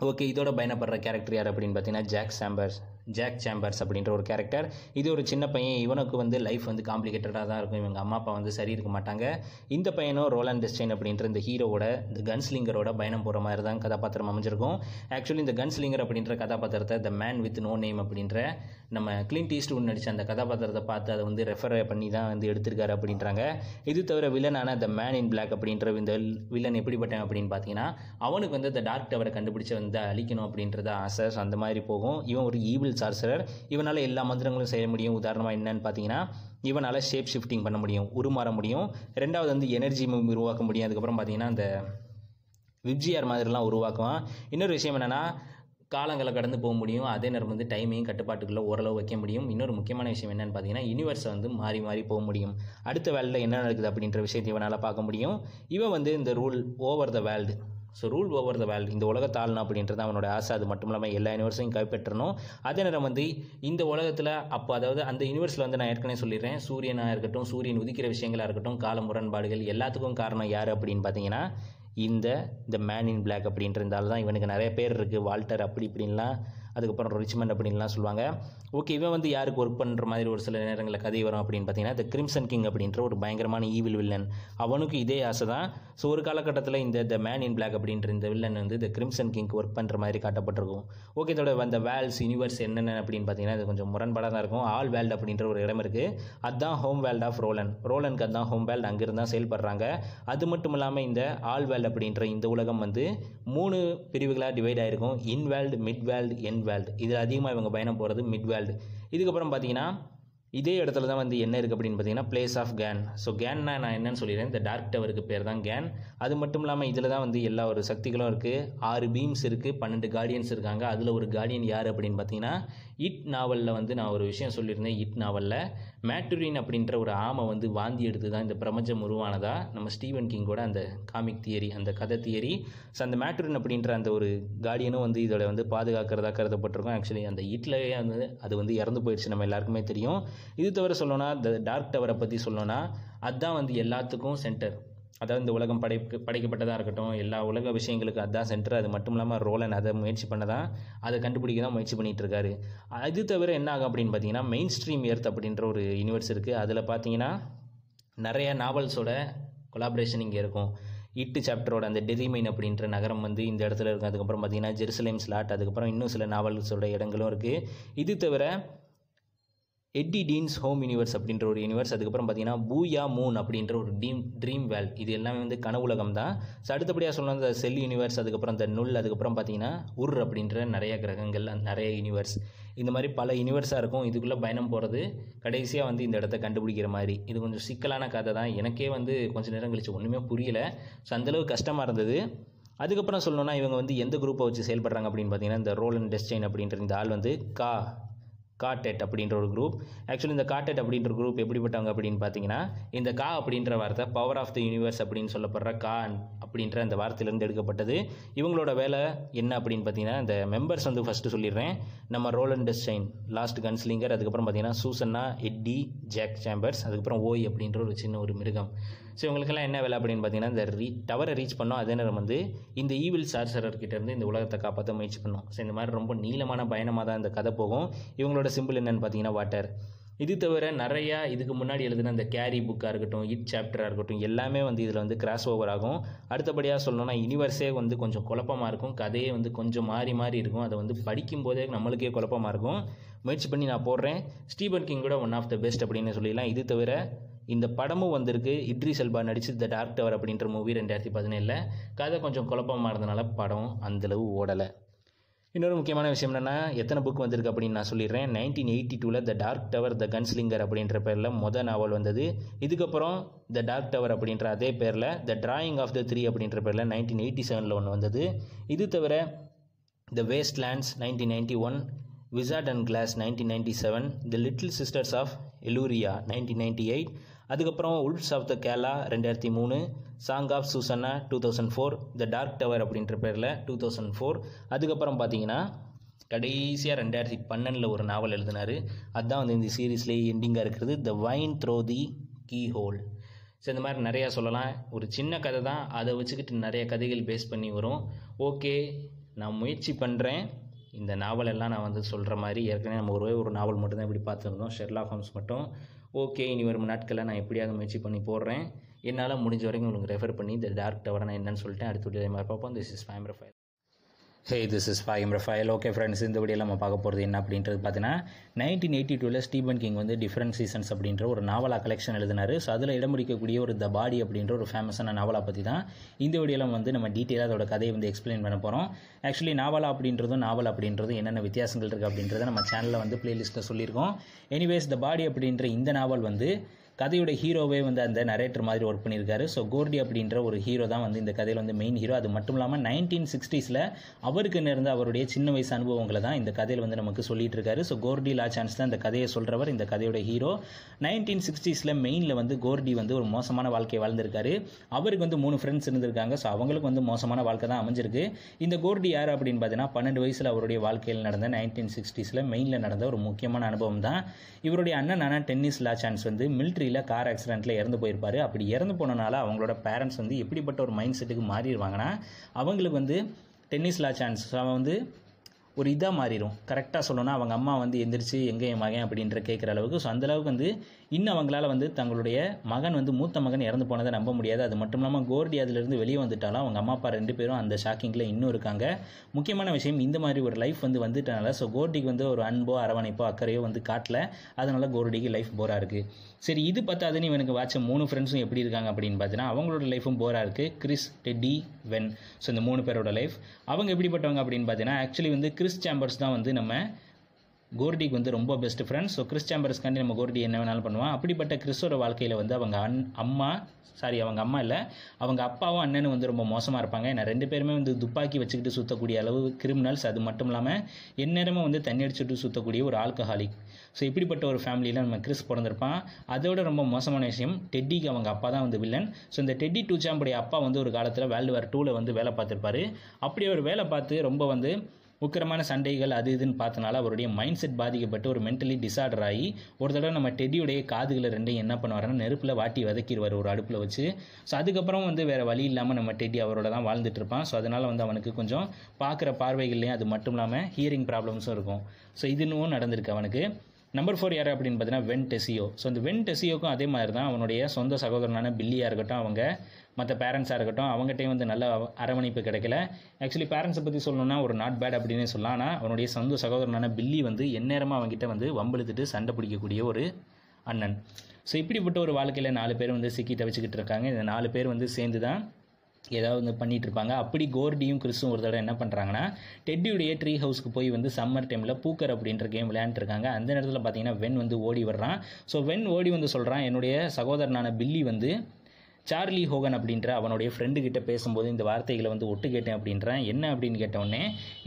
ஓகே இதோட பயணப்படுற கேரக்டர் யார் அப்படின்னு பார்த்தீங்கன்னா ஜாக் சாம்பர்ஸ் ஜாக் சேம்பர்ஸ் அப்படின்ற ஒரு கேரக்டர் இது ஒரு சின்ன பையன். இவனுக்கு வந்து லைஃப் வந்து காம்ப்ளிகேட்டடாக தான் இருக்கும். இவங்க அம்மா அப்பா வந்து சரி இருக்க மாட்டாங்க. இந்த பையனும் ரோலாண்ட் டெஸ்டைன் அப்படின்ற இந்த ஹீரோவோட இந்த கன்ஸ்லிங்கரோட பயணம் போகிற மாதிரி தான் கதாபாத்திரம் அமைஞ்சிருக்கும். ஆக்சுவலி இந்த கன்ஸ்லிங்கர் அப்படின்ற கதாபாத்திரத்தை the man with no name அப்படின்ற நம்ம க்ளின் டீஸ்ட் ஒன்று நடித்த அந்த கதாபாத்திரத்தை பார்த்து அதை வந்து ரெஃபர் பண்ணி தான் வந்து எடுத்திருக்காரு அப்படின்றாங்க. இது தவிர வில்லனான த மேன் இன் பிளாக் அப்படின்ற இந்த வில்லன் எப்படிப்பட்டவன் அப்படின்னு பார்த்தீங்கன்னா அவனுக்கு வந்து இந்த டார்க் டவரை கண்டுபிடிச்சு வந்து அழிக்கணும் அப்படின்றத ஆசை. ஸோ அந்த மாதிரி போகும். இவன் ஒரு ஈவில் சார்சரர் இவனால் எல்லா மந்திரங்களும் செய்ய முடியும். உதாரணமாக என்னன்னு பார்த்தீங்கன்னா இவனால் ஷேப் ஷிஃப்டிங் பண்ண முடியும் உருமாற முடியும். ரெண்டாவது வந்து எனர்ஜி உருவாக்க முடியும். அதுக்கப்புறம் பார்த்தீங்கன்னா அந்த விப்ஜிஆர் மாதிரிலாம் உருவாக்குவான். இன்னொரு விஷயம் என்னென்னா காலங்களை கடந்து போக முடியும். அதே நேரம் வந்து டைமையும் கட்டுப்பாட்டுக்குள்ளே ஓரளவு வைக்க முடியும். இன்னொரு முக்கியமான விஷயம் என்னென்னு பார்த்தீங்கன்னா யூனிவர்ஸை வந்து மாறி மாறி போக முடியும். அடுத்த வேல்டில் என்ன நடக்குது அப்படின்ற விஷயத்தை இவனால் பார்க்க முடியும். இவன் வந்து இந்த rule over the world so rule over the world இந்த உலகத்தை ஆளணும் அப்படின்றது அவனோட ஆசை. அது மட்டும் இல்லாமல் எல்லா யூனிவர்ஸையும் கைப்பற்றணும். அதே நேரம் வந்து இந்த உலகத்தில் அப்போ அதாவது அந்த யூனிவர்ஸில் வந்து நான் ஏற்கனவே சொல்லிடுறேன். சூரியனாக இருக்கட்டும் சூரியன் உதிக்கிற விஷயங்களாக இருக்கட்டும் கால முரண்பாடுகள் எல்லாத்துக்கும் காரணம் யார் அப்படின்னு பார்த்தீங்கன்னா இந்த இந்த மேன் இன் பிளாக் அப்படின்றதால தான் இவனுக்கு நிறைய பேர் இருக்குது வால்டர் அப்படி இப்படின்லாம் அதுக்கப்புறம் ரிச்மண்ட் அப்படின்லாம் சொல்லுவாங்க. ஓகே இவன் வந்து யாருக்கு ஒர்க் பண்ணுற மாதிரி ஒரு சில நேரங்களில் கதை வரும் அப்படின்னு பார்த்தீங்கன்னா த கிரிம்சன் கிங் அப்படின்ற ஒரு பயங்கரமான ஈவில் வில்லன் அவனுக்கு இதே ஆசை தான் ஸோ ஒரு காலகட்டத்தில் இந்த த மேன் இன் பிளாக் அப்படின்ற இந்த வில்லன் வந்து த கிரிம்சன் கிங்க்கு ஒர்க் பண்ணுற மாதிரி காட்டப்பட்டிருக்கும். ஓகே இதோட அந்த வேல்ஸ் யூனிவர்ஸ் என்னென்ன அப்படின்னு பார்த்தீங்கன்னா அது கொஞ்சம் முரண்பாடாக தான் இருக்கும். ஆல் வேல்ட் அப்படின்ற ஒரு இடம் இருக்குது அதுதான் ஹோம் வேல்ட் ஆஃப் ரோலன் ரோலனுக்கு அதுதான் ஹோம் வேல்ட் அங்கிருந்து தான் செயல்படுறாங்க. அது மட்டும் இல்லாமல் இந்த ஆல் வேல்ட் அப்படின்ற இந்த உலகம் வந்து மூணு பிரிவுகளாக டிவைட் ஆகிருக்கும் இன் வேல்டு மிட் வேல்டு இதில் அதிகமாக இவங்க பயணம் போகிறது மிட் வேல்டு இதுக்கப்புறம் பார்த்தீங்கன்னா இதே இடத்துல தான் வந்து என்ன இருக்குது அப்படின்னு பார்த்தீங்கன்னா பிளேஸ் ஆஃப் கேன் ஸோ கேன்னா நான் என்னன்னு சொல்லிடுறேன். இந்த டார்க் டவருக்கு பேர் தான் கேன் அது மட்டும் இல்லாமல் இதில் தான் வந்து எல்லா ஒரு சக்திகளும் இருக்குது. ஆறு பீம்ஸ் இருக்குது பன்னெண்டு கார்டியன்ஸ் இருக்காங்க. அதில் ஒரு கார்டியன் யார் அப்படின்னு பார்த்தீங்கன்னா இட் நாவலில் வந்து நான் ஒரு விஷயம் சொல்லியிருந்தேன் இட் நாவலில் மேட்டுரின் அப்படின்ற ஒரு ஆமை வந்து வாந்தி எடுத்து தான் இந்த பிரபஞ்சம் உருவானதா? நம்ம ஸ்டீவன் கிங்கோட அந்த காமிக் தியரி அந்த கதை தியரி ஸோ அந்த மேட்டுரின் அப்படின்ற அந்த ஒரு கார்டியனும் வந்து இதோட வந்து பாதுகாக்கிறதா கருதப்பட்டிருக்கும். ஆக்சுவலி அந்த இட்லயே வந்து அது வந்து இறந்து போயிடுச்சு நம்ம எல்லாருக்குமே தெரியும். இது தவிர சொல்லணும்னா இந்த டார்க் டவரை பற்றி சொல்லணும்னா அதுதான் வந்து எல்லாத்துக்கும் சென்டர் அதாவது இந்த உலகம் படைப்பு படைக்கப்பட்டதாக இருக்கட்டும் எல்லா உலக விஷயங்களுக்கு அதுதான் சென்டர் அது மட்டும் இல்லாமல் ரோலன் அதை முயற்சி பண்ண தான் அதை கண்டுபிடிக்க தான் முயற்சி பண்ணிகிட்டு இருக்காரு அது தவிர என்ன ஆகும் அப்படின்னு பார்த்தீங்கன்னா மெயின் ஸ்ட்ரீம் எர்த் அப்படின்ற ஒரு யூனிவர்ஸ் இருக்குது அதில் பார்த்தீங்கன்னா நிறைய நாவல்ஸோட கொலாபரேஷன் இங்கே இருக்கும். இட்டு சாப்டரோட அந்த டெரிமைன் அப்படின்ற நகரம் வந்து இந்த இடத்துல இருக்கும். அதுக்கப்புறம் பார்த்தீங்கன்னா ஜெருசலேம் ஸ்லாட் அதுக்கப்புறம் இன்னும் சில நாவல்ஸோட இடங்களும் இருக்குது இது தவிர எட்டி டீன்ஸ் ஹோம் யூனிவர்ஸ் அப்படின்ற ஒரு யூனிவர்ஸ் அதுக்கப்புறம் பார்த்தீங்கன்னா பூயா மூன் அப்படின்ற ஒரு டீம் ட்ரீம் வேல் இது எல்லாமே வந்து கனவுலகம் தான். ஸோ அடுத்தபடியாக சொல்லணும் இந்த செல் யூனிவர்ஸ் அதுக்கப்புறம் இந்த நுல் அதுக்கப்புறம் பார்த்தீங்கன்னா உர் அப்படின்ற நிறைய கிரகங்கள் நிறைய யூனிவர்ஸ் இந்த மாதிரி பல யூனிவர்ஸாக இருக்கும். இதுக்குள்ளே பயணம் போகிறது கடைசியாக வந்து இந்த இடத்த கண்டுபிடிக்கிற மாதிரி. இது கொஞ்சம் சிக்கலான கதை தான். எனக்கே வந்து கொஞ்சம் நேரம் கழிச்சு ஒன்றுமே புரியலை. ஸோ அந்தளவு கஷ்டமாக இருந்தது. அதுக்கப்புறம் சொல்லணும்னா இவங்க வந்து எந்த குரூப்பை வச்சு செயல்படுறாங்க அப்படின்னு பார்த்தீங்கன்னா இந்த ரோல் அண்ட் டெஸ்டைன் அப்படின்ற இந்த ஆள் வந்து கா காட்டெட் அப்படின்ற ஒரு குரூப் ஆக்சுவலி இந்த காட்டெட் அப்படின்ற குரூப் எப்படிப்பட்டவங்க அப்படின்னு பார்த்தீங்கன்னா இந்த கா அப்படின்ற வார்த்தை பவர் ஆஃப் த யூனிவர்ஸ் அப்படின்னு சொல்லப்படுற கா அப்படின்ற அந்த வார்த்தையிலேருந்து எடுக்கப்பட்டது. இவங்களோட வேலை என்ன அப்படின்னு பார்த்தீங்கன்னா இந்த மெம்பர்ஸ் வந்து ஃபஸ்ட்டு சொல்லிடுறேன். நம்ம ரோலன் டெஸ்டைன் லாஸ்ட் கன்ஸ்லிங்கர் அதுக்கப்புறம் பார்த்தீங்கன்னா சூசன்னா எட்டி ஜாக் சேம்பர்ஸ் அதுக்கப்புறம் ஓய் அப்படின்ற ஒரு சின்ன ஒரு மிருகம். ஸோ இவங்களுக்கெல்லாம் என்ன வேலை அப்படின்னு பார்த்தீங்கன்னா இந்த ரீ டவரை ரீச் பண்ணோம். அதே நேரம் வந்து இந்த ஈவில் சார்சரர் இருந்து இந்த உலகத்தை காப்பாற்ற முயற்சி பண்ணோம். ஸோ இந்த மாதிரி ரொம்ப நீளமான பயணமாக தான் இந்த கதை போகும். இவங்களோட சிம்பிள் என்னன்னு பார்த்தீங்கன்னா வாட்டர் இது தவிர நிறையா இதுக்கு முன்னாடி எழுதின அந்த கேரி புக்காக இருக்கட்டும் இட் சாப்டராக இருக்கட்டும் எல்லாமே வந்து இதில் வந்து கிராஸ் ஓவர் ஆகும். அடுத்தபடியாக சொல்லணும்னா யூனிவர்ஸே வந்து கொஞ்சம் குழப்பமாக இருக்கும். கதையே வந்து கொஞ்சம் மாறி மாறி இருக்கும். அதை வந்து படிக்கும்போதே நம்மளுக்கே குழப்பமாக இருக்கும். முயற்சி பண்ணி நான் போடுறேன். ஸ்டீபன் கிங்கோட ஒன் ஆஃப் த பெஸ்ட் அப்படின்னு சொல்லிடலாம். இது தவிர இந்த படமும் வந்திருக்கு. இட்ரிஸ் எல்பா நடிச்சு த டார்க் டவர் அப்படின்ற மூவி ரெண்டாயிரத்தி பதினேழில். கதை கொஞ்சம் குழப்பமாக இருந்தனால படம் அந்தளவு ஓடலை. இன்னொரு முக்கியமான விஷயம் என்னென்னா எத்தனை புக் வந்திருக்கு அப்படின்னு நான் சொல்லிடுறேன். நைன்டீன் எயிட்டி டூவில் த டார்க் டவர் த கன்ஸ்லிங்கர் அப்படின்ற பேரில் மொதல் நாவல் வந்தது. இதுக்கப்புறம் த டார்க் டவர் அப்படின்ற அதே பேரில் the drawing of the three அப்படின்ற பேரில் நைன்டீன் எயிட்டி செவனில் ஒன்று வந்தது. இது தவிர the waste lands nineteen ninety one wizard and glass nineteen ninety seven the little sisters of Eluria nineteen ninety eight அதுக்கப்புறம் உல்ஃப்ஸ் ஆஃப் த கேலா ரெண்டாயிரத்தி மூணு song of Susannah two thousand four the dark tower அப்படின்ற பேரில் two thousand four அதுக்கப்புறம் பார்த்தீங்கன்னா கடைசியாக ரெண்டாயிரத்தி பன்னெண்டில் ஒரு நாவல் எழுதினார். அதுதான் வந்து இந்த சீரீஸ்லேயே எண்டிங்காக இருக்கிறது the wind through the keyhole so இந்த மாதிரி நிறையா சொல்லலாம். ஒரு சின்ன கதை தான். அதை வச்சுக்கிட்டு நிறைய கதைகள் பேஸ் பண்ணி வரும். ஓகே நான் முயற்சி பண்ணுறேன் இந்த நாவலெல்லாம் நான் வந்து சொல்கிற மாதிரி ஏற்கனவே நம்ம ஒரே ஒரு நாவல் மட்டும்தான் இப்படி பார்த்துருந்தோம். ஷெர்லா ஹோம்ஸ் மட்டும். ஓகே இனி வரும் நாட்களில் நான் எப்படியாவது முயற்சி பண்ணி போடுறேன். என்னால் முடிஞ்ச வரைக்கும் உங்களுக்கு ரெஃபர் பண்ணி இந்த டார்க் டவரை நான் என்னன்னு சொல்லிட்டேன் அடுத்த வீடியோ மாதிரி பார்ப்போம். திஸ் இஸ் ஃபைம் ஃபைல் hey this is if I'm ரஃபைல் okay friends இந்த வீடியோவில் நம்ம பார்க்க போகிறது என்ன அப்படின்றது பார்த்தீங்கன்னா நைன்டீன் எயிட்டி டூவில் ஸ்டீபன் கிங் வந்து டிஃப்ரெண்ட் சீசன்ஸ் அப்படின்ற ஒரு நாவலா கலெக்ஷன் எழுதினார். ஸோ அதில் இடம் பிடிக்கக்கூடிய ஒரு த பாடி அப்படின்ற ஒரு ஃபேமஸான நாவலா பற்றி தான் இந்த வீடியோவில் வந்து நம்ம டீட்டெயிலாக அதோட கதையை வந்து எக்ஸ்பிளைன் பண்ண போகிறோம் ஆக்சுவலி நாவலா அப்படின்றதும் நாவல் அப்படின்றதும் என்னென்ன வித்தியாசங்கள் இருக்குது அப்படின்றத நம்ம சேனலில் வந்து பிளேலிஸ்ட்டில் சொல்லியிருக்கோம். எனிவேஸ் த பாடி அப்படின்ற இந்த நாவல் வந்து கதையோட ஹீரோவே வந்து அந்த நரேட்டர் மாதிரி ஒர்க் பண்ணியிருக்காரு. ஸோ கோர்டி அப்படின்ற ஒரு ஹீரோ தான் வந்து இந்த கதையில் வந்து மெயின் ஹீரோ அது மட்டும் இல்லாமல் நைன்டீன் சிக்ஸ்டீஸில் அவருக்கு நேர்ந்த அவருடைய சின்ன வயசு அனுபவங்களை தான் இந்த கதையில் வந்து நமக்கு சொல்லிட்டு இருக்காரு. ஸோ கோர்டி லா சான்ஸ் தான் இந்த கதையை சொல்கிறவர் இந்த கதையோட ஹீரோ நைன்டீன் சிக்ஸ்டீஸில் மெயினில் வந்து கோர்டி வந்து ஒரு மோசமான வாழ்க்கையை வாழ்ந்திருக்காரு. அவருக்கு வந்து மூணு ஃப்ரெண்ட்ஸ் இருந்திருக்காங்க. ஸோ அவங்களுக்கு வந்து மோசமான வாழ்க்கை தான் அமைஞ்சிருக்கு. இந்த கோர்டி யார் அப்படின்னு பார்த்தீங்கன்னா பன்னெண்டு வயசில் அவருடைய வாழ்க்கையில் நடந்த நைன்டீன் சிக்ஸ்டீஸில் மெயினில் நடந்த ஒரு முக்கியமான அனுபவம் தான். இவருடைய அண்ணன் ஆனால் டென்னிஸ் லா சான்ஸ் வந்து மிலிட்ரியில் கார் ஆக்சிடெண்ட்டில் இறந்து போயிருப்பார். அப்படி இறந்து போனனால அவங்களோட பேரண்ட்ஸ் வந்து எப்படிப்பட்ட ஒரு மைண்ட் செட்டுக்கு மாறிடுவாங்கன்னா அவங்களுக்கு வந்து டென்னிஸ் லா சான்ஸ் அவன் வந்து ஒரு இதாக மாறிடும் கரெக்டாக சொல்லணும்னா அவங்க அம்மா வந்து எந்திரிச்சு எங்கே என் மகன்? அப்படின்ற கேட்குற அளவுக்கு. ஸோ அந்தளவுக்கு வந்து இன்னும் அவங்களால வந்து தங்களுடைய மகன் வந்து மூத்த மகன் இறந்து போனதை நம்ப முடியாது. அது மட்டும் இல்லாமல் கோர்டி அதிலிருந்து வெளியே வந்துட்டாலும் அவங்க அம்மா அப்பா ரெண்டு பேரும் அந்த ஷாக்கிங்கில் இன்னும் இருக்காங்க. முக்கியமான விஷயம் இந்த மாதிரி ஒரு லைஃப் வந்து வந்துட்டனால ஸோ கோர்டிக்கு வந்து ஒரு அன்போ அரவணைப்போ அக்கறையோ வந்து காட்டல. அதனால கோர்டிக்கு லைஃப் போராக இருக்குது சரி இது பத்தாதுன்னு இவனுக்கு வாட்ச மூணு ஃப்ரெண்ட்ஸும் எப்படி இருக்காங்க அப்படின்னு பார்த்தீங்கன்னா அவங்களோட லைஃபும் போராக இருக்குது கிறிஸ் டெடி வென் ஸோ இந்த மூணு பேரோட லைஃப் அவங்க எப்படிப்பட்டவங்க அப்படின்னு பார்த்தீங்கன்னா ஆக்சுவலி வந்து கிறிஸ் சேம்பர்ஸ் தான் வந்து நம்ம கோர்டிக்கு வந்து ரொம்ப பெஸ்ட் ஃப்ரெண்ட்ஸ் ஸோ கிறிஸ் சாம்பர்ஸ்காண்டி நம்ம கோர்டி என்ன வேணாலும் பண்ணுவான். அப்படிப்பட்ட கிறிஸ்டோட வாழ்க்கையில் வந்து அவங்க அன் அம்மா சாரி அவங்க அம்மா இல்லை அவங்க அப்பாவும் அண்ணனும் வந்து ரொம்ப மோசமாக இருப்பாங்க. ஏன்னா ரெண்டு பேருமே வந்து துப்பாக்கி வச்சுக்கிட்டு சுற்றக்கூடிய அளவு கிரிமினல்ஸ் அது மட்டும் இல்லாமல் எந்நேரமும் வந்து தண்ணி அடிச்சுட்டு சுற்றக்கூடிய ஒரு ஆல்கஹாலிக் ஸோ இப்படிப்பட்ட ஒரு ஃபேமிலியில் நம்ம கிறிஸ் பிறந்திருப்பான். அதோட ரொம்ப மோசமான விஷயம் டெட்டிக்கு அவங்க அப்பா தான் வந்து வில்லன் ஸோ இந்த டெட்டி டூ சாம்புடைய அப்பா வந்து ஒரு காலத்தில் வேர்ல்டு வார் டூவில் வந்து வேலை பார்த்துருப்பாரு. அப்படி அவர் வேலை பார்த்து ரொம்ப வந்து உக்கிரமான சண்டைகள் அது இதுன்னு பார்த்தனால அவருடைய மைண்ட் செட் பாதிக்கப்பட்டு ஒரு மென்டலி டிசார்டர் ஆகி ஒரு தடவை நம்ம டெடியுடைய காதுகளை ரெண்டையும் என்ன பண்ணுவாருன்னா நெருப்பில் வாட்டி வதக்கிடுவார் ஒரு அடுப்பில் வச்சு. ஸோ அதுக்கப்புறம் வந்து வேறு வழி இல்லாமல் நம்ம டெடி அவரோட தான் வாழ்ந்துட்டு இருப்பான். ஸோ அதனால் வந்து அவனுக்கு கொஞ்சம் பார்க்குற பார்வைகள்லையும் அது மட்டும் இல்லாமல் ஹியரிங் ப்ராப்ளம்ஸும் இருக்கும். ஸோ இதுன்னு நடந்திருக்கு அவனுக்கு. நம்பர் ஃபோர் யார் அப்படின்னு பார்த்தீங்கன்னா வென் டெசியோ ஸோ அந்த வென் டெசியோக்கும் அதே மாதிரி தான் அவனுடைய சொந்த சகோதரனான பில்லியாக இருக்கட்டும் அவங்க மற்ற பேரண்ட்ஸாக இருக்கட்டும் அவங்ககிட்டையும் வந்து நல்ல அரவணைப்பு கிடைக்கல. ஆக்சுவலி பேரண்ட்ஸை பற்றி சொல்லணும்னா ஒரு நாட் பேட் அப்படின்னே சொல்லலாம். ஆனால் அவனுடைய சொந்த சகோதரனான பில்லி வந்து எந்நேரமாக அவங்ககிட்ட வந்து வம்பெழுத்துட்டு சண்டை பிடிக்கக்கூடிய ஒரு அண்ணன். ஸோ இப்படிப்பட்ட ஒரு வாழ்க்கையில் நாலு பேர் வந்து சிக்கி தவிச்சுக்கிட்டு இருக்காங்க. இந்த நாலு பேர் வந்து சேர்ந்து தான் ஏதாவது வந்து பண்ணிட்டு இருப்பாங்க. அப்படி கோர்டியும் கிறிஸும் ஒரு தடவை என்ன பண்ணுறாங்கன்னா டெட்டியுடைய ட்ரீ ஹவுஸ்க்கு போய் வந்து சம்மர் டைமில் பூக்கர் அப்படின்ற கேம் விளையாண்டுருக்காங்க அந்த நேரத்தில் பார்த்தீங்கன்னா வென் வந்து ஓடி வர்றான். ஸோ வென் ஓடி வந்து சொல்கிறான் என்னுடைய சகோதரனான பில்லி வந்து சார்லி ஹோகன் அப்படின்ற அவனுடைய ஃப்ரெண்டு கிட்ட பேசும்போது இந்த வார்த்தைகளை வந்து ஒட்டு கேட்டேன் அப்படின்றேன். என்ன அப்படின்னு கேட்டோடனே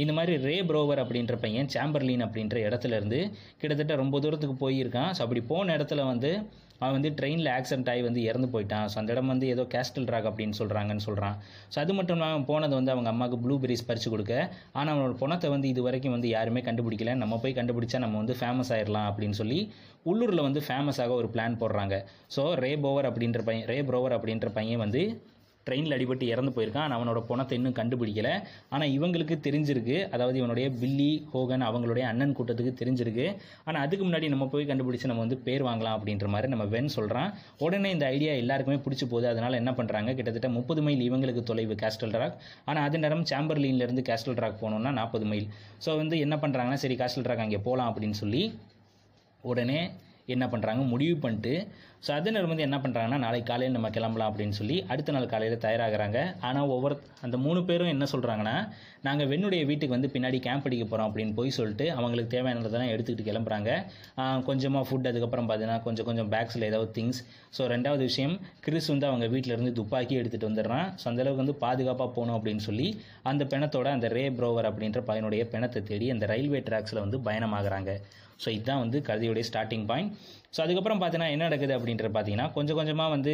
இந்த மாதிரி ரே ப்ரோவர் அப்படின்ற பையன் சாம்பர்லின் அப்படின்ற இடத்துல இருந்து கிட்டத்தட்ட ரொம்ப தூரத்துக்கு போயிருக்கான். ஸோ அப்படி போன இடத்துல வந்து அவன் வந்து ட்ரெயினில் ஆக்சிடென்ட் ஆகி வந்து இறந்து போயிட்டான். ஸோ அந்த இடம் வந்து ஏதோ கேஸ்டல் ராக் அப்படின்னு சொல்கிறாங்கன்னு சொல்கிறான் ஸோ அது மட்டும் இல்லாமல் போனது வந்து அவங்க அம்மாவுக்கு ப்ளூபெரிஸ் பறித்து கொடுக்க. ஆனால் அவனோட பணத்தை வந்து இது வரைக்கும் வந்து யாருமே கண்டுபிடிக்கல. நம்ம போய் கண்டுபிடிச்சா நம்ம வந்து ஃபேமஸ் ஆயிடலாம் அப்படின்னு சொல்லி உள்ளூரில் வந்து ஃபேமஸாக ஒரு பிளான் போடுறாங்க. ஸோ ரே போவர் அப்படின்ற பையன் ரே ப்ரோவர் அப்படின்ற பையன் வந்து ட்ரெயினில் அடிபட்டு இறந்து போயிருக்கான். அவனோட பணத்தை இன்னும் கண்டுபிடிக்கல. ஆனால் இவங்களுக்கு தெரிஞ்சிருக்கு. அதாவது இவனுடைய பில்லி ஹோகன் அவங்களுடைய அண்ணன் கூட்டத்துக்கு தெரிஞ்சிருக்கு. ஆனால் அதுக்கு முன்னாடி நம்ம போய் கண்டுபிடிச்சு நம்ம வந்து பேர் வாங்கலாம் அப்படின்ற மாதிரி நம்ம வென் சொல்கிறான் உடனே இந்த ஐடியா எல்லாருக்குமே பிடிச்சி போகுது. அதனால் என்ன பண்ணுறாங்க கிட்டத்தட்ட முப்பது மைல் இவங்களுக்கு தொலைவு கேஸ்டல் ட்ராக் ஆனால் அது நேரம் சாம்பர்லீன்லேருந்து கேஸ்டல் ட்ராக் போகணுன்னா நாற்பது மைல். ஸோ வந்து என்ன பண்ணுறாங்கன்னா சரி கேஸ்டல் ட்ராக் அங்கே போகலாம் அப்படின்னு சொல்லி உடனே என்ன பண்ணுறாங்க முடிவு பண்ணிட்டு ஸோ அதே நேரம் வந்து என்ன பண்ணுறாங்கன்னா நாளைக்கு காலையில் நம்ம கிளம்பலாம் அப்படின்னு சொல்லி அடுத்த நாள் காலையில் தயாராகிறாங்க. ஆனால் ஒவ்வொரு அந்த மூணு பேரும் என்ன சொல்கிறாங்கன்னா நாங்கள் வெண்ணுடைய வீட்டுக்கு வந்து பின்னாடி கேம்ப் அடிக்க போகிறோம் அப்படின்னு போய் சொல்லிட்டு அவங்களுக்கு தேவையானதெல்லாம் எடுத்துக்கிட்டு கிளம்புறாங்க. கொஞ்சமாக ஃபுட் அதுக்கப்புறம் பார்த்தீங்கன்னா கொஞ்சம் கொஞ்சம் பேக்ஸில் ஏதாவது திங்ஸ் ஸோ ரெண்டாவது விஷயம் கிறிஸ் வந்து அவங்க வீட்டில் இருந்து துப்பாக்கி எடுத்துகிட்டு வந்துடுறான். ஸோ அந்தளவுக்கு வந்து பாதுகாப்பாக போகணும் அப்படின்னு சொல்லி அந்த பிணத்தோட அந்த ரே ப்ரோவர் அப்படின்ற பையனுடைய பிணத்தை தேடி அந்த ரயில்வே ட்ராக்ஸில் வந்து பயணமாகறாங்க. ஸோ இதுதான் வந்து கதையுடைய ஸ்டார்டிங் பாயிண்ட் ஸோ அதுக்கப்புறம் பார்த்தீங்கன்னா என்ன நடக்குது அப்படின்ற பார்த்தீங்கன்னா கொஞ்சம் கொஞ்சமாக வந்து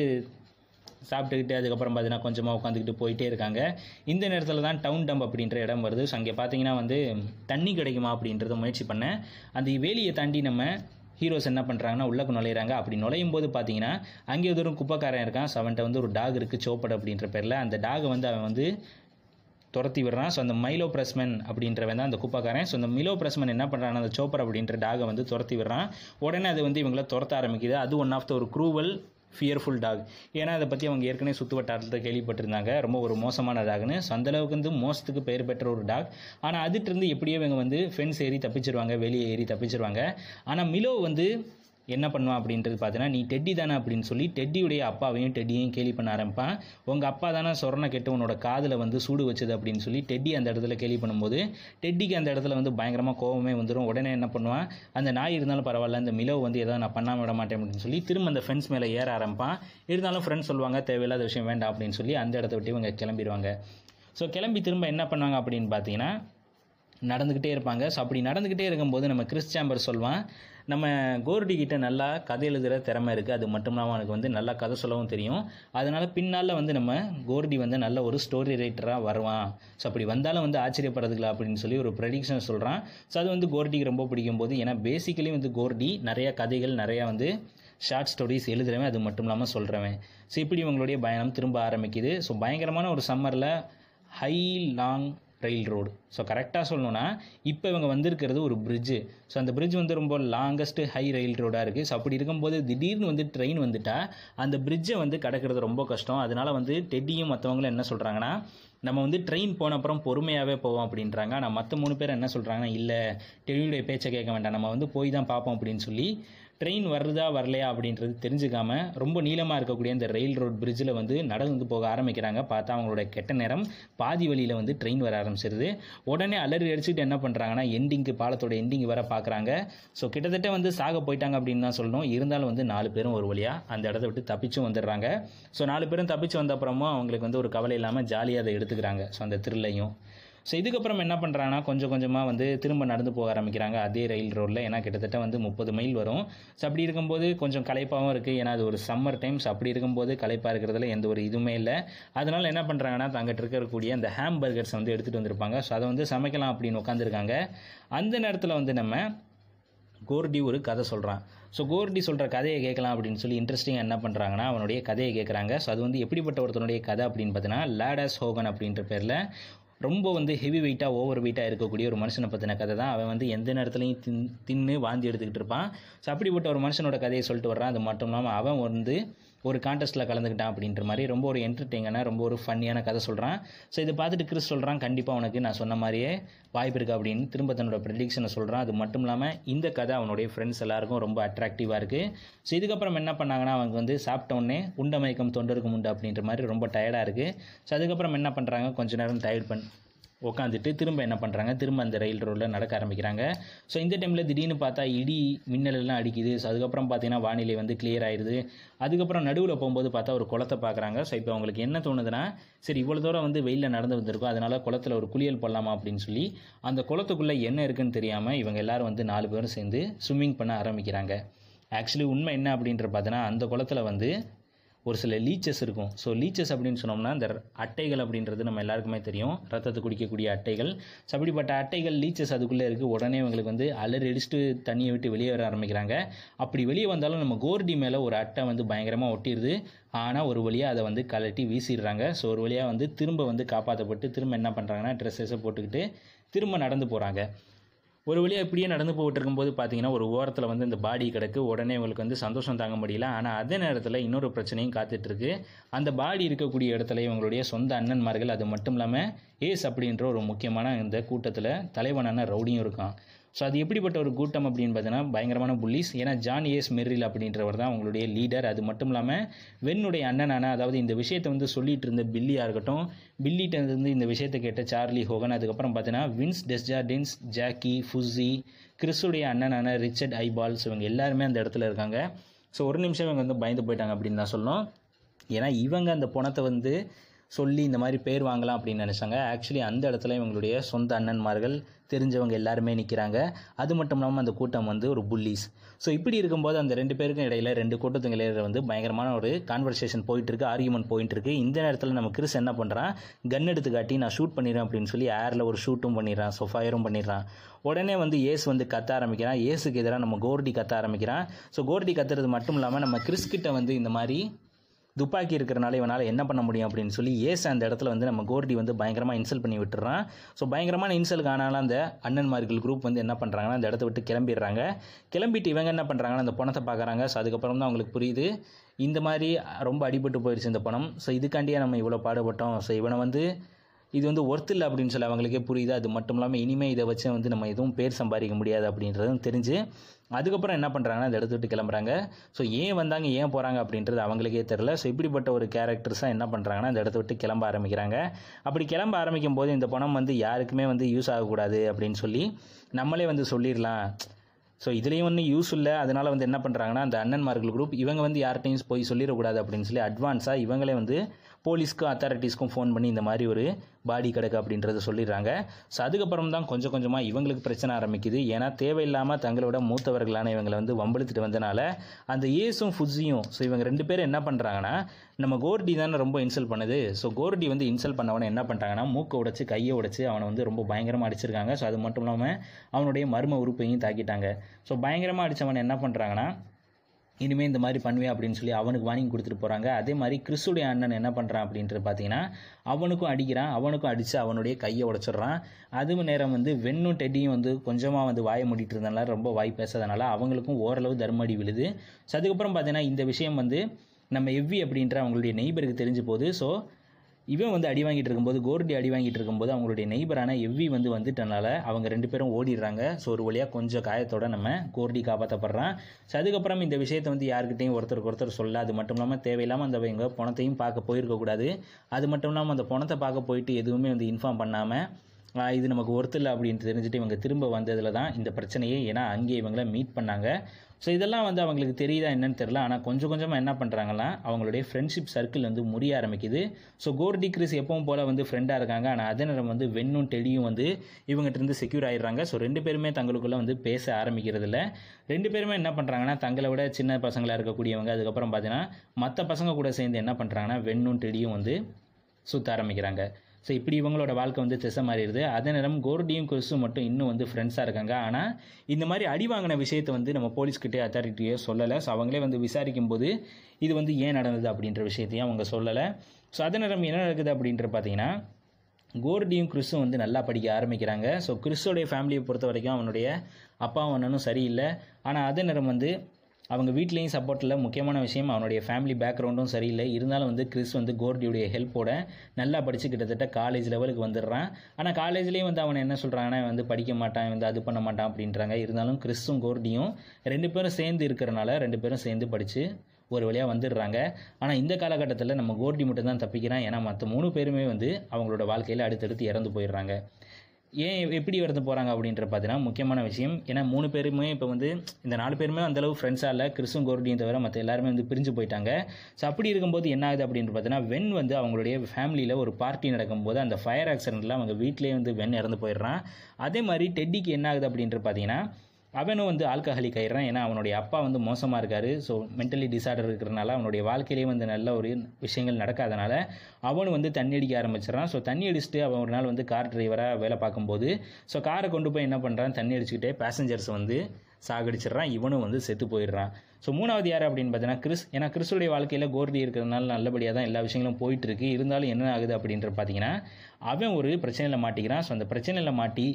சாப்பிட்டுக்கிட்டு அதுக்கப்புறம் பார்த்தீங்கன்னா கொஞ்சமாக உட்காந்துக்கிட்டு போயிட்டே இருக்காங்க. இந்த நேரத்தில் தான் டவுன் டம்ப் அப்படின்ற இடம் வருது. ஸோ அங்கே பார்த்தீங்கன்னா வந்து தண்ணி கிடைக்குமா அப்படின்றத முயற்சி பண்ணேன். அந்த வேலியை தாண்டி நம்ம ஹீரோஸ் என்ன பண்ணுறாங்கன்னா உள்ளக்கு நுழையிறாங்க. அப்படி நுழையும் போது பார்த்தீங்கன்னா அங்கே ஒரு குப்பைக்காரன் இருக்கான். ஸோ அவன்கிட்ட வந்து ஒரு டாக் இருக்குது சோப்பட் அப்படின்ற பேரில். அந்த டாகை வந்து அவன் வந்து துரத்தி விடுறான். ஸோ அந்த மைலோ பிரஸ்மன் அப்படின்றவன் தான் அந்த குப்பாக்காரன். ஸோ அந்த மிலோ பிரஸ்மன் என்ன பண்ணுறான் அந்த சோப்பர் அப்படின்ற டாகை வந்து துரத்தி விடுறான். உடனே அது வந்து இவங்கள துரத்த ஆரம்பிக்குது. அது ஒன் ஆஃப் த ஒரு க்ரூவல் ஃபியர்ஃபுல் டாக் ஏன்னா அதை பற்றி அவங்க ஏற்கனவே சுற்று வட்டாரத்தில் கேள்விப்பட்டிருந்தாங்க. ரொம்ப ஒரு மோசமான டாக்னு ஸோ அந்தளவுக்கு வந்து மோசத்துக்கு பெயர் பெற்ற ஒரு டாக் ஆனால் அதுட்டிருந்து எப்படியோ இவங்க வந்து ஃபென்ஸ் ஏறி தப்பிச்சிருவாங்க. வெளியே ஏறி தப்பிச்சிருவாங்க. ஆனால் மிலோ வந்து என்ன பண்ணுவான் அப்படின்றது பார்த்தீங்கன்னா நீ டெட்டி தானே அப்படின்னு சொல்லி டெட்டியுடைய அப்பாவையும் டெட்டியையும் கேலி பண்ண ஆரம்பிப்பான். உங்கள் அப்பா தானே சொரணை கெட்டு உன்னோட காதில் வந்து சூடு வச்சது அப்படின்னு சொல்லி டெட்டி அந்த இடத்துல கேலி பண்ணும்போது டெட்டிக்கு அந்த இடத்துல வந்து பயங்கரமாக கோவமே வந்துடும் உடனே என்ன பண்ணுவான்? அந்த நாய் இருந்தாலும் பரவாயில்ல இந்த மிலோ வந்து எதாவது நான் பண்ணாமல் விட மாட்டேன் அப்படின்னு சொல்லி திரும்ப அந்த ஃப்ரெண்ட்ஸ் மேலே ஏற ஆரம்பிப்பான். இருந்தாலும் ஃப்ரெண்ட்ஸ் சொல்லுவாங்க தேவையில்லாத விஷயம் வேண்டாம் அப்படின்னு சொல்லி அந்த இடத்த விட்டு இவங்க கிளம்பிடுவாங்க. ஸோ கிளம்பி திரும்ப என்ன பண்ணுவாங்க அப்படின்னு பார்த்தீங்கன்னா நடந்துக்கிட்டே இருப்பாங்க. ஸோ அப்படி நடந்துக்கிட்டே இருக்கும்போது நம்ம கிறிஸ் சாம்பர் சொல்வான் நம்ம கோர்டி கிட்ட நல்லா கதை எழுதுகிற திறமை இருக்குது அது மட்டும் இல்லாமல் அவனுக்கு வந்து நல்லா கதை சொல்லவும் தெரியும். அதனால் பின்னால் வந்து நம்ம கோர்டி வந்து நல்ல ஒரு ஸ்டோரி ரைட்டராக வருவான். ஸோ அப்படி வந்தாலும் வந்து ஆச்சரியப்படுறதுல அப்படின்னு சொல்லி ஒரு ப்ரெடிக்ஷன் சொல்கிறான் ஸோ அது வந்து கோர்டிக்கு ரொம்ப பிடிக்கும் போது ஏன்னா பேசிக்கலி வந்து கோர்டி நிறைய கதைகள் நிறையா வந்து ஷார்ட் ஸ்டோரிஸ் எழுதுறவன். அது மட்டும் இல்லாமல் சொல்கிறவன் ஸோ இப்படி இவங்களுடைய பயணம் திரும்ப ஆரம்பிக்குது. ஸோ பயங்கரமான ஒரு சம்மரில் high long railroad so கரெக்டாக சொல்லணும்னா இப்போ இவங்க வந்திருக்கிறது ஒரு பிரிட்ஜு ஸோ அந்த பிரிட்ஜ் வந்து ரொம்ப லாங்கஸ்ட்டு ஹை ரயில் ரோடாக இருக்குது ஸோ அப்படி இருக்கும்போது திடீர்னு வந்து ட்ரெயின் வந்துட்டால் அந்த பிரிட்ஜை வந்து கடக்கிறது ரொம்ப கஷ்டம். அதனால் வந்து டெட்டியும் மற்றவங்களும் என்ன சொல்கிறாங்கன்னா நம்ம வந்து ட்ரெயின் போன அப்புறம் பொறுமையாகவே போவோம் அப்படின்றாங்க. ஆனால் மற்ற மூணு பேர் என்ன சொல்கிறாங்கன்னா இல்லை டெல்லியுடைய பேச்சை கேட்க வேண்டாம். நம்ம வந்து போய் தான் பார்ப்போம் அப்படின்னு சொல்லி ட்ரெயின் வருதா வரலையா அப்படின்றது தெரிஞ்சுக்காம ரொம்ப நீளமாக இருக்கக்கூடிய இந்த ரயில் ரோட் பிரிட்ஜில் வந்து நடந்து போக ஆரம்பிக்கிறாங்க. பார்த்தா அவங்களோட கெட்ட நேரம் பாதி வழியில் வந்து ட்ரெயின் வர ஆரம்பிச்சிருது. உடனே அலறி அடிச்சுட்டு என்ன பண்ணுறாங்கன்னா எண்டிங்க்கு பாலத்தோட எண்டிங் வர பார்க்குறாங்க. ஸோ கிட்டத்தட்ட வந்து சாக போயிட்டாங்க அப்படின்னு தான் சொல்லணும். இருந்தாலும் வந்து நாலு பேரும் ஒரு வழியாக அந்த இடத்த விட்டு தப்பிச்சும் வந்துடுறாங்க. ஸோ நாலு பேரும் தப்பிச்சு வந்த அப்புறமும் அவங்களுக்கு வந்து ஒரு கவலை இல்லாமல் ஜாலியாக அதை எடுத்துக்கிறாங்க. ஸோ அந்த த்ரில்லையும் ஸோ இதுக்கப்புறம் என்ன பண்ணுறாங்கன்னா கொஞ்சம் கொஞ்சமாக வந்து திரும்ப நடந்து போக ஆரம்பிக்கிறாங்க. அதே ரயில் ரோட்டில் ஏன்னா கிட்டத்தட்ட வந்து முப்பது மைல் வரும். ஸோ அப்படி இருக்கும்போது கொஞ்சம் களைப்பாகவும் இருக்குது ஏன்னா அது ஒரு சம்மர் டைம்ஸ் அப்படி இருக்கும்போது களைப்பாக இருக்கிறதுல எந்த ஒரு இதுவுமே இல்லை. அதனால் என்ன பண்ணுறாங்கன்னா தங்கிட்ட இருக்கக்கூடிய அந்த ஹேம் பர்கர்ஸ் வந்து எடுத்துகிட்டு வந்திருப்பாங்க. ஸோ அதை வந்து சமைக்கலாம் அப்படின்னு உட்காந்துருக்காங்க அந்த நேரத்தில் வந்து நம்ம கோர்டி ஒரு கதை சொல்கிறான் ஸோ கோர்டி சொல்கிற கதையை கேட்கலாம் அப்படின்னு சொல்லி இன்ட்ரெஸ்டிங்காக என்ன பண்ணுறாங்கன்னா அவனுடைய கதையை கேட்குறாங்க. ஸோ அது வந்து எப்படிப்பட்ட ஒருத்தனுடைய கதை அப்படின்னு பார்த்தீங்கன்னா லேடஸ் ஹோகன் அப்படின்ற பேரில் ரொம்ப வந்து ஹெவி வெயிட்டாக ஓவர் வெயிட்டாக இருக்கக்கூடிய ஒரு மனுஷனை பற்றின கதை தான். அவன் வந்து எந்த நேரத்துலையும் தின் தின்னு வாந்தி எடுத்துக்கிட்டு இருப்பான். ஸோ அப்படிப்பட்ட ஒரு மனுஷனோட கதையை சொல்லிட்டு வர்றான். அது மட்டும் இல்லாமல் அவன் வந்து ஒரு கான்டெஸ்ட்டில் கலந்துக்கிட்டான் அப்படின்ற மாதிரி ரொம்ப ஒரு என்டர்டெயினாக ரொம்ப ஒரு ஃபன்னியான கதை சொல்கிறான் ஸோ இதை பார்த்துட்டு கிறிஸ் சொல்கிறான் கண்டிப்பாக உனக்கு நான் சொன்ன மாதிரியே வாய்ப்பு இருக்குது அப்படின்னு திரும்ப தன்னோட ப்ரெடிக்ஷனை சொல்கிறான் அது மட்டும் இல்லாமல் இந்த கதை அவனுடைய ஃப்ரெண்ட்ஸ் எல்லாருக்கும் ரொம்ப அட்ராக்டிவாக இருக்குது ஸோ இதுக்கப்புறம் என்ன பண்ணாங்கன்னா அவங்க வந்து சாப்பிட்டோன்னே உண்ட மயக்கம் தொண்டருக்கும் உண்டு அப்படின்ற மாதிரி ரொம்ப டயர்டாக இருக்குது ஸோ அதுக்கப்புறம் என்ன பண்ணுறாங்க கொஞ்ச நேரம் டயர்ட் பண்ணி உட்காந்துட்டு திரும்ப என்ன பண்ணுறாங்க திரும்ப அந்த ரயில் ரோடில் நடக்க ஆரம்பிக்கிறாங்க. ஸோ இந்த டைமில் திடீர்னு பார்த்தா இடி மின்னலெல்லாம் அடிக்குது. ஸோ அதுக்கப்புறம் பார்த்தீங்கன்னா வானிலை வந்து கிளியர் ஆயிடுது அதுக்கப்புறம் நடுவில் போகும்போது பார்த்தா ஒரு குளத்தை பார்க்குறாங்க. ஸோ இப்போ அவங்களுக்கு என்ன தோணுதுன்னா சரி இவ்வளோ தூரம் வந்து வெயிலில் நடந்து வந்திருக்கோம். அதனால குளத்தில் ஒரு குளியல் போடலாமா அப்படின்னு சொல்லி அந்த குளத்துக்குள்ளே என்ன இருக்குன்னு தெரியாமல் இவங்க எல்லாரும் வந்து நாலு பேரும் சேர்ந்து ஸ்விம்மிங் பண்ண ஆரம்பிக்கிறாங்க. ஆக்சுவலி உண்மை என்ன அப்படின்ற பார்த்தீங்கன்னா அந்த குளத்தில் வந்து ஒரு சில லீச்சஸ் இருக்கும். ஸோ லீச்சஸ் அப்படின்னு சொன்னோம்னா இந்த அட்டைகள் அப்படின்றது நம்ம எல்லாருக்குமே தெரியும். ரத்தத்தை குடிக்கக்கூடிய அட்டைகள். ஸோ அப்படிப்பட்ட அட்டைகள் லீச்சஸ் அதுக்குள்ளே இருக்குது உடனே இவங்களுக்கு வந்து அலறி அடிச்சுட்டு தண்ணியை விட்டு வெளியே வர ஆரம்பிக்கிறாங்க. அப்படி வெளியே வந்தாலும் நம்ம கோர்டி மேலே ஒரு அட்டை வந்து பயங்கரமாக ஒட்டிடுது ஆனால் ஒரு வழியாக அதை வந்து கலட்டி வீசிடுறாங்க. ஸோ ஒரு வழியாக வந்து திரும்ப வந்து காப்பாற்றப்பட்டு திரும்ப என்ன பண்ணுறாங்கன்னா ட்ரெஸ்ஸஸை போட்டுக்கிட்டு திரும்ப நடந்து போகிறாங்க ஒரு வழியாக இப்படியே நடந்து போயிட்டு இருக்கும்போது பார்த்தீங்கன்னா ஒரு ஓரத்தில் வந்து இந்த பாடி கிடக்கு. உடனே இவங்களுக்கு வந்து சந்தோஷம் தாங்க முடியல. ஆனால் அதே நேரத்தில் இன்னொரு பிரச்சனையும் காத்துட்ருக்கு அந்த பாடி இருக்கக்கூடிய இடத்துல இவங்களுடைய சொந்த அண்ணன்மார்கள் அது மட்டும் இல்லாமல் ஏஸ் அப்படின்ற ஒரு முக்கியமான இந்த கூட்டத்தில் தலைவனான ரவுடியும் இருக்கான். ஸோ அது எப்படிப்பட்ட ஒரு கூட்டம் அப்படின்னு பார்த்தீங்கன்னா பயங்கரமான புள்ளிஸ் ஏன்னா ஜான் ஏஸ் மெர்ரில் அப்படின்றவர் தான் அவங்களுடைய லீடர் அது மட்டும் இல்லாமல் வென்னுடைய அண்ணனான அதாவது இந்த விஷயத்தை வந்து சொல்லிட்டு இருந்த பில்லியாக இருக்கட்டும் பில்லிட்ட இருந்து இந்த விஷயத்தை கேட்ட சார்லி ஹோகன் அதுக்கப்புறம் பார்த்தீங்கன்னா வின்ஸ் டெஸ்ஜார்டின்ஸ் ஜாக்கி ஃபுஸி கிறிஸுடைய அண்ணனான ரிச்சர்ட் ஐபால்ஸ் இவங்க எல்லாருமே அந்த இடத்துல இருக்காங்க. ஸோ ஒரு நிமிஷம் இவங்க வந்து பயந்து போயிட்டாங்க அப்படின்னு தான் சொல்லணும். ஏன்னா இவங்க அந்த பணத்தை வந்து சொல்லி இந்த மாதிரி பேர் வாங்கலாம் அப்படின்னு நினச்சாங்க. ஆக்சுவலி அந்த இடத்துல இவங்களுடைய சொந்த அண்ணன்மார்கள் தெரிஞ்சவங்க எல்லாருமே நிற்கிறாங்க அது மட்டும் இல்லாமல் அந்த கூட்டம் வந்து ஒரு புல்லிஸ் ஸோ இப்படி இருக்கும்போது அந்த ரெண்டு பேருக்கும் இடையில ரெண்டு கூட்டத்துக்கு இடையில வந்து பயங்கரமான ஒரு கான்வர்சேஷன் போயிட்டு இருக்கு ஆர்குமெண்ட் போயிட்டு இருக்கு இந்த நேரத்தில் நம்ம கிறிஸ் என்ன பண்ணுறான் கன் எடுத்து காட்டி நான் ஷூட் பண்ணிடுறேன் அப்படின்னு சொல்லி ஏரில் ஒரு ஷூட்டும் பண்ணிடுறான் ஸோ ஃபயரும் பண்ணிடுறான். உடனே வந்து ஏஸ் வந்து கத்த ஆரம்பிக்கிறான். ஏஸுக்கு எதிராக நம்ம கோர்டி கத்த ஆரம்பிக்கிறான். ஸோ கோர்டி கத்துறது மட்டும் இல்லாமல் நம்ம கிறிஸ்கிட்ட வந்து இந்த மாதிரி துப்பாக்கி இருக்கிறனால இவனால் என்ன பண்ண முடியும் அப்படின்னு சொல்லி ஏசு அந்த இடத்துல வந்து நம்ம கோர்டி வந்து பயங்கரமாக இன்சல் பண்ணி விட்டுறான். ஸோ பயங்கரமான இன்சலுக்கு ஆனாலும் அந்த அண்ணன்மார்கள் குரூப் வந்து என்ன பண்ணுறாங்கன்னா அந்த இடத்த விட்டு கிளம்பிடுறாங்க. கிளம்பிட்டு இவங்க என்ன பண்ணுறாங்கன்னா அந்த பணத்தை பார்க்குறாங்க ஸோ அதுக்கப்புறம் தான் அவங்களுக்கு புரியுது. இந்த மாதிரி ரொம்ப அடிபட்டு போயிடுச்சு இந்த பணம். ஸோ இதுக்காண்டியே நம்ம இவ்வளோ பாடுபட்டோம். ஸோ இவனை வந்து இது வந்து ஒர்த் இல்லை அப்படின்னு சொல்லி அவங்களுக்கே புரியுது. அது மட்டும் இல்லாமல் இனிமேல் இதை வச்சு வந்து நம்ம எதுவும் பேர் சம்பாதிக்க முடியாது அப்படின்றதும் தெரிஞ்சு அதுக்கப்புறம் என்ன பண்ணுறாங்கன்னா அந்த இடத்த விட்டு கிளம்புறாங்க. ஸோ ஏன் வந்தாங்க ஏன் போகிறாங்க அப்படின்றது அவங்களுக்கே தெரில ஸோ இப்படிப்பட்ட ஒரு கேரக்டர்ஸாக என்ன பண்ணுறாங்கன்னா அந்த இடத்த விட்டு கிளம்ப ஆரம்பிக்கிறாங்க. அப்படி கிளம்ப ஆரம்பிக்கும் போது இந்த பணம் வந்து யாருக்குமே வந்து யூஸ் ஆகக்கூடாது அப்படின்னு சொல்லி நம்மளே வந்து சொல்லிடலாம். ஸோ இதுலேயும் ஒன்றும் யூஸ் இல்லை. அதனால் வந்து என்ன பண்ணுறாங்கன்னா அந்த அண்ணன்மார்கள் குரூப் இவங்க வந்து யார்கிட்டையும் போய் சொல்லிடக்கூடாது அப்படின்னு சொல்லி அட்வான்ஸாக இவங்களே வந்து போலீஸ்க்கும் அத்தாரிட்டிஸ்க்கும் ஃபோன் பண்ணி இந்த மாதிரி ஒரு பாடி கிடக்கு அப்படின்றத சொல்லிடுறாங்க. ஸோ அதுக்கப்புறம் தான் கொஞ்சம் கொஞ்சமாக இவங்களுக்கு பிரச்சனை ஆரம்பிக்குது. ஏன்னா தேவையில்லாமல் தங்களோட மூத்தவர்களான இவங்களை வந்து வம்பழுத்துட்டு வந்தனால அந்த ஏசும் ஃபுஸியும் ஸோ இவங்க ரெண்டு பேரும் என்ன பண்ணுறாங்கன்னா நம்ம கோர்டி தானே ரொம்ப இன்சல்ட் பண்ணுது. ஸோ கோர்டி வந்து இன்சல்ட் பண்ணவனை என்ன பண்ணுறாங்கன்னா மூக்கை உடைச்சு கையை உடைச்சு அவனை வந்து ரொம்ப பயங்கரமாக அடிச்சிருக்காங்க. ஸோ அது மட்டும் இல்லாமல் அவனுடைய மர்ம உறுப்பையும் தாக்கிட்டாங்க. ஸோ பயங்கரமாக அடித்தவன் என்ன பண்ணுறாங்கன்னா இனிமேல் இந்த மாதிரி பண்ணுவேன் அப்படின்னு சொல்லி அவனுக்கு வாங்கி கொடுத்துட்டு போகிறாங்க அதே மாதிரி கிறிஸ்துடைய அண்ணன் என்ன பண்ணுறான் அப்படின்றது பார்த்தீங்கன்னா அவனுக்கும் அடிக்கிறான் அவனுக்கும் அடித்து அவனுடைய கையை உடச்சிட்றான். அதுவும் நேரம் வந்து வெண்ணும் டெட்டியும் வந்து கொஞ்சமாக வந்து வாயை மூடிட்டு இருந்தனால ரொம்ப வாய் பேசாதனால அவங்களுக்கும் ஓரளவு தர்மடி விழுது. ஸோ அதுக்கப்புறம் பார்த்தீங்கன்னா இந்த விஷயம் வந்து நம்ம எவ்வி அப்படின்ற அவங்களுடைய நெய்பருக்கு தெரிஞ்சு போகுது. ஸோ இவன் வந்து அடி வாங்கிட்டு இருக்கும்போது கோர்டி அடி வாங்கிட்டு இருக்கும்போது அவங்களுடைய நெய்பரான எவ்வி வந்து வந்துட்டனால அவங்க ரெண்டு பேரும் ஓடிடுறாங்க. ஸோ ஒரு வழியாக கொஞ்சம் காயத்தோட நம்ம கோர்டி காப்பாற்றப்படுறான் ஸோ அதுக்கப்புறம் இந்த விஷயத்தை வந்து யாருக்கிட்டையும் ஒருத்தருக்கு ஒருத்தர் சொல்ல அது மட்டும் இல்லாமல் தேவையில்லாமல் அந்த இவங்க பணத்தையும் பார்க்க போயிருக்கக்கூடாது அது மட்டும் இல்லாமல் அந்த பணத்தை பார்க்க போயிட்டு எதுவுமே வந்து இன்ஃபார்ம் பண்ணாமல் இது நமக்கு ஒர்த்து இல்லை அப்படின்னு தெரிஞ்சுட்டு இவங்க திரும்ப வந்ததில் தான் இந்த பிரச்சனையே. ஏன்னா அங்கே இவங்கள மீட் பண்ணாங்க. ஸோ இதெல்லாம் வந்து அவங்களுக்கு தெரியுதா என்னன்னு தெரில ஆனால் கொஞ்சம் கொஞ்சமாக என்ன பண்ணுறாங்கன்னா அவங்களுடைய ஃப்ரெண்ட்ஷிப் சர்க்கிள் வந்து முடிய ஆரம்பிக்குது. ஸோ கோர்டி கிறிஸ் எப்பவும் போல் வந்து ஃப்ரெண்டாக இருக்காங்க. ஆனால் அதே நேரம் வந்து வெண்ணும் டெடியும் வந்து இவங்ககிட்ட இருந்து செக்யூர் ஆயிடுறாங்க. ஸோ ரெண்டு பேருமே தங்களுக்குள்ளே வந்து பேச ஆரம்பிக்கிறது ரெண்டு பேருமே என்ன பண்ணுறாங்கன்னா தங்களை விட சின்ன பசங்களாக இருக்கக்கூடியவங்க. அதுக்கப்புறம் பார்த்தீங்கன்னா மற்ற பசங்க கூட சேர்ந்து என்ன பண்ணுறாங்கன்னா வெண்ணும் டெடியும் வந்து சுற்ற ஆரம்பிக்கிறாங்க. ஸோ இப்படி இவங்களோட வாழ்க்கை வந்து திசை மாறிடுது. அதே நேரம் கோர்டியும் குருசும் மட்டும் இன்னும் வந்து ஃப்ரெண்ட்ஸாக இருக்காங்க. ஆனால் இந்த மாதிரி அடி வாங்கின விஷயத்தை வந்து நம்ம போலீஸ்கிட்டே அத்தாரிட்டியோ சொல்லலை. ஸோ அவங்களே வந்து விசாரிக்கும் போது இது வந்து ஏன் நடந்தது அப்படின்ற விஷயத்தையும் அவங்க சொல்லலை. ஸோ அதே நேரம் என்ன நடக்குது அப்படின்ற பார்த்தீங்கன்னா கோர்டியும் கிறிஸும் வந்து நல்லா படிக்க ஆரம்பிக்கிறாங்க. ஸோ கிறிஸோடைய ஃபேமிலியை பொறுத்த வரைக்கும் அவனுடைய அப்பாவும் அண்ணனும் சரியில்லை. ஆனால் அதே நேரம் வந்து அவங்க வீட்லேயும் சப்போர்ட் இல்லை. முக்கியமான விஷயம் அவனுடைய ஃபேமிலி பேக்ரவுண்டும் சரியில்லை. இருந்தாலும் வந்து கிறிஸ் வந்து கோர்டியுடைய ஹெல்ப்போட நல்லா படித்து கிட்டத்தட்ட காலேஜ் லெவலுக்கு வந்துடுறான். ஆனால் காலேஜ்லேயும் வந்து அவன் என்ன சொல்கிறாங்கன்னா வந்து படிக்க மாட்டான் வந்து அது பண்ண மாட்டான் அப்படின்றாங்க. இருந்தாலும் கிறிஸும் கோர்டியும் ரெண்டு பேரும் சேர்ந்து இருக்கிறனால ரெண்டு பேரும் சேர்ந்து படித்து ஒரு வழியாக வந்துடுறாங்க. ஆனால் இந்த காலகட்டத்தில் நம்ம கோர்டி மட்டும் தான் தப்பிக்கிறான். ஏன்னா மற்ற மூணு பேருமே வந்து அவங்களோட வாழ்க்கையில் அடுத்தடுத்து இறந்து போயிடுறாங்க. ஏன் எப்படி இறந்து போகிறாங்க அப்படின்ற பார்த்தீங்கன்னா முக்கியமான விஷயம். ஏன்னா மூணு பேருமே இப்போ வந்து இந்த நாலு பேருமே அந்தளவு ஃப்ரெண்ட்ஸாக இல்லை கிறிஸும் கோர்டியும் தவிர மற்ற எல்லாருமே வந்து பிரிஞ்சு போயிட்டாங்க. ஸோ அப்படி இருக்கும்போது என்ன ஆகுது அப்படின்னு பார்த்தீங்கன்னா வென் வந்து அவங்களுடைய ஃபேமிலியில் ஒரு பார்ட்டி நடக்கும்போது அந்த ஃபயர் ஆக்சிடென்ட்லாம் அவங்க வீட்டிலேயே வந்து வென் இறந்து போயிடுறான். அதே மாதிரி டெட்டிக்கு என்ன ஆகுது அப்படின்ற பார்த்தீங்கன்னா அவனும் வந்து ஆல்கஹாலிக் ஆயிடுறான். ஏன்னா அவனுடைய அப்பா வந்து மோசமாக இருக்காரு. ஸோ மென்டலி டிசார்டர் இருக்கிறனால அவனுடைய வாழ்க்கையிலேயே வந்து நல்ல ஒரு விஷயங்கள் நடக்காதனால அவனும் வந்து தண்ணி அடிக்க ஆரம்பிச்சிடறான். ஸோ தண்ணி அடிச்சுட்டு அவன் ஒரு நாள் வந்து கார் டிரைவராக வேலை பார்க்கும்போது ஸோ காரை கொண்டு போய் என்ன பண்ணுறான் தண்ணி அடிச்சுக்கிட்டே பேசஞ்சர்ஸ் வந்து சாகடிச்சிடுறான். இவனும் வந்து செத்து போயிடுறான். ஸோ மூணாவது யார் அப்படின்னு பார்த்தீங்கன்னா கிறிஸ் ஏன்னா கிறிஸ்துடைய வாழ்க்கையில் கோர்டி இருக்கிறதுனால நல்லபடியாக தான் எல்லா விஷயங்களும் போயிட்டு இருக்கு இருந்தாலும் என்ன ஆகுது அப்படின்ற பார்த்தீங்கன்னா அவன் ஒரு பிரச்சனையில் மாட்டிக்கிறான். ஸோ அந்த பிரச்சனையில் மாட்டி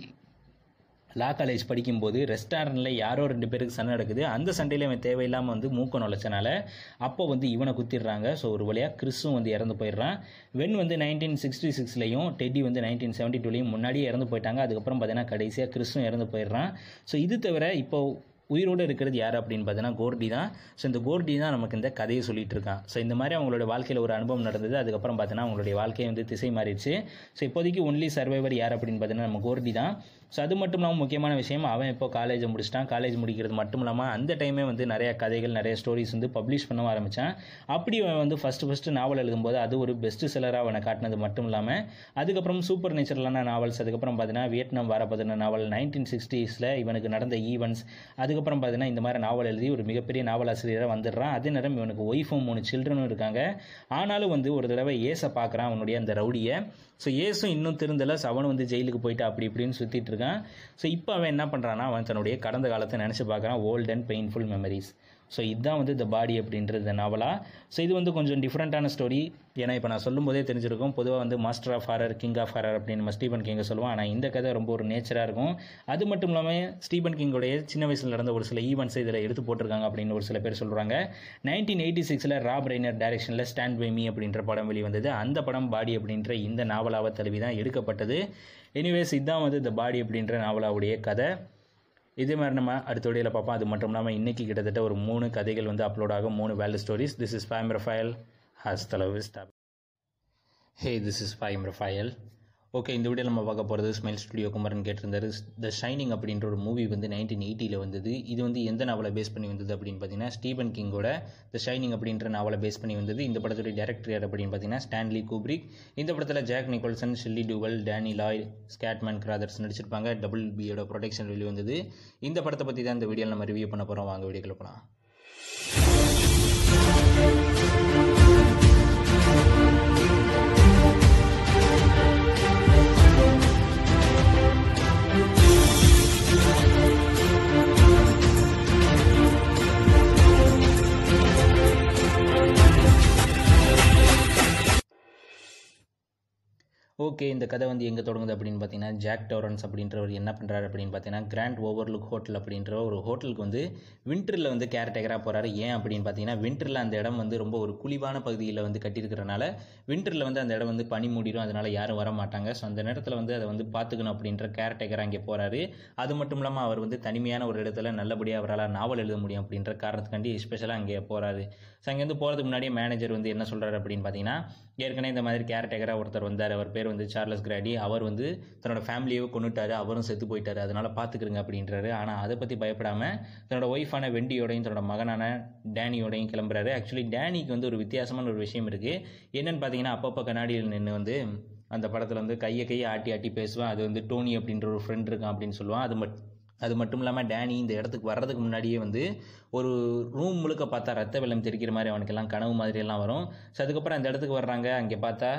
லா காலேஜ் படிக்கும்போது ரெஸ்டாரண்ட்டில் யாரோ ரெண்டு பேருக்கு சண்டை நடக்குது. அந்த சண்டையில் இவன் தேவையில்லாமல் வந்து மூக்க நுழைச்சனால அப்போ வந்து இவனை குத்திடுறாங்க. ஸோ ஒரு வழியாக கிறிஸும் வந்து இறந்து போயிடுறான். வென் வந்து நைன்டீன் சிக்ஸ்டி சிக்ஸ்லையும் டெட்டி வந்து நைன்டீன் செவன்ட்டி டூலையும் முன்னாடியே இறந்து போயிட்டாங்க. அதுக்கப்புறம் பார்த்தீங்கன்னா கடைசியாக கிறிஸும் இறந்து போயிடுறான். ஸோ இது தவிர இப்போ உயிரோடு இருக்கிறது யார் அப்படின்னு பார்த்தீங்கன்னா கோர்டி தான். ஸோ இந்த கோர்டி தான் நமக்கு இந்த கதையை சொல்லிட்டு இருக்கான். ஸோ இந்த மாதிரி அவங்களோட வாழ்க்கையில் ஒரு அனுபவம் நடந்தது. அதுக்கப்புறம் பார்த்தீங்கன்னா அவங்களுடைய வாழ்க்கையை வந்து திசை மாறிடுச்சு. ஸோ இப்போதைக்கு ஒன்லி சர்வைவர் யார் அப்படின்னு பார்த்தீங்கன்னா நம்ம கோர்டி தான். ஸோ அது மட்டும் இல்லாமல் முக்கியமான விஷயம் அவன் இப்போ காலேஜை முடிச்சிட்டான். காலேஜ் முடிக்கிறது மட்டும் இல்லாமல் அந்த டைமே வந்து நிறைய கதைகள் நிறைய ஸ்டோரிஸ் வந்து பப்ளிஷ் பண்ண ஆரம்பித்தான் அப்படி அவன் வந்து ஃபஸ்ட்டு ஃபஸ்ட்டு நாவல் எழுதும்போது அது ஒரு பெஸ்ட் செல்லராக அவனை காட்டினது மட்டும் இல்லாமல் அதுக்கப்புறம் சூப்பர் நேச்சுரலான நாவல்ஸ் அதுக்கப்புறம் பார்த்தீங்கன்னா வியட்நாம் வார பதின நாவல் நைன்டீன் சிக்ஸ்டீஸில் இவனுக்கு நடந்த ஈவெண்ட்ஸ் அதுக்கப்புறம் பார்த்தீங்கன்னா இந்த மாதிரி நாவல் எழுதி ஒரு மிகப்பெரிய நாவல் ஆசிரியராக வந்துடுறான். அதே நேரம் இவனுக்கு ஒய்ஃபும் மூணு சில்ட்ரனும் இருக்காங்க. ஆனாலும் வந்து ஒரு தடவை ஏசை பார்க்குறான் அவனுடைய அந்த ரவுடியை. ஸோ ஏசும் இன்னும் திருந்தலை சவன் அவனும் வந்து ஜெயிலுக்கு போயிட்டு அப்படி இப்படின்னு சுற்றிட்டு இருக்கான். ஸோ இப்போ அவன் என்ன பண்ணுறான்னா அவன் தன்னுடைய கடந்த காலத்தை நினச்சி பார்க்குறான் old and painful memories so இதுதான் வந்து த பாடி அப்படின்றது நாவலா ஸோ இது வந்து கொஞ்சம் டிஃப்ரெண்ட்டான ஸ்டோரி ஏன்னா இப்போ நான் சொல்லும் போதே தெரிஞ்சிருக்கும். பொதுவாக வந்து master of horror king of horror அப்படின்னு நம்ம ஸ்டீபன் கிங்கை சொல்லுவோம். ஆனால் இந்த கதை ரொம்ப ஒரு நேச்சராக இருக்கும். அது மட்டும் இல்லாமல் ஸ்டீபன் கிங்கோடைய சின்ன வயசில் நடந்த ஒரு சில ஈவெண்ட்ஸை இதில் எடுத்து போட்டிருக்காங்க அப்படின்னு ஒரு சில பேர் சொல்கிறாங்க நைன்டீன் எயிட்டி சிக்ஸில் ராப் ரெய்னர் டைரக்ஷனில் ஸ்டாண்ட் பை மீ அப்படின்ற படம் வெளிவந்தது. அந்த படம் பாடி அப்படின்ற இந்த நாவலாவை தழுவி தான் எடுக்கப்பட்டது. எனிவேஸ் இதுதான் வந்து த பாடி அப்படின்ற நாவலாவுடைய கதை. இதே மாதிரி நம்ம அடுத்த வீடியோவில் பார்ப்போம். அது மட்டும் இல்லாமல் இன்றைக்கி கிட்டத்தட்ட ஒரு மூணு கதைகள் வந்து அப்லோட் ஆகும். மூணு world stories this is fame Rafael has தலவு stop hey this is fame Rafael okay இந்த வீடியோ நம்ம பார்க்க போகிறது ஸ்மைல் ஸ்டுடியோ குமரன் கேட்டிருந்தாரு. த ஷைனிங் அப்படின்ற ஒரு மூவி வந்து நைன்டீன் எயிட்டியில் வந்தது. இது வந்து எந்த நாவலை பேஸ் பண்ணி வந்தது அப்படின்னு பார்த்தீங்கன்னா ஸ்டீபன் கிங்கோட த ஷைனிங் அப்படின்ற நாவலை பேஸ் பண்ணி வந்தது. இந்த படத்துடைய டேரக்டர் யார் அப்படின்னு பார்த்தீங்கன்னா ஸ்டான்லி கூப்ரிக் இந்த படத்தில் Jack Nicholson Shelley Duvall Danny Lloyd Scatman Crothers நடிச்சிருப்பாங்க. டபுள் பியோட ப்ரொடெக்ஷன் வெளியே வந்தது இந்த படத்தை பற்றி தான் இந்த வீடியோவில் நம்ம ரிவ்யூ பண்ண போகிறோம் வாங்க வீடியோக்குள்ள போகலாம் ஓகே இந்த கதை வந்து எங்கே தொடங்குது அப்படின்னு பார்த்தீங்கன்னா ஜாக் டோரன்ஸ் அப்படின்றவர் என்ன பண்ணுறாரு அப்படின்னு பார்த்தீங்கன்னா கிராண்ட் ஓவர்லுக் ஹோட்டல் அப்படின்ற ஒரு ஹோட்டலுக்கு வந்து விண்டரில் வந்து கேர்டேக்கராக போகிறாரு ஏன் அப்படின்னு பார்த்தீங்கன்னா விண்டரில் அந்த இடம் வந்து ரொம்ப ஒரு குழிவான பகுதியில் வந்து கட்டியிருக்கிறனால விண்டரில் வந்து அந்த இடம் வந்து பனி மூடிடும் அதனால் யாரும் வர மாட்டாங்க. ஸோ அந்த நேரத்தில் வந்து அதை வந்து பார்த்துக்கணும் அப்படின்ற கேர்டேக்கராக அங்கே போகிறாரு அது மட்டும் இல்லாமல் அவர் வந்து தனிமையான ஒரு இடத்துல நல்லபடியாக அவரால் நாவல் எழுத முடியும் அப்படின்ற காரணத்துக்காண்டி ஸ்பெஷலாக அங்கே போகிறாரு ஸோ அங்கேருந்து போகிறதுக்கு முன்னாடியே மேனேஜர் வந்து என்ன சொல்கிறாரு அப்படின்னு பார்த்தீங்கன்னா ஏற்கனவே இந்த மாதிரி கேர்டேக்கராக ஒருத்தர் வந்தார். அவர் பேர் வந்து சார்லஸ் கிராடி. அவர் வந்து தன்னோட ஃபேமிலியவே கொண்டுட்டார் அவரும் செத்து போயிட்டார். அதனால் பார்த்துக்கிறங்க அப்படின்றாரு. ஆனால் அதை பற்றி பயப்படாமல் தன்னோட ஒய்ஃபான வெண்டியோடையும் தன்னோட மகனான டேனியோடையும் கிளம்புறாரு. ஆக்சுவலி டேனிக்கு வந்து ஒரு வித்தியாசமான ஒரு விஷயம் இருக்குது என்னென்னு பார்த்தீங்கன்னா அப்பப்போ கண்ணாடியில் நின்று வந்து அந்த படத்தில் வந்து கையை கையை ஆட்டி ஆட்டி பேசுவேன். அது வந்து டோனி அப்படின்ற ஒரு ஃப்ரெண்ட் இருக்கான் அப்படின்னு சொல்லுவான். அது மட் அது மட்டும் இல்லாமல் டேனி இந்த இடத்துக்கு வர்றதுக்கு முன்னாடியே வந்து ஒரு ரூம் முழுக்க பார்த்தா ரத்த வெள்ளம் தெரிக்கிற மாதிரி அவனுக்கெல்லாம் கனவு மாதிரியெல்லாம் வரும். ஸோ அதுக்கப்புறம் அந்த இடத்துக்கு வர்றாங்க. அங்கே பார்த்தா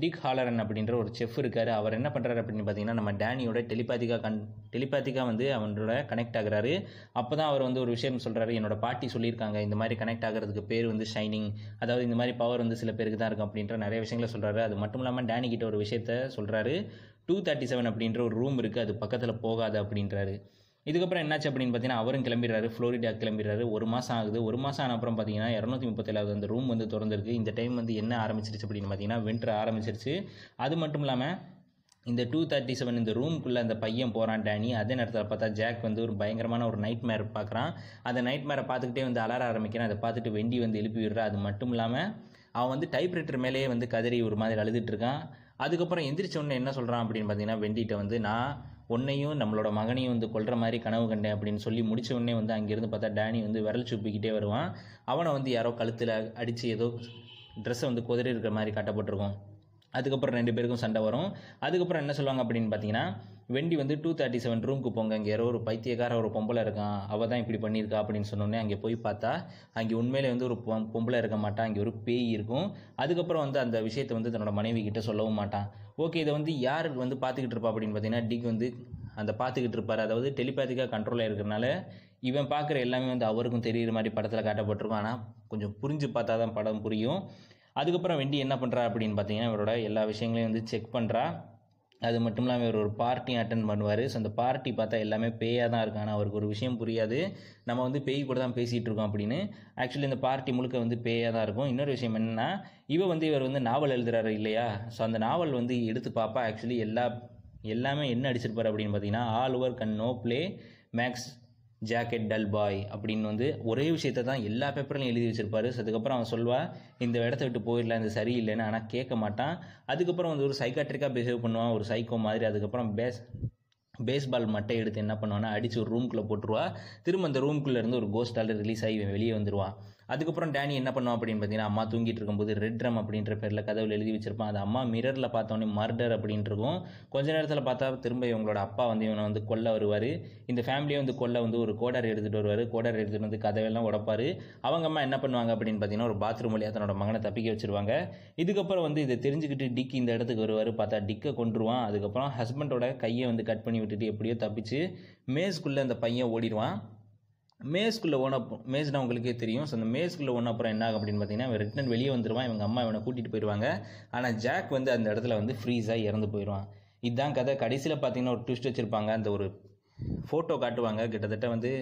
டிக் ஹாலரன் அப்படின்ற ஒரு செஃப் இருக்கார். அவர் என்ன பண்ணுறாரு அப்படின்னு பார்த்தீங்கன்னா நம்ம டேனியோட டெலிபாத்திக்காக கன் டெலிபாத்திக்காக வந்து அவனோட கனெக்ட் ஆகுறாரு. அப்போ தான் அவர் வந்து ஒரு விஷயம் சொல்கிறாரு என்னோட பாட்டி சொல்லியிருக்காங்க இந்த மாதிரி கனெக்ட் ஆகிறதுக்கு பேர் வந்து ஷைனிங் அதாவது இந்த மாதிரி பவர் வந்து சில பேருக்கு தான் இருக்கும் அப்படின்ற நிறைய விஷயங்களை சொல்கிறாரு அது மட்டும் இல்லாமல் டேனி கிட்ட ஒரு விஷயத்த சொல்கிறாரு டூ தேர்ட்டி செவன் அப்படின்ற ஒரு ரூம் இருக்குது அது பக்கத்தில் போகாது அப்படின்றாரு. இதுக்கப்புறம் என்னாச்சு அப்படின்னு பார்த்தீங்கன்னா அவரும் கிளம்பிடுறாரு ஃப்ளோரிடா கிளம்பிடுறாரு. ஒரு மாதம் ஆகுது. ஒரு மாதம் ஆன அப்புறம் பார்த்தீங்கன்னா இரநூத்தி முப்பத்தேழாவது அந்த ரூம் வந்து திறந்திருக்கு. இந்த டைம் வந்து என்ன ஆரம்பிச்சிருச்சு அப்படின்னு பார்த்தீங்கன்னா வின்டர் ஆரம்பிச்சிருச்சு. அது மட்டும் இல்லாமல் இந்த டூ தேர்ட்டி செவன் இந்த ரூம்குள்ளே அந்த பையன் போகிறான் டேனி. அதே நேரத்தில் பார்த்தா ஜாக் வந்து ஒரு பயங்கரமான ஒரு நைட் மேர் பார்க்குறான். அந்த நைட் மேரை பார்த்துக்கிட்டே வந்து அலற ஆரம்பிக்கிறான். அதை பார்த்துட்டு வெண்டி வந்து எழுப்பி விடுறா. அது மட்டும் இல்லாமல் அவன் வந்து டைப்ரைட்டர் மேலேயே வந்து கதறி ஒரு மாதிரி அழுதுட்டு இருக்கான். அதுக்கப்புறம் எந்திரிச்சோடனே என்ன சொல்கிறான் அப்படின்னு பார்த்தீங்கன்னா வெண்டிகிட்ட வந்து நான் உன்னையும் நம்மளோட மகனையும் வந்து கொள்கிற மாதிரி கனவு கண்டேன் அப்படின்னு சொல்லி முடிச்ச உடனே வந்து அங்கேருந்து பார்த்தா டேனி வந்து விரல் சுப்பிக்கிட்டே வருவான். அவனை வந்து யாரோ கழுத்தில் அடித்து ஏதோ ட்ரெஸ்ஸை வந்து குதிரை இருக்கிற மாதிரி காட்டப்பட்டிருக்கும். அதுக்கப்புறம் ரெண்டு பேருக்கும் சண்டை வரும். அதுக்கப்புறம் என்ன சொல்லுவாங்க அப்படின்னு பார்த்தீங்கன்னா வெண்டி வந்து டூ தேர்ட்டி செவன் ரூமுக்கு போங்க. அங்கே யாரோ ஒரு பைத்தியக்கார ஒரு பொம்பளை இருக்கான் அவள் தான் இப்படி பண்ணியிருக்கா? அப்படின்னு சொன்னோடனே அங்கே போய் பார்த்தா அங்கே உண்மையிலே வந்து ஒரு பொம்பளை இருக்க மாட்டான் அங்கே ஒரு பேய் இருக்கும். அதுக்கப்புறம் வந்து அந்த விஷயத்தை வந்து தன்னோட மனைவி கிட்ட சொல்லவும் மாட்டான் ஓகே இதை வந்து யார் வந்து பார்த்துக்கிட்டு இருப்பா அப்படின்னு பார்த்தீங்கன்னா டிக் வந்து அந்த பார்த்துக்கிட்டு இருப்பார். அதாவது டெலிபேத்திக்காக கண்ட்ரோலாக இருக்கிறனால இவன் பார்க்குற எல்லாமே வந்து அவருக்கும் தெரிகிற மாதிரி படத்தில் காட்டப்பட்டிருக்கும். ஆனால் கொஞ்சம் புரிஞ்சு பார்த்தா தான் படம் புரியும். அதுக்கப்புறம் வெண்டி என்ன பண்ணுறா அப்படின்னு பார்த்தீங்கன்னா இவரோட எல்லா விஷயங்களையும் வந்து செக் பண்ணுறா அது மட்டும் இல்லாமல் இவர் ஒரு பார்ட்டி அட்டன் பண்ணுவார். ஸோ அந்த பார்ட்டி பார்த்தா எல்லாமே பேயாக தான் இருக்கு ஆனால் அவருக்கு ஒரு விஷயம் புரியாது. நம்ம வந்து பேய் கூட தான் பேசிகிட்டு இருக்கோம் அப்படின்னு. ஆக்சுவலி இந்த பார்ட்டி முழுக்க வந்து பேயாக தான் இருக்கும். இன்னொரு விஷயம் என்னென்னா இவ வந்து இவர் வந்து நாவல் எழுதுறாரு இல்லையா? ஸோ அந்த நாவல் வந்து எடுத்து பார்ப்பா ஆக்சுவலி எல்லா எல்லாமே என்ன அடிச்சிருப்பார் அப்படின்னு பார்த்தீங்கன்னா all work gun no play makes Jack a dull boy அப்படின்னு வந்து ஒரே விஷயத்தை தான் எல்லா பேப்பர்லையும் எழுதி வச்சிருப்பாரு. So, அதுக்கப்புறம் அவன் சொல்வா இந்த இடத்த விட்டு போயிடலாம் இது சரியில்லைன்னு ஆனால் கேட்க மாட்டான். அதுக்கப்புறம் வந்து ஒரு சைக்காட்ரிக்காக பிஹேவ் பண்ணுவான். ஒரு சைக்கோ மாதிரி. அதுக்கப்புறம் பேஸ் பேஸ்பால் மட்டை எடுத்து என்ன பண்ணுவான்னா அடிச்சு ஒரு ரூம்குள்ளே போட்டுருவா. திரும்ப அந்த ரூம்குள்ளே இருந்து ஒரு கோஸ்டால் ரிலீஸ் ஆகி வெளியே வந்துடுவான் அதுக்கப்புறம் டேனி என்ன பண்ணுவான் அப்படின்னு பார்த்தீங்கன்னா அம்மா தூங்கிட்டு இருக்கும்போது ரெட் ட்ரம் அப்படின்ற பேரில் கதவுல எழுதி வச்சிருப்பான். அது அம்மா மிரரில் பார்த்தோன்னே மர்டர் அப்படின்ட்டு இருக்கும் கொஞ்ச நேரத்தில் பார்த்தா திரும்ப இவங்களோட அப்பா வந்து இவனை வந்து கொல்ல வருவார். இந்த ஃபேமிலியை வந்து கொல்ல வந்து ஒரு கோடர் எடுத்துகிட்டு வருவார். கோடர் எடுத்துகிட்டு வந்து கதவெல்லாம் உடப்பார். அவங்க அம்மா என்ன பண்ணுவாங்க அப்படின்னு பார்த்தீங்கன்னா ஒரு பாத்ரூம் வழியாக தன்னோட மகனை தப்பிக்க வச்சிருவாங்க. இதுக்கப்புறம் வந்து இதை தெரிஞ்சுக்கிட்டு டிக் இந்த இடத்துக்கு வருவார். பார்த்தா டிக்கை கொண்டுருவான் அதுக்கப்புறம் ஹஸ்பண்டோட கையை வந்து கட் பண்ணி விட்டுட்டு எப்படியோ தப்பிச்சு மேஸ்குள்ளே அந்த பையன் ஓடிடுவான். மேஸ்குள்ளே ஓன மேஸ்னா உங்களுக்கே தெரியும். ஸோ அந்த மேஸ்குள்ளே ஒன்று அப்புறம் என்ன ஆகும் அப்படின்னு பார்த்தீங்கன்னா இவன் ரிட்டன் வெளியே வந்துடுவான் இவங்க அம்மா இவனை கூட்டிகிட்டு போயிடுவாங்க. ஆனால் ஜாக் வந்து அந்த இடத்துல வந்து ஃப்ரீஸாக இறந்து போயிடுவான். இதுதான் கதை. கடைசியில் பார்த்தீங்கன்னா ஒரு ட்விஸ்ட் வச்சுருப்பாங்க. அந்த ஒரு ஃபோட்டோ காட்டுவாங்க. கிட்டத்தட்ட வந்து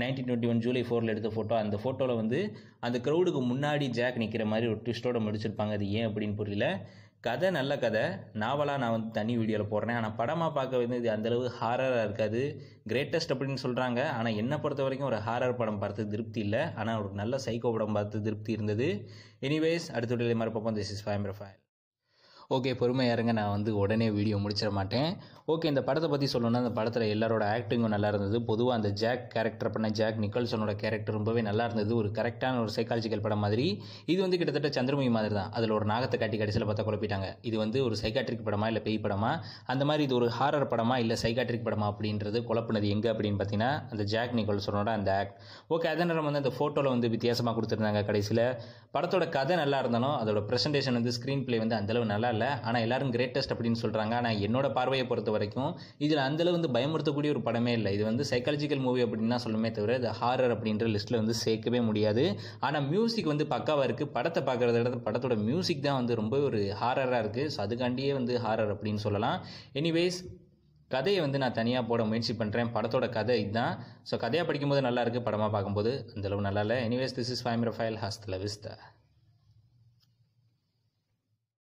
நைன்டீன் டுவெண்ட்டி ஒன் ஜூலை ஃபோரில் எடுத்த ஃபோட்டோ அந்த ஃபோட்டோவில் வந்து அந்த க்ரௌடுக்கு முன்னாடி ஜாக் நிற்கிற மாதிரி ஒரு ட்விஸ்ட்டோட முடிச்சிருப்பாங்க. அது ஏன் அப்படின்னு புரியல. கதை நல்ல கதை. நாவலாக நான் வந்து தனி வீடியோவில் போடுறேன். ஆனால் படமாக பார்க்க வந்து இது அந்தளவு ஹாரராக இருக்காது. கிரேட்டஸ்ட் அப்படின்னு சொல்கிறாங்க ஆனால் என்னை பொறுத்த வரைக்கும் ஒரு ஹாரர் படம் பார்த்து திருப்தி இல்லை. ஆனால் ஒரு நல்ல சைக்கோ படம் பார்த்து திருப்தி இருந்தது. எனிவேஸ் அடுத்த வீடியோ மாதிரி பார்ப்போம். This is fame five okay பொறுமையாக இருங்க. நான் வந்து உடனே வீடியோ முடிச்சிட மாட்டேன். ஓகே இந்த படத்தை பற்றி சொல்லணும்னா அந்த படத்தில் எல்லாரோட ஆக்டிங்கும் நல்லா இருந்தது. பொதுவாக அந்த ஜாக் கேரக்டர் பண்ண ஜாக் நிக்கல்சனோட கேரக்டர் ரொம்பவே நல்லா இருந்தது. ஒரு கரெக்டான ஒரு சைக்காலஜிக்கல் படம் மாதிரி. இது வந்து கிட்டத்தட்ட சந்திரமுகி மாதிரி தான் அதில் ஒரு நாகத்தை காட்டி கடைசியில் பார்த்தா குழப்பிட்டாங்க. இது வந்து ஒரு சைக்காட்ரிக் படமா இல்லை பேய் படமா? அந்த மாதிரி இது ஒரு ஹாரர் படமா இல்லை சைக்காட்ரிக் படமா அப்படின்றது குழப்பினது எங்கே அப்படின்னு பார்த்தீங்கன்னா அந்த ஜாக் நிக்கல்சனோட அந்த ஆக்ட் ஓகே அதே நேரம் வந்து அந்த ஃபோட்டோவில் வந்து வித்தியாசமாக கொடுத்துருந்தாங்க கடைசியில். படத்தோட கதை நல்லா இருந்தாலும் அதோட ப்ரெசன்டேஷன் வந்து ஸ்க்ரீன் பிளே வந்து அந்தளவு நல்லா இல்லை. இல்லை ஆனால் எல்லாரும் கிரேட்டஸ்ட் அப்படின்னு சொல்கிறாங்க ஆனால் என்னோட பார்வையை பொறுத்த வரைக்கும் இதில் அந்தளவு வந்து பயமுறுத்தக்கூடிய ஒரு படமே இல்லை. இது வந்து சைக்காலஜிக்கல் மூவி அப்படின்னு சொல்லுமே தவிர இது ஹாரர் அப்படின்ற லிஸ்ட்டில் வந்து சேர்க்கவே முடியாது. ஆனால் மியூசிக் வந்து பக்காவாக இருக்குது படத்தை பார்க்குறத விட படத்தோட மியூசிக் தான் வந்து ரொம்ப ஒரு ஹாரராக இருக்குது ஸோ அதுக்காண்டியே வந்து ஹாரர் அப்படின்னு சொல்லலாம். எனிவேஸ் கதையை வந்து நான் தனியாக போட முயற்சி பண்ணுறேன் படத்தோட கதை இதுதான் ஸோ கதையாக படிக்கும்போது நல்லா இருக்குது படமாக பார்க்கும்போது அந்தளவு நல்லா இல்லை. Anyways this is fame Rafael hasta la vista